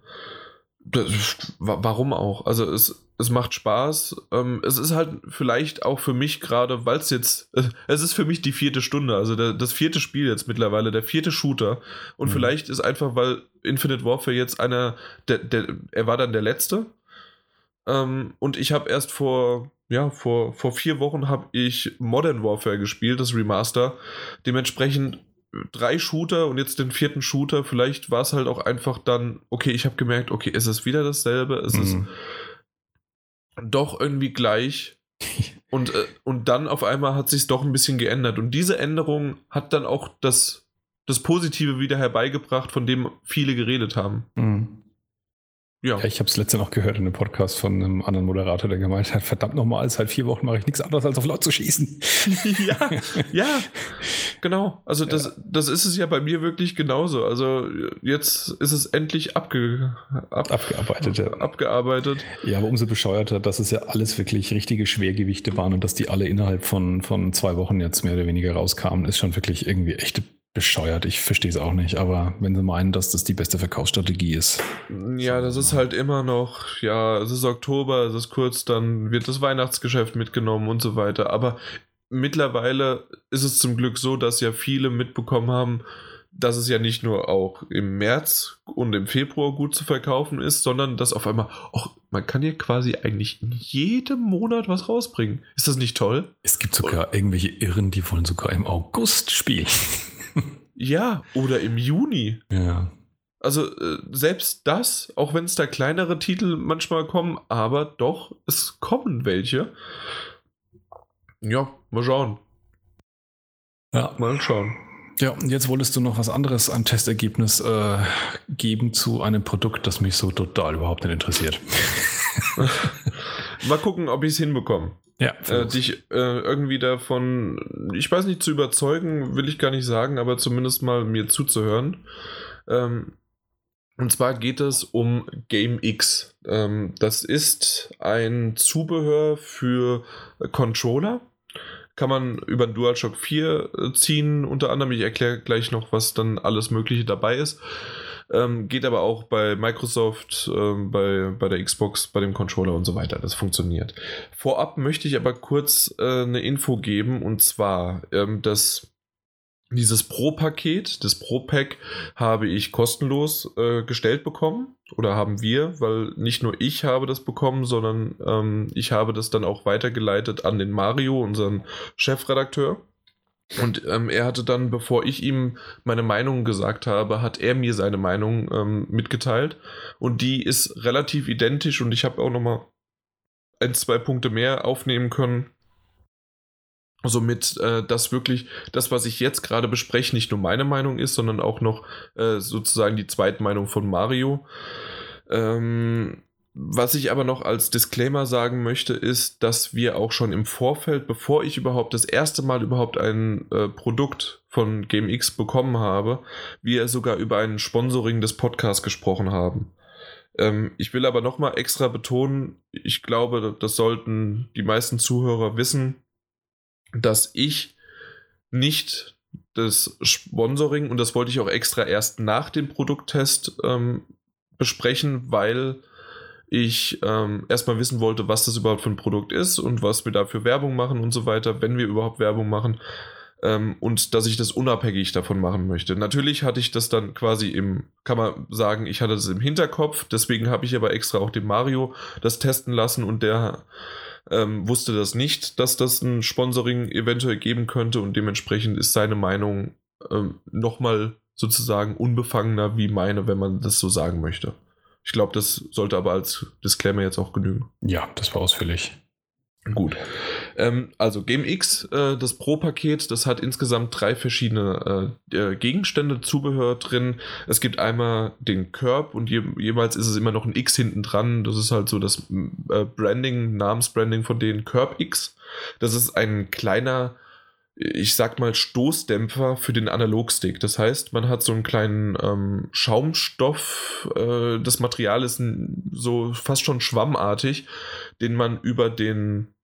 das, warum auch? Also es, es macht Spaß. Ähm, es ist halt vielleicht auch für mich gerade, weil es jetzt, äh, es ist für mich die vierte Stunde, also der, das vierte Spiel jetzt mittlerweile, der vierte Shooter. Und mhm. vielleicht ist einfach, weil Infinite Warfare jetzt einer, der, der, er war dann der letzte. Ähm, und ich habe erst vor, ja, vor, vor vier Wochen habe ich Modern Warfare gespielt, das Remaster. Dementsprechend drei Shooter und jetzt den vierten Shooter. Vielleicht war es halt auch einfach dann, okay, ich habe gemerkt, okay, ist es wieder dasselbe? Es mhm. ist doch irgendwie gleich. und, äh, und dann auf einmal hat sich doch ein bisschen geändert. Und diese Änderung hat dann auch das, das Positive wieder herbeigebracht, von dem viele geredet haben. Mhm. Ja. ja. ich habe es letzte noch gehört in einem Podcast von einem anderen Moderator, der gemeint hat, verdammt nochmal, seit vier Wochen mache ich nichts anderes als auf laut zu schießen. ja, ja, genau. Also das, ja. das ist es ja bei mir wirklich genauso. Also jetzt ist es endlich abge, ab, abgearbeitet. Ja. abgearbeitet. Ja, aber umso bescheuerter, dass es ja alles wirklich richtige Schwergewichte waren und dass die alle innerhalb von, von zwei Wochen jetzt mehr oder weniger rauskamen, ist schon wirklich irgendwie echte bescheuert. Ich verstehe es auch nicht, aber wenn sie meinen, dass das die beste Verkaufsstrategie ist. Ja, das ist halt immer noch, ja, es ist Oktober, es ist kurz, dann wird das Weihnachtsgeschäft mitgenommen und so weiter. Aber mittlerweile ist es zum Glück so, dass ja viele mitbekommen haben, dass es ja nicht nur auch im März und im Februar gut zu verkaufen ist, sondern dass auf einmal, auch man kann ja quasi eigentlich in jedem Monat was rausbringen. Ist das nicht toll? Es gibt sogar irgendwelche Irren, die wollen sogar im August spielen. Ja, oder im Juni. Ja. Also äh, selbst das, auch wenn es da kleinere Titel manchmal kommen, aber doch, es kommen welche. Ja, mal schauen. Ja. Mal schauen. Ja, und jetzt wolltest du noch was anderes, ein Testergebnis äh, geben zu einem Produkt, das mich so total überhaupt nicht interessiert. mal gucken, ob ich es hinbekomme. Ja, äh, dich äh, irgendwie davon, ich weiß nicht, zu überzeugen, will ich gar nicht sagen, aber zumindest mal mir zuzuhören. Ähm, und zwar geht es um Game X. Ähm, das ist ein Zubehör für Controller. Kann man über den DualShock 4 äh, ziehen, unter anderem. Ich erkläre gleich noch, was dann alles Mögliche dabei ist. Ähm, geht aber auch bei Microsoft, ähm, bei, bei der Xbox, bei dem Controller und so weiter. Das funktioniert. Vorab möchte ich aber kurz äh, eine Info geben und zwar, ähm, dass dieses Pro-Paket, das Pro-Pack, habe ich kostenlos äh, gestellt bekommen. Oder haben wir, weil nicht nur ich habe das bekommen, sondern ähm, ich habe das dann auch weitergeleitet an den Mario, unseren Chefredakteur. Und ähm, er hatte dann, bevor ich ihm meine Meinung gesagt habe, hat er mir seine Meinung ähm, mitgeteilt. Und die ist relativ identisch und ich habe auch nochmal ein, zwei Punkte mehr aufnehmen können Somit, äh, dass wirklich das, was ich jetzt gerade bespreche, nicht nur meine Meinung ist, sondern auch noch äh, sozusagen die zweite Meinung von Mario. Ähm, was ich aber noch als Disclaimer sagen möchte, ist, dass wir auch schon im Vorfeld, bevor ich überhaupt das erste Mal überhaupt ein äh, Produkt von GameX bekommen habe, wir sogar über ein Sponsoring des Podcasts gesprochen haben. Ähm, ich will aber nochmal extra betonen, ich glaube, das sollten die meisten Zuhörer wissen, dass ich nicht das Sponsoring, und das wollte ich auch extra erst nach dem Produkttest ähm, besprechen, weil ich ähm, erstmal wissen wollte, was das überhaupt für ein Produkt ist und was wir dafür Werbung machen und so weiter, wenn wir überhaupt Werbung machen. Ähm, und dass ich das unabhängig davon machen möchte. Natürlich hatte ich das dann quasi im, kann man sagen, ich hatte das im Hinterkopf, deswegen habe ich aber extra auch dem Mario das testen lassen und der ähm, wusste das nicht, dass das ein Sponsoring eventuell geben könnte und dementsprechend ist seine Meinung ähm, nochmal sozusagen unbefangener wie meine, wenn man das so sagen möchte. Ich glaube, das sollte aber als Disclaimer jetzt auch genügen. Ja, das war ausführlich. Gut. Ähm, also GameX, äh, das Pro-Paket, das hat insgesamt drei verschiedene äh, äh, Gegenstände, Zubehör drin. Es gibt einmal den Curb und je, jeweils ist es immer noch ein X hinten dran. Das ist halt so das äh, Branding, Namensbranding von denen Curb X. Das ist ein kleiner, ich sag mal, Stoßdämpfer für den Analogstick. Das heißt, man hat so einen kleinen ähm, Schaumstoff. Äh, das Material ist so fast schon schwammartig, den man über den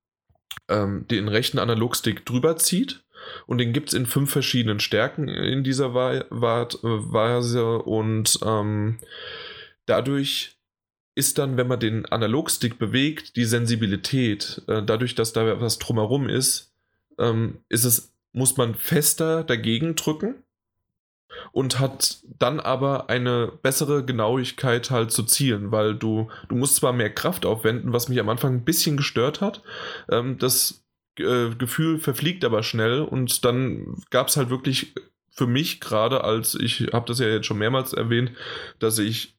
ähm, den rechten Analogstick drüber zieht. Und den gibt es in fünf verschiedenen Stärken in dieser Weise. Und ähm, dadurch ist dann, wenn man den Analogstick bewegt, die Sensibilität, äh, dadurch, dass da was drumherum ist, ähm, ist es, muss man fester dagegen drücken und hat dann aber eine bessere Genauigkeit halt zu zielen, weil du, du musst zwar mehr Kraft aufwenden, was mich am Anfang ein bisschen gestört hat. Ähm, das äh, Gefühl verfliegt aber schnell und dann gab es halt wirklich für mich gerade, als ich habe das ja jetzt schon mehrmals erwähnt, dass ich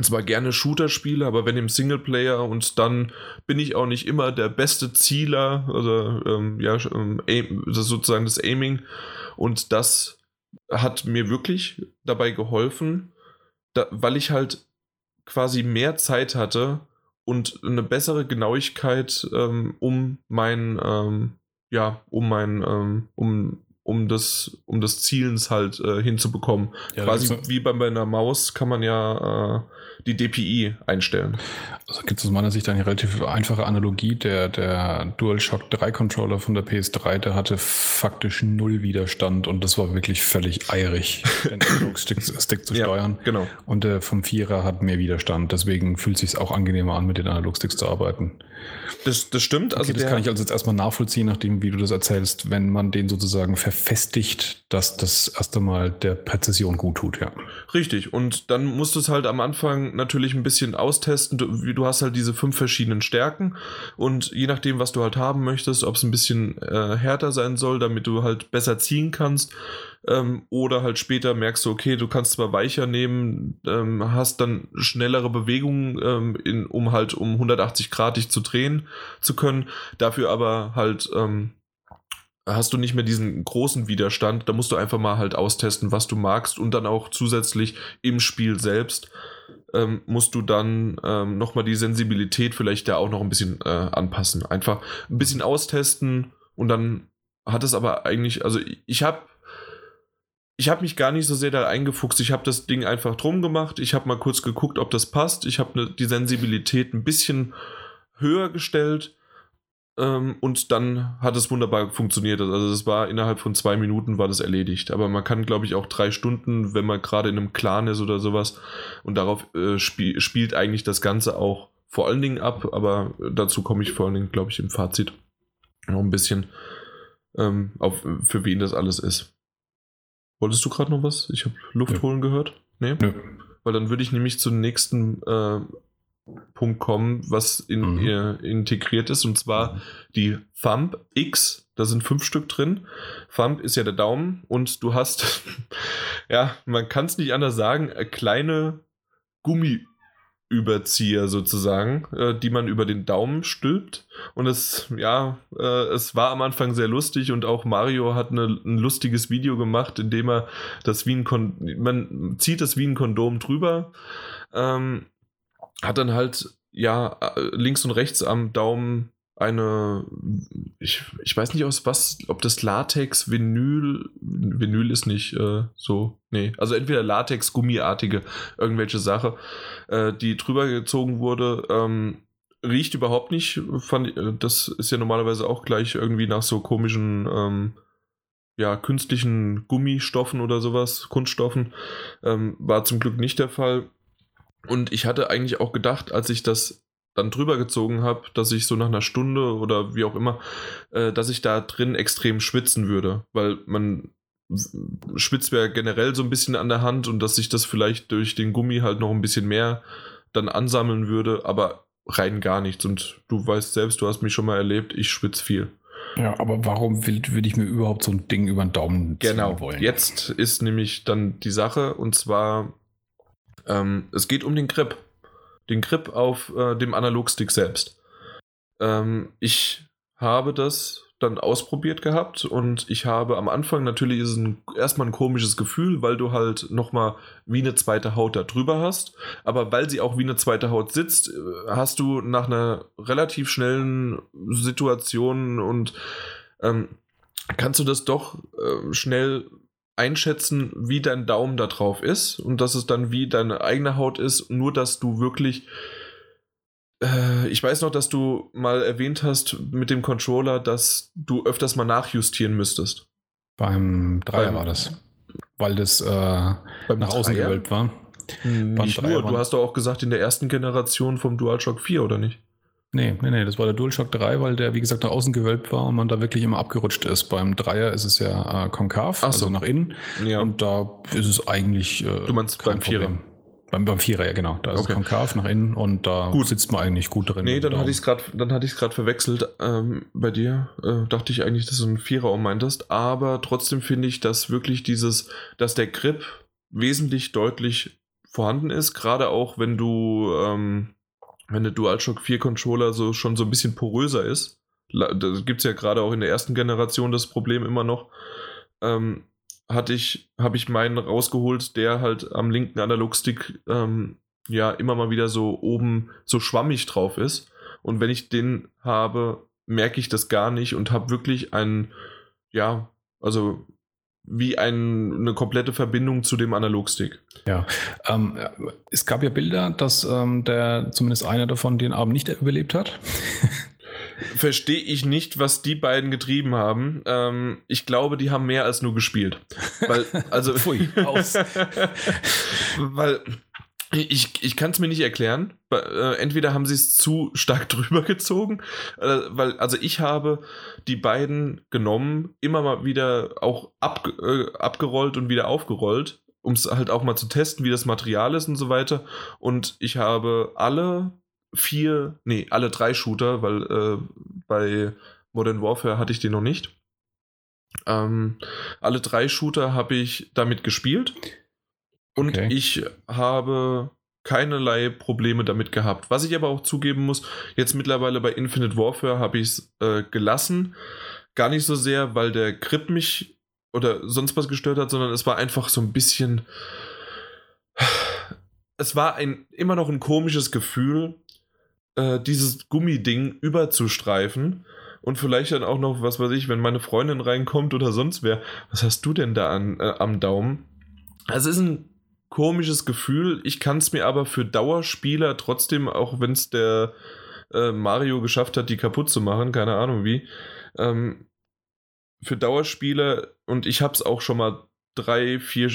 zwar gerne Shooter spiele, aber wenn im Singleplayer und dann bin ich auch nicht immer der beste Zieler, also ähm, ja, ähm, das ist sozusagen das Aiming. Und das hat mir wirklich dabei geholfen, da, weil ich halt quasi mehr Zeit hatte und eine bessere Genauigkeit, ähm, um mein, ähm, ja, um mein, ähm, um, um das, um das Zielens halt äh, hinzubekommen. Ja, quasi wie bei einer Maus kann man ja äh, die DPI einstellen. Also gibt es aus meiner Sicht eine relativ einfache Analogie. Der, der DualShock 3 Controller von der PS3, der hatte faktisch null Widerstand und das war wirklich völlig eierig, den Analog-Stick Stick zu steuern. Ja, genau. Und der vom Vierer hat mehr Widerstand. Deswegen fühlt es sich auch angenehmer an, mit den Analog-Sticks zu arbeiten. Das, das stimmt. Also okay, das kann ich also jetzt erstmal nachvollziehen, nachdem, wie du das erzählst, wenn man den sozusagen verfestigt, dass das erste Mal der Präzision gut tut, ja. Richtig. Und dann musst du es halt am Anfang natürlich ein bisschen austesten. Du, du hast halt diese fünf verschiedenen Stärken und je nachdem, was du halt haben möchtest, ob es ein bisschen äh, härter sein soll, damit du halt besser ziehen kannst. Ähm, oder halt später merkst du, okay, du kannst zwar weicher nehmen, ähm, hast dann schnellere Bewegungen, ähm, in, um halt um 180 Grad dich zu drehen zu können, dafür aber halt ähm, hast du nicht mehr diesen großen Widerstand. Da musst du einfach mal halt austesten, was du magst und dann auch zusätzlich im Spiel selbst ähm, musst du dann ähm, nochmal die Sensibilität vielleicht da auch noch ein bisschen äh, anpassen. Einfach ein bisschen austesten und dann hat es aber eigentlich, also ich habe ich habe mich gar nicht so sehr da eingefuchst. Ich habe das Ding einfach drum gemacht. Ich habe mal kurz geguckt, ob das passt. Ich habe ne, die Sensibilität ein bisschen höher gestellt ähm, und dann hat es wunderbar funktioniert. Also es war innerhalb von zwei Minuten war das erledigt. Aber man kann, glaube ich, auch drei Stunden, wenn man gerade in einem Clan ist oder sowas. Und darauf äh, spiel, spielt eigentlich das Ganze auch vor allen Dingen ab. Aber dazu komme ich vor allen Dingen, glaube ich, im Fazit noch ein bisschen ähm, auf, für wen das alles ist. Wolltest du gerade noch was? Ich habe Luft Nö. holen gehört. Nee? Nö. Weil dann würde ich nämlich zum nächsten äh, Punkt kommen, was in, Mhm. ihr integriert ist, und zwar die Thumb X. Da sind fünf Stück drin. Thumb ist ja der Daumen und du hast, ja, man kann es nicht anders sagen, äh, kleine Gummiüberzieher sozusagen, äh, die man über den Daumen stülpt. Und es, ja, äh, es war am Anfang sehr lustig und auch Mario hat eine, ein lustiges Video gemacht, in dem er das wie ein Kon man zieht das wie ein Kondom drüber, ähm, hat dann halt ja äh, links und rechts am Daumen eine, ich, ich weiß nicht aus was, ob das Latex, Vinyl, Vinyl ist nicht äh, so, nee, also entweder Latex, Gummiartige, irgendwelche Sache, äh, die drüber gezogen wurde, ähm, riecht überhaupt nicht, fand, äh, das ist ja normalerweise auch gleich irgendwie nach so komischen, ähm, ja, künstlichen Gummistoffen oder sowas, Kunststoffen, ähm, war zum Glück nicht der Fall. Und ich hatte eigentlich auch gedacht, als ich das dann drüber gezogen habe, dass ich so nach einer Stunde oder wie auch immer, äh, dass ich da drin extrem schwitzen würde, weil man schwitzt ja generell so ein bisschen an der Hand und dass sich das vielleicht durch den Gummi halt noch ein bisschen mehr dann ansammeln würde, aber rein gar nichts. Und du weißt selbst, du hast mich schon mal erlebt, ich schwitze viel. Ja, aber warum will, will ich mir überhaupt so ein Ding über den Daumen ziehen Genau. wollen? Jetzt ist nämlich dann die Sache und zwar, ähm, es geht um den Grip. Den Grip auf äh, dem Analogstick selbst. Ähm, ich habe das dann ausprobiert gehabt und ich habe am Anfang natürlich ist ein, erstmal ein komisches Gefühl, weil du halt nochmal wie eine zweite Haut da drüber hast. Aber weil sie auch wie eine zweite Haut sitzt, äh, hast du nach einer relativ schnellen Situation und ähm, kannst du das doch äh, schnell einschätzen, wie dein Daumen da drauf ist und dass es dann wie deine eigene Haut ist, nur dass du wirklich äh, ich weiß noch, dass du mal erwähnt hast mit dem Controller, dass du öfters mal nachjustieren müsstest. Beim Dreier Beim- war das. Weil das äh, Beim nach außen gewölbt war. Nicht Dreier nur, du hast doch auch gesagt in der ersten Generation vom DualShock 4, oder nicht? Nee, nee, nee, das war der DualShock 3, weil der, wie gesagt, nach außen gewölbt war und man da wirklich immer abgerutscht ist. Beim Dreier ist es ja äh, konkav, Ach so. also nach innen. Ja. Und da ist es eigentlich. Äh, Du meinst beim Vierer? Problem. Beim, beim Vierer, ja, genau. Da ist Okay. es konkav nach innen und da Gut. sitzt man eigentlich gut drin. Nee, dann hatte ich es Daumen. gerade, dann hatte ich es gerade verwechselt ähm, bei dir. Äh, dachte ich eigentlich, dass du einen Vierer meintest, aber trotzdem finde ich, dass wirklich dieses, dass der Grip wesentlich deutlich vorhanden ist, gerade auch wenn du, ähm, wenn der DualShock 4 Controller so schon so ein bisschen poröser ist. Da gibt es ja gerade auch in der ersten Generation das Problem immer noch. Ähm, hatte ich, habe ich meinen rausgeholt, der halt am linken Analogstick ähm, ja immer mal wieder so oben so schwammig drauf ist. Und wenn ich den habe, merke ich das gar nicht und habe wirklich einen, ja, also wie ein, eine komplette Verbindung zu dem Analogstick. Ja, ähm, es gab ja Bilder, dass ähm, der zumindest einer davon den Abend nicht überlebt hat. Verstehe ich nicht, was die beiden getrieben haben. Ähm, ich glaube, die haben mehr als nur gespielt. Weil, also, Pfui, aus. weil ich, ich kann es mir nicht erklären. Äh, entweder haben sie es zu stark drüber gezogen, äh, weil, also ich habe die beiden genommen, immer mal wieder auch ab, äh, abgerollt und wieder aufgerollt, um es halt auch mal zu testen, wie das Material ist und so weiter. Und ich habe alle vier, nee, alle drei Shooter, weil äh, bei Modern Warfare hatte ich den noch nicht. Ähm, alle drei Shooter habe ich damit gespielt. Und Okay. ich habe keinerlei Probleme damit gehabt. Was ich aber auch zugeben muss, jetzt mittlerweile bei Infinite Warfare habe ich es äh, gelassen. Gar nicht so sehr, weil der Grip mich oder sonst was gestört hat, sondern es war einfach so ein bisschen. Es war ein immer noch ein komisches Gefühl, äh, dieses Gummiding überzustreifen. Und vielleicht dann auch noch, was weiß ich, wenn meine Freundin reinkommt oder sonst wer, was hast du denn da an, äh, am Daumen? Also Es ist ein komisches Gefühl. Ich kann es mir aber für Dauerspieler trotzdem, auch wenn es der äh, Mario geschafft hat, die kaputt zu machen, keine Ahnung wie, ähm, für Dauerspieler und ich habe es auch schon mal drei, vier,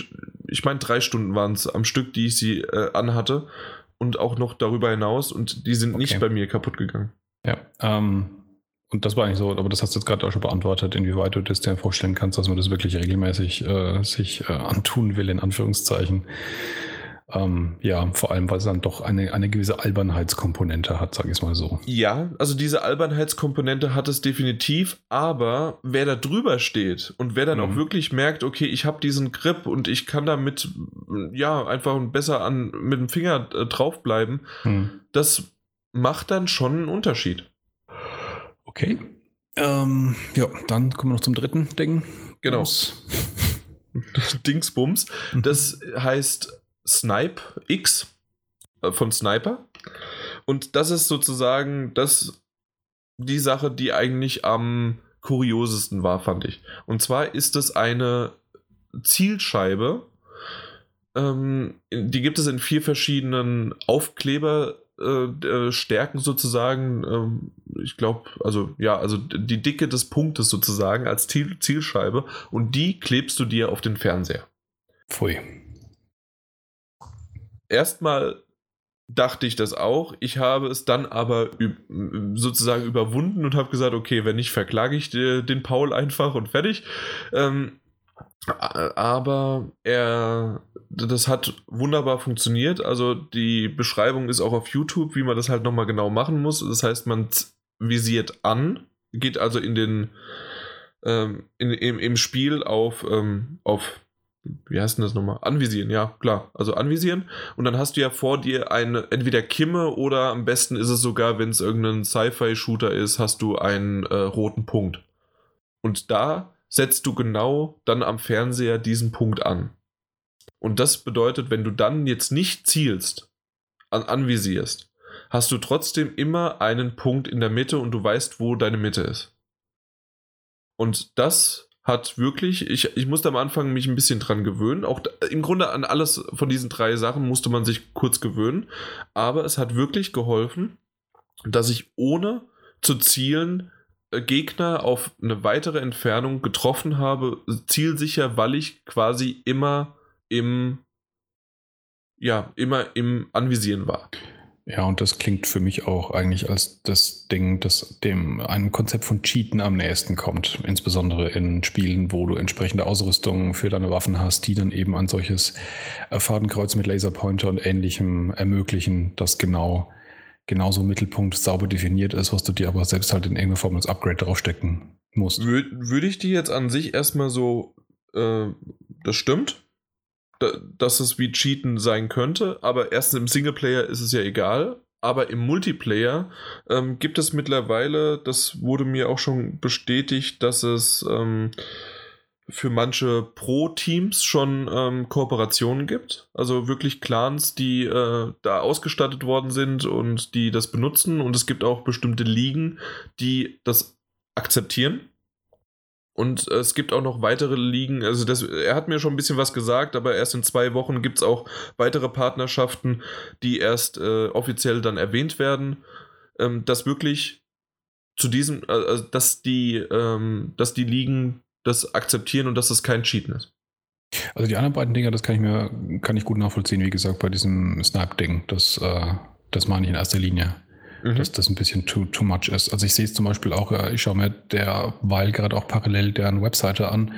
ich meine drei Stunden waren es am Stück, die ich sie äh, anhatte und auch noch darüber hinaus und die sind nicht Okay. bei mir kaputt gegangen. Ja, ähm, Und das war eigentlich so, aber das hast du jetzt gerade auch schon beantwortet, inwieweit du das dir vorstellen kannst, dass man das wirklich regelmäßig äh, sich äh, antun will, in Anführungszeichen. Ähm, ja, vor allem, weil es dann doch eine, eine gewisse Albernheitskomponente hat, sag ich es mal so. Ja, also diese Albernheitskomponente hat es definitiv, aber wer da drüber steht und wer dann mhm. auch wirklich merkt, okay, ich habe diesen Grip und ich kann damit ja einfach besser an mit dem Finger äh, draufbleiben, mhm. das macht dann schon einen Unterschied. Okay. Ähm, ja, dann kommen wir noch zum dritten Ding. Genau. Dingsbums. Das heißt Snipe X äh, von Sniper. Und das ist sozusagen das, die Sache, die eigentlich am kuriosesten war, fand ich. Und zwar ist es eine Zielscheibe. Ähm, die gibt es in vier verschiedenen Aufkleber äh, äh, Stärken sozusagen, ähm, ich glaube, also ja, also die Dicke des Punktes sozusagen als Ziel Zielscheibe und die klebst du dir auf den Fernseher. Pfui. Erstmal dachte ich das auch. Ich habe es dann aber sozusagen überwunden und habe gesagt, okay, wenn nicht, verklage ich den Paul einfach und fertig. Ähm, aber er, das hat wunderbar funktioniert. Also die Beschreibung ist auch auf YouTube, wie man das halt nochmal genau machen muss. Das heißt, man visiert an, geht also in den ähm, in, im, im Spiel auf, ähm, auf wie heißt denn das nochmal? Anvisieren, ja, klar. Also anvisieren. Und dann hast du ja vor dir eine, entweder Kimme oder am besten ist es sogar, wenn es irgendein Sci-Fi-Shooter ist, hast du einen äh, roten Punkt. Und da setzt du genau dann am Fernseher diesen Punkt an. Und das bedeutet, wenn du dann jetzt nicht zielst, an, anvisierst, hast du trotzdem immer einen Punkt in der Mitte und du weißt, wo deine Mitte ist. Und das hat wirklich, ich, ich musste am Anfang mich ein bisschen dran gewöhnen. Auch im Grunde an alles von diesen drei Sachen musste man sich kurz gewöhnen. Aber es hat wirklich geholfen, dass ich ohne zu zielen Gegner auf eine weitere Entfernung getroffen habe, zielsicher, weil ich quasi immer im ja, immer im Anvisieren war. Ja, und das klingt für mich auch eigentlich als das Ding, das dem einem Konzept von Cheaten am nächsten kommt. Insbesondere in Spielen, wo du entsprechende Ausrüstung für deine Waffen hast, die dann eben ein solches Fadenkreuz mit Laserpointer und ähnlichem ermöglichen, das genau genauso Mittelpunkt sauber definiert ist, was du dir aber selbst halt in irgendeiner Form als Upgrade draufstecken musst. Wür würde ich dir jetzt an sich erstmal so, äh, das stimmt, da, dass es wie Cheaten sein könnte, aber erstens im Singleplayer ist es ja egal. Aber im Multiplayer ähm, gibt es mittlerweile, das wurde mir auch schon bestätigt, dass es ähm, für manche Pro-Teams schon ähm, Kooperationen gibt. Also wirklich Clans, die äh, da ausgestattet worden sind und die das benutzen. Und es gibt auch bestimmte Ligen, die das akzeptieren. Und es gibt auch noch weitere Ligen. Also das, er hat mir schon ein bisschen was gesagt, aber erst in zwei Wochen gibt es auch weitere Partnerschaften, die erst äh, offiziell dann erwähnt werden. Ähm, dass wirklich zu diesem, äh, also dass die, ähm, dass die Ligen das akzeptieren und dass das kein Cheaten ist. Also die anderen beiden Dinge, das kann ich mir, kann ich gut nachvollziehen, wie gesagt, bei diesem Snipe-Ding. Das, äh, das meine ich in erster Linie mhm. dass das ein bisschen too, too much ist. Also ich sehe es zum Beispiel auch, ich schaue mir derweil gerade auch parallel deren Webseite an,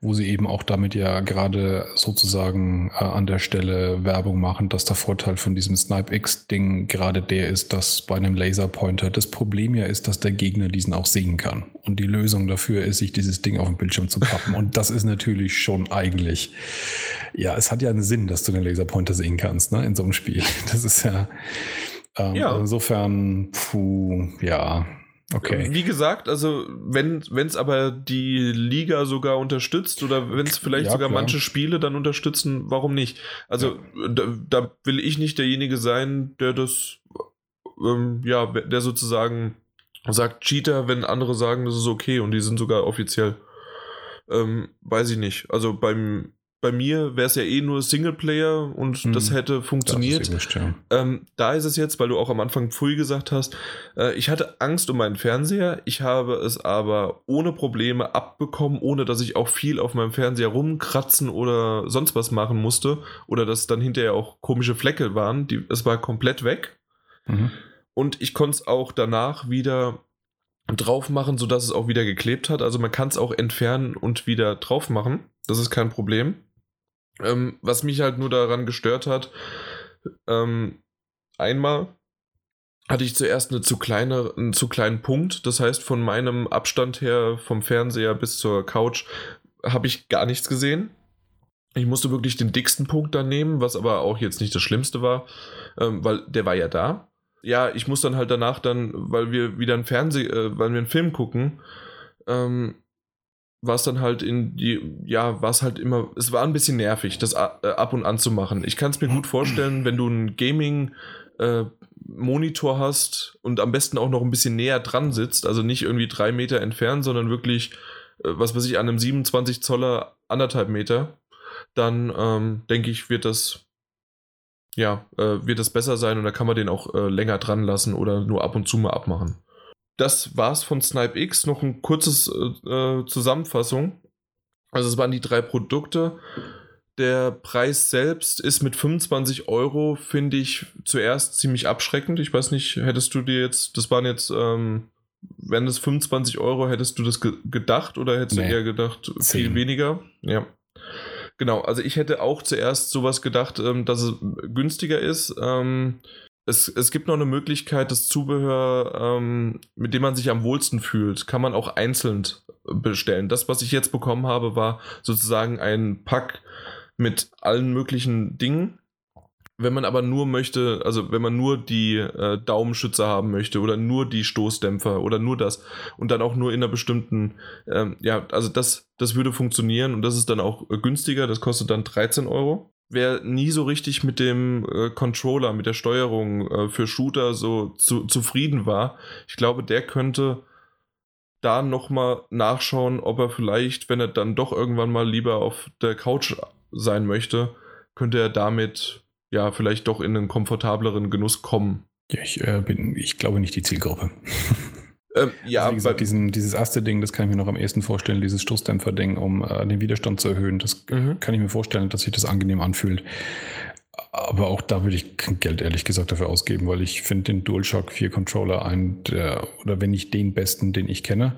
wo sie eben auch damit ja gerade sozusagen äh, an der Stelle Werbung machen, dass der Vorteil von diesem Snipe X-Ding gerade der ist, dass bei einem Laserpointer das Problem ja ist, dass der Gegner diesen auch sehen kann. Und die Lösung dafür ist, sich dieses Ding auf dem Bildschirm zu pappen. Und das ist natürlich schon eigentlich, ja, es hat ja einen Sinn, dass du den Laserpointer sehen kannst, ne, in so einem Spiel. Das ist ja, ähm, ja. Insofern, puh, ja, okay. Wie gesagt, also wenn es aber die Liga sogar unterstützt oder wenn es vielleicht ja, sogar klar. manche Spiele dann unterstützen, warum nicht? Also ja. da, da, will ich nicht derjenige sein, der das, ähm, ja, der sozusagen sagt Cheater, wenn andere sagen, das ist okay und die sind sogar offiziell. Ähm, weiß ich nicht. Also beim bei mir wäre es ja eh nur Singleplayer und hm, das hätte funktioniert. Das ist ja. ähm, da ist es jetzt, weil du auch am Anfang früh gesagt hast, äh, ich hatte Angst um meinen Fernseher. Ich habe es aber ohne Probleme abbekommen, ohne dass ich auch viel auf meinem Fernseher rumkratzen oder sonst was machen musste. Oder dass dann hinterher auch komische Flecke waren. Die, es war komplett weg. Mhm. Und ich konnte es auch danach wieder drauf machen, sodass es auch wieder geklebt hat. Also man kann es auch entfernen und wieder drauf machen. Das ist kein Problem. Ähm, was mich halt nur daran gestört hat, ähm, einmal hatte ich zuerst eine zu kleine, einen zu kleinen Punkt. Das heißt, von meinem Abstand her vom Fernseher bis zur Couch habe ich gar nichts gesehen. Ich musste wirklich den dicksten Punkt dann nehmen, was aber auch jetzt nicht das Schlimmste war, ähm, weil der war ja da. Ja, ich muss dann halt danach dann, weil wir wieder ein Fernseh, äh, weil wir einen Film gucken, ähm, war es dann halt in die, ja, war es halt immer, es war ein bisschen nervig, das äh, ab und an zu machen. Ich kann es mir gut vorstellen, wenn du ein Gaming-Monitor äh, hast und am besten auch noch ein bisschen näher dran sitzt, also nicht irgendwie drei Meter entfernt, sondern wirklich, äh, was weiß ich, an einem 27 Zoller anderthalb Meter, dann ähm, denke ich, wird das, ja, äh, wird das besser sein und da kann man den auch äh, länger dran lassen oder nur ab und zu mal abmachen das war's von Snipe X. Noch ein kurzes äh, äh, Zusammenfassung. Also es waren die drei Produkte. Der Preis selbst ist mit 25 Euro, finde ich, zuerst ziemlich abschreckend. Ich weiß nicht, hättest du dir jetzt, das waren jetzt, ähm, wenn es 25 Euro, hättest du das ge gedacht oder hättest nee. du eher gedacht, viel Zehn. weniger? Ja. Genau, also ich hätte auch zuerst sowas gedacht, ähm, dass es günstiger ist. Ähm, es, es gibt noch eine Möglichkeit, das Zubehör, ähm, mit dem man sich am wohlsten fühlt, kann man auch einzeln bestellen. Das, was ich jetzt bekommen habe, war sozusagen ein Pack mit allen möglichen Dingen. Wenn man aber nur möchte, also wenn man nur die äh, Daumenschützer haben möchte oder nur die Stoßdämpfer oder nur das und dann auch nur in einer bestimmten, ähm, ja, also das, das würde funktionieren und das ist dann auch günstiger, das kostet dann 13 Euro wer nie so richtig mit dem äh, Controller, mit der Steuerung äh, für Shooter so zu, zufrieden war, ich glaube, der könnte da nochmal nachschauen, ob er vielleicht, wenn er dann doch irgendwann mal lieber auf der Couch sein möchte, könnte er damit ja vielleicht doch in einen komfortableren Genuss kommen. Ja, ich, äh, bin, ich glaube nicht die Zielgruppe. Ähm, ja, also wie gesagt, diesen, dieses erste Ding, das kann ich mir noch am ehesten vorstellen, dieses Stoßdämpfer-Ding, um äh, den Widerstand zu erhöhen. Das mhm. kann ich mir vorstellen, dass sich das angenehm anfühlt. Aber auch da würde ich kein Geld ehrlich gesagt dafür ausgeben, weil ich finde den DualShock 4 Controller einen der, oder wenn nicht den besten, den ich kenne.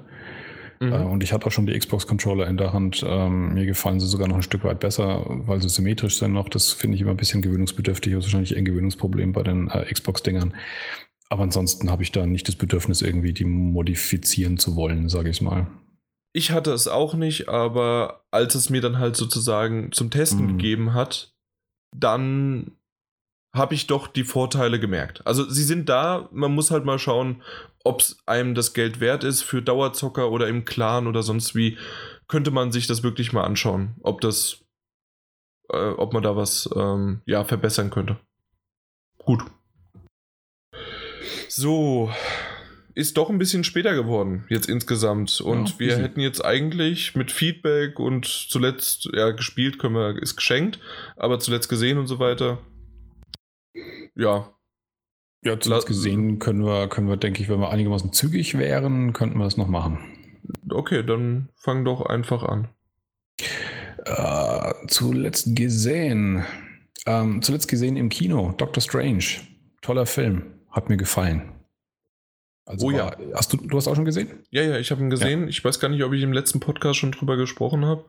Mhm. Äh, und ich hatte auch schon die Xbox-Controller in der Hand. Ähm, mir gefallen sie sogar noch ein Stück weit besser, weil sie symmetrisch sind noch. Das finde ich immer ein bisschen gewöhnungsbedürftig. Das ist wahrscheinlich ein Gewöhnungsproblem bei den äh, Xbox-Dingern. Aber ansonsten habe ich da nicht das Bedürfnis, irgendwie die modifizieren zu wollen, sage ich mal. Ich hatte es auch nicht, aber als es mir dann halt sozusagen zum Testen mhm. gegeben hat, dann habe ich doch die Vorteile gemerkt. Also sie sind da, man muss halt mal schauen, ob es einem das Geld wert ist für Dauerzocker oder im Clan oder sonst wie. Könnte man sich das wirklich mal anschauen, ob das, äh, ob man da was ähm, ja verbessern könnte. Gut. So, ist doch ein bisschen später geworden, jetzt insgesamt. Und ja, wir easy. hätten jetzt eigentlich mit Feedback und zuletzt, ja, gespielt können wir, ist geschenkt, aber zuletzt gesehen und so weiter. Ja. Ja, zuletzt gesehen können wir, können wir, denke ich, wenn wir einigermaßen zügig wären, könnten wir das noch machen. Okay, dann fang doch einfach an. Äh, zuletzt gesehen. Ähm, zuletzt gesehen im Kino, Doctor Strange. Toller Film. Hat mir gefallen. Also oh ja. War, hast du, du hast auch schon gesehen? Ja, ja, ich habe ihn gesehen. Ja. Ich weiß gar nicht, ob ich im letzten Podcast schon drüber gesprochen habe.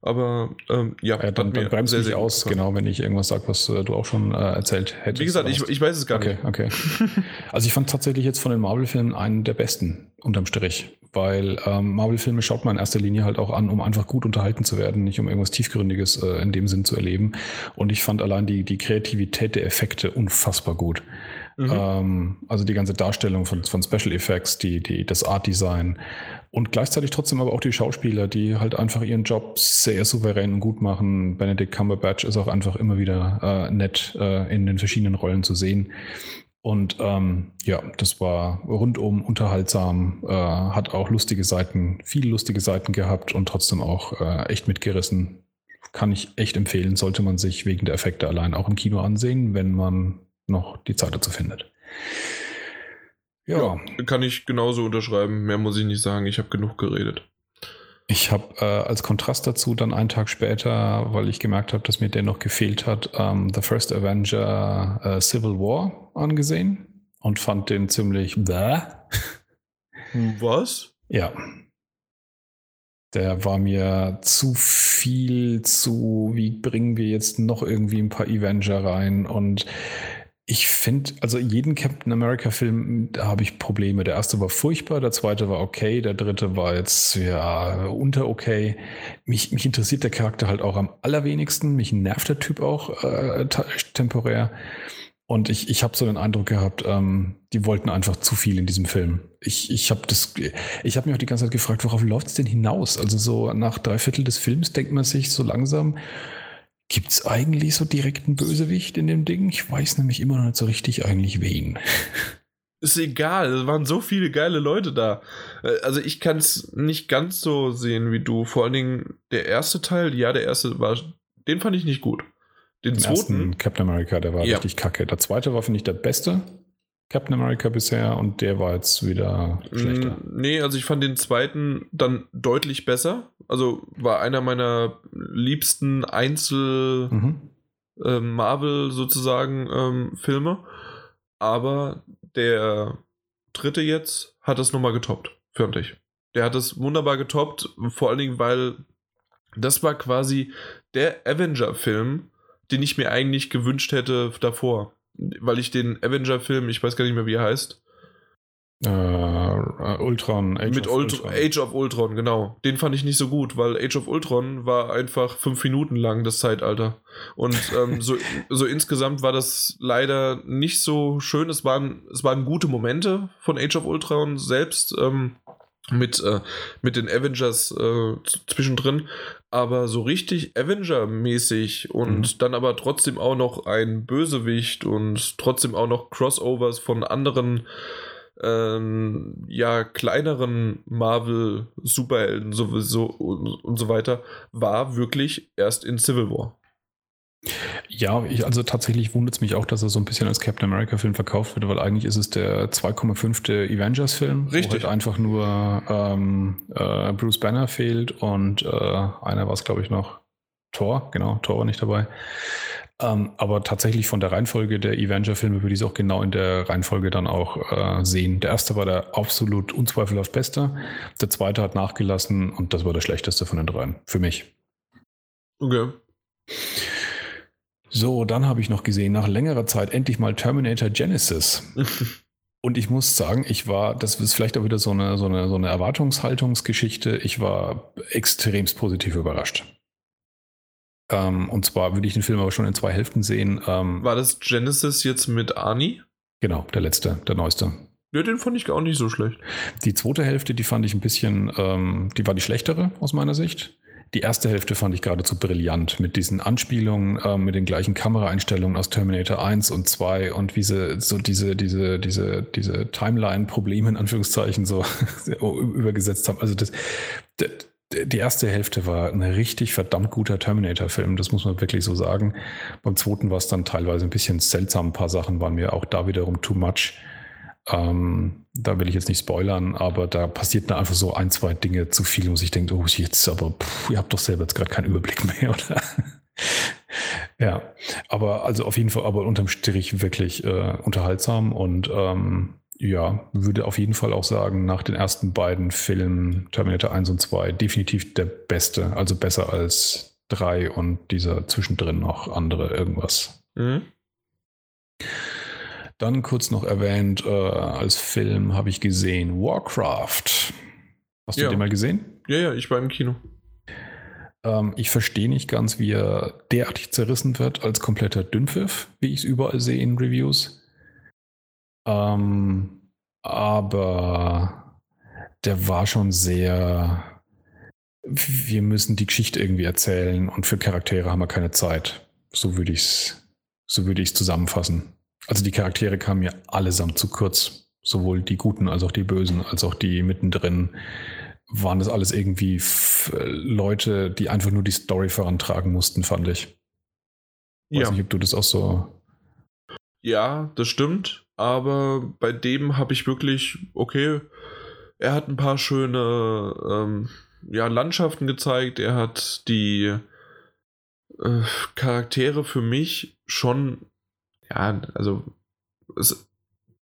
Aber ähm, ja, ja dann, dann bremst mich aus, gefallen. genau, wenn ich irgendwas sage, was äh, du auch schon äh, erzählt hättest. Wie gesagt, ich, ich weiß es gar okay, nicht. Okay, Also ich fand tatsächlich jetzt von den Marvel-Filmen einen der besten, unterm Strich. Weil ähm, Marvel-Filme schaut man in erster Linie halt auch an, um einfach gut unterhalten zu werden, nicht um irgendwas Tiefgründiges äh, in dem Sinn zu erleben. Und ich fand allein die, die Kreativität der Effekte unfassbar gut. Mhm. Ähm, also die ganze Darstellung von, von Special Effects, die, die, das Art Design und gleichzeitig trotzdem aber auch die Schauspieler, die halt einfach ihren Job sehr souverän und gut machen. Benedict Cumberbatch ist auch einfach immer wieder äh, nett äh, in den verschiedenen Rollen zu sehen. Und ähm, ja, das war rundum unterhaltsam, äh, hat auch lustige Seiten, viele lustige Seiten gehabt und trotzdem auch äh, echt mitgerissen. Kann ich echt empfehlen, sollte man sich wegen der Effekte allein auch im Kino ansehen, wenn man noch die Zeit dazu findet. Ja. ja kann ich genauso unterschreiben. Mehr muss ich nicht sagen. Ich habe genug geredet. Ich habe äh, als Kontrast dazu dann einen Tag später, weil ich gemerkt habe, dass mir der noch gefehlt hat, ähm, The First Avenger äh, Civil War angesehen und fand den ziemlich bäh. Was? Ja. Der war mir zu viel zu, wie bringen wir jetzt noch irgendwie ein paar Avenger rein und ich finde, also jeden Captain America-Film, da habe ich Probleme. Der erste war furchtbar, der zweite war okay, der dritte war jetzt ja unter okay. Mich, mich interessiert der Charakter halt auch am allerwenigsten. Mich nervt der Typ auch äh, temporär. Und ich, ich habe so den Eindruck gehabt, ähm, die wollten einfach zu viel in diesem Film. Ich, ich habe habe mich auch die ganze Zeit gefragt, worauf läuft es denn hinaus? Also so nach drei Viertel des Films denkt man sich so langsam, Gibt es eigentlich so direkt einen Bösewicht in dem Ding? Ich weiß nämlich immer noch nicht so richtig eigentlich wen. Ist egal, es waren so viele geile Leute da. Äh, also ich kann es nicht ganz so sehen wie du. Vor allen Dingen der erste Teil, ja, der erste war, den fand ich nicht gut. Den, den zweiten. Captain America, der war ja. richtig kacke. Der zweite war, finde ich, der beste. Captain America bisher und der war jetzt wieder schlechter. Nee, also ich fand den zweiten dann deutlich besser. Also war einer meiner liebsten Einzel mhm. äh, Marvel sozusagen ähm, Filme. Aber der dritte jetzt hat das nochmal getoppt, fand ich. Der hat es wunderbar getoppt, vor allen Dingen, weil das war quasi der Avenger-Film, den ich mir eigentlich gewünscht hätte davor weil ich den Avenger-Film, ich weiß gar nicht mehr, wie er heißt. Uh, Ultron, Age Mit of Ultron. Age of Ultron, genau. Den fand ich nicht so gut, weil Age of Ultron war einfach fünf Minuten lang das Zeitalter. Und ähm, so, so insgesamt war das leider nicht so schön. Es waren, es waren gute Momente von Age of Ultron selbst. Ähm, mit, äh, mit den Avengers äh, zwischendrin, aber so richtig Avenger-mäßig und mhm. dann aber trotzdem auch noch ein Bösewicht und trotzdem auch noch Crossovers von anderen ähm, ja, kleineren Marvel-Superhelden sowieso und, und so weiter, war wirklich erst in Civil War. Ja, ich, also tatsächlich wundert es mich auch, dass er so ein bisschen als Captain America-Film verkauft wird, weil eigentlich ist es der 2,5. Avengers-Film. Richtig. Wo halt einfach nur ähm, äh, Bruce Banner fehlt und äh, einer war es, glaube ich, noch. Thor, genau, Thor war nicht dabei. Ähm, aber tatsächlich von der Reihenfolge der Avenger-Filme würde ich es auch genau in der Reihenfolge dann auch äh, sehen. Der erste war der absolut unzweifelhaft beste. Der zweite hat nachgelassen und das war der schlechteste von den dreien. Für mich. Okay. So, dann habe ich noch gesehen, nach längerer Zeit endlich mal Terminator Genesis. Und ich muss sagen, ich war, das ist vielleicht auch wieder so eine, so eine, so eine Erwartungshaltungsgeschichte. Ich war extremst positiv überrascht. Ähm, und zwar würde ich den Film aber schon in zwei Hälften sehen. Ähm, war das Genesis jetzt mit Arnie? Genau, der letzte, der neueste. Ja, den fand ich auch nicht so schlecht. Die zweite Hälfte, die fand ich ein bisschen, ähm, die war die schlechtere aus meiner Sicht. Die erste Hälfte fand ich geradezu brillant mit diesen Anspielungen, äh, mit den gleichen Kameraeinstellungen aus Terminator 1 und 2 und wie sie so diese, diese, diese, diese Timeline-Probleme in Anführungszeichen so übergesetzt haben. Also das, das die erste Hälfte war ein richtig verdammt guter Terminator-Film, das muss man wirklich so sagen. Beim zweiten war es dann teilweise ein bisschen seltsam. Ein paar Sachen waren mir auch da wiederum too much. Ähm, da will ich jetzt nicht spoilern, aber da passiert dann einfach so ein, zwei Dinge zu viel, wo ich denke, oh, jetzt aber, pff, ihr habt doch selber jetzt gerade keinen Überblick mehr, oder? ja, aber also auf jeden Fall, aber unterm Strich wirklich äh, unterhaltsam und ähm, ja, würde auf jeden Fall auch sagen, nach den ersten beiden Filmen, Terminator 1 und 2, definitiv der beste, also besser als 3 und dieser zwischendrin noch andere irgendwas. Mhm. Dann kurz noch erwähnt, äh, als Film habe ich gesehen Warcraft. Hast ja. du den mal gesehen? Ja, ja, ich war im Kino. Ähm, ich verstehe nicht ganz, wie er derartig zerrissen wird als kompletter Dünnpfiff, wie ich es überall sehe in Reviews. Ähm, aber der war schon sehr. Wir müssen die Geschichte irgendwie erzählen und für Charaktere haben wir keine Zeit. So würde ich es so würde ich zusammenfassen. Also die Charaktere kamen mir allesamt zu kurz. Sowohl die Guten als auch die Bösen, als auch die mittendrin. Waren das alles irgendwie Leute, die einfach nur die Story vorantragen mussten, fand ich. Weiß ja. nicht, ob du das auch so. Ja, das stimmt. Aber bei dem habe ich wirklich, okay, er hat ein paar schöne ähm, ja, Landschaften gezeigt. Er hat die äh, Charaktere für mich schon ja, also es,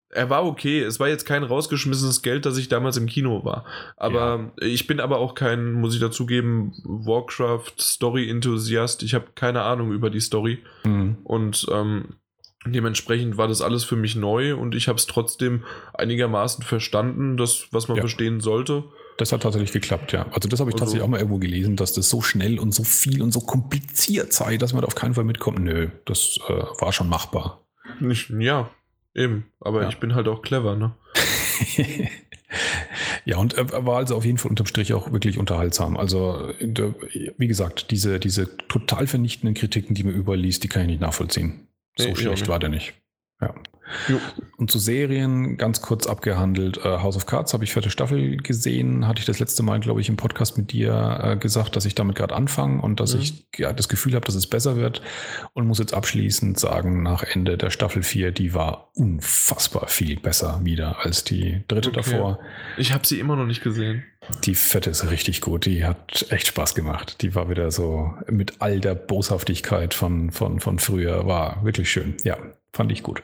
er war okay. Es war jetzt kein rausgeschmissenes Geld, dass ich damals im Kino war. Aber ja. ich bin aber auch kein, muss ich dazugeben, Warcraft-Story-Enthusiast. Ich habe keine Ahnung über die Story. Mhm. Und ähm, dementsprechend war das alles für mich neu und ich habe es trotzdem einigermaßen verstanden, das, was man ja. verstehen sollte. Das hat tatsächlich geklappt, ja. Also das habe ich also, tatsächlich auch mal irgendwo gelesen, dass das so schnell und so viel und so kompliziert sei, dass man da auf keinen Fall mitkommt. Nö, das äh, war schon machbar. Nicht, ja, eben. Aber ja. ich bin halt auch clever, ne? ja, und er war also auf jeden Fall unterm Strich auch wirklich unterhaltsam. Also, wie gesagt, diese, diese total vernichtenden Kritiken, die man überall liest, die kann ich nicht nachvollziehen. So nee, schlecht war der nicht. Ja. Jo. Und zu Serien ganz kurz abgehandelt. Äh, House of Cards habe ich vierte Staffel gesehen. Hatte ich das letzte Mal, glaube ich, im Podcast mit dir äh, gesagt, dass ich damit gerade anfange und dass mhm. ich ja, das Gefühl habe, dass es besser wird. Und muss jetzt abschließend sagen, nach Ende der Staffel 4, die war unfassbar viel besser wieder als die dritte okay. davor. Ich habe sie immer noch nicht gesehen. Die fette ist richtig gut. Die hat echt Spaß gemacht. Die war wieder so mit all der Boshaftigkeit von, von, von früher. War wirklich schön. Ja, fand ich gut.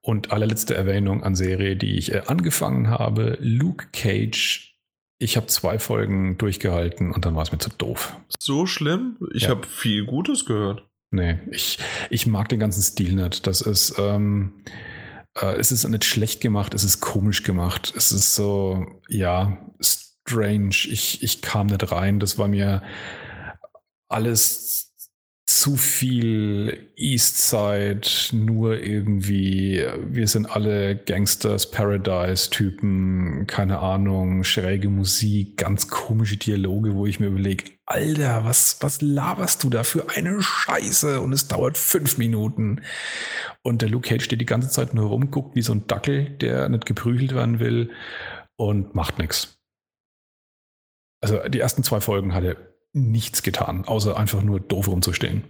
Und allerletzte Erwähnung an Serie, die ich äh, angefangen habe, Luke Cage. Ich habe zwei Folgen durchgehalten und dann war es mir zu doof. So schlimm? Ich ja. habe viel Gutes gehört. Nee, ich, ich mag den ganzen Stil nicht. Das ist, ähm, äh, es ist nicht schlecht gemacht, es ist komisch gemacht. Es ist so, ja, strange. Ich, ich kam nicht rein. Das war mir alles zu viel Eastside, nur irgendwie, wir sind alle Gangsters, Paradise-Typen, keine Ahnung, schräge Musik, ganz komische Dialoge, wo ich mir überlege, Alter, was, was laberst du da für eine Scheiße? Und es dauert fünf Minuten. Und der Luke Cage steht die ganze Zeit nur rum, guckt wie so ein Dackel, der nicht geprügelt werden will und macht nichts. Also die ersten zwei Folgen hat er nichts getan, außer einfach nur doof rumzustehen.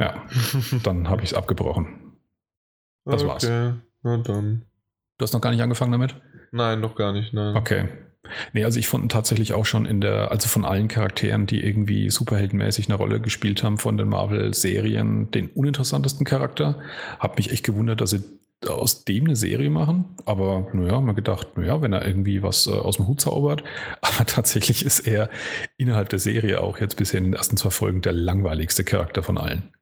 Ja, dann habe ich es abgebrochen. Das okay, war's. Na dann. Du hast noch gar nicht angefangen damit? Nein, noch gar nicht, nein. Okay. Nee, also ich fand tatsächlich auch schon in der, also von allen Charakteren, die irgendwie superheldenmäßig eine Rolle gespielt haben von den Marvel-Serien, den uninteressantesten Charakter. Hab mich echt gewundert, dass sie aus dem eine Serie machen. Aber naja, mal gedacht, naja, wenn er irgendwie was äh, aus dem Hut zaubert. Aber tatsächlich ist er innerhalb der Serie auch jetzt bisher in den ersten zwei Folgen der langweiligste Charakter von allen.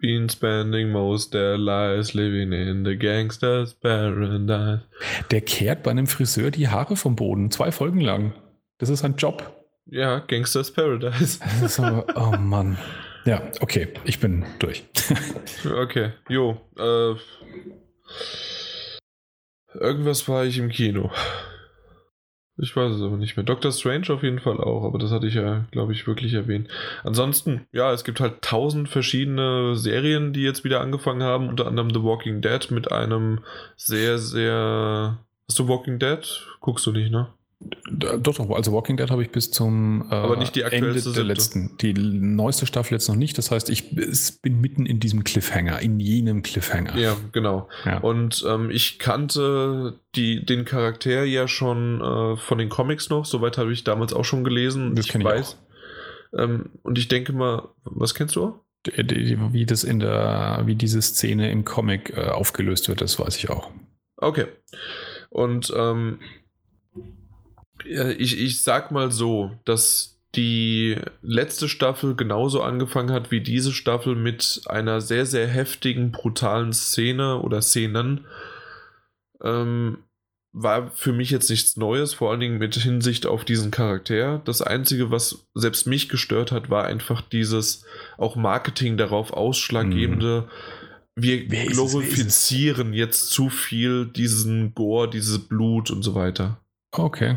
Been spending most their lives living in the gangster's paradise. Der kehrt bei einem Friseur die Haare vom Boden, zwei Folgen lang. Das ist sein Job. Ja, Gangster's Paradise. So, oh Mann. Ja, okay, ich bin durch. okay, jo. Äh, irgendwas war ich im Kino. Ich weiß es aber nicht mehr. Doctor Strange auf jeden Fall auch, aber das hatte ich ja, glaube ich, wirklich erwähnt. Ansonsten, ja, es gibt halt tausend verschiedene Serien, die jetzt wieder angefangen haben, unter anderem The Walking Dead mit einem sehr, sehr. Hast du Walking Dead? Guckst du nicht, ne? Doch, doch, also Walking Dead habe ich bis zum äh, Aber nicht die Ende der siebte. letzten. Die neueste Staffel jetzt noch nicht. Das heißt, ich bin mitten in diesem Cliffhanger, in jenem Cliffhanger. Ja, genau. Ja. Und ähm, ich kannte die, den Charakter ja schon äh, von den Comics noch. Soweit habe ich damals auch schon gelesen. Das ich weiß. Ich ähm, und ich denke mal, was kennst du? Wie das in der, wie diese Szene im Comic äh, aufgelöst wird, das weiß ich auch. Okay. Und ähm, ich, ich sag mal so, dass die letzte Staffel genauso angefangen hat wie diese Staffel mit einer sehr, sehr heftigen, brutalen Szene oder Szenen. Ähm, war für mich jetzt nichts Neues, vor allen Dingen mit Hinsicht auf diesen Charakter. Das Einzige, was selbst mich gestört hat, war einfach dieses auch Marketing darauf ausschlaggebende. Mhm. Wir glorifizieren jetzt zu viel diesen Gore, dieses Blut und so weiter. Okay.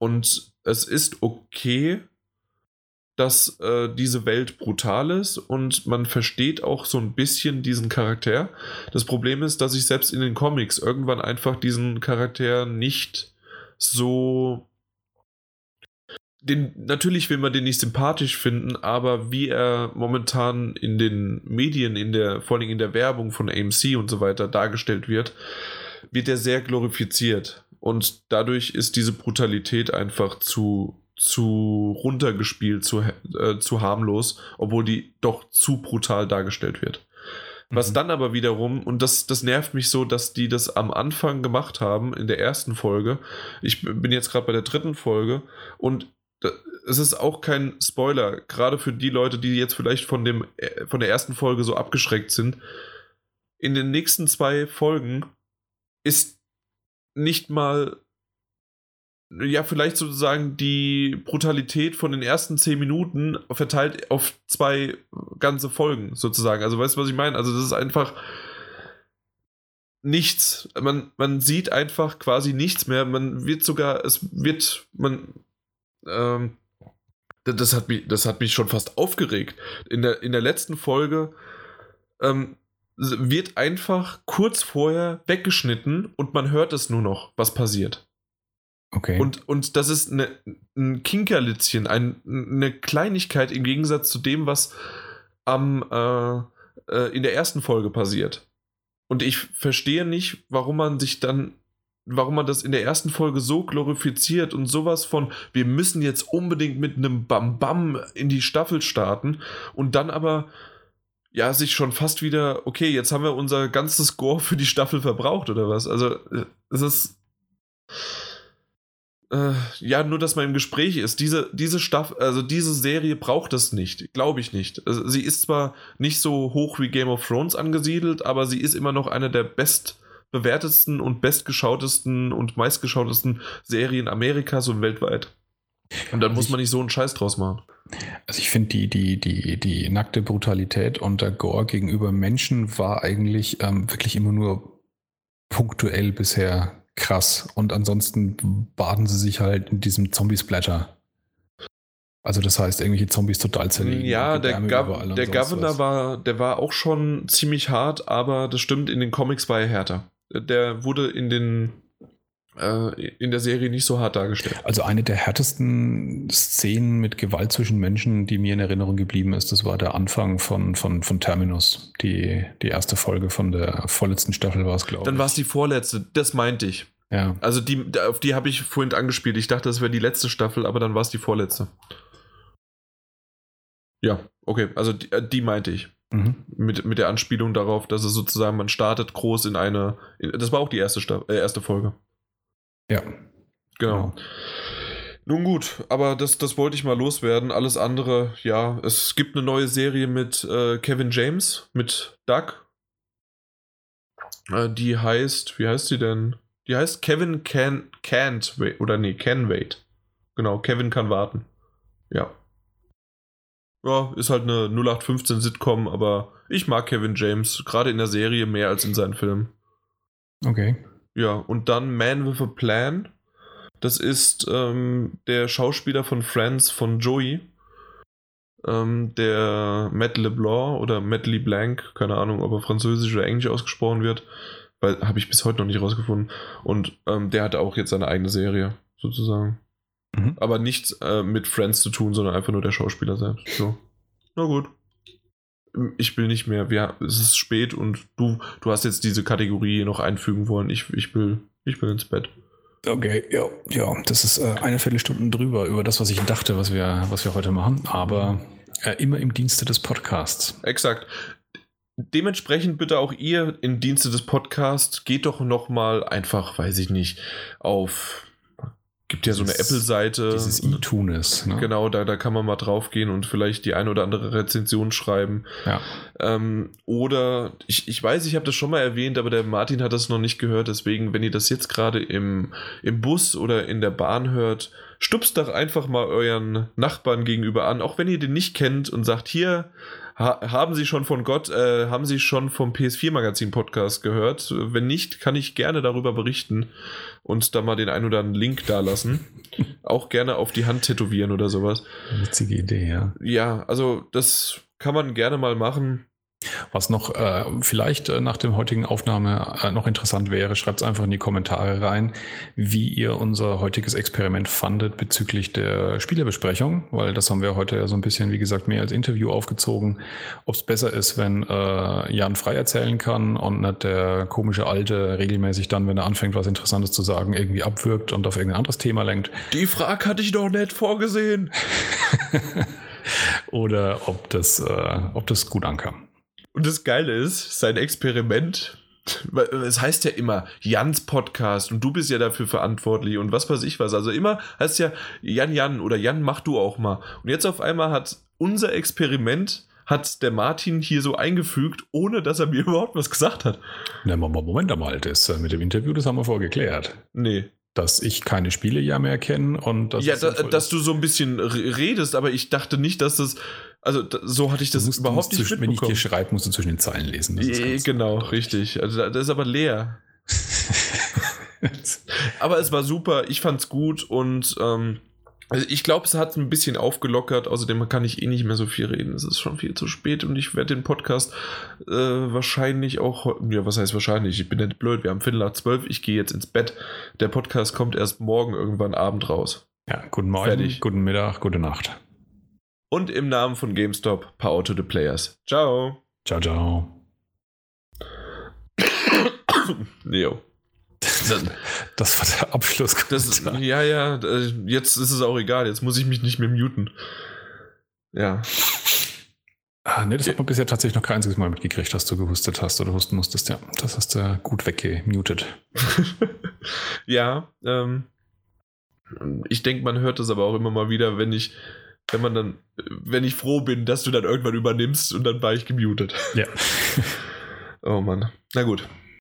Und es ist okay, dass äh, diese Welt brutal ist und man versteht auch so ein bisschen diesen Charakter. Das Problem ist, dass ich selbst in den Comics irgendwann einfach diesen Charakter nicht so. Den, natürlich will man den nicht sympathisch finden, aber wie er momentan in den Medien, in der, vor allem in der Werbung von AMC und so weiter dargestellt wird, wird er sehr glorifiziert. Und dadurch ist diese Brutalität einfach zu, zu runtergespielt, zu, äh, zu harmlos, obwohl die doch zu brutal dargestellt wird. Was mhm. dann aber wiederum, und das, das nervt mich so, dass die das am Anfang gemacht haben, in der ersten Folge. Ich bin jetzt gerade bei der dritten Folge und es ist auch kein Spoiler, gerade für die Leute, die jetzt vielleicht von, dem, äh, von der ersten Folge so abgeschreckt sind. In den nächsten zwei Folgen ist nicht mal ja, vielleicht sozusagen die Brutalität von den ersten zehn Minuten verteilt auf zwei ganze Folgen, sozusagen. Also, weißt du, was ich meine? Also, das ist einfach nichts. Man, man sieht einfach quasi nichts mehr. Man wird sogar, es wird, man, ähm, das hat mich, das hat mich schon fast aufgeregt. In der, in der letzten Folge ähm, wird einfach kurz vorher weggeschnitten und man hört es nur noch, was passiert. Okay. Und, und das ist eine, ein Kinkerlitzchen, ein, eine Kleinigkeit im Gegensatz zu dem, was am, äh, äh, in der ersten Folge passiert. Und ich verstehe nicht, warum man sich dann, warum man das in der ersten Folge so glorifiziert und sowas von, wir müssen jetzt unbedingt mit einem Bam-Bam in die Staffel starten und dann aber ja, sich schon fast wieder, okay, jetzt haben wir unser ganzes Score für die Staffel verbraucht oder was? Also, äh, es ist äh, ja, nur, dass man im Gespräch ist. Diese, diese Staffel, also diese Serie braucht es nicht. Glaube ich nicht. Also, sie ist zwar nicht so hoch wie Game of Thrones angesiedelt, aber sie ist immer noch eine der bestbewertetsten und bestgeschautesten und meistgeschautesten Serien Amerikas und weltweit. Und dann muss man nicht so einen Scheiß draus machen. Also ich finde die, die, die, die nackte Brutalität und der Gore gegenüber Menschen war eigentlich ähm, wirklich immer nur punktuell bisher krass. Und ansonsten baden sie sich halt in diesem Zombie-Splatter. Also das heißt, irgendwelche Zombies total zerlegen. Ja, der, Gov der Governor was. war, der war auch schon ziemlich hart, aber das stimmt, in den Comics war er härter. Der wurde in den in der Serie nicht so hart dargestellt. Also eine der härtesten Szenen mit Gewalt zwischen Menschen, die mir in Erinnerung geblieben ist, das war der Anfang von, von, von Terminus. Die, die erste Folge von der vorletzten Staffel war es, glaube ich. Dann war es die vorletzte, das meinte ich. Ja. Also die, auf die habe ich vorhin angespielt. Ich dachte, das wäre die letzte Staffel, aber dann war es die vorletzte. Ja, okay, also die, äh, die meinte ich. Mhm. Mit, mit der Anspielung darauf, dass es sozusagen, man startet groß in eine. In, das war auch die erste, Staffel, äh, erste Folge. Ja. Genau. genau. Nun gut, aber das, das wollte ich mal loswerden. Alles andere, ja, es gibt eine neue Serie mit äh, Kevin James, mit Doug. Äh, die heißt, wie heißt sie denn? Die heißt Kevin can, Can't Wait. Oder nee, Can Wait. Genau, Kevin kann warten. Ja. Ja, ist halt eine 0815 Sitcom, aber ich mag Kevin James, gerade in der Serie mehr als in seinen Filmen. Okay. Ja, und dann Man with a Plan. Das ist ähm, der Schauspieler von Friends von Joey. Ähm, der Matt LeBlanc oder Matt LeBlanc, keine Ahnung, ob er französisch oder englisch ausgesprochen wird, weil habe ich bis heute noch nicht rausgefunden. Und ähm, der hat auch jetzt seine eigene Serie, sozusagen. Mhm. Aber nichts äh, mit Friends zu tun, sondern einfach nur der Schauspieler selbst. So. Na gut ich will nicht mehr. Wir, es ist spät und du, du hast jetzt diese Kategorie noch einfügen wollen. Ich, ich, will, ich will ins Bett. Okay, ja, ja, das ist äh, eine Viertelstunde drüber über das, was ich dachte, was wir, was wir heute machen, aber äh, immer im Dienste des Podcasts. Exakt. Dementsprechend bitte auch ihr im Dienste des Podcasts geht doch noch mal einfach, weiß ich nicht, auf gibt ja so eine Apple-Seite. Dieses iTunes. Ne? Genau, da, da kann man mal drauf gehen und vielleicht die eine oder andere Rezension schreiben. Ja. Ähm, oder ich, ich weiß, ich habe das schon mal erwähnt, aber der Martin hat das noch nicht gehört. Deswegen, wenn ihr das jetzt gerade im, im Bus oder in der Bahn hört, stupst doch einfach mal euren Nachbarn gegenüber an, auch wenn ihr den nicht kennt und sagt, hier, ha haben Sie schon von Gott, äh, haben Sie schon vom PS4 Magazin Podcast gehört? Wenn nicht, kann ich gerne darüber berichten und da mal den ein oder anderen Link da lassen. Auch gerne auf die Hand tätowieren oder sowas. Witzige Idee, ja. Ja, also das kann man gerne mal machen. Was noch äh, vielleicht äh, nach dem heutigen Aufnahme äh, noch interessant wäre, schreibt es einfach in die Kommentare rein, wie ihr unser heutiges Experiment fandet bezüglich der Spielebesprechung, weil das haben wir heute ja so ein bisschen, wie gesagt, mehr als Interview aufgezogen. Ob es besser ist, wenn äh, Jan frei erzählen kann und nicht der komische Alte regelmäßig dann, wenn er anfängt, was Interessantes zu sagen, irgendwie abwirkt und auf irgendein anderes Thema lenkt. Die Frage hatte ich doch nicht vorgesehen. Oder ob das, äh, ob das gut ankam. Und das Geile ist, sein Experiment, es heißt ja immer Jans Podcast und du bist ja dafür verantwortlich und was weiß ich was. Also immer heißt ja Jan Jan oder Jan mach du auch mal. Und jetzt auf einmal hat unser Experiment hat der Martin hier so eingefügt, ohne dass er mir überhaupt was gesagt hat. Na, Moment mal, das äh, mit dem Interview, das haben wir vorher geklärt. Nee. Dass ich keine Spiele ja mehr kenne und dass Ja, da, dass du so ein bisschen redest, aber ich dachte nicht, dass das. Also so hatte ich das musst, überhaupt nicht zwischen, Wenn ich dir schreibe, musst du zwischen den Zeilen lesen. genau, richtig. Also das ist aber leer. aber es war super, ich fand's gut und ähm, also ich glaube, es hat ein bisschen aufgelockert. Außerdem kann ich eh nicht mehr so viel reden. Es ist schon viel zu spät und ich werde den Podcast äh, wahrscheinlich auch. Ja, was heißt wahrscheinlich? Ich bin nicht blöd. Wir haben Viertel nach zwölf. Ich gehe jetzt ins Bett. Der Podcast kommt erst morgen irgendwann Abend raus. Ja, guten Morgen, Fertig. guten Mittag, gute Nacht. Und im Namen von GameStop, Power to the Players. Ciao. Ciao, ciao. Neo. Das war der Abschluss. Das, ja, ja, äh, jetzt ist es auch egal. Jetzt muss ich mich nicht mehr muten. Ja. Ah, ne, das hat man bisher tatsächlich noch kein einziges Mal mitgekriegt, dass du gehustet hast oder husten musstest. Ja, das hast du gut weggemutet. ja, ähm, ich denke, man hört das aber auch immer mal wieder, wenn ich, wenn man dann, wenn ich froh bin, dass du dann irgendwann übernimmst und dann war ich gemutet. Ja. oh Mann. Na gut.